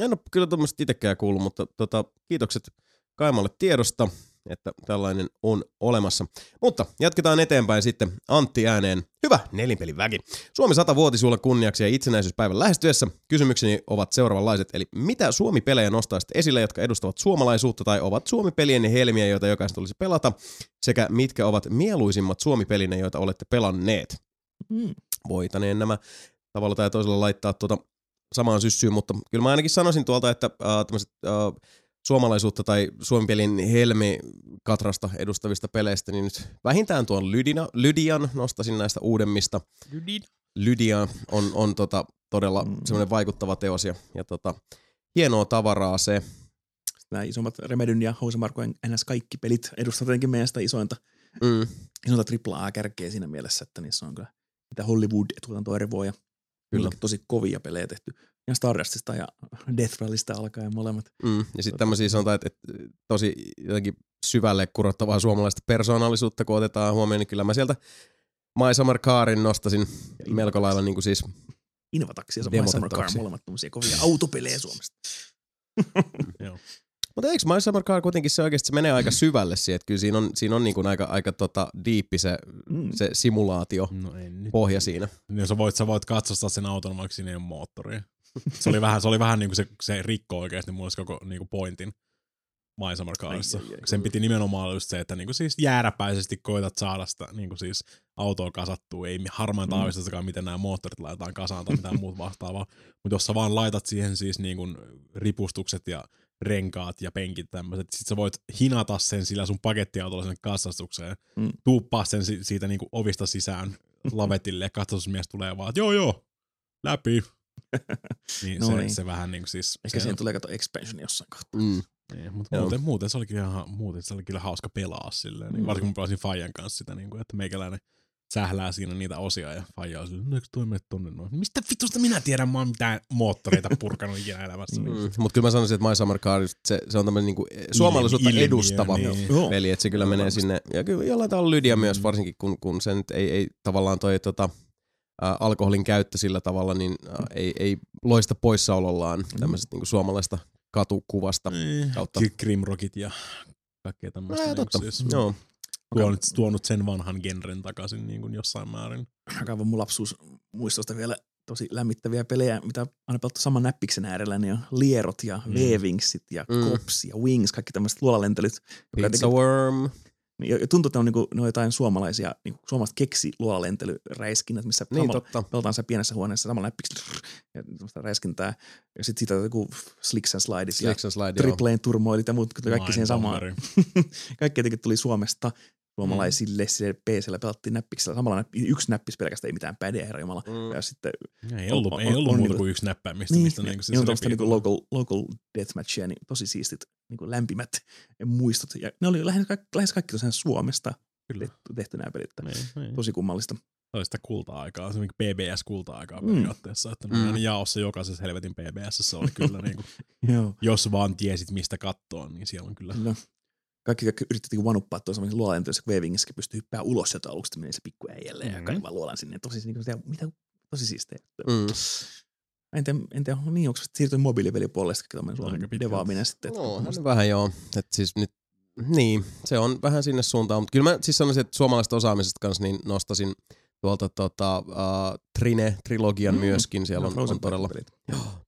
En ole kyllä tuommoista itsekään kuullut, mutta tota, kiitokset Kaimalle tiedosta, että tällainen on olemassa. Mutta jatketaan eteenpäin sitten Antti ääneen. Hyvä nelinpelin väki. Suomi 100-vuotisuulla kunniaksi ja itsenäisyyspäivän lähestyessä kysymykseni ovat seuraavanlaiset. Eli mitä Suomi-pelejä nostaisitte esille, jotka edustavat suomalaisuutta tai ovat Suomi-pelien helmiä, joita jokaisen tulisi pelata? Sekä mitkä ovat mieluisimmat Suomi-pelinne, joita olette pelanneet? Mm. voitaneen nämä tavalla tai toisella laittaa tuota samaan syssyyn, mutta kyllä mä ainakin sanoisin tuolta, että äh, tämmöiset äh, suomalaisuutta tai suomen pelin helmi katrasta edustavista peleistä, niin nyt vähintään tuon Lydina, Lydian nostasin näistä uudemmista. Lydia on, on tota, todella Mm. semmoinen vaikuttava teos ja, ja tota, hienoa tavaraa se. Nämä isommat Remedyn ja Housemarkojen ns. kaikki pelit edustavat tietenkin meidän sitä isointa, Mm, isointa AAA-kärkeä siinä mielessä, että niissä on kyllä mitä Hollywood-tuotantoarvoa ja kyllä tosi kovia pelejä tehty. Ja Stardustista ja Death Rallysta alkaen molemmat. mm. Ja sitten tämmöisiä sanotaan, että, että tosi jotenkin syvälle kurottavaa suomalaista persoonallisuutta, kun otetaan huomioon, niin kyllä mä sieltä My Summer Carin nostasin Ja melko lailla niin kuin siis Invataksi ja My Summer Car, molemmat tämmöisiä kovia autopelejä Suomesta. Joo. Mutta eikö My Summer Car kuitenkin se oikeasti se menee aika syvälle siihen, että kyllä siinä on, siinä on niin kuin aika, aika tota diippi se, Mm. se simulaatio No en nyt. pohja siinä. Niin sä voit, sä voit katsostaa sen auton, vaikka siinä ei ole moottoria. Se oli vähän, se oli vähän niin kuin se, se rikko oikeasti mulle koko niin kuin pointin My Summer Carissa. Ai, ai, ai. Sen piti nimenomaan olla just se, että niin kuin siis jääräpäisesti koitat saada sitä niin kuin siis autoa kasattua. Ei harmaan Mm. taavistakaan, miten nämä moottorit laitetaan kasaan tai mitään muut vastaavaa. Mutta jos sä vaan laitat siihen siis niin kuin ripustukset ja renkaat ja penkit tämmöiset, sit sä voit hinata sen sillä sun pakettiautolla sinne kassastukseen, Mm. tuuppaa sen si- siitä niinku ovista sisään lavetille ja katsastusmies tulee vaan, että joo joo, läpi. Niin, No se, niin. se vähän niin kuin siis... Ehkä se, siihen tulee kato expansion jossain kohtaa. Mm. niin, mutta Joo. muuten, muuten, se oli kyllä, ihan- muuten se oli kyllä hauska pelaa silleen. Niin, Mm. varsinkin kun pelasin Fajan kanssa sitä, niin kuin, että meikäläinen sählää siinä niitä osia ja Faija on silleen, no eikö toi mene tonne noin? Mistä vitusta minä tiedän, mä oon mitään moottoreita purkanut ikinä elämässä. Mm. Niin. Mm. Mutta kyllä mä sanoisin, että My Summer Car, se, se on tämmöinen niinku suomalaisuutta Ilmiö, edustava niin. Joo. peli, että se kyllä Joo, menee varmasti. sinne. Ja kyllä jollain tavalla Lydia myös, Mm. varsinkin kun, kun se nyt ei, ei tavallaan toi tota, ä, alkoholin käyttö sillä tavalla, niin ä, ei, ei loista poissaolollaan tämmöisestä niinku suomalaista katukuvasta. Niin. Kautta. Grimrockit ja kaikkea tämmöistä. No, niin totta. Siis, Joo. tuonut, tuonut sen vanhan genren takaisin niin kuin jossain määrin. Mä kaivan mun lapsuusmuistosta vielä tosi lämmittäviä pelejä, mitä aina pelattu saman näppiksen äärellä, niin on Lierot ja Mm. V-Wingsit ja Mm. Kops ja Wings, kaikki tämmöiset luolalentelyt. joka Pizza jotenkin- Worm. Ja ja tuntuu, että ne on, niinku, ne on jotain suomalaisia, niinku, suomalaiset keksi luolalentelyräiskinnät, missä Niin samalla- totta. pelataan se pienessä huoneessa samalla näppiksellä ja räiskintää. Ja sitten siitä joku Slicks and Slides ja Slicks and Slide, joo. Tripleen turmoilit ja muut, kaikki siihen samaan. Kaikki jotenkin tuli Suomesta suomalaisille, mm. sille PCllä pelattiin näppiksellä. Samalla näppi, yksi näppis pelkästään, ei mitään pädeä, herra Jumala. Mm. Ja sitten Ei ollut, On- ei on- ollut on muuta niinku- kuin yksi näppäimistä, niin, mistä niin, niinku se niin on se repii niinku tulla. local, local deathmatchia, niin tosi siistit niin lämpimät muistot. Ja ne oli lähes, kaikki- lähes kaikki tosiaan Suomesta Kyllä. tehty, tehty nämä pelit. Niin, niin. Tosi kummallista. Se oli sitä kulta-aikaa, se oli PBS-kulta-aikaa Mm. periaatteessa, että ne Mm. mm. jaossa jokaisessa helvetin PBS se oli kyllä niinku, Joo. jos vaan tiesit mistä kattoa, niin siellä on kyllä. No. Kaikki, kaikki yritettiin vanuppaa tuossa luolanentoissa, kun Wevingissäkin pystyy hyppää ulos sieltä aluksi, menee se pikku äijälle ja Mhm. kaivaa luolan sinne. Tosi, niin kuin, sitä- mitä, tosi siistejä. Mm. En tiedä, en tiedä niin onko se siirtynyt mobiilipelipuolelle sitten tämmöinen Suomen devaaminen sitten. että No, tommoista- vähän joo. Et siis nyt, niin, se on vähän sinne suuntaan. Mutta kyllä mä siis sanoisin, että suomalaisesta osaamisesta kanssa niin nostasin tuolta tota, uh, Trine-trilogian Mm. mm. myöskin. Siellä No, on, on todella,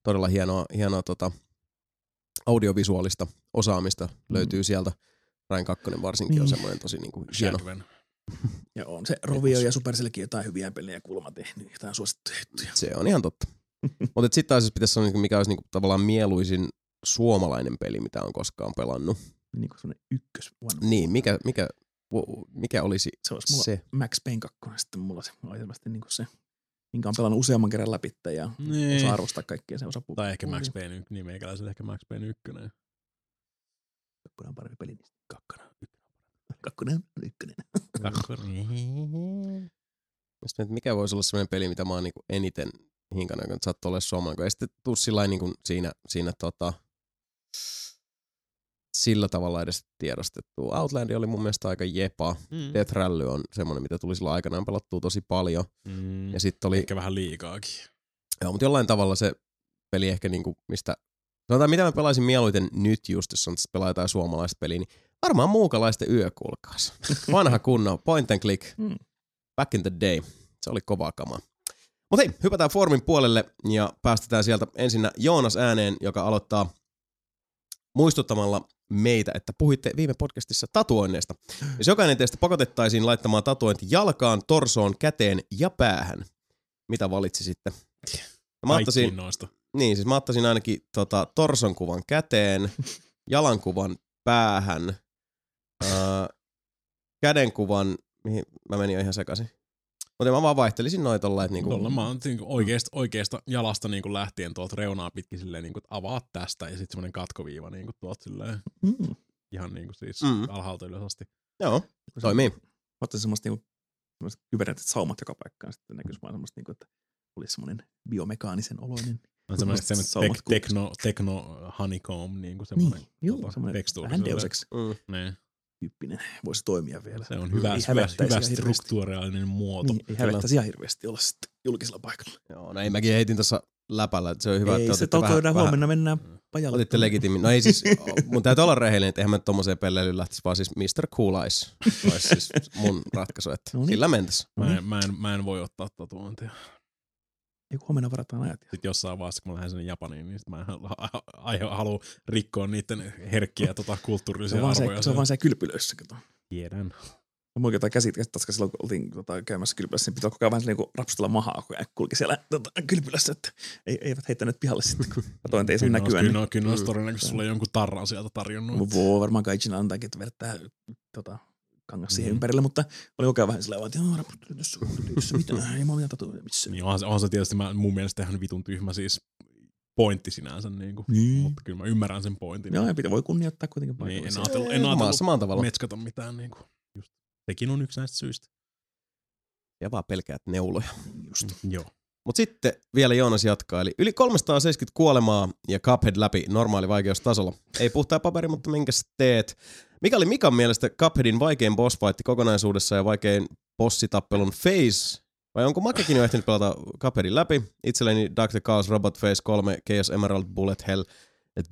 todella hienoa, hienoa tota, audiovisuaalista osaamista löytyy sieltä. Rain 2 varsinkin on Niin. semmoinen tosi niinku hieno. Shadwen. Ja on se Rovio ja Supercellkin jotain hyviä pelejä kuulemma tehnyt, jotain suosittuja juttuja. Se on ihan totta. Mutta sitten taas jos pitäisi sanoa, niinku, mikä olisi niinku tavallaan mieluisin suomalainen peli, mitä on koskaan pelannut. Niin kuin semmoinen ykkös one. Niin, mikä, mikä, mikä olisi Se olisi mulla se? Max Payne 2, sitten mulla se on ilmeisesti niin kuin se, minkä on pelannut useamman kerran läpi ja Niin. osaa arvostaa kaikkia se osa puu. Tai ehkä Max Payne, yk- niin meikäläisellä ehkä Max Payne 1. Kakkonen on parempi peli, sitten kakkonen on ykkönen. Kakkonen on ykkönen. Musta, että mikä voisi olla sellainen peli, mitä mä oon niinku eniten hinkannut, kun sattuu olla suomalainen, kun ei sitten tuu sillä niinku siinä, siinä tota, sillä tavalla edes tiedostettu. Outland oli mun mielestä aika jepa. Mm. Death Rally on semmoinen, mitä tuli silloin aikanaan pelattua tosi paljon. Mm. Ja sitten oli, Ehkä vähän liikaakin. joo, mutta jollain tavalla se peli ehkä niinku, mistä, sanotaan mitä mä pelaisin mieluiten nyt just, jos on pelaa jotain suomalaista peliä, niin varmaan muukalaisten yö, kuulkaas. Vanha kunno, point and click. Mm. Back in the day. Se oli kovaa kamaa. Mutta hei, hypätään Formin puolelle ja päästetään sieltä ensinnä Joonas ääneen, joka aloittaa muistuttamalla meitä, että puhuitte viime podcastissa tatuoinneista. Jos jokainen teistä pakotettaisiin laittamaan tatuointi jalkaan, torsoon, käteen ja päähän, mitä valitsisitte? Mä Kaikkiin ottaisin, noista. Niin, siis mä ottaisin ainakin tota, torson kuvan käteen, jalan kuvan päähän, ää, käden kuvan, mihin mä menin jo ihan sekaisin. Mutta mä vaan vaihtelisin noita tolla, että niinku, Tuolla mä oon niinku oikeasta, oikeasta jalasta niinku lähtien tuolta reunaa pitkin silleen, niinku, että avaat tästä ja sitten semmonen katkoviiva niinku tuolta silleen, Mm. ihan niinku siis Mm. alhaalta ylös asti. joo, toimii. Ottaisin semmoista niinku, semmoista kybernetit saumat joka paikkaan, sitten näkyisi vaan semmoista niinku, että olisi semmoinen biomekaanisen oloinen. On semmoinen Saumat semmoinen tek, tekno, tekno honeycomb, niinku semmoinen Niin, joo, semmoinen tekstuuri. vähän deuseksi Mm. Niin. tyyppinen voisi toimia vielä. Se on Mm. hyvä, Ei hyvä, hyvä struktuuraalinen muoto. Niin, ei hävettäisi ihan hirveästi olla sitten julkisella paikalla. Joo, no ei mäkin heitin tuossa läpällä, että se on hyvä, ei että se otitte vähän, tautoidaan vähän, huomenna, mennään pajalle. otitte legitimin. No ei siis, mun täytyy olla rehellinen, että eihän mä tommoseen pelleilyyn lähtisi, vaan siis Mr. Cool Eyes olisi siis mun ratkaisu, että No niin. sillä mentäs. Mä en, mä, en, mä en voi ottaa tatuointia. Ei huomenna varataan ajat. Sitten jossain vaiheessa, kun mä lähden sinne Japaniin, niin mä en halua rikkoa niiden herkkiä tota, kulttuurisia vaan, se, arvoja. se on vaan se kylpylöissä. Kato. Tiedän. Mulla jotain käsit, koska silloin kun oltiin tota, käymässä kylpylässä, niin pitää koko ajan vähän niin rapsutella mahaa, kun kulki siellä tota, kylpylässä, että ei, eivät heittäneet pihalle sitten, kun katoin, ei saa Kyllä, näkyä. kyllä, Niin. kyllä, kyllä olisi Mm. todennäköisesti sulle jonkun tarran sieltä tarjonnut. Voi varmaan Kaijina antaakin, että vertaa tota, kangas siihen Mhm. ympärille, mutta oli koko ajan vähän tavalla, että joo, raputteli tässä, raputteli tässä, mitä, ei mä ole tatuoja missä. Niin onhan, se- onhan se tietysti mä, mun mielestä ihan vitun tyhmä siis pointti sinänsä, niin kuin, Niin. mutta kyllä mä ymmärrän sen pointin. Joo, ja pitää voi kunnioittaa kuitenkin niin, en ajatellut, en Samaan, ajatellut samaan tavalla. metskata mitään. Niin kuin, just. Sekin on yksi näistä syistä. Ja vaan pelkäät neuloja. Just. Joo. Mutta sitten vielä Joonas jatkaa, eli yli 370 kuolemaa ja Cuphead läpi normaali vaikeustasolla. Ei puhtaa paperi, mutta minkä teet? Mikä oli Mikan mielestä Cupheadin vaikein boss fight kokonaisuudessa ja vaikein bossitappelun phase? Vai onko Makekin jo ehtinyt pelata Cupheadin läpi? Itselleni Dr. Chaos Robot Phase 3, Chaos Emerald Bullet Hell et-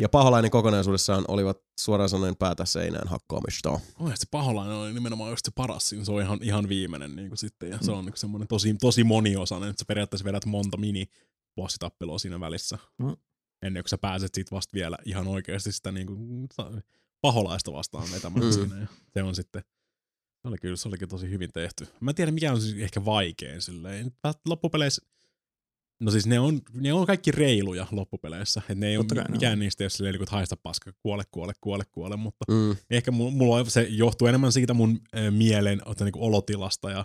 ja paholainen kokonaisuudessaan olivat suoraan sanoen päätä seinään hakkaamista. Oh, se paholainen oli nimenomaan just se paras siinä. Se on ihan, ihan viimeinen niin kuin sitten. Ja se on niin semmoinen tosi, tosi moniosainen, että sä periaatteessa vedät monta mini bossitappelua siinä välissä. Mm. Ennen kuin sä pääset siitä vasta vielä ihan oikeasti sitä niin kuin, paholaista vastaan vetämään Mm. siinä. Ja se on sitten, se oli kyllä, se olikin tosi hyvin tehty. Mä en tiedä, mikä on siis ehkä vaikein silleen. Loppupeleissä, no siis ne on, ne on kaikki reiluja loppupeleissä. Et ne ei Totta ole, mikään on. niistä ei ole silleen, niin kuin, että haista paska, kuole, kuole, kuole, kuole, mutta Mm. ehkä mu- mulla se johtuu enemmän siitä mun mielen että niinku olotilasta ja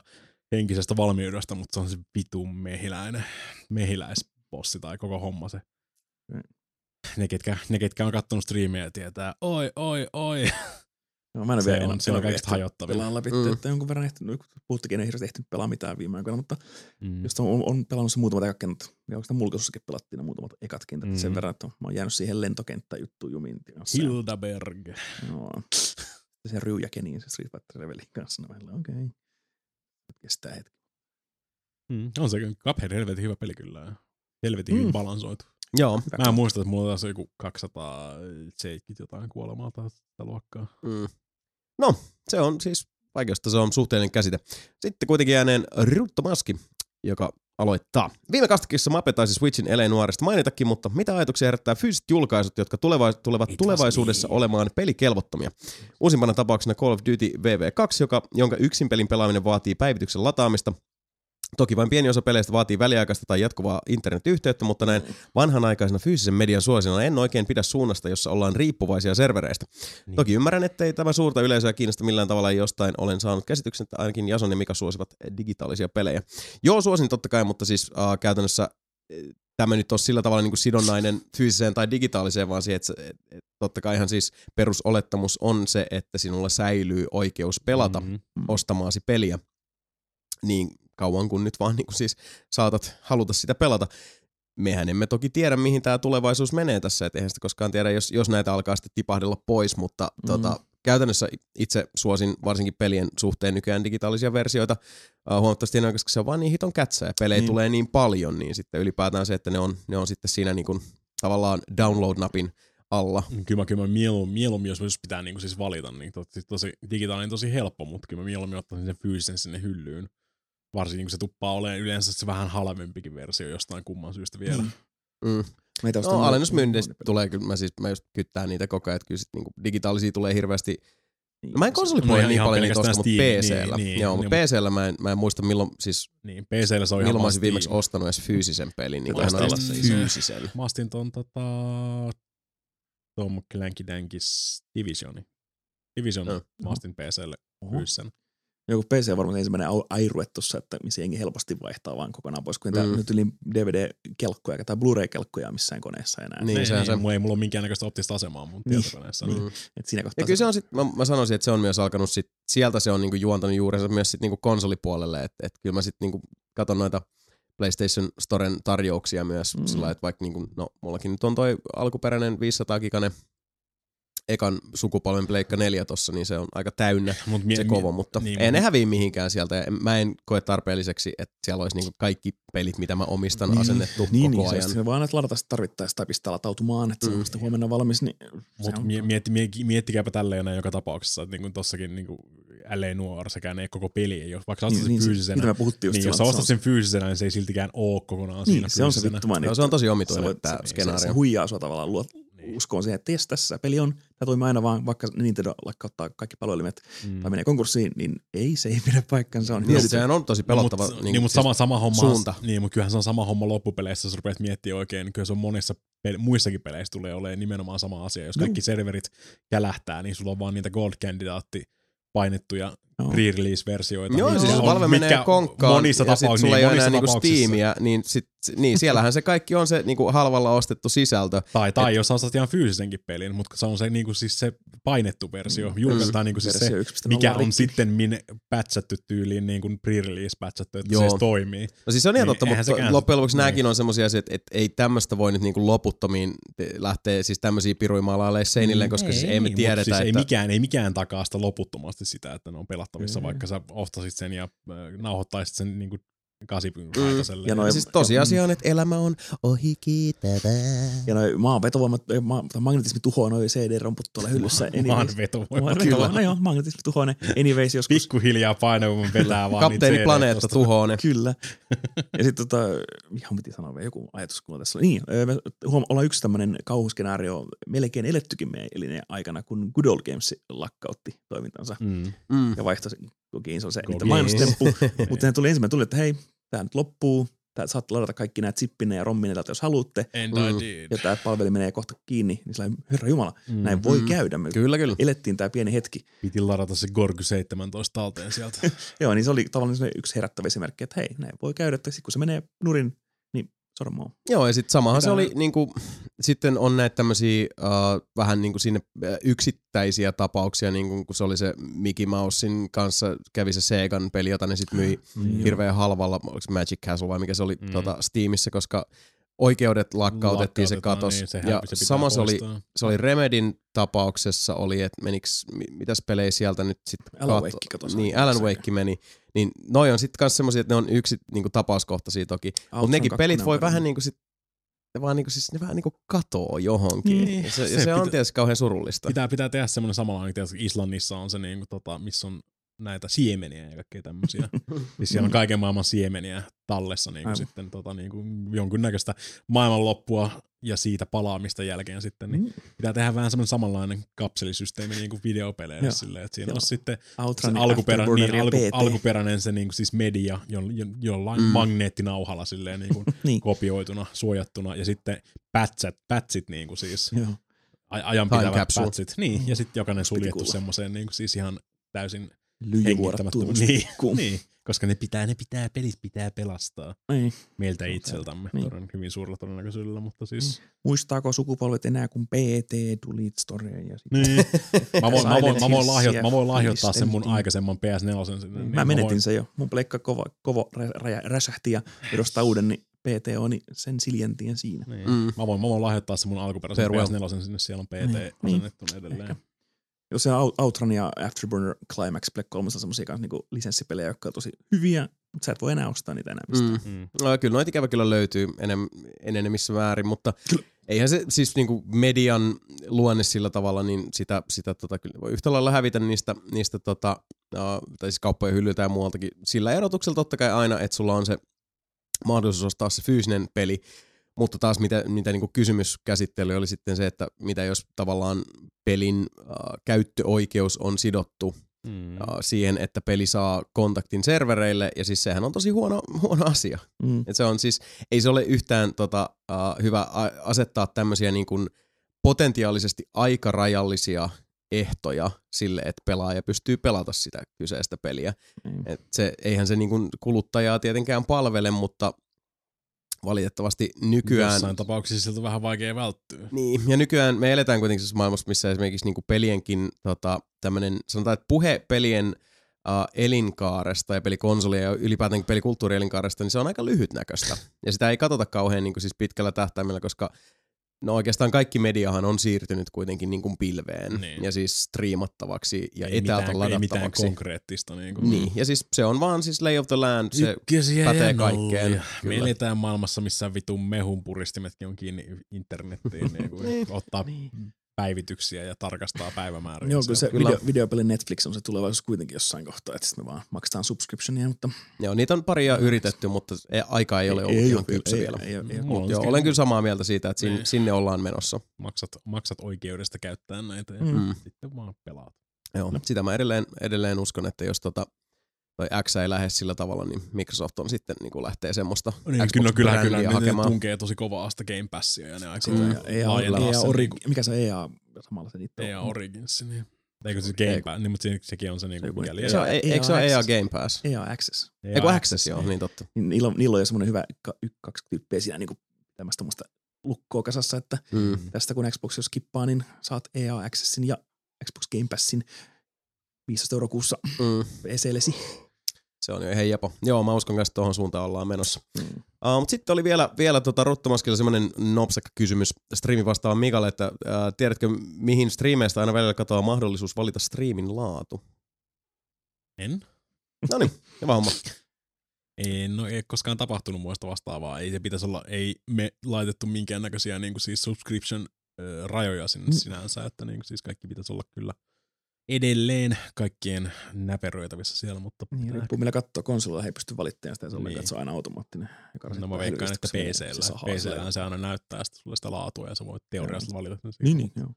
henkisestä valmiudesta, mutta se on se vitun mehiläinen, mehiläisbossi tai koko homma se. Mm. Ne ketkä, ne, ketkä on kattonut striimejä, tietää, oi, oi, oi. No, mä en Se vielä on- se on kaikista hajottavin. Pelaan läpi, Mm. että jonkun verran ehtinyt, kun puhuttikin, ei hirveästi ehtinyt pelaa mitään viime aikoina, mutta Mm. just on, on pelannut se muutamat ekat kentät. Ja oikeastaan mulkaisussakin pelattiin ne muutamat ekat kentät. Mm. Sen verran, että mä oon jäänyt siihen lentokenttäjuttuun jumiin. Hildaberg. Joo. Se ryujä keniin se Street Fighter Levelin kanssa. No, okei. Okay. Kestää hetki. Mm. On se Cuphead helvetin hyvä peli kyllä. Helvetin Mm. hyvin balansoitu. Joo. Hyvä Mä en muista, että mulla on taas joku 270 jotain kuolemaa tai sitä luokkaa. Mm. No, se on siis vaikeasta, se on suhteellinen käsite. Sitten kuitenkin ääneen Rutto Maski, joka aloittaa. Viime kastikissa Mape taisi Switchin Ele Nuoresta mainitakin, mutta mitä ajatuksia herättää fyysiset julkaisut, jotka tuleva- tulevat It tulevaisuudessa me. olemaan pelikelvottomia? Uusimpana tapauksena Call of Duty VV2, joka, jonka yksin pelin pelaaminen vaatii päivityksen lataamista. Toki vain pieni osa peleistä vaatii väliaikaista tai jatkuvaa internetyhteyttä, mutta näin vanhanaikaisena fyysisen median suosina en oikein pidä suunnasta, jossa ollaan riippuvaisia servereistä. Niin. Toki ymmärrän, ettei tämä suurta yleisöä kiinnosta millään tavalla, jostain olen saanut käsityksen, että ainakin Jason ja Mika suosivat digitaalisia pelejä. Joo, suosin totta kai, mutta siis äh, käytännössä äh, tämä nyt on sillä tavalla niin kuin sidonnainen fyysiseen tai digitaaliseen, vaan siihen, että, et, totta kai ihan siis perusolettamus on se, että sinulla säilyy oikeus pelata Mhm. ostamaasi peliä niin kauan kuin nyt vaan niin kuin siis saatat haluta sitä pelata. Mehän emme toki tiedä, mihin tämä tulevaisuus menee tässä, et eihän sitä koskaan tiedä, jos, jos näitä alkaa sitten tipahdella pois, mutta mm. tota, käytännössä itse suosin varsinkin pelien suhteen nykyään digitaalisia versioita uh, huomattavasti enemmän, koska se on vaan niin hiton kätsä ja pelejä Niin. niin. tulee niin paljon, niin sitten ylipäätään se, että ne on, ne on sitten siinä niin kuin, tavallaan download-napin alla. Kyllä mä, kyllä mä mieluummin, mieluummin, jos, pitää niinku siis valita, niin tosi, tosi digitaalinen tosi helppo, mutta kyllä mä mieluummin ottaisin sen fyysisen sinne hyllyyn. Varsinkin kun se tuppaa olemaan yleensä se vähän halvempikin versio jostain kumman syystä vielä. Mm. Mm. Meitä No, alennusmyynneistä tulee kyllä, mä, siis, mä just kyttään niitä koko ajan, että kyllä sit niinku digitaalisia tulee hirveästi Niin, No mä en konsolipuolella No niin paljon niitä osta, mutta PCllä. niin, Niin, niin, Joo, mutta niin, PCllä mä en, mä en muista milloin, siis, Niin, PCllä se on ihan milloin mä olisin viimeksi Steam. ostanut edes fyysisen pelin, niin isoa. fyysisen. Mä ostin ton tota, Tom Clanky Dankis Divisioni. Division Joo. mä ostin PClle fyysisen. Joku PC on varmaan ensimmäinen airue tuossa, että missä jengi helposti vaihtaa vaan kokonaan pois, kun mm. Nyt yli DVD-kelkkoja tai Blu-ray-kelkkoja missään koneessa enää. Niin, ei, sehän ei, se- mulla ei mulla ole minkäännäköistä optista asemaa mun Niin. tietokoneessa. Mm. Niin. Et siinä kohtaa Ja kyllä se on sit, mä, mä sanoisin, että se on myös alkanut sit, sieltä se on niinku juontanut juurensa myös sit niinku konsolipuolelle, että et kyllä mä sit niinku katon noita PlayStation Storen tarjouksia myös Mm. sillä että vaikka niinku, no mullakin nyt on toi alkuperäinen 500 giganen ekan sukupolven Pleikka 4 tossa, niin se on aika täynnä Mut mie- se kova, mutta niin, niin, ei ne häviä mihinkään sieltä. Ja Mä en koe tarpeelliseksi, että siellä olisi niinku kaikki pelit, mitä mä omistan, niin, asennettu niin, koko niin, ajan. Se, se vaan, että ladata sitä tarvittaessa tai pistää latautumaan, että mm. se Mm. on sitten huomenna valmis. Niin se Mutta on- mie- mietti, mie- miettikääpä tälleen näin joka tapauksessa, että niin tossakin niin LA Noir, sekään ei koko peli ei ole. Vaikka sä ostat niin, sen niin, se- fyysisenä, puhuttiin just niin jos sä ostat sen fyysisenä, niin se ei siltikään oo kokonaan se on, siinä niin, se on se vittumainen. Joo, se on tosi se, omituinen tämä se, se, skenaario. se, huijaa sua tavallaan luot, Niin. Uskoon siihen, että jes, tässä peli on, tämä toimii aina vaan, vaikka Nintendo lakkauttaa kaikki palvelimet Mm. tai menee konkurssiin, niin ei, se ei pidä paikkansa. Se on Niin, hyvä. sehän on tosi pelottava. No, mutta, niin, mutta siis sama, sama homma, suunta. Niin, mutta kyllähän se on sama homma loppupeleissä, jos rupeat miettimään oikein, niin kyllä se on monissa pel- muissakin peleissä tulee olemaan nimenomaan sama asia. Jos kaikki serverit kälähtää, niin sulla on vaan niitä gold-kandidaatti painettuja Joo. pre-release-versioita. Joo, mitkä siis on- Valve menee konkkaan monissa ja sit tapauksissa, sulla ei niin, ole enää monissa niinku. Steamia, niin, sit, niin siellähän se kaikki on se niinku halvalla ostettu sisältö. Tai, tai jos ostat ihan fyysisenkin pelin, mutta se on se, niinku, siis se painettu versio. Julkaistaan niinku, siis se, Versio 1.0 mikä on sitten min pätsätty tyyliin niin kuin pre-release pätsätty, että Joo. se edes toimii. No siis se on ihan Niin, totta, mutta sekään- loppujen lopuksi niin. nämäkin on semmoisia asioita, että ei tämmöistä voi nyt niinku loputtomiin te- lähteä siis tämmöisiä piruimaalailemaan seinilleen, koska siis ei me tiedetä, siis ei, että... mikään, ei mikään takaa sitä loputtomasti sitä, että ne on pelattavissa, Ei. vaikka sä ostasit sen ja äh, nauhoittaisit sen niin kuin Mm. kasipyräitaselle. Ja noi- Siis tosiasia on, että elämä on ohikiitävää. Ja noi maan vetovoimat, tai magnetismi tuhoaa noi CD-romput tuolla hyllyssä. Maan anyways. vetovoima. Maan Kyllä. vetovoima, no joo, magnetismi tuhoaa ne. Anyways, joskus. Pikkuhiljaa painovoima vetää vaan Kapteeni niitä Planeetta tuhoaa ne. Kyllä. Ja sitten tota, ihan piti sanoa vielä joku ajatus, kun tässä oli. Niin, me huom- ollaan yksi tämmöinen kauhuskenaario melkein elettykin meidän elineen aikana, kun Good Old Games lakkautti toimintansa Mm. Mm. ja vaihtoi kokiin, se on se niitä mainostemppu. Mutta ne tuli ensimmäinen tuli, että hei, tämä nyt loppuu, tää saatte ladata kaikki nämä zippinne ja romminne täältä, jos haluatte, And Mm. I did. ja tämä palveli menee kohta kiinni, niin sillä herra Jumala, Mm. näin voi Mm. käydä. Me Kyllä, kyllä. elettiin tämä pieni hetki. Piti ladata se Gorgy 17 talteen sieltä. Joo, niin se oli tavallaan se yksi herättävä esimerkki, että hei, näin voi käydä, että kun se menee nurin, sormaa. Joo, ja sitten samahan Mitä- se oli, niinku, sitten on näitä tämmöisiä uh, vähän niinku sinne äh, yksittäisiä tapauksia, niinku, kun se oli se Mickey Mousein kanssa, kävi se Segan peli, jota ne sitten myi Mm. hirveän halvalla, oliko se Magic Castle vai mikä se oli Mm. mm. tota, Steamissa, koska oikeudet lakkautettiin, se katos. Niin, sehän ja se sama se oli, se oli Remedin tapauksessa, oli, että meniks, mi- mitäs pelejä sieltä nyt sitten Alan Wake katosi Niin, Alan. Wake meni. Niin noi on sitten kanssa semmosia, että ne on yksi niinku, tapauskohtaisia toki. Mutta nekin pelit voi on vähän kadonnut. niinku sit, ne vaan niinku, siis ne vähän niinku katoo johonkin. Niin, ja se, se ja se on pitä- tietysti kauhean surullista. Pitää, pitää tehdä semmoinen samanlainen, että Islannissa on se, niin kuin, tota, missä on näitä siemeniä ja kaikkea tämmöisiä. siis siellä on kaiken maailman siemeniä tallessa niin kuin sitten tota, niin kuin jonkunnäköistä maailmanloppua ja siitä palaamista jälkeen sitten, niin Mm. pitää tehdä vähän semmoinen samanlainen kapselisysteemi niin kuin videopeleissä Joo. silleen, että siinä Joo. on sitten se Outrun, alkuperä, niin, alku, alkuperäinen se niin kuin siis media jo, jo, jollain Mm. mm. magneettinauhalla silleen niin kuin Niin. kopioituna, suojattuna ja sitten pätsät, pätsit niin kuin siis Joo. a- ajan Time pitävät capsule. pätsit. Niin, ja sitten jokainen suljettu semmoiseen niin kuin siis ihan täysin Lyijyvuorat hengittämättömään. tunnus. Niin, niin, koska ne pitää, ne pitää, pelit pitää pelastaa Niin. meiltä Se on itseltämme niin. niin. hyvin suurella todennäköisyydellä, mutta siis... Muistaako sukupolvet enää, kun PT tuli Story ja sit... Niin. mä, voin, mä, voin, mä, voin lahjoittaa, mä voin lahjoittaa sen mun aikaisemman PS4 sinne. niin Mä menetin voin, sen jo. Mun pleikka kova, kovo rä, rä, räsähti ja edostaa uuden, niin PT on niin sen siljentien siinä. Niin. Mm. Mä, voin, mä voin lahjoittaa sen mun alkuperäisen Farewell. PS4 sinne, siellä on PT Niin, asennettuna edelleen. Ehkä. Jos se Out- Outrun ja Afterburner Climax Black 3 on semmosia kanssa niinku lisenssipelejä, jotka on tosi hyviä, mutta sä et voi enää ostaa niitä enää mistään. Mm. Mm. No, kyllä noita ikävä kyllä löytyy enem, enenemissä määrin, mutta eihän se siis niinku median luonne sillä tavalla, niin sitä, sitä tota, kyllä voi yhtä lailla hävitä niistä, niistä tota, uh, tai siis kauppojen hyllyltä ja muualtakin. Sillä erotuksella totta kai aina, että sulla on se mahdollisuus ostaa se fyysinen peli, mutta taas mitä, mitä niinku kysymys käsittely oli sitten se, että mitä jos tavallaan pelin uh, käyttöoikeus on sidottu Mm. uh, siihen, että peli saa kontaktin servereille, ja siis sehän on tosi huono, huono asia. Mm. Et se on siis, ei se ole yhtään tota, uh, hyvä asettaa tämmöisiä niin kuin potentiaalisesti aikarajallisia ehtoja sille, että pelaaja pystyy pelata sitä kyseistä peliä. Niin. Et se, eihän se niin kuin kuluttajaa tietenkään palvele, mutta valitettavasti nykyään... Jossain tapauksessa siltä on vähän vaikea välttyä. Niin, ja nykyään me eletään kuitenkin siis maailmassa, missä esimerkiksi niinku pelienkin tota, tämmönen, sanotaan, että puhe pelien uh, elinkaaresta ja pelikonsolien ja ylipäätään pelikulttuurien elinkaaresta, niin se on aika lyhytnäköistä. Ja sitä ei katsota kauhean niinku siis pitkällä tähtäimellä, koska no oikeastaan kaikki mediahan on siirtynyt kuitenkin niinku pilveen Niin. ja siis striimattavaksi ja ei etäältä mitään, ei mitään ladattavaksi. konkreettista. Niin, kuin. Niin, ja siis se on vaan siis lay of the land, se Ykkösiä pätee kaikkeen. Me eletään maailmassa, missä vitun mehun puristimetkin on kiinni internettiin. niin kuin Niin. ottaa Niin. Päivityksiä ja tarkastaa päivämääriä. Joo, kyllä se kyllä. video, videopeli Netflix on se tulevaisuus kuitenkin jossain kohtaa, että sitten me vaan maksetaan subscriptionia, mutta Joo, niitä on paria yritetty, mutta ei- aika ei ole ollut ihan kypsä ei, vielä. Ei, ei, ei, on Joo, olen kyllä samaa mieltä siitä, että sinne, Niin. sinne ollaan menossa. maksat, maksat oikeudesta käyttää näitä ja Mm. sitten vaan pelaat. Joo, sitä mä edelleen, edelleen uskon, että jos tota, toi X ei lähde sillä tavalla, niin Microsoft on sitten niin kuin lähtee semmoista Niin, kyllä, kyllä, kyllä, Xbox-brändiä ne, ne hakemaan. tunkee tosi kovaa sitä Game Passia ja ne aikoo Mm. mm. EA, laajentaa EA, sen Orig, niinku- mikä se on EA samalla se niitä EA on? Origins. Niin. Eikö se Game Pass, niin, mutta se, sekin on se, niin Se kuin, joku- mikä Se on, EA ei, eikö se ole EA Access. Game Pass? EA Access. Eikö Access, joo, niin totta. Niin niillä, on, niillä on jo semmoinen hyvä kaksi tyyppiä siinä niin tämmöistä muista lukkoa kasassa, että Mm. tästä kun Xbox jos skippaa, niin saat EA Accessin ja Xbox Game Passin 15 euroa kuussa Mm. PCllesi. Se on jo ihan jepo. Joo, mä uskon kanssa, että tuohon suuntaan ollaan menossa. Mm. Uh, mutta sitten oli vielä, vielä tota Ruttomaskilla semmoinen nopsakka kysymys striimin vastaava Mikalle, että uh, tiedätkö mihin striimeistä aina välillä katoaa mahdollisuus valita striimin laatu? En? No niin, hyvä homma. Ei, no ei koskaan tapahtunut muista vastaavaa. Ei se pitäisi olla, ei me laitettu minkäännäköisiä niin kuin siis subscription rajoja sinne Mm. sinänsä, että niin kuin siis kaikki pitäisi olla kyllä edelleen kaikkien näperöitävissä siellä, mutta Niin, riippuu millä katsoo konsolilla, he ei pysty valittamaan sitä, se on Niin. se on aina automaattinen. joka no mä veikkaan, että PCllä, PCllä se aina näyttää sitä, sulle sitä laatua ja sä voit teoriassa valita. Niin, niin, joo.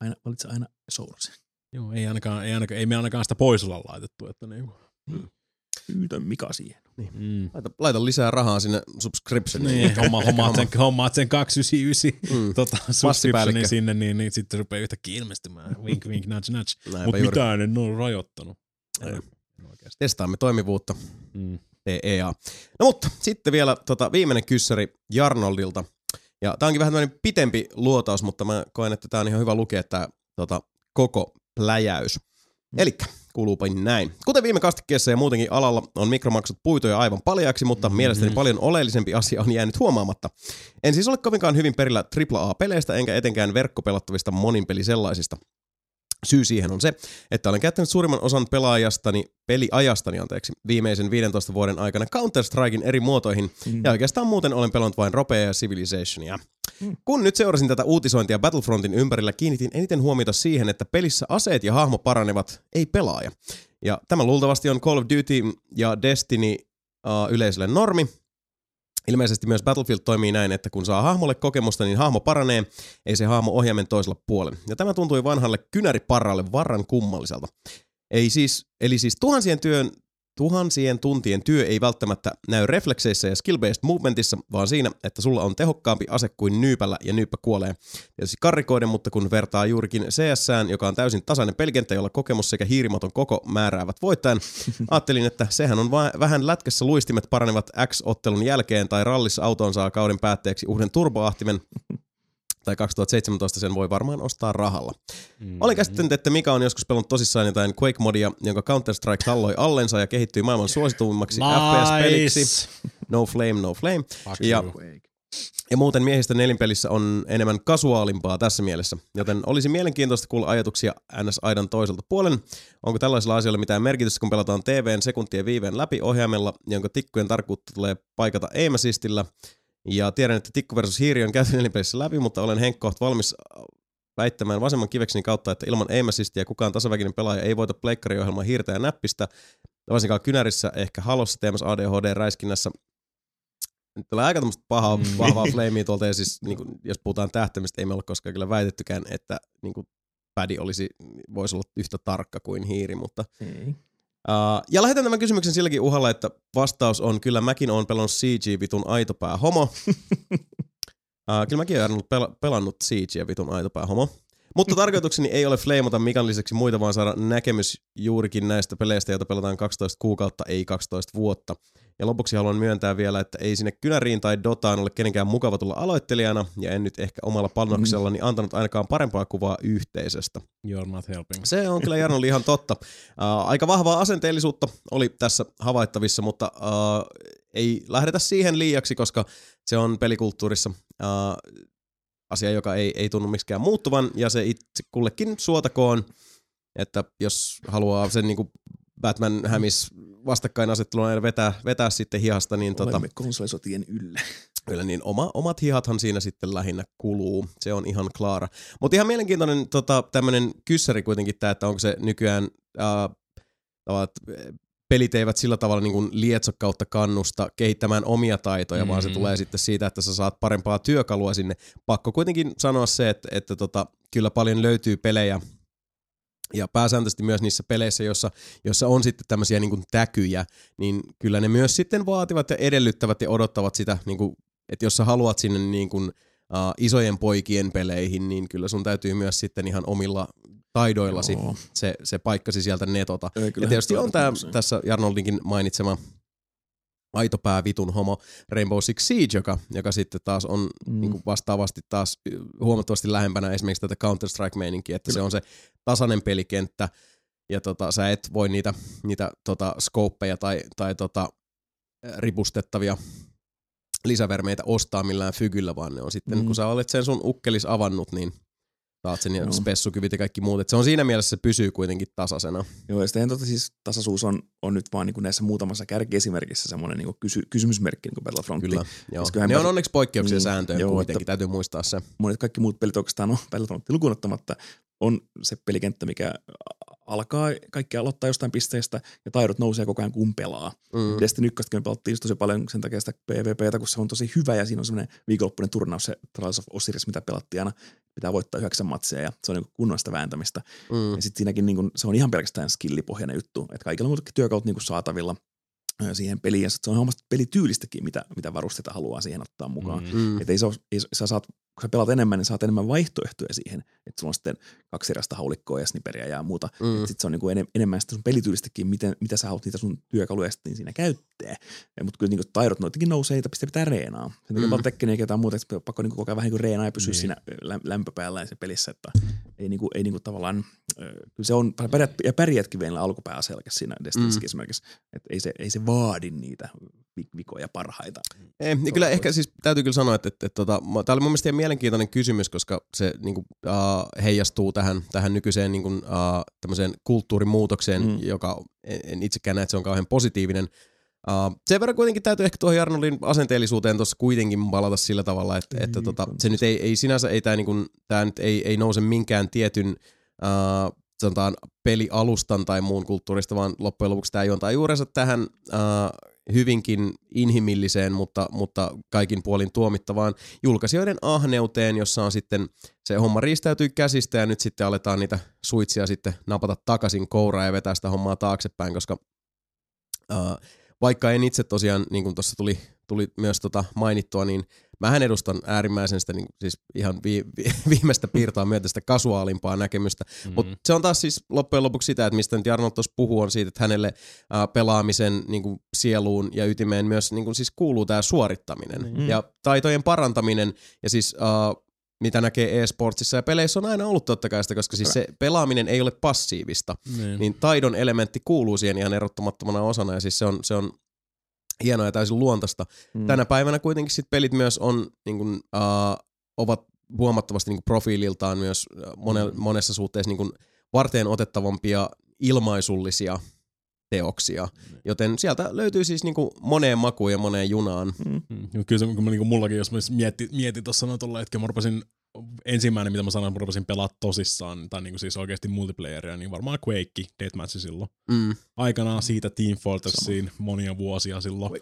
Aina, valitse aina Source. Joo, ei, ainakaan, ei, ainakaan, ei me ainakaan sitä pois olla laitettu, että niinku. Pyytä Mika siihen. Mm. Laita, laita lisää rahaa sinne subscriptioniin. Niin, homma, hommaat, sen, hommaat sen 299 Mm. tota, sinne, niin, niin sitten rupeaa yhtäkkiä ilmestymään. Wink, wink, nudge, nudge. Mutta mitään en ole rajoittanut. Ei. Testaamme toimivuutta. Mm. EA. No mutta sitten vielä tota, viimeinen kyssäri Jarnoldilta. Ja tää onkin vähän tämmöinen pitempi luotaus, mutta mä koen, että tää on ihan hyvä lukea tää tota, koko pläjäys. Elikkä kuuluupa näin. Kuten viime kastikkeessa ja muutenkin alalla on mikromaksut puitu jo aivan paljaksi, mutta Mhm. mielestäni paljon oleellisempi asia on jäänyt huomaamatta. En siis ole kovinkaan hyvin perillä AAA-peleistä, enkä etenkään verkkopelattavista moninpeli sellaisista. Syy siihen on se, että olen käyttänyt suurimman osan pelaajastani, peliajastani anteeksi, viimeisen 15 vuoden aikana Counter-Strikein eri muotoihin, Mm. ja oikeastaan muuten olen pelannut vain Ropea ja Civilizationia. Mm. Kun nyt seurasin tätä uutisointia Battlefrontin ympärillä, kiinnitin eniten huomiota siihen, että pelissä aseet ja hahmo paranevat, ei pelaaja. Ja tämä luultavasti on Call of Duty ja Destiny uh, yleisölle normi. Ilmeisesti myös Battlefield toimii näin, että kun saa hahmolle kokemusta, niin hahmo paranee, ei se hahmo ohjaimen toisella puolen. Ja tämä tuntui vanhalle kynäriparralle varran kummalliselta. Ei siis, eli siis tuhansien työn Tuhansien tuntien työ ei välttämättä näy reflekseissä ja skill-based movementissa, vaan siinä, että sulla on tehokkaampi ase kuin nyypällä ja nyyppä kuolee. Tietysti karrikoiden, mutta kun vertaa juurikin CSään, joka on täysin tasainen pelikenttä, jolla kokemus sekä hiirimaton koko määräävät voittajan, ajattelin, että sehän on va- vähän lätkässä luistimet paranevat X-ottelun jälkeen tai rallissa autoon saa kauden päätteeksi uuden turboahtimen, tai 2017 sen voi varmaan ostaa rahalla. Mm. Olen käsittänyt, että Mika on joskus pelannut tosissaan jotain Quake-modia, jonka Counter-Strike talloi allensa ja kehittyi maailman suosituimmaksi FPS-peliksi. No flame, no flame. Fuck Ja- you. Ja muuten miehistä nelinpelissä on enemmän kasuaalimpaa tässä mielessä, joten olisi mielenkiintoista kuulla ajatuksia NS-aidan toiselta puolen. Onko tällaisilla asioilla mitään merkitystä, kun pelataan TVn sekuntien viiveen läpi ohjaimella, jonka tikkujen tarkkuutta tulee paikata aim assistillä. Ja tiedän, että tikku versus hiiri on käyty nelinpelissä läpi, mutta olen Henkko valmis väittämään vasemman kivekseni kautta, että ilman assistia kukaan tasaväkinen pelaaja ei voita pleikkariohjelmaa hiirtä ja näppistä, varsinkaan kynärissä, ehkä halossa teemässä ADHD-räiskinnässä. Nyt tulee aika tämmöistä pahaa, Mm. vahvaa flamea tuolta, ja siis niin kuin, jos puhutaan tähtämistä, ei me ole koskaan kyllä väitettykään, että niin kuin, pädi olisi, voisi olla yhtä tarkka kuin hiiri, mutta Ei. Uh, ja lähetän tämän kysymyksen silläkin uhalla, että vastaus on kyllä mäkin olen pelannut CG vitun aitopää homo. uh, kyllä mäkin olen pel- pelannut CG vitun aitopää homo. Mutta tarkoitukseni ei ole fleimata Mikan lisäksi muita, vaan saada näkemys juurikin näistä peleistä, joita pelataan 12 kuukautta, ei 12 vuotta. Ja lopuksi haluan myöntää vielä, että ei sinne kynäriin tai Dotaan ole kenenkään mukava tulla aloittelijana, ja en nyt ehkä omalla panoksellani antanut ainakaan parempaa kuvaa yhteisöstä. You're not helping. Se on kyllä Jarnolle ihan totta. Uh, aika vahvaa asenteellisuutta oli tässä havaittavissa, mutta uh, ei lähdetä siihen liiaksi, koska se on pelikulttuurissa uh, asia, joka ei, ei tunnu miksikään muuttuvan, ja se itse kullekin suotakoon, että jos haluaa sen niin Batman hämis vastakkainasettelun aina vetää, vetää sitten hihasta, niin tota, Olemme konsolisotien yllä. Kyllä niin oma, omat hihathan siinä sitten lähinnä kuluu, se on ihan klaara. Mutta ihan mielenkiintoinen tota, tämmöinen kyssäri kuitenkin tämä, että onko se nykyään ää, tavat, pelit eivät sillä tavalla niin kuin lietso kautta kannusta kehittämään omia taitoja, mm. vaan se Mm. tulee sitten siitä, että sä saat parempaa työkalua sinne. Pakko kuitenkin sanoa se, että, että tota, kyllä paljon löytyy pelejä, ja pääsääntöisesti myös niissä peleissä, joissa, joissa on sitten tämmöisiä niin kuin täkyjä, niin kyllä ne myös sitten vaativat ja edellyttävät ja odottavat sitä, niin kuin, että jos sä haluat sinne niin kuin, uh, isojen poikien peleihin, niin kyllä sun täytyy myös sitten ihan omilla taidoillasi Joo. se, se paikkasi sieltä netota. Ei, Ja tietysti on tuo- tässä Jarnoldinkin mainitsema aito pää vitun homo Rainbow Six Siege, joka, joka sitten taas on Mm. niin vastaavasti taas huomattavasti lähempänä esimerkiksi tätä Counter-Strike-meininkiä, että se on se tasainen pelikenttä, ja tota, sä et voi niitä, niitä tota, skouppeja tai, tai tota, ripustettavia lisävermeitä ostaa millään fygyllä, vaan ne on sitten, mm. kun sä olet sen sun ukkelis avannut, niin saat sen ja Joo. spessukyvit ja kaikki muut. Et se on siinä mielessä se pysyy kuitenkin tasaisena. Joo, ja sitten tota, siis tasaisuus on, on nyt vaan niin kuin näissä muutamassa kärkiesimerkissä semmoinen niin kysy, kysymysmerkki niin kuin Battlefrontti. Kyllä, joo. Ne on Battle- onneksi poikkeuksia Niin, sääntöjä joo, kuitenkin, että- täytyy muistaa se. Monet kaikki muut pelit oikeastaan on Battlefrontti lukuun ottamatta, on se pelikenttä, mikä alkaa kaikki aloittaa jostain pisteestä ja taidot nousee koko ajan kun pelaa. Mm. Destiny 1 me pelattiin tosi paljon sen takia sitä PvPtä, kun se on tosi hyvä ja siinä on semmoinen viikonloppuinen turnaus, se Trials of Osiris, mitä pelattiin aina, pitää voittaa yhdeksän matseja ja se on niin kunnollista vääntämistä. Mm. Ja sitten siinäkin niin kun, se on ihan pelkästään skillipohjainen juttu, että kaikilla on muutenkin työkalut niin saatavilla siihen peliin ja sit se on hommasta pelityylistäkin, mitä, mitä varusteita haluaa siihen ottaa mukaan. Mm. Mm. Että ei se ole, ei, sä saat, kun sä pelaat enemmän, niin saat enemmän vaihtoehtoja siihen. Että sulla on sitten kaksi erästä haulikkoa ja sniperiä ja muuta. Mm. Mm. Sitten se on niinku enem, enemmän sitä sun pelityylistäkin, miten, mitä sä haluat niitä sun työkaluja sitten siinä käyttää. Mutta kyllä niinku taidot noitakin nousee, niitä pitää pitää reenaa. Sen takia Mm. mm. Tekkeniä ja jotain muuta, että pakko niinku koko ajan vähän niinku reenaa ja pysyä Niin. niin. siinä lä- lämpöpäällä se pelissä. Että ei, niinku, ei niinku tavallaan, kyllä se on, pärjät, ja pärjätkin vielä alkupääselkä siinä Destinissäkin Mm. esimerkiksi. Että ei se, ei se vaadi niitä vikoja parhaita. Ei, niin kyllä ehkä siis täytyy kyllä sanoa, että, että, että tota, tämä oli mun mielestä mielenkiintoinen kysymys, koska se niin kuin, uh, heijastuu tähän, tähän nykyiseen niin kuin, uh, tämmöiseen kulttuurimuutokseen, Mm. mm. joka en, itsekään näe, että se on kauhean positiivinen. Uh, sen verran kuitenkin täytyy ehkä tuohon Jarnolin asenteellisuuteen tuossa kuitenkin palata sillä tavalla, että, että Niin, tota, se nyt ei, ei sinänsä, ei tämä niinku, tää nyt ei, ei nouse minkään tietyn uh, sanotaan pelialustan tai muun kulttuurista, vaan loppujen lopuksi tämä juontaa juurensa tähän uh, hyvinkin inhimilliseen, mutta, mutta kaikin puolin tuomittavaan julkaisijoiden ahneuteen, jossa on sitten se homma riistäytyy käsistä ja nyt sitten aletaan niitä suitsia sitten napata takaisin kouraan ja vetää sitä hommaa taaksepäin, koska uh, vaikka en itse tosiaan, niin kuin tuossa tuli, tuli myös tota mainittua, niin mähän edustan äärimmäisen sitä niin, siis ihan vi, vi, viimeistä piirtaa myötä sitä kasuaalimpaa näkemystä. Mm. Mutta se on taas siis loppujen lopuksi sitä, että mistä nyt Jarno tuossa puhuu, on siitä, että hänelle ää, pelaamisen niin kuin sieluun ja ytimeen myös niin kuin siis kuuluu tämä suorittaminen Mm. ja taitojen parantaminen ja siis ää, mitä näkee e-sportsissa ja peleissä on aina ollut totta kai sitä, koska siis se pelaaminen ei ole passiivista, Niin. niin taidon elementti kuuluu siihen ihan erottamattomana osana ja siis se on, se on hienoa ja täysin luontaista. Mm. Tänä päivänä kuitenkin sit pelit myös on, niin kuin, uh, ovat huomattavasti niin kuin profiililtaan myös mone, Mm. monessa suhteessa niin kuin varteen otettavampia ilmaisullisia teoksia. Joten sieltä löytyy siis niin kuin moneen makuun ja moneen junaan. Mm. Mm. Kyllä se kun mä, niin mullakin, jos mä mietin, mietin tuossa noin tuolla hetkellä, mä rupesin, ensimmäinen mitä mä sanoin, mä rupesin pelaa tosissaan, tai niin kuin siis oikeasti multiplayeria, niin varmaan Quake, Deathmatch silloin. Mm. Aikanaan siitä Team Fortressiin monia vuosia silloin.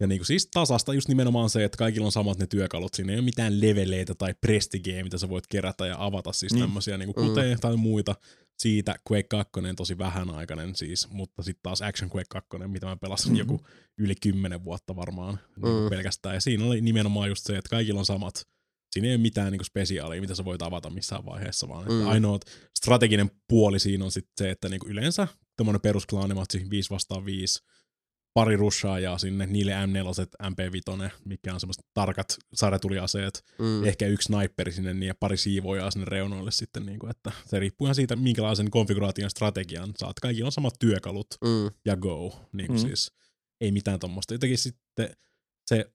Ja niin kuin siis tasasta just nimenomaan se, että kaikilla on samat ne työkalut. Siinä ei ole mitään leveleitä tai prestigeä, mitä sä voit kerätä ja avata siis Niin. niin. tämmöisiä niin kuin kuteja tai muita. Siitä Quake 2 tosi vähän aikainen siis, mutta sitten taas Action Quake 2, mitä mä pelasin Mhm. mm-hmm. joku yli kymmenen vuotta varmaan niin Mm. pelkästään. Ja siinä oli nimenomaan just se, että kaikilla on samat. Siinä ei ole mitään niin spesiaalia, mitä sä voit avata missään vaiheessa, vaan Mm. ainoa strateginen puoli siinä on sitten se, että niin yleensä tämmöinen perusklaanimatsi 5 vastaan 5, pari rushaajaa sinne, niille M4, MP5, mikä on semmoiset tarkat sarjatuliaseet, Mm. ehkä yksi sniperi sinne niin ja pari siivoojaa sinne reunoille sitten, niin kuin, että se riippuu ihan siitä, minkälaisen konfiguraation strategian saat. Kaikilla on samat työkalut Mm. ja go, niin kuin Mm. siis ei mitään tommoista. Jotenkin sitten se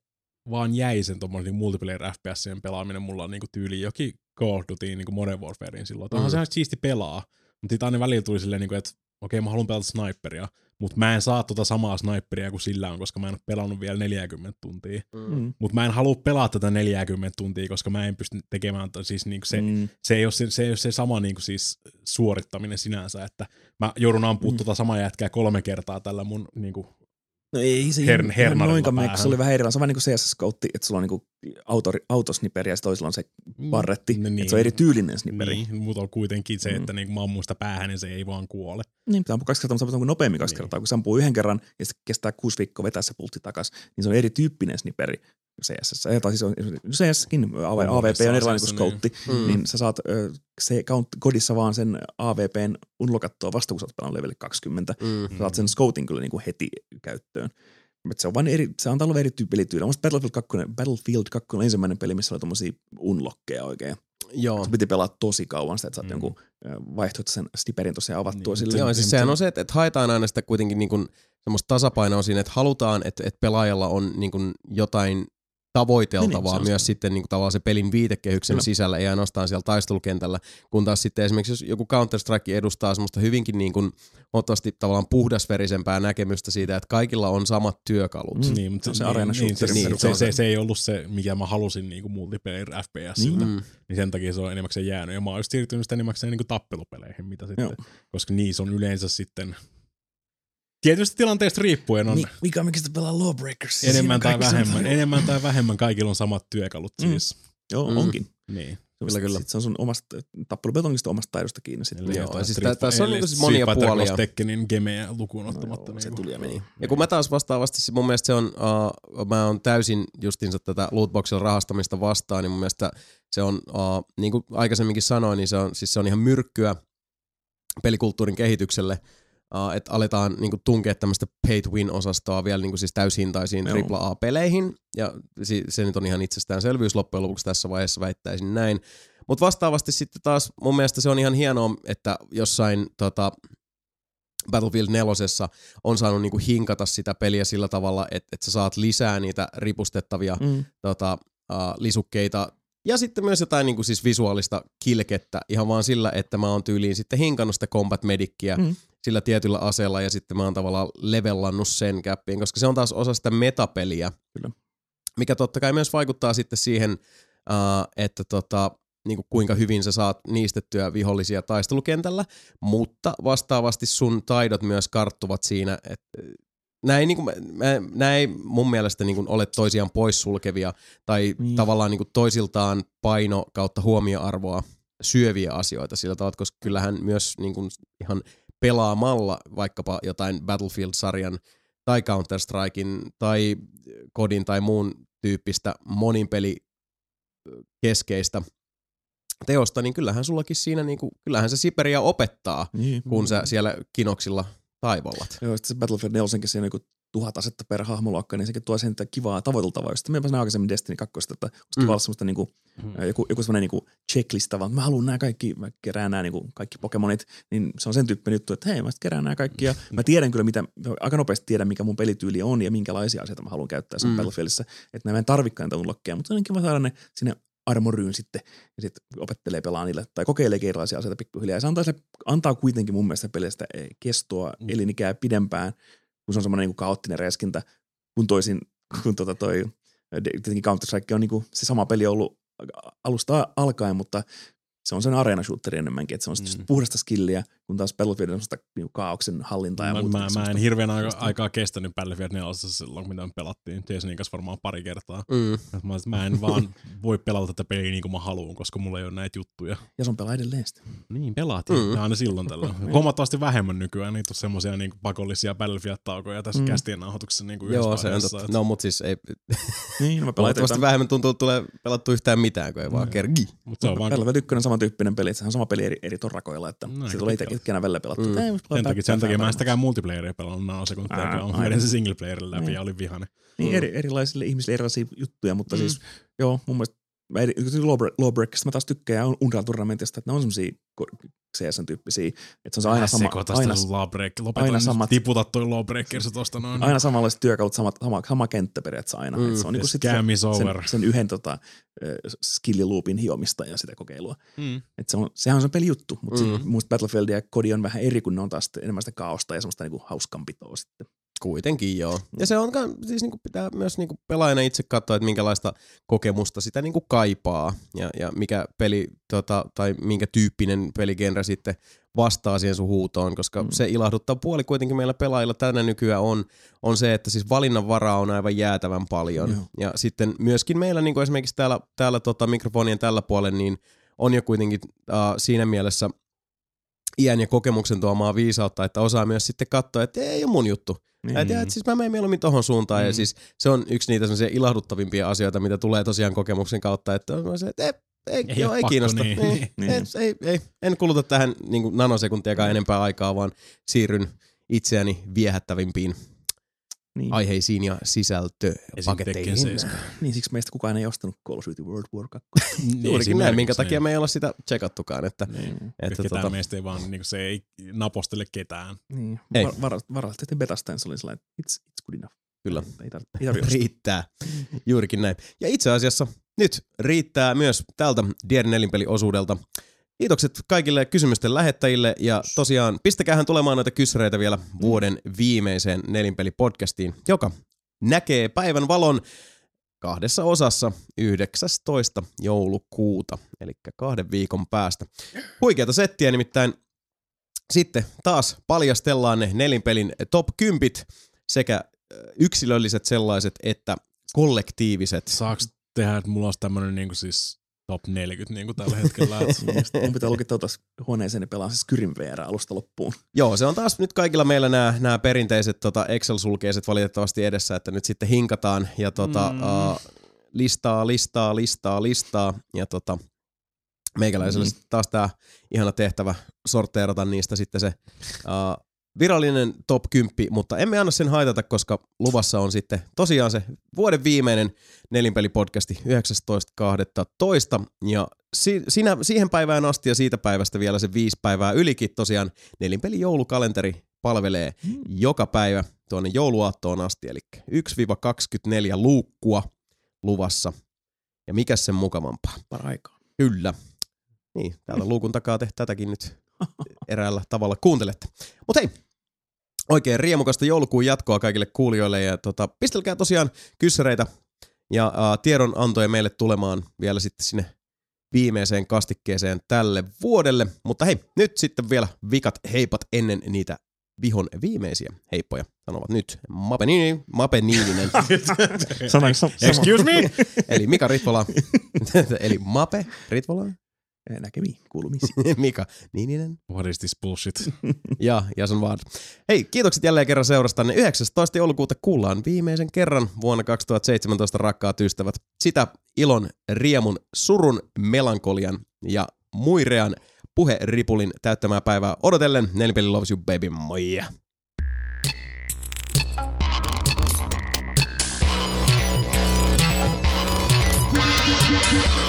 vaan jäi sen tommoinen niin multiplayer FPSien pelaaminen mulla on niin kuin tyyli jokin Call of Duty niin kuin Modern Warfarein silloin. Tämä on Mm. se ihan siisti pelaa, mutta sitten aina välillä tuli silleen, niin kuin, että okei mä haluan pelata sniperia, mutta mä en saa tota samaa sniperia kuin sillä on, koska mä en ole pelannut vielä 40 tuntia. Mm. Mutta mä en halua pelata tätä 40 tuntia, koska mä en pysty tekemään, siis niinku se, Mm. se, ei ole se, se ei ole se sama niinku siis suorittaminen sinänsä, että mä joudun ampua Mm. mm. tota samaa jätkää kolme kertaa tällä mun niinku, No ei se Hern- ihan, noinkaan mene, se oli vähän erilainen. Se on vähän niin kuin CS-scoutti, että sulla on niin auto, autosniperi ja toisella on se barretti. No Niin. niin. Että se on eri tyylinen sniperi. Niin. niin, mutta on kuitenkin se, Mm. että niinku mä ammun sitä päähän, niin se ei vaan kuole. niin pitää ampua kaksi kertaa, mutta se ampuu nopeammin kaksi Niin. kertaa. Kun se ampuu yhden kerran ja sitten kestää kuusi viikkoa vetää se pultti takas, niin se on erityyppinen sniperi CS. Tai siis on, CSkin AV, AVP on erilainen kuin scoutti. Mm. Niin. niin sä saat ö, se count, kodissa vaan sen AVPn unlokattua vasta, kun sä oot pelannut level 20. Mm. Sä saat sen scoutin kyllä niin kuin heti käyttöön. Et se on vain eri, se antaa olla eri tyyppityylä. Musta Battlefield 2, Battlefield 2 on ensimmäinen peli, missä oli tommosia unlockeja oikein. Joo. Se piti pelaa tosi kauan sitä, että saat Mm. jonkun vaihtoehtoisen sniperin tosiaan avattua Niin, niin, sille. Joo, Niin, siis niin, sehän se- on se, että, että haetaan aina sitä kuitenkin niin kuin semmoista tasapainoa siinä, että halutaan, että, että pelaajalla on niin kuin jotain tavoiteltavaa Niin, niin, se myös se. sitten niin kuin tavallaan se pelin viitekehyksen Kyllä. sisällä, ei ainoastaan siellä taistelukentällä, kun taas sitten esimerkiksi jos joku Counter-Strike edustaa semmoista hyvinkin niin kuin huomattavasti tavallaan puhdasverisempää näkemystä siitä, että kaikilla on samat työkalut. Mm. Niin, mutta Se on se niin, arena niin, se, shooterin niin, se, perustana. se, se, ei ollut se, mikä mä halusin niinku multiplayer FPSiltä, niin. Niin. Mm. niin sen takia se on enimmäkseen jäänyt. Ja mä oon just siirtynyt sitä enimmäkseen niinku tappelupeleihin, mitä sitten, Joo. koska niissä on yleensä sitten tietysti tilanteesta riippuen on Mi- mikä miksi sitä pelaa Lawbreakers? enemmän tai se on- vähemmän, enemmän tai vähemmän kaikilla on samat työkalut Mm. siis. Joo, Mm. onkin. Niin. Kyllä, kyllä. Sitten se on sun omasta tappelupetongista omasta taidosta kiinni sitten. Eli Joo, jotain siis tässä on Fighter- niinku siis monia puolia. Tekkenin gemeä lukuun ottamatta. No, se niinku. tuli ja meni. Ja kun mä taas vastaavasti, se- mun mielestä se on, uh, mä oon täysin justiinsa tätä lootboxilla rahastamista vastaan, niin mun mielestä se on, uh, niin kuin aikaisemminkin sanoin, niin se on, siis se on ihan myrkkyä pelikulttuurin kehitykselle, uh, että aletaan niin kuin, tunkea tämmöistä pay to win-osastoa vielä niin kuin, siis täyshintaisiin. AAA-peleihin, ja se, se nyt on ihan itsestäänselvyys loppujen lopuksi tässä vaiheessa väittäisin näin. Mutta vastaavasti sitten taas mun mielestä se on ihan hienoa, että jossain tota, Battlefield 4 on saanut niinku hinkata sitä peliä sillä tavalla, että, että sä saat lisää niitä ripustettavia Mm. tota, uh, lisukkeita ja sitten myös jotain niinku siis visuaalista kilkettä ihan vaan sillä, että mä oon tyyliin sitten hinkannut sitä combat medickiä Mm. sillä tietyllä aseella ja sitten mä oon tavallaan levellannut sen käppiin, koska se on taas osa sitä metapeliä, Kyllä. mikä totta kai myös vaikuttaa sitten siihen, uh, että tota, niin kuin kuinka hyvin sä saat niistettyä vihollisia taistelukentällä, mutta vastaavasti sun taidot myös karttuvat siinä, että nämä ei, niin kuin, nämä ei mun mielestä niin kuin ole toisiaan poissulkevia tai niin. tavallaan niin kuin toisiltaan paino kautta huomioarvoa syöviä asioita sillä tavalla, koska kyllähän myös niin kuin ihan pelaamalla vaikkapa jotain Battlefield-sarjan tai Counter-Strikein tai Kodin tai muun tyyppistä monin peli keskeistä teosta, niin kyllähän sullakin siinä, niin kuin, kyllähän se Siberia opettaa, Niin. kun sä siellä kinoksilla taivallat. Joo, sitten se Battlefield 4 siinä on joku tuhat asetta per hahmoluokka, niin sekin tuo sen että kivaa tavoiteltavaa. Sitten mä sanoin aikaisemmin Destiny 2, että olisi Mm. kiva olla semmoista niinku, Mm. ää, joku, joku semmoinen niinku checklista, vaan mä haluan nämä kaikki, mä kerään nämä niinku kaikki Pokemonit, niin se on sen tyyppinen juttu, että hei, mä sit kerään nämä kaikki ja mä tiedän kyllä, mitä, aika nopeasti tiedän, mikä mun pelityyli on ja minkälaisia asioita mä haluan käyttää sen Mm. mm. Battlefieldissä, että mä en tarvikaan niitä unlockeja, mutta se on kiva saada ne sinne armoryyn sitten ja sitten opettelee pelaa niille tai kokeilee erilaisia asioita pikkuhiljaa. Ja se antaa, sille, antaa kuitenkin mun mielestä pelistä eh, kestoa, Mm. elinikää pidempään, kun se on semmoinen niin kaoottinen reskintä, kun toisin, kun tota toi, eh, tietenkin Counter-Strike on niin kuin se sama peli ollut alusta alkaen, mutta se on sen arena shooteri enemmänkin, että se on mm. puhdasta skilliä, kun taas Battlefield on semmoista niin kaauksen hallintaa ja Mä, muuta. mä, mä en hirveän aika, semmoista- aikaa kestänyt Battlefield 4 silloin, mitä me pelattiin. Jasonin kanssa varmaan pari kertaa. Mm. Mä, mä en vaan voi pelata tätä peliä niin kuin mä haluan, koska mulla ei ole näitä juttuja. Ja se on pelaa edelleen sitä. Niin, pelaatiin. Mm. Aina silloin tällä. Huomattavasti vähemmän nykyään. Niitä on semmosia niin pakollisia Battlefield-taukoja tässä Mm. kästien nauhoituksessa niin kuin Joo, yhdessä se on totta. No, mutta siis ei, Niin, no mä pelaan vähemmän tuntuu, että tulee pelattu yhtään mitään, kun ei vaan Mm. kergi. Mut se on vaan, Battlefield 1 on samantyyppinen peli, että se on sama peli eri, eri torrakoilla, että Näin se tulee. Ikinä välillä pelattu. Mm. Ei, sen pelaa takia, sen takia mä en sitäkään multiplayeria pelannut Aa, kun on aivan. vedin se single playerin läpi Niin. ja oli vihane. Niin Mm. eri, erilaisille ihmisille erilaisia juttuja, mutta mm. siis joo, mun mielestä mä eri, Lawbreak- Lawbreakista mä taas tykkään ja Unreal Tournamentista, että ne on semmosia sen tyyppisiä. Että se on se aina, sama, aina, lawbreak. Lopeta aina samat- tiputa toi lawbreakers tosta noin. aina samanlaiset työkalut, sama, sama, sama kenttä periaatteessa aina. Mm. Mm, se on niinku The sit sen, over. sen, yhden tota, skilliloopin hiomista ja sitä kokeilua. Mm. Et se on, sehän on se pelijuttu, mutta Mm. mm. musta Battlefield ja Kodi on vähän eri, kun ne on taas enemmän sitä kaosta ja semmoista niinku hauskanpitoa sitten. Kuitenkin joo. Ja se on, siis niinku pitää myös niinku pelaajana itse katsoa, että minkälaista kokemusta sitä niinku kaipaa ja, ja mikä peli tota, tai minkä tyyppinen peligenre sitten vastaa siihen sun huutoon, koska mm. Se ilahduttava puoli kuitenkin meillä pelaajilla tänä nykyään on, on se, että siis valinnanvaraa on aivan jäätävän paljon. Joo. Ja sitten myöskin meillä niin kuin esimerkiksi täällä, täällä tota mikrofonien tällä puolella, niin on jo kuitenkin äh, siinä mielessä iän ja kokemuksen tuomaa viisautta, että osaa myös sitten katsoa, että ei ole mun juttu. Niin. Et, et, siis mä menen mieluummin tohon suuntaan mm. ja siis se on yksi niitä semmoisia ilahduttavimpia asioita, mitä tulee tosiaan kokemuksen kautta, että on se, että ei, ei, Ei joo, oo ei kiinnosta. niin. Niin. Niin. Ei, ei, ei, en kuluta tähän niin nanosekuntiakaan enempää aikaa, vaan siirryn itseäni viehättävimpiin Niin. aiheisiin ja sisältöpaketteihin. 7. niin siksi meistä kukaan ei ostanut Call of Duty World War 2. Juurikin näin, minkä takia niin. me ei olla sitä tsekattukaan. Että, niin. että Ketään tota, meistä ei vaan, niin se ei napostele ketään. niin. Ei. Var, var, varallisesti betasta se oli sellainen, että it's, it's good enough. Kyllä. Ei tarvitse, ei ostaa. riittää. Juurikin näin. Ja itse asiassa nyt riittää myös tältä Dier nelinpeli-osuudelta. Kiitokset kaikille kysymysten lähettäjille ja tosiaan pistäkäähän tulemaan noita kyssäreitä vielä vuoden viimeiseen nelinpeli-podcastiin, joka näkee päivän valon kahdessa osassa 19. joulukuuta, eli kahden viikon päästä. Huikeata settiä nimittäin sitten taas paljastellaan ne nelinpelin top 10 sekä yksilölliset sellaiset että kollektiiviset. Saaks tehdä, että mulla olisi tämmönen niin siis top 40 niin kuin tällä hetkellä. Mun pitää lukita tuossa huoneeseen ja pelaa se Skyrim VR alusta loppuun. Joo, se on taas nyt kaikilla meillä nämä, nämä perinteiset tota Excel-sulkeiset valitettavasti edessä, että nyt sitten hinkataan ja tota, Mm. uh, listaa, listaa, listaa, listaa ja tota, meikäläiselle Mm. mm. taas tämä ihana tehtävä sorteerata niistä sitten se uh, virallinen top 10, mutta emme anna sen haitata, koska luvassa on sitten tosiaan se vuoden viimeinen nelinpelipodcasti 19.12. Ja si- siinä, siihen päivään asti ja siitä päivästä vielä se viisi päivää ylikin tosiaan nelinpeli joulukalenteri palvelee Mm. joka päivä tuonne jouluaattoon asti, eli 1-24 luukkua luvassa. Ja mikä sen mukavampaa? Paraikaa. Kyllä. Niin, täältä luukun takaa te tätäkin nyt eräällä tavalla kuuntelette. Mutta hei, oikein riemukasta joulukuun jatkoa kaikille kuulijoille ja tota, pistelkää tosiaan kyssäreitä ja ää, tiedonantoja meille tulemaan vielä sitten sinne viimeiseen kastikkeeseen tälle vuodelle. Mutta hei, nyt sitten vielä vikat heipat ennen niitä vihon viimeisiä heippoja. Sanovat nyt Mape, Niini, Mape Niininen, Sanoinko sama? Excuse me? eli Mika Ritvola, eli Mape Ritvola, Näkemiin, kuulumisiin. Mika Niininen What is this bullshit? ja Jason Ward. Hei, kiitokset jälleen kerran seurastanne. 19. joulukuuta kuullaan viimeisen kerran vuonna 2017 rakkaat ystävät. Sitä ilon, riemun, surun, melankolian ja muirean puheripulin täyttämää päivää odotellen. Nelipeli loves you baby, moi! Thank